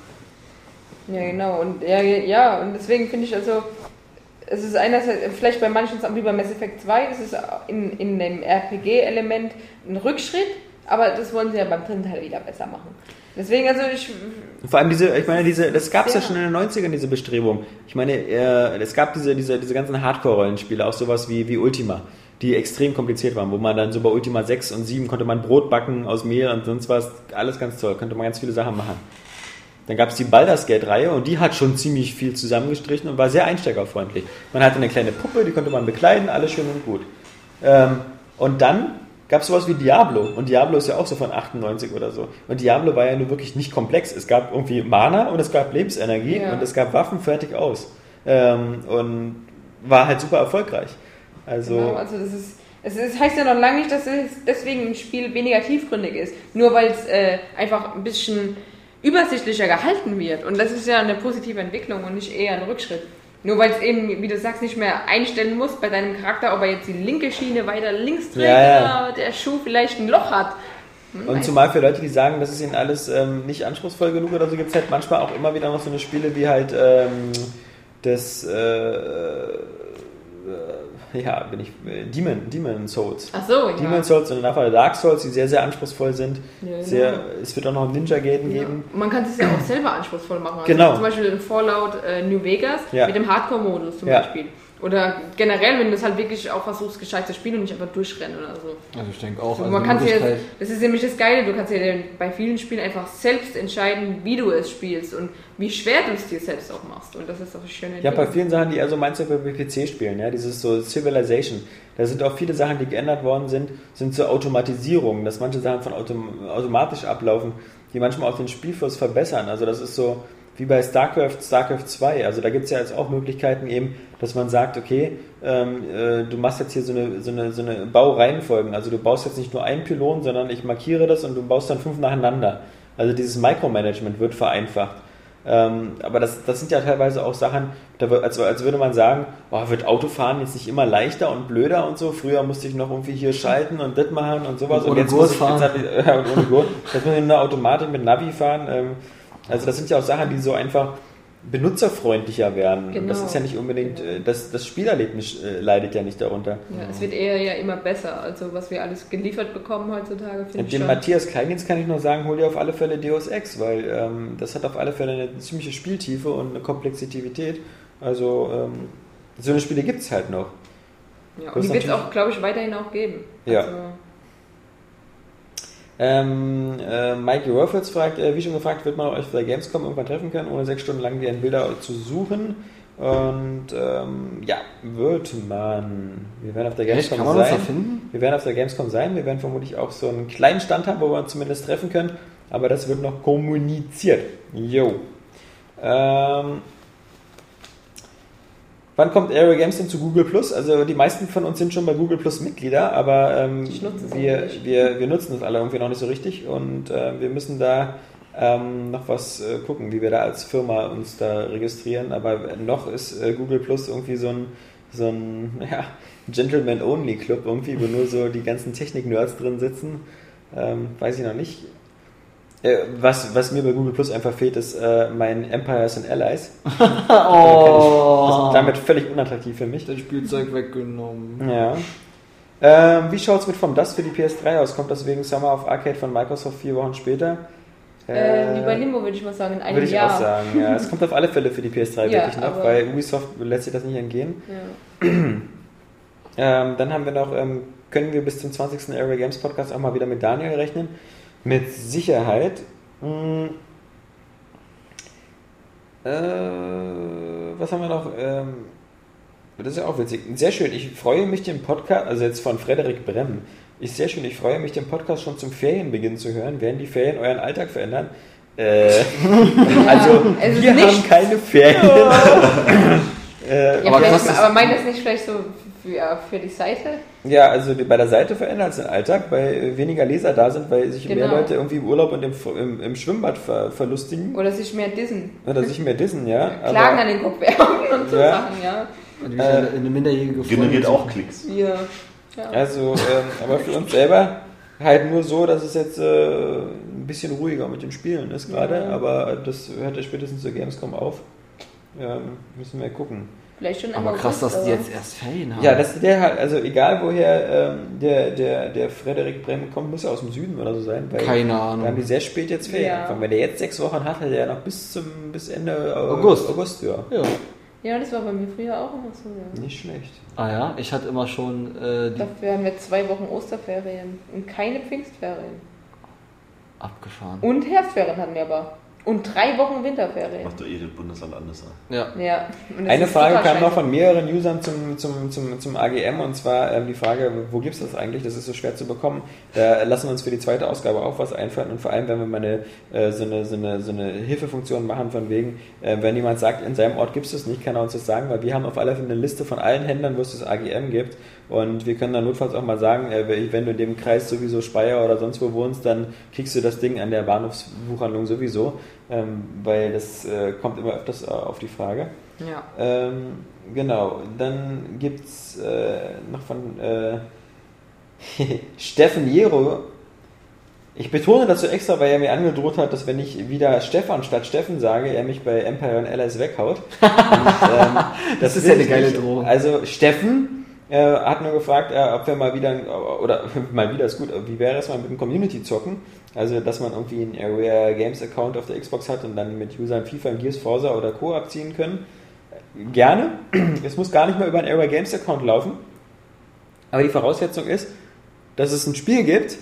Ja, genau. Und ja, ja, und deswegen finde ich also, es ist einerseits, vielleicht bei manchen wie bei Mass Effect 2, es ist in, in dem RPG-Element ein Rückschritt, aber das wollen sie ja beim dritten Teil wieder besser machen. Deswegen, also ich. Vor allem diese, ich meine, diese, das gab es ja Ja. schon in den 90ern, diese Bestrebung. Ich meine, äh, es gab diese, diese, diese ganzen Hardcore-Rollenspiele, auch sowas wie, wie Ultima, die extrem kompliziert waren, wo man dann so bei Ultima 6 und 7 konnte man Brot backen aus Mehl und sonst was, alles ganz toll, konnte man ganz viele Sachen machen. Dann gab es die Baldur's Gate-Reihe und die hat schon ziemlich viel zusammengestrichen und war sehr einsteigerfreundlich. Man hatte eine kleine Puppe, die konnte man bekleiden, alles schön und gut. Ähm, und dann gab es sowas wie Diablo. Und Diablo ist ja auch so von 98 oder so. Und Diablo war ja nur wirklich nicht komplex. Es gab irgendwie Mana und es gab Lebensenergie Ja. und es gab Waffen fertig aus. Ähm, und war halt super erfolgreich. Also, Genau, also das ist. Es ist, heißt ja noch lange nicht, dass es deswegen ein Spiel weniger tiefgründig ist. Nur weil es äh, einfach ein bisschen übersichtlicher gehalten wird. Und das ist ja eine positive Entwicklung und nicht eher ein Rückschritt. Nur weil es eben, wie du sagst, nicht mehr einstellen musst bei deinem Charakter, ob er jetzt die linke Schiene weiter links trägt Ja, ja. oder der Schuh vielleicht ein Loch hat. Hm, Und zumal für Leute, die sagen, das ist ihnen alles ähm, nicht anspruchsvoll genug oder so, gibt es halt manchmal auch immer wieder noch so eine Spiele wie halt ähm, das, äh, äh, ja, bin ich, äh, Demon, Demon Souls. Ach so, ja. Demon Souls und nachher Dark Souls, die sehr, sehr anspruchsvoll sind. Ja, sehr, genau. es wird auch noch Ninja Gaiden Ja. geben. Man kann es ja auch selber anspruchsvoll machen. Also Genau. Zum Beispiel in Fallout äh, New Vegas Ja. mit dem Hardcore-Modus zum Ja. Beispiel. Oder generell, wenn du es halt wirklich auch versuchst, gescheit zu spielen und nicht einfach durchrennen oder so. Also ich denke auch, So, also man kann das ist nämlich das Geile, du kannst ja bei vielen Spielen einfach selbst entscheiden, wie du es spielst und wie schwer du es dir selbst auch machst. Und das ist auch das Schöne. Ja, bei vielen Sachen, die eher so meinst du bei PC spielen, ja, dieses so Civilization, da sind auch viele Sachen, die geändert worden sind, sind zur Automatisierung, dass manche Sachen von autom automatisch ablaufen, die manchmal auch den Spielfluss verbessern. Also das ist so, wie bei StarCraft, StarCraft 2. Also da gibt es ja jetzt auch Möglichkeiten eben, dass man sagt, okay, ähm, äh, du machst jetzt hier so eine, so, eine, so eine Baureihenfolgen. Also du baust jetzt nicht nur einen Pylon, sondern ich markiere das und du baust dann fünf nacheinander. Also dieses Micromanagement wird vereinfacht. Ähm, aber das, das sind ja teilweise auch Sachen, da, wird- als, als würde man sagen, oh, wird Autofahren jetzt nicht immer leichter und blöder und so. Früher musste ich noch irgendwie hier schalten und das machen und sowas. Und und jetzt muss ich fahren. jetzt halt, ja, und ohne Gurt. Jetzt muss ich in einer Automatik mit Navi fahren. Ähm, also das sind ja auch Sachen, die so einfach benutzerfreundlicher werden. Und das Genau. ist ja nicht unbedingt, äh, das, das Spielerlebnis äh, leidet ja nicht darunter. Ja, es wird eher ja immer besser. Also was wir alles geliefert bekommen heutzutage, ich Dem. Matthias Kleindienst kann ich nur sagen, hol dir auf alle Fälle Deus Ex, weil ähm, das hat auf alle Fälle eine ziemliche Spieltiefe und eine Komplexität. Also ähm, so eine Spiele gibt es halt noch. Ja, und die wird es auch, glaube ich, weiterhin auch geben. Ja. Also, Ähm, äh, Mikey Ruffles fragt, äh, wie schon gefragt, wird man euch bei der Gamescom irgendwann treffen können, ohne sechs Stunden lang deren Bilder zu suchen? Und ähm, ja, wird man. Wir werden auf der Echt? Gamescom da sein. Wir werden auf der Gamescom sein. Wir werden vermutlich auch so einen kleinen Stand haben, wo wir uns zumindest treffen können. Aber das wird noch kommuniziert. Jo. Ähm, wann kommt Aero Games denn zu Google Plus? Also die meisten von uns sind schon bei Google Plus Mitglieder, aber ähm, wir, wir, wir nutzen das alle irgendwie noch nicht so richtig und äh, wir müssen da ähm, noch was äh, gucken, wie wir da als Firma uns da registrieren. Aber noch ist äh, Google Plus irgendwie so ein, so ein ja, Gentleman-Only-Club irgendwie, wo nur so die ganzen Technik-Nerds drin sitzen. Ähm, weiß ich noch nicht. Äh, was, was mir bei Google Plus einfach fehlt, ist äh, mein Empires and Allies. Oh. Das ist damit völlig unattraktiv für mich. Das Spielzeug weggenommen. Ja. Ähm, wie schaut es mit vom Dust für die PS3 aus? Kommt das wegen Summer of Arcade von Microsoft vier Wochen später? äh, wie bei Limbo würde ich mal sagen, in einem Würde ich Jahr. auch sagen, ja. Es kommt auf alle Fälle für die PS3 Ja, wirklich noch, weil Ubisoft lässt sich das nicht entgehen. Ja. Ähm, dann haben wir noch, ähm, können wir bis zum 20. Area Games Podcast auch mal wieder mit Daniel rechnen? Mit Sicherheit. Hm. Äh, was haben wir noch? Ähm, das ist ja auch witzig. Sehr schön. Ich freue mich den Podcast, also jetzt von Frederik Bremm. Ist sehr schön. Ich freue mich den Podcast schon zum Ferienbeginn zu hören. Werden die Ferien euren Alltag verändern? Äh, also es ist wir nicht- haben keine Ferien. äh, Ja, Aber aber meint das nicht vielleicht so für, für die Seite? Ja, also die- bei der Seite verändert es den Alltag, weil äh, weniger Leser da sind, weil sich mehr Genau. Leute irgendwie im Urlaub und im, im, im Schwimmbad ver, verlustigen Oder sich mehr dissen? oder sich mehr dissen, ja. Klagen an den Kopfwerbung und so Ja. Sachen, ja. Und wie eine, minderjährige Generiert Freundin- auch Klicks. Wir, ja. Also, ähm, aber für uns selber halt nur so, dass es jetzt äh, ein bisschen ruhiger mit den Spielen ist gerade, Ja. aber das hört ja spätestens zur Gamescom auf. Ähm, müssen wir gucken. Vielleicht schon im Aber krass, dass die jetzt erst Ferien haben. Ja, das der halt, also egal woher ähm, der, der, der Frederik Bremen kommt, muss er aus dem Süden oder so sein. Weil Keine Da haben die Ahnung. sehr spät jetzt Ferien. Ja. angefangen. Wenn der jetzt sechs Wochen hat, hat er ja noch bis zum bis Ende äh, August. August ja. Ja. Ja, das war bei mir früher auch immer so. Ja. Nicht schlecht. Ah ja, ich hatte immer schon äh, die Dafür haben wir zwei Wochen Osterferien und keine Pfingstferien. abgefahren. Und Herbstferien hatten wir aber. Und drei Wochen Winterferien. Macht doch eh das Bundesland anders. an. Ja. Ja. Eine Frage kam noch von mehreren Usern zum, zum, zum, zum AGM und zwar ähm, die Frage, wo gibt es das eigentlich? Das ist so schwer zu bekommen. Da lassen wir uns für die zweite Ausgabe auch was einfallen und vor allem, wenn wir mal eine, äh, so, eine, so, eine, so eine Hilfefunktion machen, von wegen, äh, wenn jemand sagt, in seinem Ort gibt es das nicht, kann er uns das sagen, weil wir haben auf alle Fälle eine Liste von allen Händlern, wo es das AGM gibt und wir können dann notfalls auch mal sagen, äh, wenn du in dem Kreis sowieso Speyer oder sonst wo wohnst, dann kriegst du das Ding an der Bahnhofsbuchhandlung sowieso, ähm, weil das äh, kommt immer öfters äh, auf die Frage. Ja. Ähm, genau, dann gibt es äh, noch von äh, Steffen Jero. Ich betone das so extra, weil er mir angedroht hat, dass wenn ich wieder Stefan statt Steffen sage, er mich bei Empire und Allies weghaut. Und, ähm, Das ist will ja eine geile. Drohung. Also Steffen äh, hat nur gefragt, äh, ob wir mal wieder, oder mal wieder ist gut, wie wäre es mal mit dem Community zocken? Also, dass man irgendwie einen Area Games Account auf der Xbox hat und dann mit Usern FIFA, Gears, Forza oder Co. abziehen können. Gerne. Es muss gar nicht mehr über einen Area Games Account laufen. Aber die Voraussetzung ist, dass es ein Spiel gibt,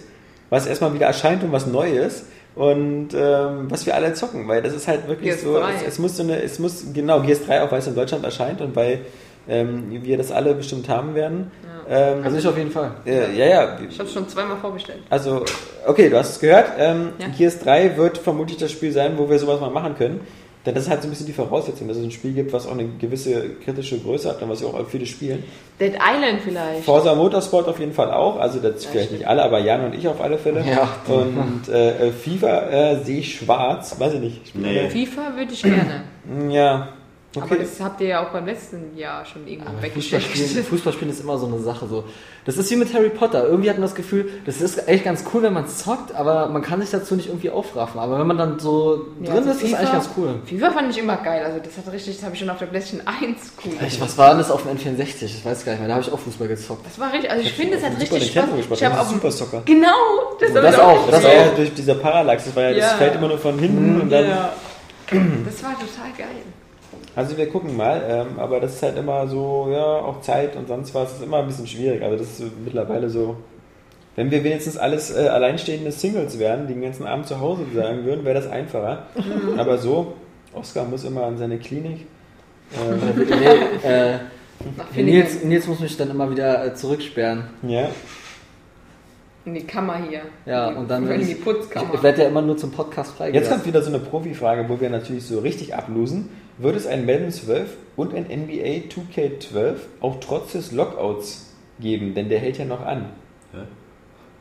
was erstmal wieder erscheint und was neu ist und ähm, was wir alle zocken, weil das ist halt wirklich Gears so, 3. es, es muss so eine, es muss, genau, Gears 3 auch, weil es in Deutschland erscheint und weil ähm, wir das alle bestimmt haben werden. Ähm, Also ich auf jeden Fall. äh, ja, ja, Ich habe schon zweimal vorbestellt. also, okay, du hast es gehört. Ähm, Ja. Gears 3 wird vermutlich das Spiel sein, wo wir sowas mal machen können. Denn das ist halt so ein bisschen die Voraussetzung, dass es ein Spiel gibt, was auch eine gewisse kritische Größe hat und was ja auch viele spielen. Dead Island vielleicht. Forza Motorsport auf jeden Fall auch, also das vielleicht nicht alle, aber Jan und ich auf alle Fälle. Ja. Und äh, FIFA äh, sehe ich schwarz, weiß ich nicht. Ich Nee. FIFA würde ich gerne. Ja. Aber Okay. das habt ihr ja auch beim letzten Jahr schon irgendwo Aber weggesteckt. Fußballspielen, Fußballspielen ist immer so eine Sache. So. Das ist wie mit Harry Potter. Irgendwie hat man das Gefühl, das ist echt ganz cool, wenn man es zockt, aber man kann sich dazu nicht irgendwie aufraffen. Aber wenn man dann so Ja, drin also ist, ist es FIFA eigentlich ganz cool. FIFA fand ich immer geil. Also das hat richtig, das habe ich schon auf der PlayStation 1 cool. Ich, was war denn das auf dem N64? Ich weiß gar nicht mehr. Da habe ich auch Fußball gezockt. Das war richtig, also ich finde, es hat richtig Spaß. Gespielt, Ich habe das ist dem- Super Soccer. Genau, das, Das ich auch, Das das war ja auch. durch dieser Parallax, das war ja, das Ja. fällt immer nur von hinten und dann. Ja. Das war total geil. Also wir gucken mal, ähm, aber das ist halt immer so, ja, auch Zeit und sonst was, ist immer ein bisschen schwierig. Also das ist mittlerweile so, wenn wir wenigstens alles äh, alleinstehende Singles wären, die den ganzen Abend zu Hause sein würden, wäre das einfacher. aber so, Oscar muss immer an seine Klinik. Äh, nee, äh. Nils, Nils muss mich dann immer wieder äh, zurücksperren. ja, In die Kammer hier. Ja, die, und dann in werd die ich, Putzkammer. ich werde ja immer nur zum Podcast jetzt freigelassen. kommt wieder so eine Profifrage, wo wir natürlich so richtig ablosen. Wird es ein Madden 12 und ein NBA 2K12 auch trotz des Lockouts geben? Denn der hält ja noch an.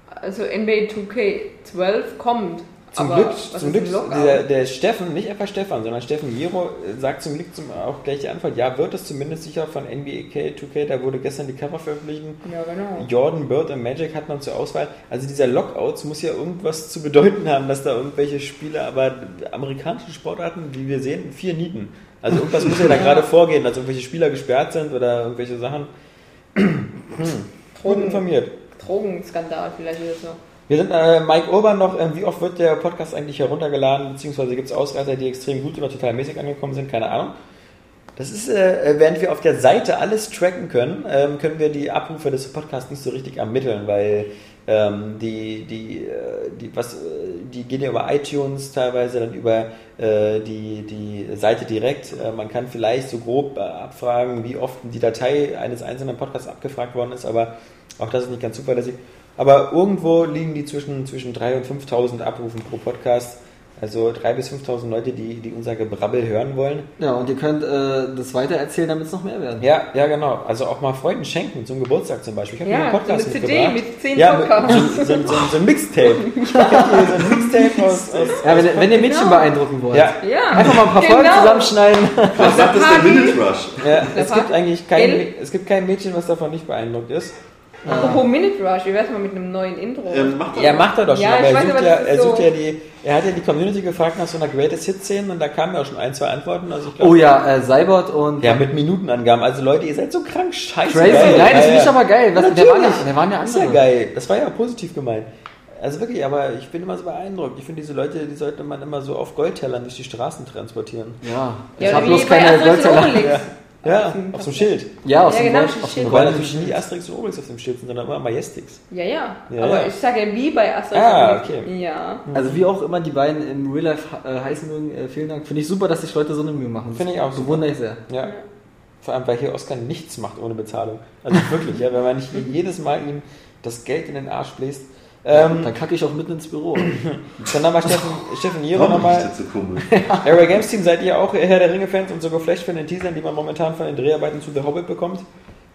also NBA 2K12 kommt. Zum aber Glück, zum ist Glück der, der Steffen, nicht einfach Stefan, sondern Steffen Jero äh, sagt zum Glück zum, auch gleich die Antwort, ja, wird es zumindest sicher von NBA K, 2K, da wurde gestern die Cover veröffentlicht. Ja, genau. Jordan, Bird und Magic hat man zur Auswahl. Also dieser Lockouts muss ja irgendwas zu bedeuten haben, dass da irgendwelche Spieler, aber amerikanische Sportarten, wie wir sehen, vier Nieten. Also irgendwas muss ja da gerade vorgehen, dass irgendwelche Spieler gesperrt sind oder irgendwelche Sachen. Gut informiert. Drogenskandal vielleicht oder so. Wir sind äh, Mike Urban noch. Ähm, wie oft wird der Podcast eigentlich heruntergeladen? Beziehungsweise gibt es Ausreißer, die extrem gut oder total mäßig angekommen sind? Keine Ahnung. Das ist, äh, während wir auf der Seite alles tracken können, ähm, können wir die Abrufe des Podcasts nicht so richtig ermitteln, weil ähm, die, die, äh, die, was, äh, die gehen ja über iTunes teilweise, dann über äh, die, die Seite direkt. Äh, man kann vielleicht so grob äh, abfragen, wie oft die Datei eines einzelnen Podcasts abgefragt worden ist, aber auch das ist nicht ganz zuverlässig. Aber irgendwo liegen die zwischen, zwischen 3.000 und 5.000 Abrufen pro Podcast. Also 3.000 bis 5.000 Leute, die, die unser Gebrabbel hören wollen. Ja, und ihr könnt äh, das weitererzählen, damit es noch mehr werden. Ja, ja, genau. Also auch mal Freunden schenken, zum Geburtstag zum Beispiel. Ich habe Ja, einen Podcast so eine CD mit 10 ja, Podcasts. So, so, so, so ein Mixtape. Ich hab hier so ein Mixtape aus... aus Ja, wenn, wenn ihr Mädchen Genau. beeindrucken wollt. ja, Ja, Einfach mal ein paar Folgen Genau. zusammenschneiden. Was sagt das der. Minute Rush? ja, es gibt eigentlich kein, es gibt kein Mädchen, was davon nicht beeindruckt ist. Apropos Minute Rush, wie wär's mal mit einem neuen Intro? Ähm, macht das Ja, macht er doch schon, Ja, aber ich er weiß, sucht, aber ja, er sucht so- ja die, er hat ja die Community gefragt nach so einer Greatest Hit Szene und da kamen ja auch schon ein, zwei Antworten. Also ich glaub, Oh ja, äh, Cybert und Ja, mit Minutenangaben. Also Leute, ihr seid so krank scheiße. Crazy. geil. Nein, das Ja, finde ich ja. aber geil. Was, der war nicht, der waren ja Das ist ja andere. geil. Das war ja positiv gemeint. Also wirklich, aber ich bin immer so beeindruckt. Ich finde, diese Leute, die sollte man immer so auf Goldtellern durch die Straßen transportieren. Ja, ich ja, hab oder bloß keine Goldteller. Ja, Auf dem auf so einem Schild. Ja, aus Ja, dem genau, aus Schild. Wobei natürlich nie Asterix und Obelix auf dem Schild sind, sondern immer Majestix. Ja, ja. Ja, aber ja. ich sage ja wie bei Asterix Ah, und Obelix. okay. Ja. Also wie auch immer die beiden im Real Life äh, heißen mögen, äh, vielen Dank. Finde ich super, dass sich Leute so eine Mühe machen. Finde ich auch So super. bewundere ich sehr. Ja. Vor allem, weil hier Oscar nichts macht ohne Bezahlung. Also wirklich, ja, wenn man nicht jedes Mal ihm das Geld in den Arsch bläst. Ähm, Dann kacke ich auch mitten ins Büro. dann nochmal Steffen, Steffen Jero nochmal. Area Games Team, seid ihr auch Herr der Ringe-Fans und so geflasht von den Teasern, die man momentan von den Dreharbeiten zu The Hobbit bekommt?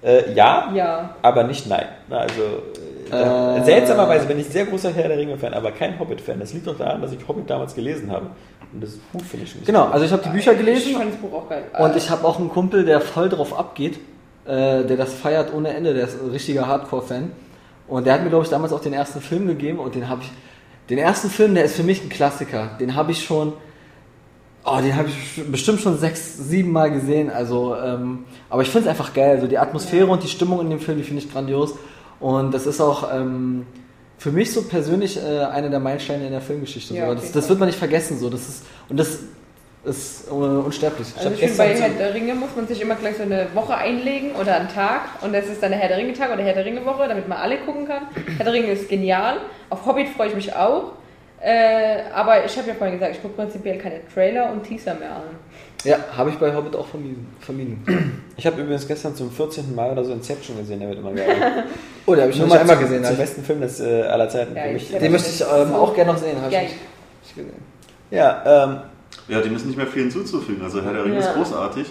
Äh, ja, Ja. aber nicht nein. Also, äh, da, Äh. seltsamerweise bin ich sehr großer Herr der Ringe-Fan, aber kein Hobbit-Fan. Das liegt doch daran, dass ich Hobbit damals gelesen habe. Und das Buch finde ich nicht. Genau, also ich habe die Bücher Ich gelesen fand das Buch auch geil. und ich habe auch einen Kumpel, der voll drauf abgeht, äh, der das feiert ohne Ende, der ist ein richtiger Hardcore-Fan. Und der hat mir, glaube ich, damals auch den ersten Film gegeben und den habe ich. Den ersten Film, der ist für mich ein Klassiker. Den habe ich schon. Oh, den habe ich bestimmt schon sechs, sieben Mal gesehen. Also, ähm, aber ich finde es einfach geil. Also die Atmosphäre und die Stimmung in dem Film, die finde ich grandios. Und das ist auch ähm, für mich so persönlich äh, einer der Meilensteine in der Filmgeschichte. Ja, so. das, jeden das wird man nicht vergessen. So. Das ist, und das ist äh, unsterblich. Also hab ich finde, bei Herr der Ringe muss man sich immer gleich so eine Woche einlegen oder einen Tag und das ist dann der Herr der Ringe Tag oder Herr der Ringe Woche, damit man alle gucken kann. Herr der Ringe ist genial. Auf Hobbit freue ich mich auch. Äh, aber ich habe ja vorhin gesagt, ich gucke prinzipiell keine Trailer und Teaser mehr an. Ja, habe ich bei Hobbit auch vermieden. vermieden. Ich habe übrigens gestern zum 14. Mal oder so Inception gesehen, der wird immer geil. Oh, den habe ich noch Nur nicht mal einmal gesehen. Zum besten Film des äh, aller Zeiten Ja, für ich- mich. Ja, ich, den möchte ich ähm, auch gerne noch sehen. Hab ich Geil. nicht, nicht gesehen. Ja, ähm, Ja, dem ist nicht mehr viel hinzuzufügen. Also Herr der Ringe Ja. ist großartig.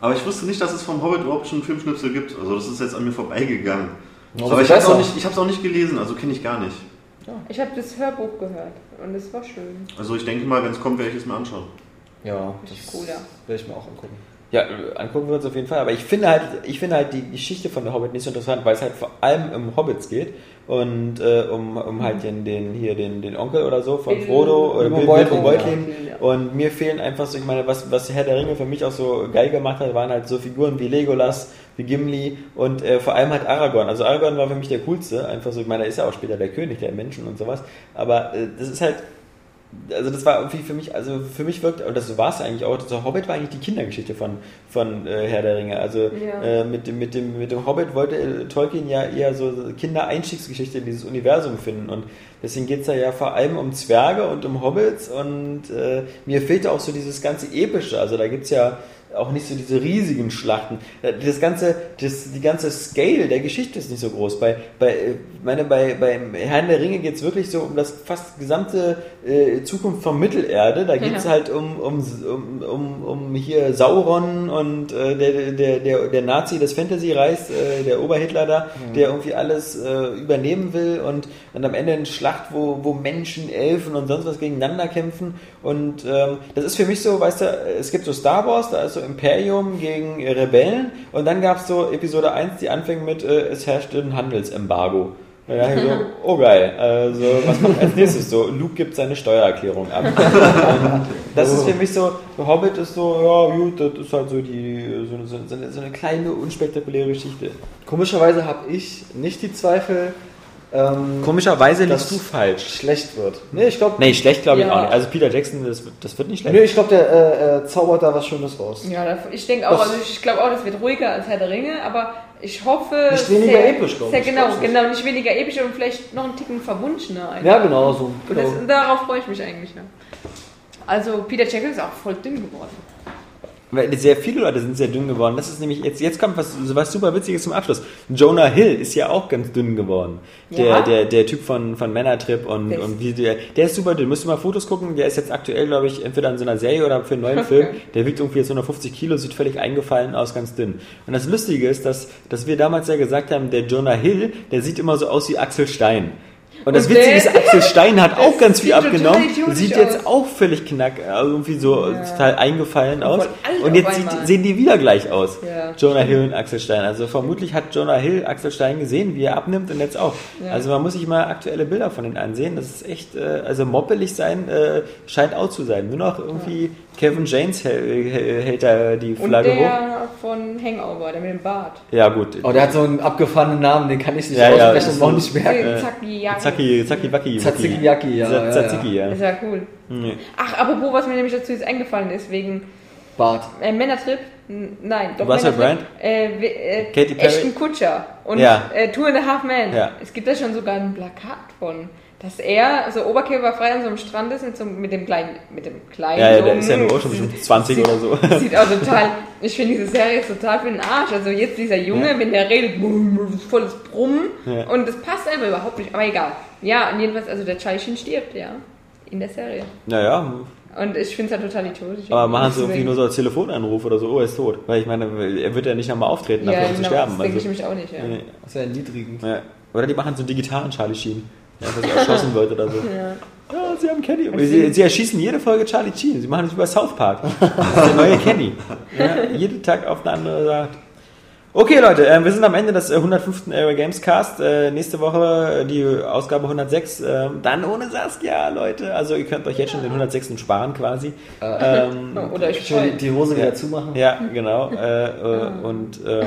Aber ich wusste nicht, dass es vom Hobbit überhaupt schon Filmschnipsel gibt. Also das ist jetzt an mir vorbeigegangen. Ja, Aber ich habe es auch, nicht- ich auch nicht gelesen, also kenne ich gar nicht. Ich habe das Hörbuch gehört und es war schön. Also ich denke mal, wenn es kommt, werde ich es mir anschauen. Ja, Richtig das cool, ja. werde ich mir auch angucken. Ja, angucken wir uns auf jeden Fall. Aber ich finde halt, ich finde halt die Geschichte von der Hobbit nicht so interessant, weil es halt vor allem um Hobbits geht und äh, um, um halt den, den hier den, den Onkel oder so von Frodo oder Bilbo Beutlin, Beutlin. Und mir fehlen einfach so, ich meine, was, was Herr der Ringe für mich auch so geil gemacht hat, waren halt so Figuren wie Legolas, wie Gimli und äh, vor allem halt Aragorn. Also Aragorn war für mich der coolste, einfach so, ich meine, er ist ja auch später der König der Menschen und sowas. Aber äh, das ist halt also das war irgendwie für mich, also für mich wirkt, und das war es eigentlich auch, der Hobbit war eigentlich die Kindergeschichte von, von äh, Herr der Ringe. Also Ja. äh, mit, dem, mit, dem, mit dem Hobbit wollte äh, Tolkien ja eher so Kindereinstiegsgeschichte in dieses Universum finden. Und deswegen geht es da ja vor allem um Zwerge und um Hobbits. Und äh, mir fehlte auch so dieses ganze Epische. Also da gibt es ja auch nicht so diese riesigen Schlachten. Das ganze, das, die ganze Scale der Geschichte ist nicht so groß. Bei, bei, äh, meine, bei, beim Herrn der Ringe geht es wirklich so um das fast gesamte äh, Zukunft von Mittelerde. Da geht es Ja. halt um, um, um, um, um hier Sauron und äh, der, der, der, der Nazi des Fantasy-Reichs, äh, der Oberhitler da, der irgendwie alles äh, übernehmen will und, und am Ende eine Schlacht, wo, wo Menschen, Elfen und sonst was gegeneinander kämpfen. Und ähm, das ist für mich so, weißt du, es gibt so Star Wars, da ist so Imperium gegen Rebellen und dann gab es so Episode 1, die anfängt mit, äh, es herrscht ein Handelsembargo. Und dann ich so, oh geil, also was kommt als nächstes so? Luke gibt seine Steuererklärung ab. Und das ist für mich so, Hobbit ist so, ja gut, das ist halt so die so, so, so, eine, so eine kleine, unspektakuläre Geschichte. Komischerweise habe ich nicht die Zweifel, ähm, Komischerweise liegst du falsch. schlecht wird. Nee, ich glaube, Nee, schlecht glaube ich Ja. auch nicht. Also Peter Jackson, das, wird- das wird nicht schlecht. nee, ich glaub, der äh, äh, zaubert da was Schönes raus. Ja, ich denke auch, Das- also ich glaube auch, das wird ruhiger als Herr der Ringe, aber ich hoffe. Nicht weniger episch, glaub sehr, ich. Genau, genau, nicht weniger episch und vielleicht noch einen Ticken verwunschener. einfach. Ja, genau so. Und Genau. das, darauf freue ich mich eigentlich. Ja. Also Peter Jackson ist auch voll dünn geworden. Weil sehr viele Leute sind sehr dünn geworden. Das ist nämlich, jetzt, jetzt kommt was, was super Witziges zum Abschluss. Jonah Hill ist ja auch ganz dünn geworden. Der, Ja? der, der Typ von, von Männertrip und, Der ist- und wie der, der ist super dünn. Müsst ihr mal Fotos gucken. Der ist jetzt aktuell, glaube ich, entweder in so einer Serie oder für einen neuen Film. Der wiegt irgendwie jetzt 150 Kilo, sieht völlig eingefallen aus, ganz dünn. Und das Lustige ist, dass, dass wir damals ja gesagt haben, der Jonah Hill, der sieht immer so aus wie Axel Stein. Und das Und Witzige ist, Axel Stein hat auch ganz viel abgenommen. Sieht jetzt aus. auch völlig knack, also irgendwie so Ja. total eingefallen aus. Und jetzt sieht, sehen die wieder gleich aus. Ja. Jonah Hill und Axel Stein. Also vermutlich hat Jonah Hill Axel Stein gesehen, wie er abnimmt und jetzt auch. Ja. Also man muss sich mal aktuelle Bilder von denen ansehen. Das ist echt, äh, also moppelig sein äh, scheint out zu sein. Nur noch irgendwie Kevin James hält, hält da die Und Flagge hoch. der von Hangover, der mit dem Bart. Ja gut. Oh, der hat so einen abgefahrenen Namen, den kann ich nicht Ja, ja, aussprechen das und auch nicht merken. Jacki. Zacki, Zacki, Wacki. Tzatziki, Yaki, ja, ja, ja. Tzatziki, ja. Das war cool. Nee. Ach, apropos, was mir nämlich dazu jetzt eingefallen ist, wegen Bart. äh, Männertrip. Nein, doch Russell Männertrip. Äh, we- äh, Katy Perry? Ashton Kutscher und Ja. äh, Two and a Half Men. Ja. Es gibt da schon sogar ein Plakat von, dass er so oberkörperfrei an so einem Strand ist mit, so, mit dem kleinen, mit dem kleinen. Ja, ja, der ist ja nur auch schon sieht- bestimmt 20 sieht, oder so. Sieht auch total, ich finde diese Serie ist total für den Arsch. Also jetzt dieser Junge, wenn der redet, volles Brummen Ja. und das passt einfach überhaupt nicht, aber egal. Ja, und jedenfalls, also der Charlie Sheen stirbt, ja, in der Serie. Naja, Und ich finde es halt total idiotisch. aber machen sie irgendwie nur so als Telefonanruf oder so, oh, er ist tot. Weil ich meine, er wird ja nicht nochmal auftreten, dafür ja, um zu genau, sterben. Das denke ich Also, nämlich auch nicht, ja. nee. Das ist ja erniedrigend. Ja. Oder die machen so einen digitalen Charlie Sheen. Ja, dass er erschossen wird oder so. Ja. Ja, sie haben Kenny. Sie, sie erschießen jede Folge Charlie Sheen. Sie machen das über South Park. Das ist der neue Kenny. Ja, jeden Tag auf eine andere Sache. Okay, Leute, äh, wir sind am Ende des äh, 105. Area Games Cast. Äh, nächste Woche äh, die Ausgabe 106. Äh, dann ohne Saskia, Leute. Also ihr könnt euch jetzt schon den 106. sparen quasi. Ähm, Oder ich Schön die, Hose wieder Ja. zumachen. ja, genau. Äh, äh, und ähm,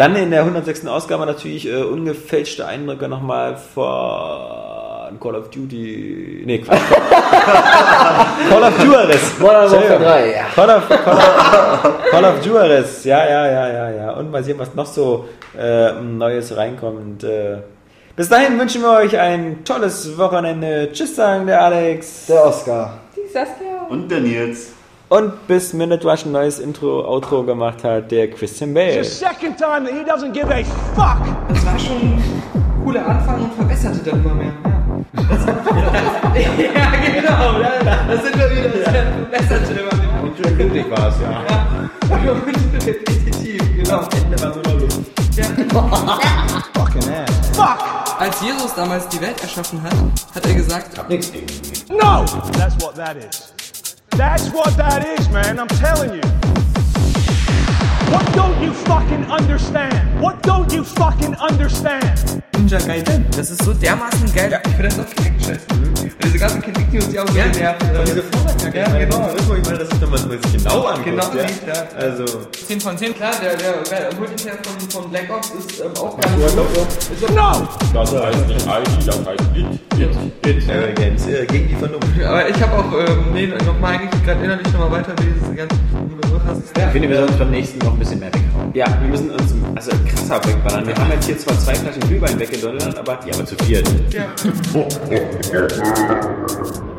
dann in der 106. Ausgabe natürlich äh, ungefälschte Eindrücke nochmal von Call of Duty. Nee, Quatsch. Call of Juarez. Modern Warfare Entschuldigung. 3, ja. Call of, Call, of, Call of Juarez. Ja, ja, ja, ja, ja. Und mal sehen, was noch so äh, Neues reinkommt. Äh, bis dahin wünschen wir euch ein tolles Wochenende. Tschüss, sagen der Alex. Der Oscar. die Saskia. Und der Nils. Und bis Minute Rush ein neues Intro, Outro gemacht hat, der Christian Bale. second time that he doesn't give a fuck. Das war schon ein cooler Anfang und verbesserte dann immer mehr. Ja. ja, genau. Da, da sind wir wieder. Das ist ein Messerchen. Und schön blutig war es, ja. Repetitiv, genau. Am Ende war nur noch Luft. Fucking ass. Fuck! Als Jesus damals die Welt erschaffen hat, hat er gesagt, Nix gegen. No! That's what that is. That's what that is, man. I'm telling you. What don't you fucking understand? What don't you fucking understand? Ninja Gaiden. Das ist so dermaßen geil. Ich finde das auch geil gescheißen. Und diese ganzen Kritik, die uns ja auch so Ja, nerven. und diese Vorwärtsjacke, Ja, genau. das ist ich meine, das ist, wenn man sich genau anguckt. Genau ja. sieht, ja. Also, 10 von 10, klar, der, der, der Multiplayer von, von Black Ops ist ähm, auch ganz gut. auch- No! Das heißt nicht ID, das heißt IT. Hit Area Games gegen die Vernunft. Aber ich habe auch, ähm, nee, nochmal eigentlich gerade innerlich nochmal weiter wie diese ganzen hast. Ich finde, wir sollten beim nächsten noch ein bisschen mehr weghauen. Ja, wir müssen uns also krasser wegballern. Wir haben jetzt hier zwar zwei Flaschen Glühwein weggedonnert, aber ja, aber zu viert. Ja. thank